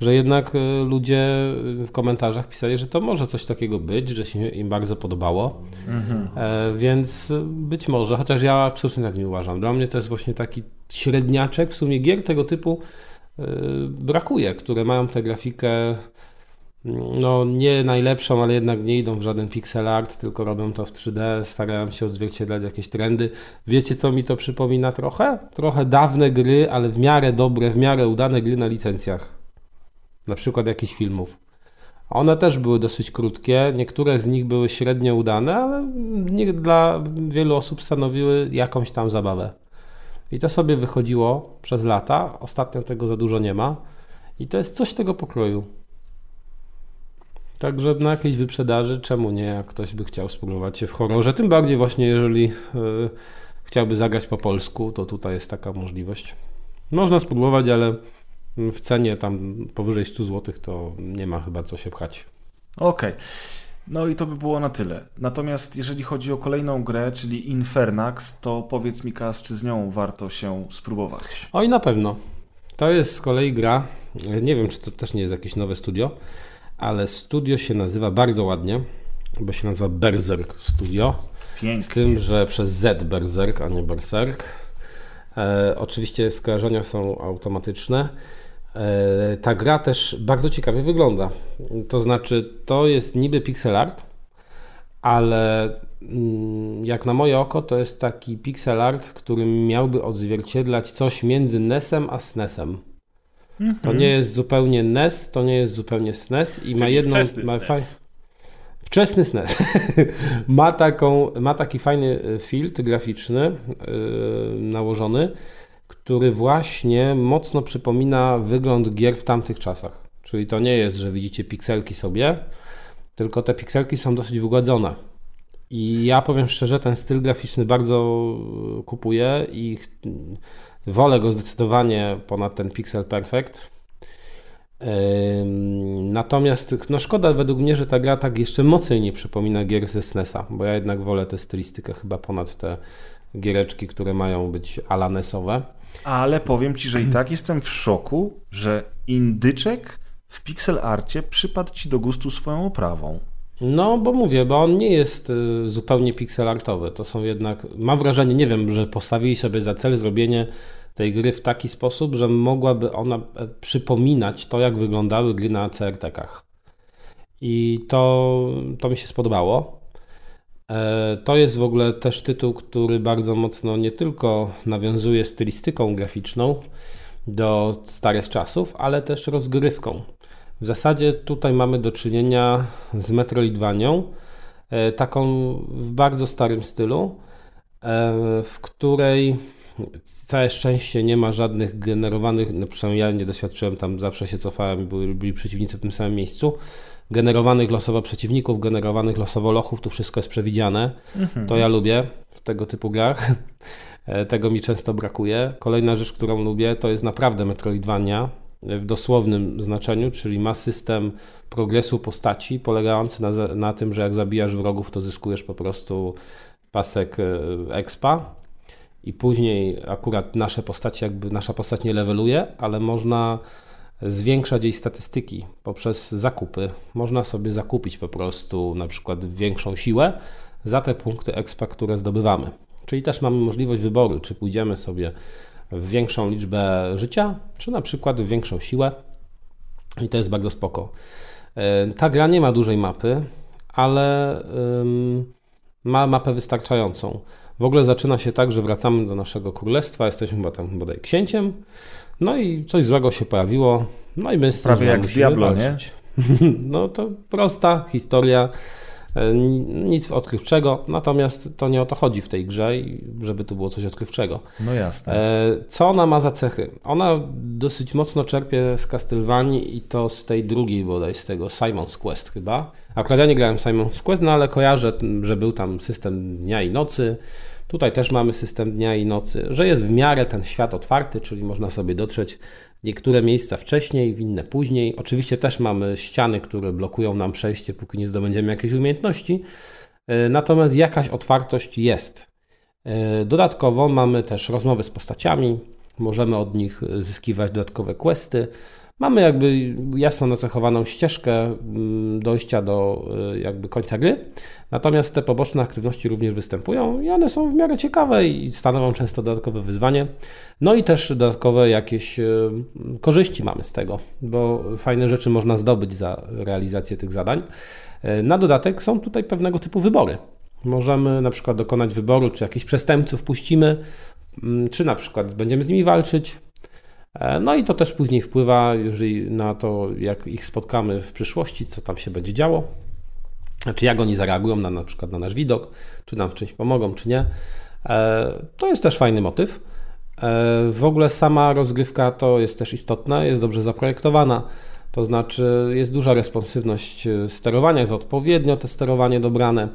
że jednak e, ludzie w komentarzach pisali, że to może coś takiego być, że się im bardzo podobało. Mhm. E, więc być może, chociaż ja absolutnie tak nie uważam. Dla mnie to jest właśnie taki średniaczek. W sumie gier tego typu e, brakuje, które mają tę grafikę no nie najlepszą, ale jednak nie idą w żaden pixel art, tylko robią to w 3D, starają się odzwierciedlać jakieś trendy. Wiecie co mi to przypomina trochę? Trochę dawne gry, ale w miarę dobre, w miarę udane gry na licencjach. Na przykład jakichś filmów. One też były dosyć krótkie, niektóre z nich były średnio udane, ale dla wielu osób stanowiły jakąś tam zabawę. I to sobie wychodziło przez lata. Ostatnio tego za dużo nie ma. I to jest coś tego pokroju. Także na jakiejś wyprzedaży, czemu nie, jak ktoś by chciał spróbować się w horrorze, tym bardziej właśnie jeżeli y, chciałby zagrać po polsku, to tutaj jest taka możliwość. Można spróbować, ale w cenie tam powyżej 100 zł to nie ma chyba co się pchać. Okej. No i to by było na tyle. Natomiast jeżeli chodzi o kolejną grę, czyli Infernax, to powiedz mi, Kas, czy z nią warto się spróbować? Oj, na pewno. To jest z kolei gra, nie wiem czy to też nie jest jakieś nowe studio, ale studio się nazywa bardzo ładnie, bo się nazywa Berserk Studio. Z Pięknie. tym, że przez Z Berserk, a nie Berserk. E, oczywiście skojarzenia są automatyczne. E, ta gra też bardzo ciekawie wygląda. To znaczy, to jest niby pixel art, ale mm, jak na moje oko, to jest taki pixel art, który miałby odzwierciedlać coś między NES-em a SNES-em. To nie jest zupełnie NES, to nie jest zupełnie SNES i ma Czyli jedną. wczesny ma SNES. faj- Wczesny SNES. ma, taką, ma taki fajny e, filtr graficzny yy, nałożony, który właśnie mocno przypomina wygląd gier w tamtych czasach. Czyli to nie jest, że widzicie pikselki sobie, tylko te pikselki są dosyć wygładzone. I ja powiem szczerze, ten styl graficzny bardzo kupuję i wolę go zdecydowanie ponad ten Pixel Perfect. Natomiast no szkoda według mnie, że ta gra tak jeszcze mocniej nie przypomina gier ze SNES-a, bo ja jednak wolę tę stylistykę chyba ponad te giereczki, które mają być ala NES-owe. Ale powiem ci, że i tak jestem w szoku, że indyczek w pixel arcie przypadł ci do gustu swoją oprawą. No, bo mówię, bo on nie jest y, zupełnie pixelartowy. To są jednak, mam wrażenie, nie wiem, że postawili sobie za cel zrobienie tej gry w taki sposób, że mogłaby ona e, przypominać to, jak wyglądały gry na CRT-kach. I to, to mi się spodobało. E, To jest w ogóle też tytuł, który bardzo mocno nie tylko nawiązuje stylistyką graficzną do starych czasów, ale też rozgrywką. W zasadzie tutaj mamy do czynienia z Metroidvanią, e, taką w bardzo starym stylu, e, w której całe szczęście nie ma żadnych generowanych, no przynajmniej ja nie doświadczyłem tam, zawsze się cofałem, byli, byli przeciwnicy w tym samym miejscu, generowanych losowo przeciwników, generowanych losowo lochów, tu wszystko jest przewidziane. To ja lubię w tego typu grach. E, Tego mi często brakuje. Kolejna rzecz, którą lubię, to jest naprawdę Metroidvania w dosłownym znaczeniu, czyli ma system progresu postaci polegający na, na tym, że jak zabijasz wrogów, to zyskujesz po prostu pasek e, expa i później akurat nasze postacie, jakby nasza postać nie leveluje, ale można zwiększać jej statystyki poprzez zakupy. Można sobie zakupić po prostu na przykład większą siłę za te punkty expa, które zdobywamy. Czyli też mamy możliwość wyboru, czy pójdziemy sobie w większą liczbę życia, czy na przykład w większą siłę. I to jest bardzo spoko. E, Ta gra nie ma dużej mapy, ale ma mapę wystarczającą. W ogóle zaczyna się tak, że wracamy do naszego królestwa, jesteśmy chyba tam bodaj księciem, no i coś złego się pojawiło, no i my z Prawie jak Diablo, nie? No to prosta historia, e, ni- nic odkrywczego, natomiast to nie o to chodzi w tej grze, żeby tu było coś odkrywczego. No jasne. E, Co ona ma za cechy? Ona dosyć mocno czerpie z Castlevanii i to z tej drugiej bodaj, z tego Simon's Quest chyba. Akurat ja nie grałem Simon's Quest, no ale kojarzę, że był tam system dnia i nocy. Tutaj też mamy system dnia i nocy, że jest w miarę ten świat otwarty, czyli można sobie dotrzeć niektóre miejsca wcześniej, w inne później. Oczywiście też mamy ściany, które blokują nam przejście, póki nie zdobędziemy jakiejś umiejętności. E, Natomiast jakaś otwartość jest. E, Dodatkowo mamy też rozmowy z postaciami, możemy od nich zyskiwać dodatkowe questy. Mamy jakby jasno nacechowaną ścieżkę mm, dojścia do e, jakby końca gry, natomiast te poboczne aktywności również występują i one są w miarę ciekawe i stanowią często dodatkowe wyzwanie. No i też dodatkowe jakieś e, korzyści mamy z tego, bo fajne rzeczy można zdobyć za realizację tych zadań. E, Na dodatek są tutaj pewnego typu wybory. Możemy na przykład dokonać wyboru, czy jakichś przestępców puścimy, mm, czy na przykład będziemy z nimi walczyć. E, No i to też później wpływa na to, jak ich spotkamy w przyszłości, co tam się będzie działo. Znaczy jak oni zareagują na na przykład na nasz widok, czy nam w czymś pomogą, czy nie. E, To jest też fajny motyw. E, W ogóle sama rozgrywka to jest też istotne, jest dobrze zaprojektowana. To znaczy jest duża responsywność sterowania, jest odpowiednio to sterowanie dobrane.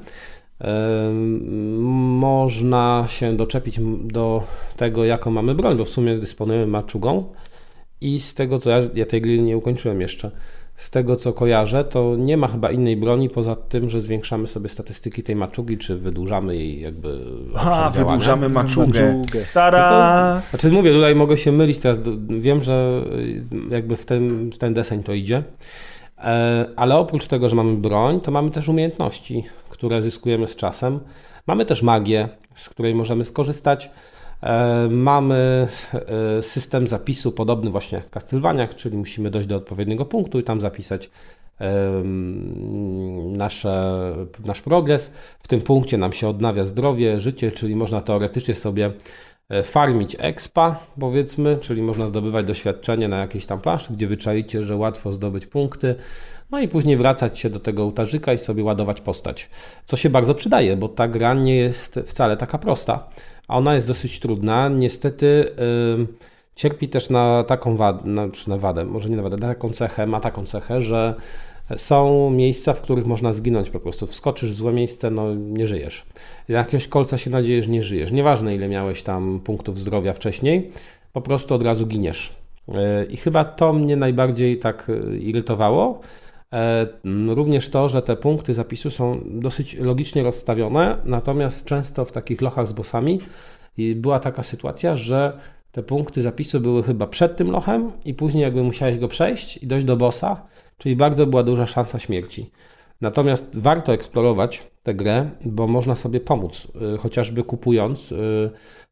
Można się doczepić do tego, jaką mamy broń, bo w sumie dysponujemy maczugą i z tego, co ja, ja tej gry nie ukończyłem jeszcze, z tego, co kojarzę, to nie ma chyba innej broni poza tym, że zwiększamy sobie statystyki tej maczugi, czy wydłużamy jej jakby A, wydłużamy maczugę. Maczugę. Tada! Znaczy mówię, tutaj mogę się mylić, teraz wiem, że y, jakby w ten, w ten deseń to idzie, E, ale oprócz tego, że mamy broń, to mamy też umiejętności, które zyskujemy z czasem. Mamy też magię, z której możemy skorzystać. E, Mamy e, system zapisu podobny właśnie jak w Castlevaniach, czyli musimy dojść do odpowiedniego punktu i tam zapisać nasze, nasz progres. W tym punkcie nam się odnawia zdrowie, życie, czyli można teoretycznie sobie e, farmić expa, powiedzmy, czyli można zdobywać doświadczenie na jakiejś tam planszy, gdzie wyczaicie, że łatwo zdobyć punkty, no i później wracać się do tego ołtarzyka i sobie ładować postać, co się bardzo przydaje, bo ta gra nie jest wcale taka prosta, a ona jest dosyć trudna. Niestety ym, cierpi też na taką wadę, na, czy na wadę, może nie na wadę, na taką cechę, ma taką cechę, że są miejsca, w których można zginąć po prostu. Wskoczysz w złe miejsce, no nie żyjesz. Jakiegoś kolca się nadziejesz, nie żyjesz. Nieważne ile miałeś tam punktów zdrowia wcześniej, po prostu od razu giniesz. Yy, I chyba to mnie najbardziej tak yy, irytowało. E, Również to, że te punkty zapisu są dosyć logicznie rozstawione, natomiast często w takich lochach z bossami była taka sytuacja, że te punkty zapisu były chyba przed tym lochem i później jakby musiałeś go przejść i dojść do bossa, czyli bardzo była duża szansa śmierci. Natomiast warto eksplorować tę grę, bo można sobie pomóc, y, chociażby kupując y,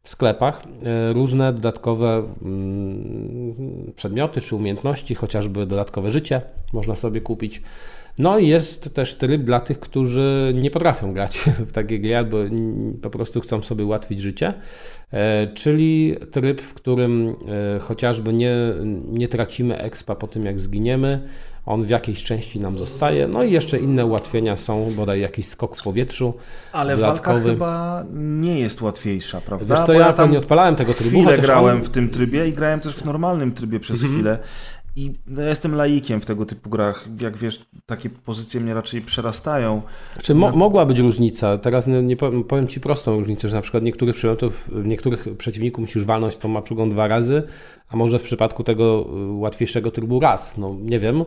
w sklepach y, różne dodatkowe mm, przedmioty czy umiejętności, chociażby dodatkowe życie można sobie kupić. No i jest też tryb dla tych, którzy nie potrafią grać w takie gry albo po prostu chcą sobie ułatwić życie, E, czyli tryb, w którym e, chociażby nie, nie tracimy expa po tym, jak zginiemy, on w jakiejś części nam zostaje, no i jeszcze inne ułatwienia są, bodaj jakiś skok w powietrzu Ale walka dodatkowy. chyba nie jest łatwiejsza, prawda? Wiesz co, Bo ja tam nie odpalałem tego trybu, chwilę grałem on- w tym trybie i grałem też w normalnym trybie przez Mhm. chwilę. I no, ja jestem laikiem w tego typu grach. Jak wiesz, takie pozycje mnie raczej przerastają. Czy mo- mogła być różnica? Teraz nie, nie powiem, powiem Ci prostą różnicę, że na przykład niektórych przedmiotów, niektórych przeciwników musisz walnąć tą maczugą dwa razy, a może w przypadku tego y, łatwiejszego trybu raz. No nie wiem,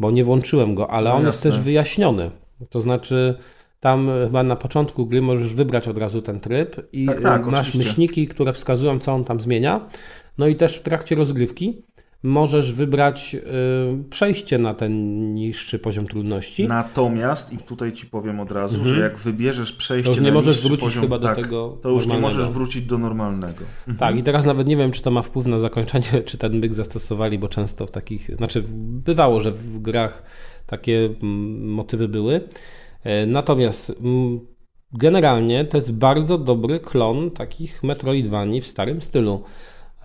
bo nie włączyłem go, ale No on jest jasne. też wyjaśniony. To znaczy tam y, chyba na początku gry możesz wybrać od razu ten tryb i Tak, tak, y, masz oczywiście. myślniki, które wskazują, co on tam zmienia. No i też w trakcie rozgrywki możesz wybrać y, przejście na ten niższy poziom trudności. Natomiast, i tutaj ci powiem od razu, Mhm. że jak wybierzesz przejście To już nie na możesz wrócić poziom, chyba do tak, tego To już nie normalnego. możesz wrócić do normalnego. Tak, i teraz nawet nie wiem, czy to ma wpływ na zakończenie, czy ten byk zastosowali, bo często w takich, znaczy bywało, że w grach takie mm, motywy były. E, Natomiast mm, generalnie to jest bardzo dobry klon takich Metroidvanii w starym stylu.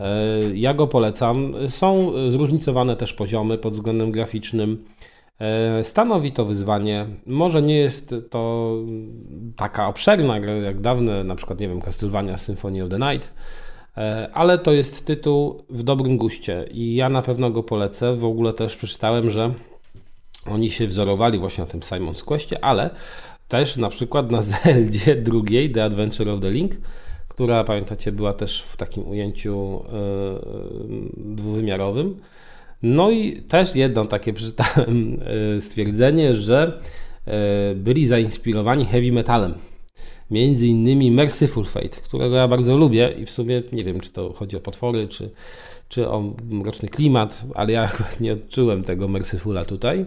E, Ja go polecam. Są zróżnicowane też poziomy pod względem graficznym. E, Stanowi to wyzwanie. Może nie jest to taka obszerna gra jak dawne, na przykład, nie wiem, Castlevania Symphony of the Night, e, ale to jest tytuł w dobrym guście i ja na pewno go polecę. W ogóle też przeczytałem, że oni się wzorowali właśnie na tym Simon's Questie, ale też na przykład na Zeldzie drugiej, The Adventure of the Link, która pamiętacie była też w takim ujęciu e, dwuwymiarowym. No i też jedno takie przeczytałem e, stwierdzenie, że e, byli zainspirowani heavy metalem. Między innymi Merciful Fate, którego ja bardzo lubię i w sumie nie wiem, czy to chodzi o potwory, czy, czy o mroczny klimat, ale ja nie odczułem tego Mercifula tutaj.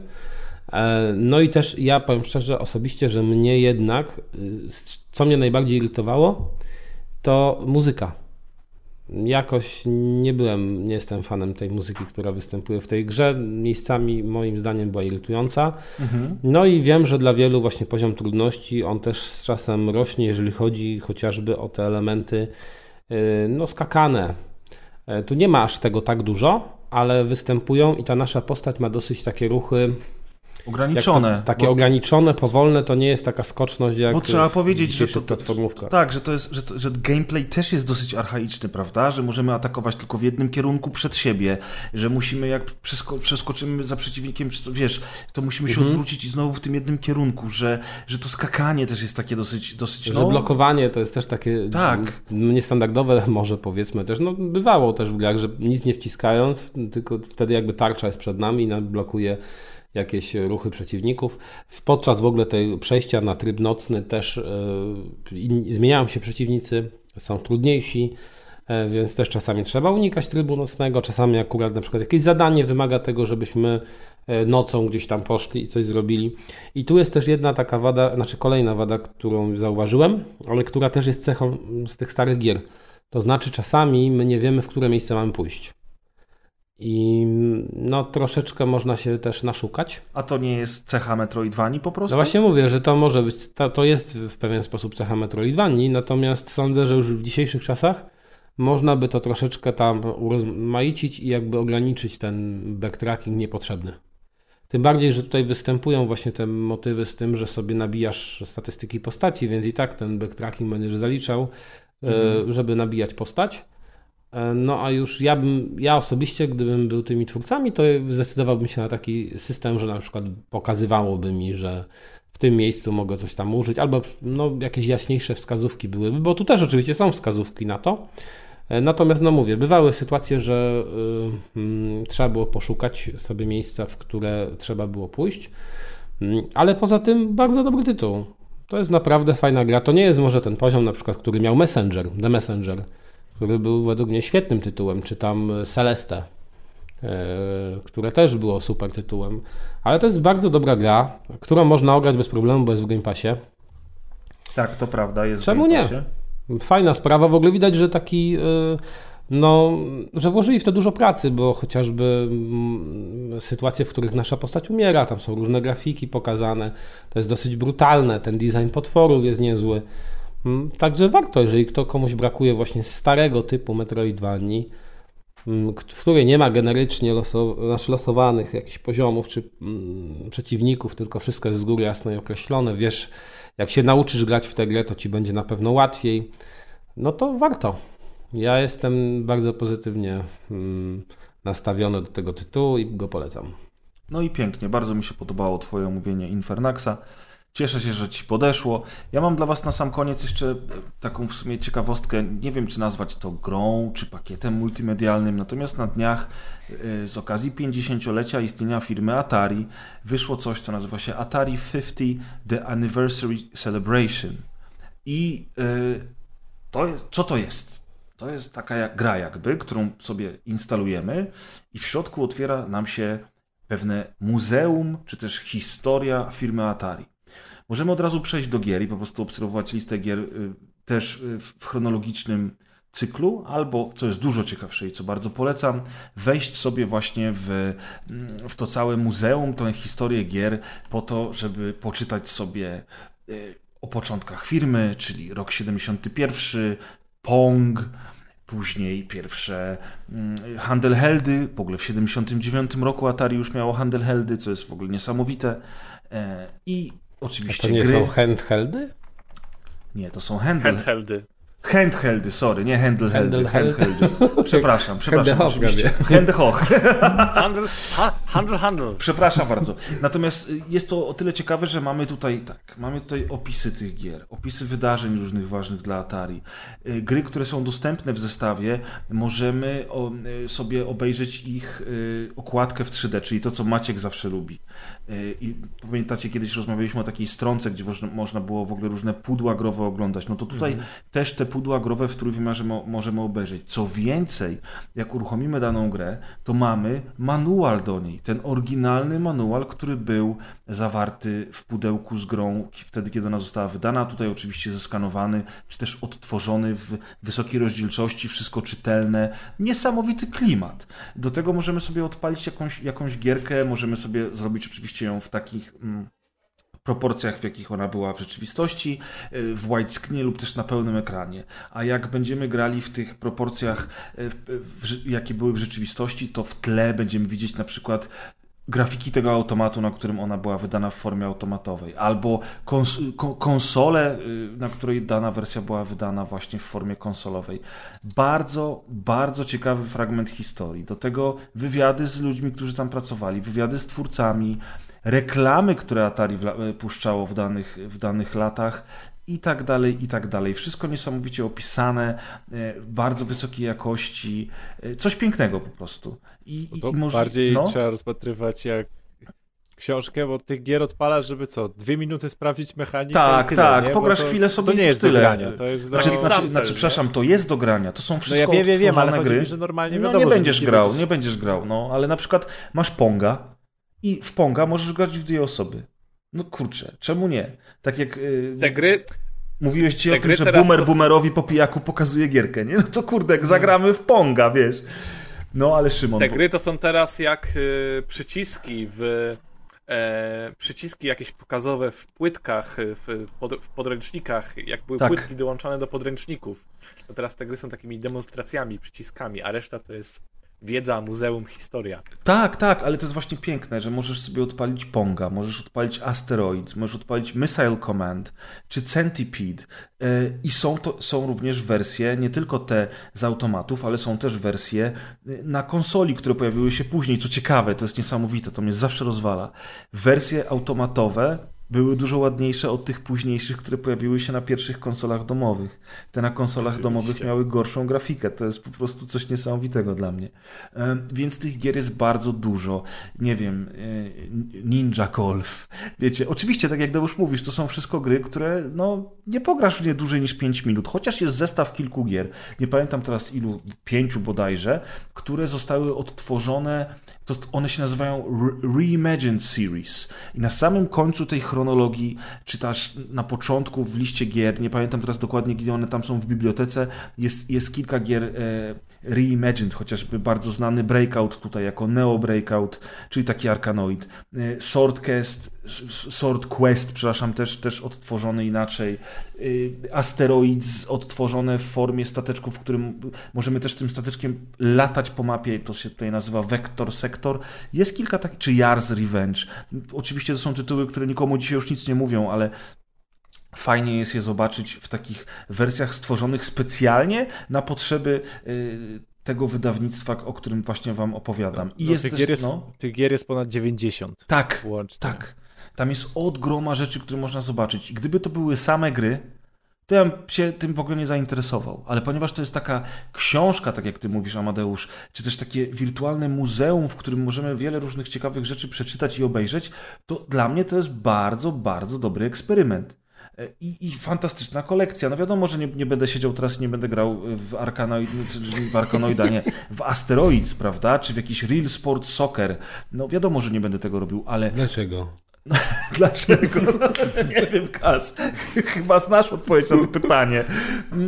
E, no i też ja powiem szczerze osobiście, że mnie jednak, co mnie najbardziej irytowało, to muzyka. Jakoś nie byłem, nie jestem fanem tej muzyki, która występuje w tej grze. Miejscami moim zdaniem była irytująca. Mhm. No i wiem, że dla wielu właśnie poziom trudności on też z czasem rośnie, jeżeli chodzi chociażby o te elementy y, no skakane. E, Tu nie ma aż tego tak dużo, ale występują i ta nasza postać ma dosyć takie ruchy Ograniczone. to, takie bo- ograniczone, powolne, to nie jest taka skoczność jak Bo trzeba powiedzieć, że to, tak, że to jest, że, to, że gameplay też jest dosyć archaiczny, prawda? Że możemy atakować tylko w jednym kierunku przed siebie, że musimy jak przesko, przeskoczymy za przeciwnikiem, wiesz, to musimy się Mhm. odwrócić i znowu w tym jednym kierunku, że, że to skakanie też jest takie dosyć, dosyć Że no, blokowanie to jest też takie Tak. niestandardowe, może powiedzmy też. No, bywało też w grach, że nic nie wciskając, tylko wtedy jakby tarcza jest przed nami i nam blokuje jakieś ruchy przeciwników. Podczas w ogóle tej przejścia na tryb nocny też e, zmieniają się przeciwnicy, są trudniejsi, e, więc też czasami trzeba unikać trybu nocnego, czasami akurat na przykład jakieś zadanie wymaga tego, żebyśmy e, nocą gdzieś tam poszli i coś zrobili. I tu jest też jedna taka wada, znaczy kolejna wada, którą zauważyłem, ale która też jest cechą z tych starych gier. To znaczy czasami my nie wiemy, w które miejsce mamy pójść. I no troszeczkę można się też naszukać. A to nie jest cecha Metroidvanii po prostu? No właśnie mówię, że to może być, to, to jest w pewien sposób cecha Metroidvanii, natomiast sądzę, że już w dzisiejszych czasach można by to troszeczkę tam urozmaicić i jakby ograniczyć ten backtracking niepotrzebny. Tym bardziej, że tutaj występują właśnie te motywy z tym, że sobie nabijasz statystyki postaci, więc i tak ten backtracking będziesz zaliczał, e, żeby nabijać postać. E, No a już ja bym, ja osobiście, gdybym był tymi twórcami, to zdecydowałbym się na taki system, że na przykład pokazywałoby mi, że w tym miejscu mogę coś tam użyć, albo no, jakieś jaśniejsze wskazówki byłyby, bo tu też oczywiście są wskazówki na to. E, Natomiast, no mówię, bywały sytuacje, że y, mm, trzeba było poszukać sobie miejsca, w które trzeba było pójść, Mm, ale poza tym bardzo dobry tytuł. To jest naprawdę fajna gra. To nie jest może ten poziom, na przykład, który miał Messenger, The Messenger, który był według mnie świetnym tytułem, czy tam Celeste, e, które też było super tytułem. Ale to jest bardzo dobra gra, którą można ograć bez problemu, bo jest w Game Passie. Tak, to prawda. Jest w Czemu Game nie? Passie. Fajna sprawa, w ogóle widać, że taki, y, no, że włożyli w to dużo pracy, bo chociażby mm, sytuacje, w których nasza postać umiera, tam są różne grafiki pokazane, to jest dosyć brutalne, ten design potworów jest niezły. Mm, Także warto, jeżeli kto komuś brakuje właśnie starego typu Metroidvanii, mm, w której nie ma generycznie loso, losowanych jakichś poziomów czy mm, przeciwników, tylko wszystko jest z góry jasno i określone, wiesz, jak się nauczysz grać w tę grę, to ci będzie na pewno łatwiej. No to warto. Ja jestem bardzo pozytywnie nastawiony do tego tytułu i go polecam. No i pięknie, bardzo mi się podobało Twoje omówienie Infernaxa. Cieszę się, że Ci podeszło. Ja mam dla Was na sam koniec jeszcze e, taką w sumie ciekawostkę. Nie wiem, czy nazwać to grą, czy pakietem multimedialnym, natomiast na dniach e, z okazji 50-lecia istnienia firmy Atari wyszło coś, co nazywa się Atari 50 The Anniversary Celebration. I e, to co to jest? To jest taka jak, gra jakby, którą sobie instalujemy i w środku otwiera nam się pewne muzeum, czy też historia firmy Atari. Możemy od razu przejść do gier i po prostu obserwować listę gier y, też y, w chronologicznym cyklu, albo, co jest dużo ciekawsze i co bardzo polecam, wejść sobie właśnie w, mm, w to całe muzeum, tę historię gier, po to, żeby poczytać sobie y, o początkach firmy, czyli rok 71, Pong, Później pierwsze mm, Handelheldy, w ogóle w 79 roku Atari już miało Handelheldy, co jest w ogóle niesamowite. E, I A oczywiście to nie gry. są handheldy? Nie, to są. Handheldy. Handheldy, sorry, nie Handleheld. handheldy. Przepraszam, przepraszam, oczywiście. prawie. Handehoch. Handel, ha, handel, handel. Przepraszam bardzo. Natomiast jest to o tyle ciekawe, że mamy tutaj tak, mamy tutaj opisy tych gier, opisy wydarzeń różnych ważnych dla Atari. Y, Gry, które są dostępne w zestawie, możemy y, sobie obejrzeć ich y, okładkę w 3D, czyli to, co Maciek zawsze lubi. I pamiętacie, kiedyś rozmawialiśmy o takiej stronce, gdzie można, można było w ogóle różne pudła growe oglądać. No to tutaj też te pudła growe w trójwymiarze mo, możemy obejrzeć. Co więcej, jak uruchomimy daną grę, to mamy manual do niej. Ten oryginalny manual, który był zawarty w pudełku z grą wtedy, kiedy ona została wydana. Tutaj oczywiście zeskanowany, czy też odtworzony w wysokiej rozdzielczości, wszystko czytelne. Niesamowity klimat. Do tego możemy sobie odpalić jakąś, jakąś gierkę, możemy sobie zrobić oczywiście ją w takich... Mm, proporcjach, w jakich ona była w rzeczywistości, y, w widescreenie lub też na pełnym ekranie. A jak będziemy grali w tych proporcjach, y, jakie były w rzeczywistości, to w tle będziemy widzieć na przykład grafiki tego automatu, na którym ona była wydana w formie automatowej, albo kons ko- konsolę, y, na której dana wersja była wydana właśnie w formie konsolowej. Bardzo, bardzo ciekawy fragment historii. Do tego wywiady z ludźmi, którzy tam pracowali, wywiady z twórcami, reklamy, które Atari e, puszczało w danych, w danych latach i tak dalej, i tak dalej. Wszystko niesamowicie opisane, e, bardzo wysokiej jakości, e, coś pięknego po prostu. I, i, może- bardziej no. trzeba rozpatrywać jak książkę, bo tych gier odpalasz, żeby co, dwie minuty sprawdzić mechanikę Tak, tyle, tak, nie? Pograsz to, chwilę sobie To i nie to jest tyle. do grania, to jest Znaczy, do... znaczy, znaczy, nie? przepraszam, to jest do grania, to są No wszystko ja wiem, wiem, ale gry. mi, że normalnie no wiadomo, nie że będziesz nie grał, nie będziesz grał, no, ale na przykład masz Ponga i w Ponga możesz grać w dwie osoby. No kurczę, czemu nie? Tak jak yy, Te gry, mówiłeś ci te o tym, że boomer to- boomerowi po pijaku pokazuje gierkę, nie? No to kurde, jak zagramy w Ponga, wiesz. No ale Szymon... te gry to są teraz jak y, przyciski w. E, przyciski jakieś pokazowe w płytkach, y, w, pod, w podręcznikach, jak były Tak. płytki dołączane do podręczników. To teraz te gry są takimi demonstracjami, przyciskami, a reszta to jest wiedza, muzeum, historia. Tak, tak, ale to jest właśnie piękne, że możesz sobie odpalić Ponga, możesz odpalić Asteroids, możesz odpalić Missile Command czy Centipede Yy, i są, to, są również wersje, nie tylko te z automatów, ale są też wersje yy, na konsoli, które pojawiły się później. Co ciekawe, to jest niesamowite, to mnie zawsze rozwala. Wersje automatowe były dużo ładniejsze od tych późniejszych, które pojawiły się na pierwszych konsolach domowych. Te na konsolach domowych miały gorszą grafikę. To jest po prostu coś niesamowitego dla mnie. Więc tych gier jest bardzo dużo. Nie wiem, e, Ninja Golf. Wiecie, oczywiście, tak jak Deusz mówisz, to są wszystko gry, które no, nie pograsz w nie dłużej niż 5 minut, chociaż jest zestaw kilku gier. Nie pamiętam teraz ilu, pięciu bodajże, które zostały odtworzone to one się nazywają Re- Reimagined Series. I na samym końcu tej chronologii czytasz na początku w liście gier, nie pamiętam teraz dokładnie, gdzie one tam są w bibliotece, jest, jest kilka gier e, Reimagined, chociażby bardzo znany Breakout tutaj jako Neo Breakout, czyli taki Arkanoid. E, Sword Quest, przepraszam, też, też odtworzony inaczej. E, Asteroids odtworzone w formie stateczków, w którym możemy też tym stateczkiem latać po mapie, to się tutaj nazywa Vector Sector. Jest kilka takich, czy Yars Revenge. Oczywiście to są tytuły, które nikomu dzisiaj już nic nie mówią, ale fajnie jest je zobaczyć w takich wersjach stworzonych specjalnie na potrzeby y, tego wydawnictwa, o którym właśnie wam opowiadam. I No, jest tych, też, gier jest, no, tych gier jest ponad 90 tak, łącznie. tak. Tam jest od groma rzeczy, które można zobaczyć. I gdyby to były same gry, to ja bym się tym w ogóle nie zainteresował. Ale ponieważ to jest taka książka, tak jak ty mówisz, Amadeusz, czy też takie wirtualne muzeum, w którym możemy wiele różnych ciekawych rzeczy przeczytać i obejrzeć, to dla mnie to jest bardzo, bardzo dobry eksperyment. E, I, I fantastyczna kolekcja. No wiadomo, że nie, nie będę siedział teraz nie będę grał w Arkanoid, w Arkanoida, nie, w Asteroids, prawda, czy w jakiś Real Sport Soccer. No wiadomo, że nie będę tego robił, ale Dlaczego? Dlaczego? Nie wiem, Kas. Chyba znasz odpowiedź na to pytanie.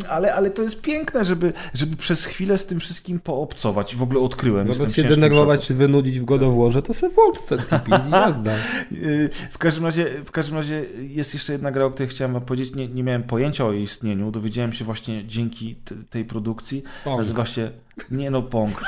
Ale, ale to jest piękne, żeby, żeby przez chwilę z tym wszystkim poobcować. I w ogóle odkryłem. Zamiast się denerwować szoku. czy wynudzić w godowłorze, to se włącz Centipede i jazda. Yy, W każdym, razie, w każdym razie jest jeszcze jedna gra, o której chciałem powiedzieć. Nie, nie miałem pojęcia o jej istnieniu. Dowiedziałem się właśnie dzięki tej produkcji. Pong. Nazywa się... Nie no, Pong.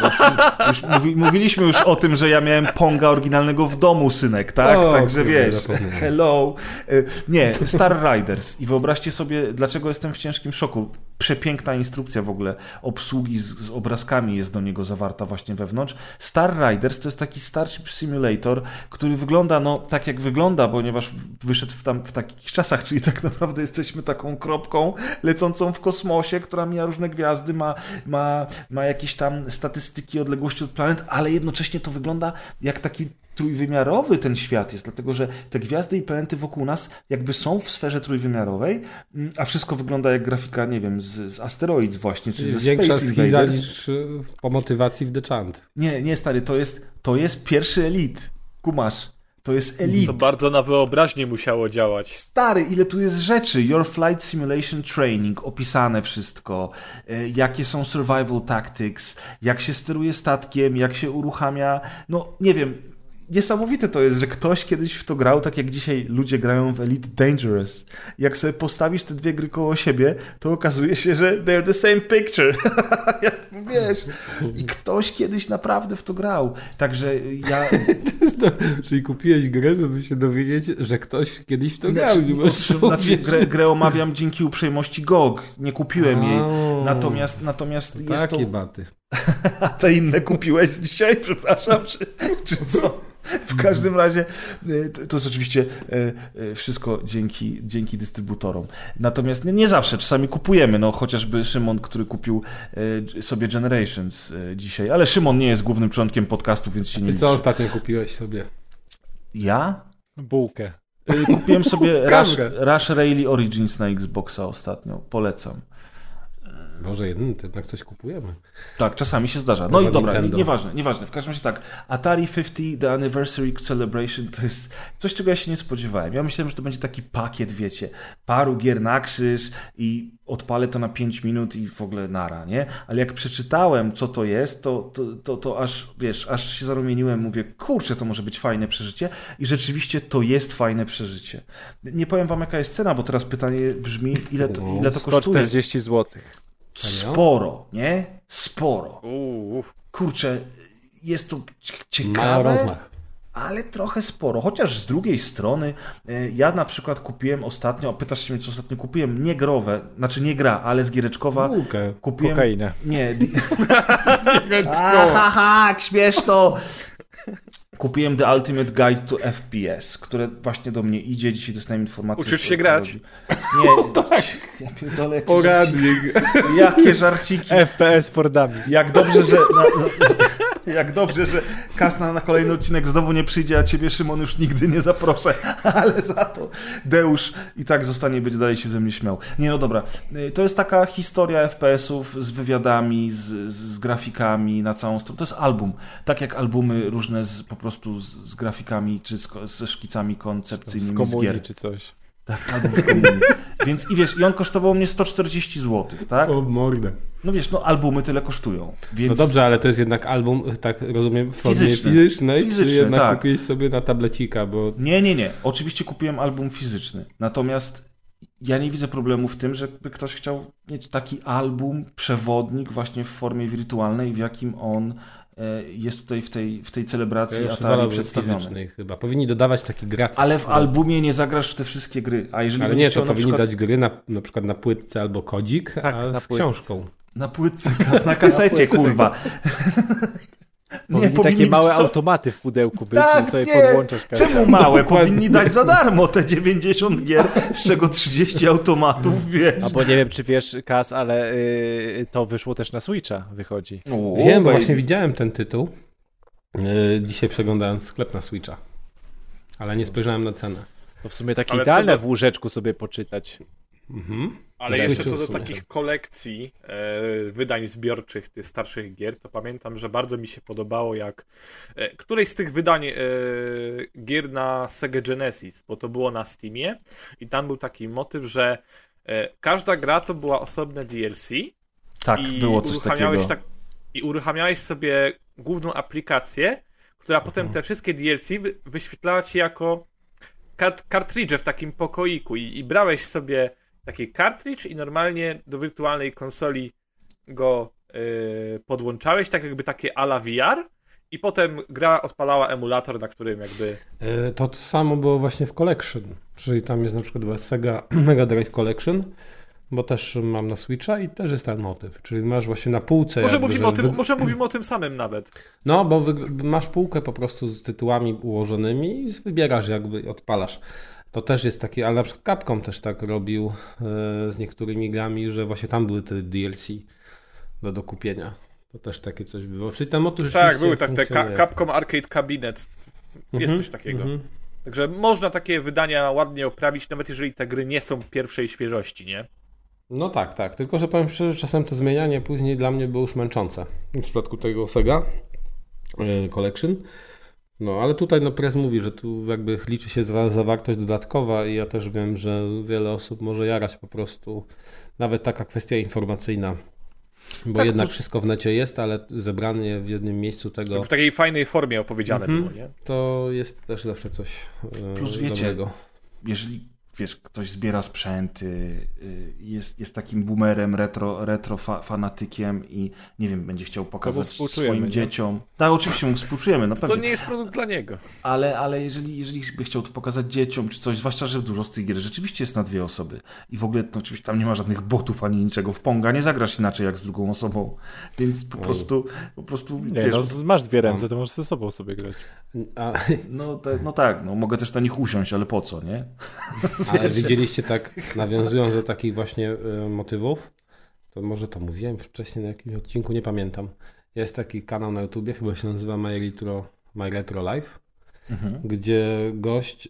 Już mówi, mówiliśmy już o tym, że ja miałem Ponga oryginalnego w domu, synek, tak? O, Także wiesz, hello. Y, Nie, Star Riders. I wyobraźcie sobie, dlaczego jestem w ciężkim szoku. Przepiękna instrukcja w ogóle obsługi z, z obrazkami jest do niego zawarta właśnie wewnątrz. Star Riders to jest taki Starship Simulator, który wygląda no tak jak wygląda, ponieważ wyszedł w, tam, w takich czasach, czyli tak naprawdę jesteśmy taką kropką lecącą w kosmosie, która mija różne gwiazdy, ma, ma, ma jakieś tam statystyki odległości od planet, ale jednocześnie to wygląda jak taki trójwymiarowy ten świat jest, dlatego że te gwiazdy i planety wokół nas jakby są w sferze trójwymiarowej, mm, a wszystko wygląda jak grafika, nie wiem, z, z Asteroids właśnie, czy ze Większa Space Invaders. niż y, po motywacji w The Chant. Nie, nie stary, to jest, to jest pierwszy elit. Kumasz. To jest elit. To bardzo na wyobraźnię musiało działać. Stary, ile tu jest rzeczy. Your Flight Simulation Training, opisane wszystko. e, Jakie są survival tactics, jak się steruje statkiem, jak się uruchamia. No, nie wiem. Niesamowite to jest, że ktoś kiedyś w to grał, tak jak dzisiaj ludzie grają w Elite Dangerous. Jak sobie postawisz te dwie gry koło siebie, to okazuje się, że they're the same picture. Jak Wiesz, i ktoś kiedyś naprawdę w to grał. Także ja To jest to, czyli kupiłeś grę, żeby się dowiedzieć, że ktoś kiedyś w to grał. Znaczy, Nie otrzym- znaczy grę, grę omawiam dzięki uprzejmości GOG. Nie kupiłem jej. Natomiast, natomiast jest to... Takie baty. A te inne kupiłeś dzisiaj, przepraszam, czy, czy co? W każdym razie y, to, jest oczywiście y, y, wszystko dzięki, dzięki dystrybutorom. Natomiast nie, nie zawsze, czasami kupujemy, no chociażby Szymon, który kupił sobie Generations dzisiaj, ale Szymon nie jest głównym członkiem podcastu, więc się nie Ty co liczy. ostatnio kupiłeś sobie? Ja? Bułkę. Kupiłem sobie Rush. Rush Rally Origins na Xboxa ostatnio. Polecam. Może jeden, to jednak coś kupujemy. Tak, czasami się zdarza. No i dobra, Nintendo. nieważne, nieważne. W każdym razie tak, Atari 50 The Anniversary Celebration to jest coś, czego ja się nie spodziewałem. Ja myślałem, że to będzie taki pakiet, wiecie, paru gier na krzyż i odpalę to na 5 minut i w ogóle nara, nie? Ale jak przeczytałem, co to jest, to, to, to, to aż, wiesz, aż się zarumieniłem, mówię, kurczę, to może być fajne przeżycie i rzeczywiście to jest fajne przeżycie. Nie powiem wam, jaka jest cena, bo teraz pytanie brzmi, ile to, ile to kosztuje? 140 zł. Sporo, nie? Sporo. Kurczę, jest to ciekawe, rozmach. ale trochę sporo. Chociaż z drugiej strony, e, ja na przykład kupiłem ostatnio, pytasz się mnie, co ostatnio kupiłem, nie growe, znaczy nie gra, ale z giereczkowa. Bułkę. Kupiłem. Kokainę. Nie. Di... Aha, śmieszno. Kupiłem The Ultimate Guide to FPS, które właśnie do mnie idzie. Dzisiaj dostałem informację. Uczysz się grać? Nie, tak. Ja pierdolę, jakie Poradnik. żarciki. Jakie żarciki. FPS for Dummies. Jak dobrze, że. Na, na, jak dobrze, że Kasna na kolejny odcinek znowu nie przyjdzie, a ciebie Szymon już nigdy nie zaproszę. Ale za to Deusz i tak zostanie, będzie dalej się ze mnie śmiał. Nie, no dobra. Y, To jest taka historia FPS-ów z wywiadami, z, z, z grafikami na całą stronę. To jest album. Tak jak albumy różne z, po prostu z, z grafikami czy z, ze szkicami Z koncepcyjnymi z, komunii gier. czy coś. Tak, album z. Więc i wiesz, i on kosztował mnie 140 zł, tak? O mordę. No wiesz, no albumy tyle kosztują. Więc... No dobrze, ale to jest jednak album, tak rozumiem, w formie Fizyczny. fizycznej, Fizyczny, czy jednak tak. kupiłeś sobie na tablecika, bo Nie, nie, nie. Oczywiście kupiłem album fizyczny. Natomiast ja nie widzę problemu w tym, żeby ktoś chciał mieć taki album, przewodnik właśnie w formie wirtualnej, w jakim on jest tutaj w tej, w tej ja celebracji już Atari przedstawiony. chyba. Powinni dodawać taki gratis. Ale w No. albumie nie zagrasz w te wszystkie gry. A jeżeli Ale nie, to na powinni przykład dać gry na, na przykład na płytce albo kodzik, Tak, a na z płytce. książką. na płytce, na kasecie, kurwa. Powinni takie powinni małe so- automaty w pudełku być Tak, sobie nie. podłączasz każdy. Czemu małe? Dokładnie. Powinni dać za darmo te 90 gier, z czego 30 automatów, wiesz. A bo nie wiem, czy wiesz, Kas, ale y, to wyszło też na Switcha, wychodzi. O, Wiem, bo baby. właśnie widziałem ten tytuł yy, dzisiaj przeglądając sklep na Switcha. Ale nie spojrzałem na cenę. To w sumie takie Ale co idealne do- w łóżeczku sobie poczytać. Mhm. Ale jeszcze co do takich kolekcji e, wydań zbiorczych tych starszych gier, to pamiętam, że bardzo mi się podobało jak e, któreś z tych wydań e, gier na Sega Genesis, bo to było na Steamie i tam był taki motyw, że e, każda gra to była osobne DLC Tak, i było coś uruchamiałeś takiego. tak i uruchamiałeś sobie główną aplikację, która potem Mhm. te wszystkie DLC wy- wyświetlała ci jako kart kartridże w takim pokoiku i, i brałeś sobie taki kartridż i normalnie do wirtualnej konsoli go yy, podłączałeś, tak jakby takie ala VR i potem gra odpalała emulator, na którym jakby Yy, To to samo było właśnie w Collection. Czyli tam jest na przykład Sega Mega Drive Collection. bo też mam na Switcha i też jest ten motyw. Czyli masz właśnie na półce. Może jakby, mówimy, o tym, wy- może mówimy o tym samym nawet. No, bo wy- masz półkę po prostu z tytułami ułożonymi i wybierasz jakby, odpalasz. To też jest taki, ale na przykład Capcom też tak robił e, z niektórymi grami, że właśnie tam były te DLC do dokupienia. To też takie coś było. Czyli ten motyw Tak, były tak te. Capcom Arcade Cabinet. Jest Mhm, coś takiego. mhm. Także można takie wydania ładnie oprawić, nawet jeżeli te gry nie są pierwszej świeżości, nie? No tak, tak. Tylko, że powiem szczerze, czasem to zmienianie później dla mnie było już męczące. W przypadku tego Sega e, Collection. No, ale tutaj no press mówi, że tu jakby liczy się za zawartość dodatkowa i ja też wiem, że wiele osób może jarać po prostu nawet taka kwestia informacyjna. Bo Tak, jednak plus- wszystko w necie jest, ale zebranie w jednym miejscu tego, W takiej fajnej formie opowiedziane Mhm. było, nie? to jest też zawsze coś e, Plus wiecie, dobrego. jeżeli wiesz, ktoś zbiera sprzęty, y, jest, jest takim boomerem, retro, retro fa fanatykiem i nie wiem, będzie chciał pokazać swoim nie? dzieciom. Tak, oczywiście mu współczujemy, na To pewno. nie jest produkt dla niego. Ale, ale jeżeli, jeżeli by chciał to pokazać dzieciom czy coś, zwłaszcza, że dużo z tych gier rzeczywiście jest na dwie osoby i w ogóle no, oczywiście tam nie ma żadnych botów ani niczego. W Ponga nie zagrasz inaczej jak z drugą osobą, więc po Oj. prostu, po prostu Nie, wiesz, no, masz dwie ręce, to możesz ze sobą sobie grać. A, no, te, no tak, no, mogę też na nich usiąść, ale po co, nie? Ale widzieliście tak, nawiązując do takich właśnie y, motywów, to może to mówiłem wcześniej na jakimś odcinku, nie pamiętam. Jest taki kanał na YouTubie, chyba się nazywa My Retro, My Retro Life, Mhm. gdzie gość y,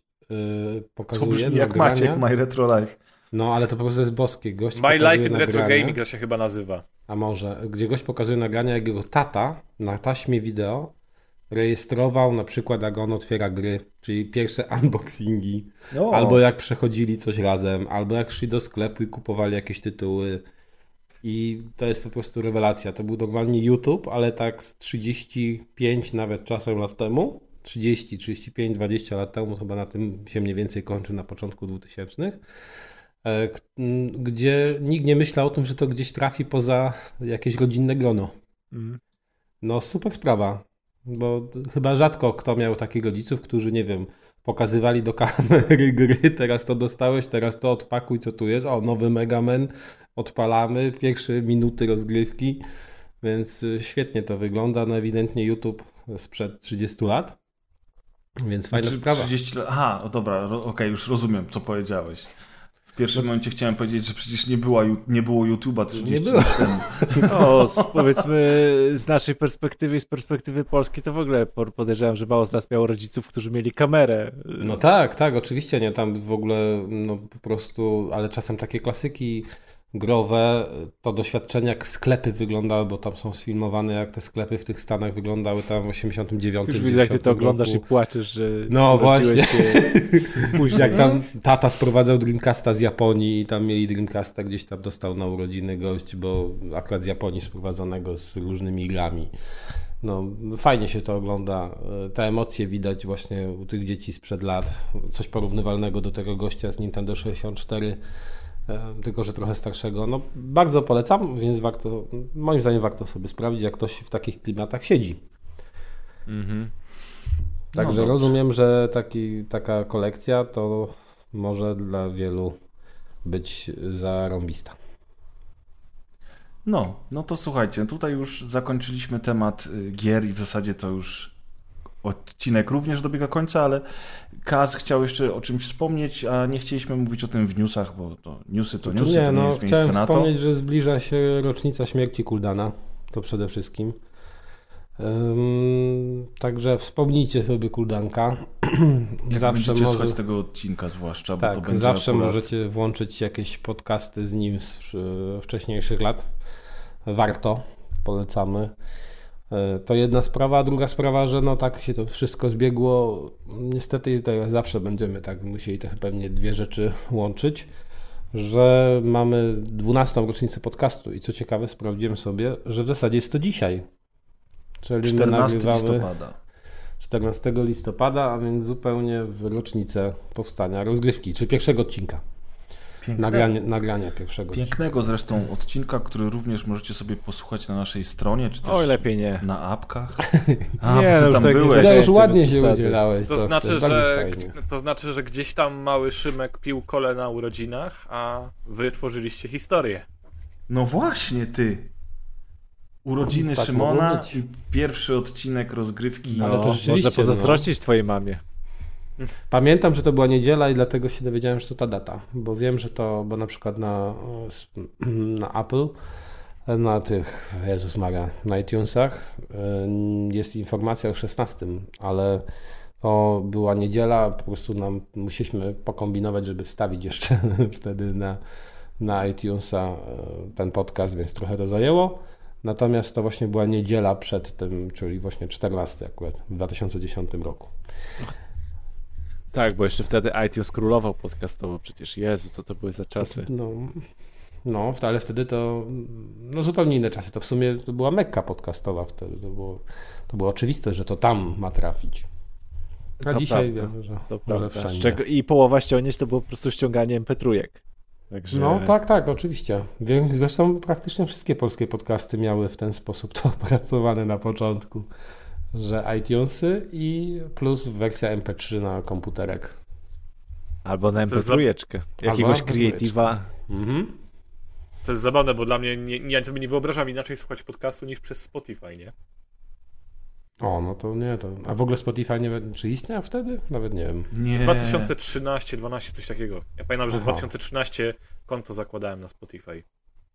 To pokazuje brzmi jak nagrania. Maciek, My Retro Life. No, ale to po prostu jest boskie. Gość My Life in Retro nagrania, Gaming to się chyba nazywa. A może, gdzie gość pokazuje nagrania, jak jego tata na taśmie wideo rejestrował na przykład, jak on otwiera gry, czyli pierwsze unboxingi. Albo jak przechodzili coś razem, albo jak szli do sklepu i kupowali jakieś tytuły. I to jest po prostu rewelacja. To był normalnie YouTube, ale tak z 35 nawet czasem lat temu. 30, 35, 20 lat temu, chyba na tym się mniej więcej kończy na początku 2000. e, Gdzie nikt nie myślał o tym, że to gdzieś trafi poza jakieś rodzinne grono. Mhm. No super sprawa, bo chyba rzadko kto miał takich rodziców, którzy, nie wiem, pokazywali do kamery gry, teraz to dostałeś, teraz to odpakuj, co tu jest, o, nowy Mega Man, odpalamy, pierwsze minuty rozgrywki, więc y, świetnie to wygląda, no ewidentnie YouTube sprzed 30 lat, więc fajna Znaczy, sprawa. 30 lat. Aha, o dobra, okej, już rozumiem, co powiedziałeś. W pierwszym momencie chciałem powiedzieć, że przecież nie, była, nie było YouTube'a 30 Nie było. lat temu. No, z, powiedzmy z naszej perspektywy i z perspektywy Polski to w ogóle po- podejrzewam, że mało z nas miało rodziców, którzy mieli kamerę. No tak, tak, oczywiście nie, tam w ogóle no po prostu, ale czasem takie klasyki growe, to doświadczenia jak sklepy wyglądały, bo tam są sfilmowane jak te sklepy w tych Stanach wyglądały tam w 89 Już widzę, jak ty 90 to oglądasz i roku. płaczesz, że No właśnie. się Później jak tam tata sprowadzał Dreamcasta z Japonii i tam mieli Dreamcasta gdzieś tam dostał na urodziny gość, bo akurat z Japonii sprowadzonego z różnymi grami. No, fajnie się to ogląda. Te emocje widać właśnie u tych dzieci sprzed lat. Coś porównywalnego do tego gościa z Nintendo 64, e, tylko że trochę starszego. No, bardzo polecam, więc warto, moim zdaniem warto sobie sprawdzić, jak ktoś w takich klimatach siedzi. Mhm. Także dobrze. rozumiem, że taki, taka kolekcja to może dla wielu być zarąbista. No, no to słuchajcie, tutaj już zakończyliśmy temat y, gier i w zasadzie to już odcinek również dobiega końca, ale Kaz chciał jeszcze o czymś wspomnieć, a nie chcieliśmy mówić o tym w newsach, bo to newsy to newsy, nie, to nie no jest miejsce chciałem na to. wspomnieć, że zbliża się rocznica śmierci Kuldana. To przede wszystkim. Ym, także wspomnijcie sobie Kuldanka. Jak zawsze będziecie może, słuchać tego odcinka zwłaszcza, bo to tak, będzie zawsze akurat... możecie włączyć jakieś podcasty z nim z wcześniejszych lat. Warto, polecamy. E, To jedna sprawa, a druga sprawa, że no tak się to wszystko zbiegło. Niestety zawsze będziemy tak musieli te pewnie dwie rzeczy łączyć, że mamy 12. rocznicę podcastu i co ciekawe sprawdziłem sobie, że w zasadzie jest to dzisiaj. Czyli my 14 nagrywamy listopada. 14 listopada, a więc zupełnie w rocznicę powstania rozgrywki, czy pierwszego odcinka. Piękne, Nagranie, nagrania pierwszego. pięknego zresztą odcinka, który również możecie sobie posłuchać na naszej stronie, czy też Oj, lepiej nie. na apkach. Nie, bo ty no już tam tak nie byłeś. To zachęcę już ładnie się udzielałeś. To znaczy, że, to znaczy, że gdzieś tam mały Szymek pił kole na urodzinach, a wy tworzyliście historię. No właśnie, ty. Urodziny Tak Szymona i pierwszy odcinek rozgrywki. No, Ale to rzeczywiście, można pozazdrościć twojej mamie. Pamiętam, że to była niedziela i dlatego się dowiedziałem, że to ta data, bo wiem, że to, bo na przykład na, na Apple, na tych, Jezus Maria, na iTunesach jest informacja o 16, ale to była niedziela, po prostu nam musieliśmy pokombinować, żeby wstawić jeszcze wtedy na, na iTunesa y, ten podcast, więc trochę to zajęło. Natomiast to właśnie była niedziela przed tym, czyli właśnie 14 akurat w 2010 roku. Tak, bo jeszcze wtedy iTunes królował podcastowo przecież. Jezu, co to były za czasy. No, no, ale wtedy to no, zupełnie inne czasy. To w sumie to była mekka podcastowa wtedy. To było, to było oczywiste, że to tam ma trafić. A To dzisiaj prawda, wiem, że To prawda. czego, I połowa ściągnięć to było po prostu ściąganie MP3. Także... No tak, tak, oczywiście. Zresztą praktycznie wszystkie polskie podcasty miały w ten sposób to opracowane na początku, że iTunesy i plus wersja MP3 na komputerek. Albo na To jest MP3. Jakiegoś Creative'a. Mhm. To jest zabawne, bo dla mnie nie, ja sobie nie wyobrażam inaczej słuchać podcastu niż przez Spotify, nie? O, no to nie, to. A w ogóle Spotify nie wiem, czy istniał wtedy? Nawet nie wiem. Nie. 2013, 12, coś takiego. Ja pamiętam, że Aha. 2013 konto zakładałem na Spotify.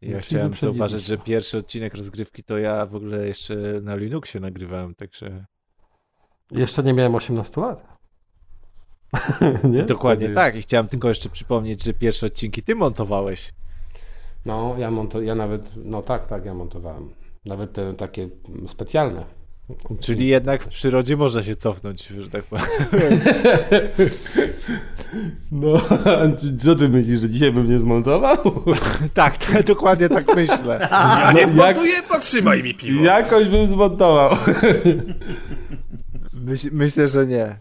Ja chciałem zauważyć, że pierwszy odcinek rozgrywki to ja w ogóle jeszcze na Linuxie nagrywałem, także Jeszcze nie miałem 18 lat. nie? dokładnie Wtedy- tak. I chciałem tylko jeszcze przypomnieć, że pierwsze odcinki ty montowałeś. No, ja monto, ja nawet, no tak, tak, ja montowałem. Nawet te takie specjalne. Czyli jednak w przyrodzie można się cofnąć, że tak powiem. No, co ty myślisz, że dzisiaj bym nie zmontował? tak, tak, dokładnie tak myślę. Ja nie jak- zmontuję, potrzymaj mi piwo. Jakoś bym zmontował. Myśl, myślę, że nie.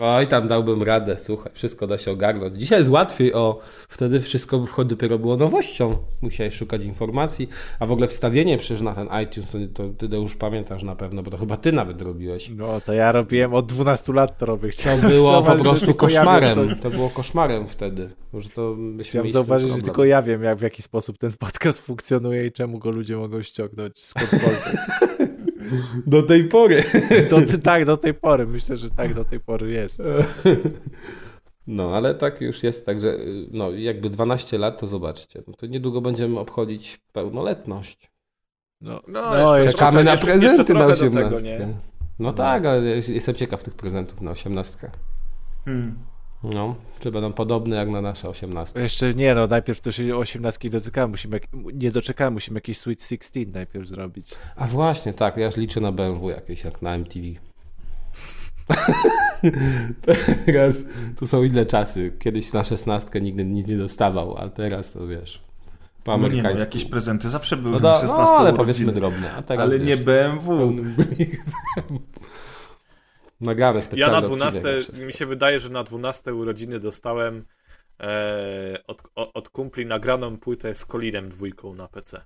Oj, tam dałbym radę, słuchaj, wszystko da się ogarnąć. Dzisiaj jest łatwiej, o, wtedy wszystko dopiero było nowością. Musiałeś szukać informacji, a w ogóle wstawienie przecież na ten iTunes, to, to ty to już pamiętasz na pewno, bo to chyba ty nawet robiłeś. No to ja robiłem od 12 lat to robię. To Chciałem było po prostu tylko ja wiem, koszmarem. co- To było koszmarem wtedy. Że to Chciałem zauważyć, że tylko ja wiem, jak w jaki sposób ten podcast funkcjonuje i czemu go ludzie mogą ściągnąć skądkolwiek. Do tej pory. Do, tak, do tej pory. Myślę, że tak do tej pory jest. No, ale tak już jest, także y, no, jakby 12 lat, to zobaczcie. No, to niedługo będziemy obchodzić pełnoletność. No, No, No, jeszcze Czekamy trochę- na jeszcze- prezenty jeszcze na trochę do 18. tego, nie? No tak, ale jest- jestem ciekaw tych prezentów na 18. Hmm. No, czy będą podobne jak na nasze 18. Jeszcze nie, no najpierw to się 18 doczekałem, musimy, nie doczekałem, musimy jakiś Sweet 16 najpierw zrobić. A właśnie, tak, ja już liczę na BMW jakieś, jak na MTV. teraz to są inne czasy. Kiedyś na 16 nigdy nic nie dostawał, a teraz to wiesz, po No nie, no, amerykańsku. jakieś prezenty zawsze były no, na da, 16 no ale urodziny. powiedzmy drobne. A teraz, Ale wiesz, nie BMW. Nagramy Ja specjalny na odcinek 12, jak wszystko. mi się wydaje, że na 12 urodziny dostałem e, od, o- od kumpli nagraną płytę z Colinem dwójką na PC.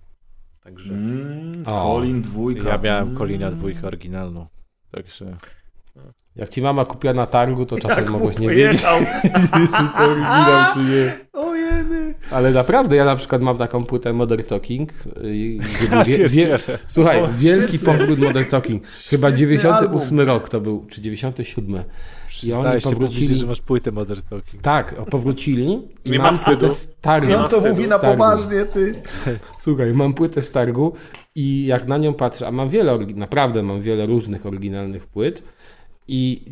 Także Mm, O. Colin dwójka. Ja miałem Mm. Kolina dwójkę oryginalną. Także. Jak ci mama kupiła na targu, to czasem Jak mogłeś nie wiedzieć, czy to oryginał, czy nie. Ojeny. Ale naprawdę, ja na przykład mam taką płytę Modern Talking. y, wie, wie, słuchaj, O, wielki powrót Modern Talking. Chyba Świetny 98 album. rok to był, czy 97. I oni się, powrócili. że masz płytę Modern Talking. Tak, o, powrócili i Nie mam płytę z targu. On to mówi na poważnie, ty. Słuchaj, mam płytę z targu i jak na nią patrzę, a mam wiele, naprawdę mam wiele różnych oryginalnych płyt i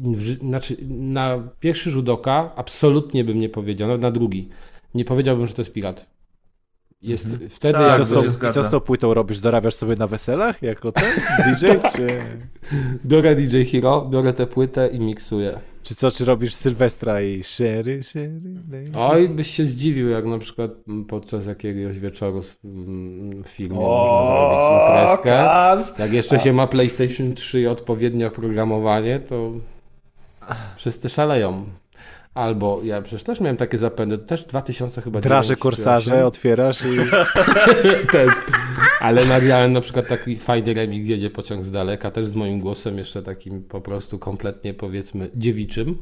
znaczy, na pierwszy rzut oka absolutnie bym nie powiedział, nawet na drugi, nie powiedziałbym, że to jest pirat. Jest wtedy Tak, co, zgadza. co z tą płytą robisz? Dorabiasz sobie na weselach jako ten DJ? czy, biorę DJ Hero, biorę tę płytę i miksuję. czy co, czy robisz Sylwestra i sherry, sherry? Oj, byś się zdziwił, jak na przykład podczas jakiegoś wieczoru w, mm, firmie można zrobić imprezkę. kas. Jak jeszcze się ma PlayStation 3 i odpowiednie oprogramowanie, to wszyscy szaleją. Albo ja przecież też miałem takie zapędy, też 2000 chyba Draże 9 czy korsarze 8. otwierasz i... też. Ale nagrałem na przykład taki fajny remix Jedzie pociąg z daleka, też z moim głosem jeszcze takim po prostu kompletnie powiedzmy dziewiczym,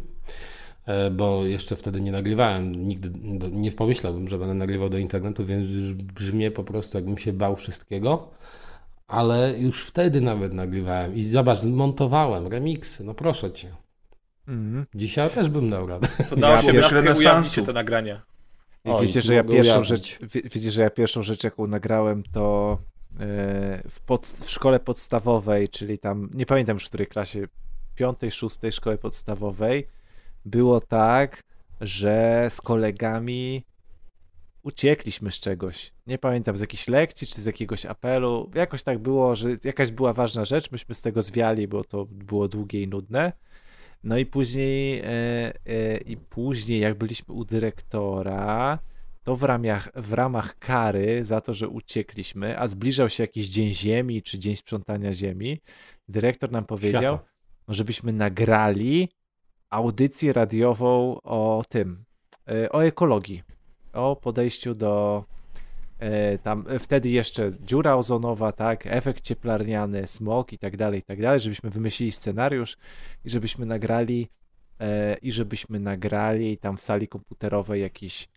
e, bo jeszcze wtedy nie nagrywałem, nigdy nie pomyślałbym, że będę nagrywał do internetu, więc już brzmię po prostu jakbym się bał wszystkiego, ale już wtedy nawet nagrywałem i zobacz, montowałem remiksy, no proszę cię. Mhm. Dzisiaj też bym dał radę. To na Ja 18 renesansu. ujawnicie te nagrania. Oj, wiecie, że ja pierwszą ujawnić. rzecz, wie, wiecie, że ja pierwszą rzecz, jaką nagrałem, to e, w, pod, w szkole podstawowej, czyli tam, nie pamiętam już w której klasie, piątej, szóstej szkoły podstawowej, było tak, że z kolegami uciekliśmy z czegoś. Nie pamiętam, z jakiejś lekcji czy z jakiegoś apelu. Jakoś tak było, że jakaś była ważna rzecz, myśmy z tego zwiali, bo to było długie i nudne. No i później, e, e, i później jak byliśmy u dyrektora, to w ramach, w ramach kary za to, że uciekliśmy, a zbliżał się jakiś dzień ziemi czy dzień sprzątania ziemi, dyrektor nam powiedział, Świata. żebyśmy nagrali audycję radiową o tym, e, o ekologii, o podejściu do tam e, wtedy jeszcze dziura ozonowa, tak, efekt cieplarniany, smog i tak dalej, i tak dalej, żebyśmy wymyślili scenariusz i żebyśmy nagrali e, i żebyśmy nagrali tam w sali komputerowej jakiś,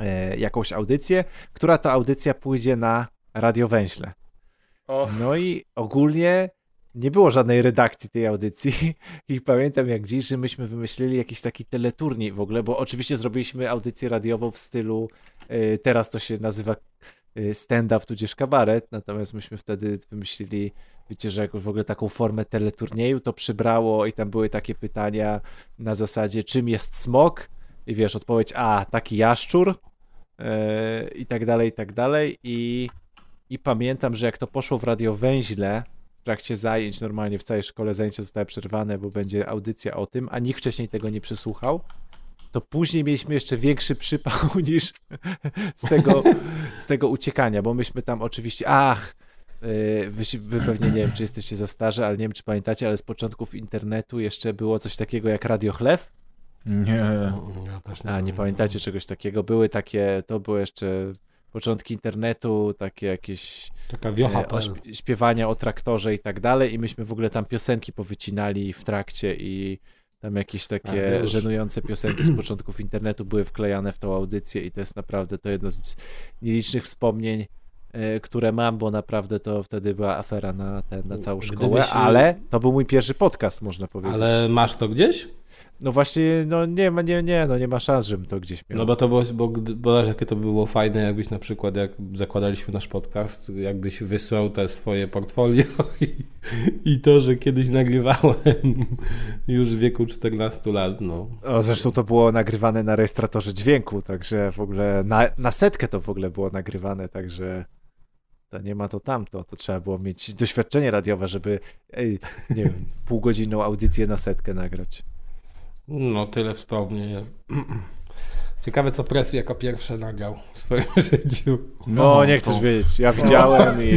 e, jakąś audycję, która to audycja pójdzie na radiowęźle. No i ogólnie nie było żadnej redakcji tej audycji i pamiętam jak dziś, że myśmy wymyślili jakiś taki teleturniej w ogóle, bo oczywiście zrobiliśmy audycję radiową w stylu, y, teraz to się nazywa y, stand-up tudzież kabaret, natomiast myśmy wtedy wymyślili, wiecie, że jakąś w ogóle taką formę teleturnieju to przybrało i tam były takie pytania na zasadzie czym jest smok i wiesz, odpowiedź A, taki jaszczur y, i tak dalej, i tak dalej. I i pamiętam, że jak to poszło w radiowęźle, w trakcie zajęć, normalnie w całej szkole zajęcia zostały przerwane, bo będzie audycja o tym, a nikt wcześniej tego nie przesłuchał, to później mieliśmy jeszcze większy przypał niż z tego, z tego uciekania, bo myśmy tam oczywiście, ach, yy, wy, wy pewnie nie wiem, czy jesteście za starzy, ale nie wiem, czy pamiętacie, ale z początków internetu jeszcze było coś takiego jak Radio Chlew. Nie. Ja też A, nie pamiętacie czegoś takiego? Były takie, to były jeszcze początki internetu, takie jakieś Taka wiocha. e, o śpiewania o traktorze i tak dalej i myśmy w ogóle tam piosenki powycinali w trakcie i tam jakieś takie A, już. żenujące piosenki z początków internetu były wklejane w tą audycję i to jest naprawdę to jedno z nielicznych wspomnień, e, które mam, bo naprawdę to wtedy była afera na, ten, na całą szkołę, ale to był mój pierwszy podcast, można powiedzieć. Ale masz to gdzieś? No właśnie, no nie ma, nie, nie, no nie ma szans, żebym to gdzieś miał. No bo to było, bo, bo jakie to by było fajne, jakbyś na przykład, jak zakładaliśmy nasz podcast, jakbyś wysłał te swoje portfolio i, i to, że kiedyś nagrywałem już w wieku 14 lat, no. O, zresztą to było nagrywane na rejestratorze dźwięku, także w ogóle na, na setkę to w ogóle było nagrywane, także to nie ma to tamto. To trzeba było mieć doświadczenie radiowe, żeby ej, nie wiem, półgodzinną audycję na setkę nagrać. No, tyle wspomnień. Ciekawe, co Presu jako pierwsze nagrał w swoim życiu. No, nie chcesz to- wiedzieć. Ja widziałem i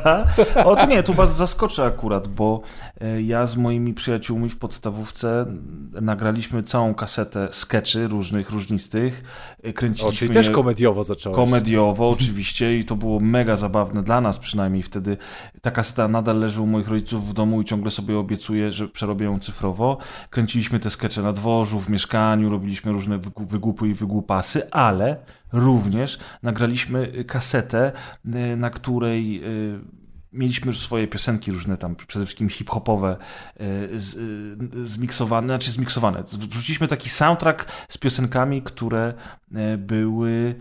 o, to nie, tu was zaskoczę akurat, bo e, ja z moimi przyjaciółmi w podstawówce nagraliśmy całą kasetę skeczy różnych, różnistych. E, o, Kręciliśmy czyli też komediowo zacząłeś. komediowo oczywiście i to było mega zabawne dla nas przynajmniej wtedy. Ta kaseta nadal leży u moich rodziców w domu i ciągle sobie obiecuję, że przerobię ją cyfrowo. Kręciliśmy te skecze na dworzu, w mieszkaniu, robiliśmy różne wygłupy i wygłupasy, ale również nagraliśmy kasetę, y, na której y, mieliśmy już swoje piosenki różne tam, przede wszystkim hip-hopowe, y, zmiksowane, znaczy zmiksowane. Wrzuciliśmy taki soundtrack z piosenkami, które były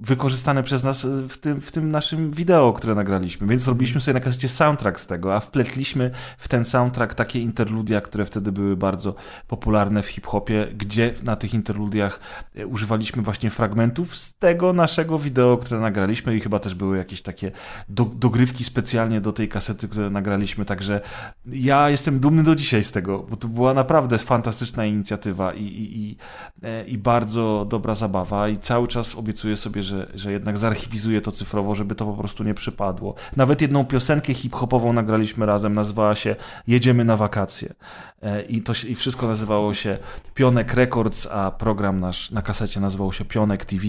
wykorzystane przez nas y, w tym, w tym naszym wideo, które nagraliśmy. Więc zrobiliśmy sobie na kasecie soundtrack z tego, a wpletliśmy w ten soundtrack takie interludia, które wtedy były bardzo popularne w hip-hopie, gdzie na tych interludiach y, używaliśmy właśnie fragmentów z tego naszego wideo, które nagraliśmy. I chyba też były jakieś takie do, dogrywki specjalnie do tej kasety, które nagraliśmy, także ja jestem dumny do dzisiaj z tego, bo to była naprawdę fantastyczna inicjatywa i, i, i, e, i bardzo dobra zabawa. I cały czas obiecuję sobie, że, że jednak zarchiwizuję to cyfrowo, żeby to po prostu nie przypadło. Nawet jedną piosenkę hip-hopową nagraliśmy razem, nazywała się Jedziemy na wakacje. E, I, to się, I wszystko nazywało się Pionek Records, a program nasz na kasecie nazywał się Pionek TV.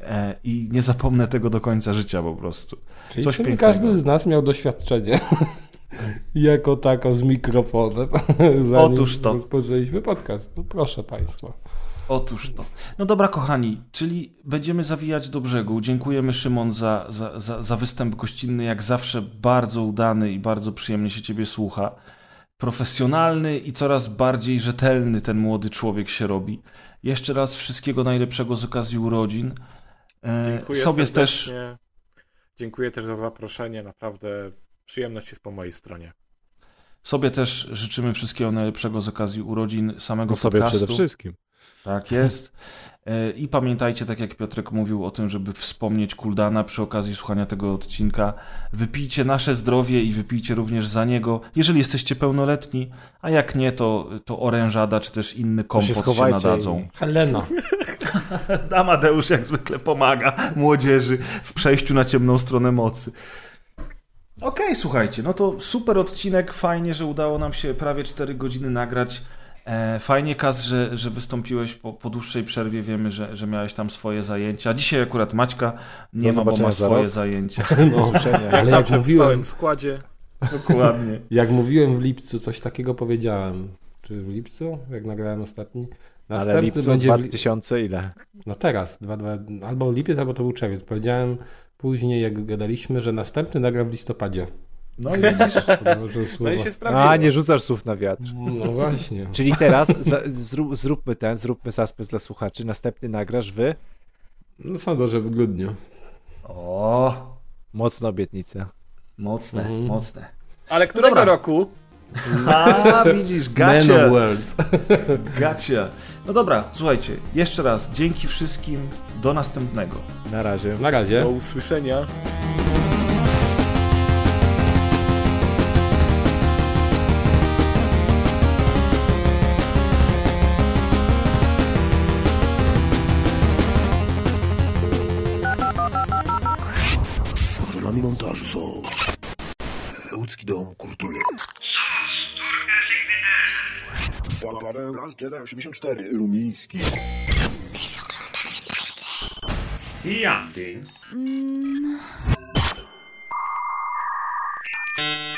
E, I nie zapomnę tego do końca życia po prostu. Czyli Coś każdy z nas miał doświadczenie jako tako z mikrofonem, zanim Otóż to. rozpoczęliśmy podcast. No proszę Państwa. Otóż to. No dobra, kochani, czyli będziemy zawijać do brzegu. Dziękujemy Szymon za, za, za, za występ gościnny, jak zawsze bardzo udany i bardzo przyjemnie się Ciebie słucha. Profesjonalny i coraz bardziej rzetelny ten młody człowiek się robi. Jeszcze raz wszystkiego najlepszego z okazji urodzin. E, Dziękuję Sobie też serdecznie. Dziękuję też za zaproszenie. Naprawdę przyjemność jest po mojej stronie. sobie też życzymy wszystkiego najlepszego z okazji urodzin samego No sobie podcastu. przede wszystkim. Tak jest. E, I pamiętajcie, tak jak Piotrek mówił o tym, żeby wspomnieć Kuldana przy okazji słuchania tego odcinka. Wypijcie nasze zdrowie i wypijcie również za niego, jeżeli jesteście pełnoletni, a jak nie, to, to orężada czy też inny kompot się, schowajcie nadadzą. i- Helena. Amadeusz jak zwykle pomaga młodzieży w przejściu na ciemną stronę mocy. Okej, słuchajcie, no to super odcinek, fajnie, że udało nam się prawie 4 godziny nagrać. E, fajnie, Kaz, że, że wystąpiłeś po, po dłuższej przerwie. Wiemy, że, że miałeś tam swoje zajęcia. Dzisiaj akurat Maćka nie Do ma, bo ma za swoje rok. zajęcia. No. Jak ale jak w mówiłem, stałym składzie. Dokładnie. jak mówiłem w lipcu, coś takiego powiedziałem. Czy w lipcu, jak nagrałem ostatni? Ale Następny lipcu będzie w li- 2000 ile? No teraz, dwa, dwa, albo lipiec, albo to był czerwiec. Powiedziałem później, jak gadaliśmy, że następny nagram w listopadzie. No i widzisz. No i się sprawdziło. A, nie rzucasz słów na wiatr. No właśnie. Czyli teraz za, zrób, zróbmy ten, zróbmy suspens dla słuchaczy. Następny nagrasz wy. No sądzę, że w grudniu. O, Mocna obietnica. mocne, Mhm. mocne. Ale którego Dobra. roku? A, widzisz, Man gacie. of Words. Gacie. No dobra, słuchajcie, jeszcze raz dzięki wszystkim, do następnego. Na razie. Na razie. Do usłyszenia. idom kultury. Parę raz Jedi 84 Rumiński. Siam, Dings. Mm. Hum.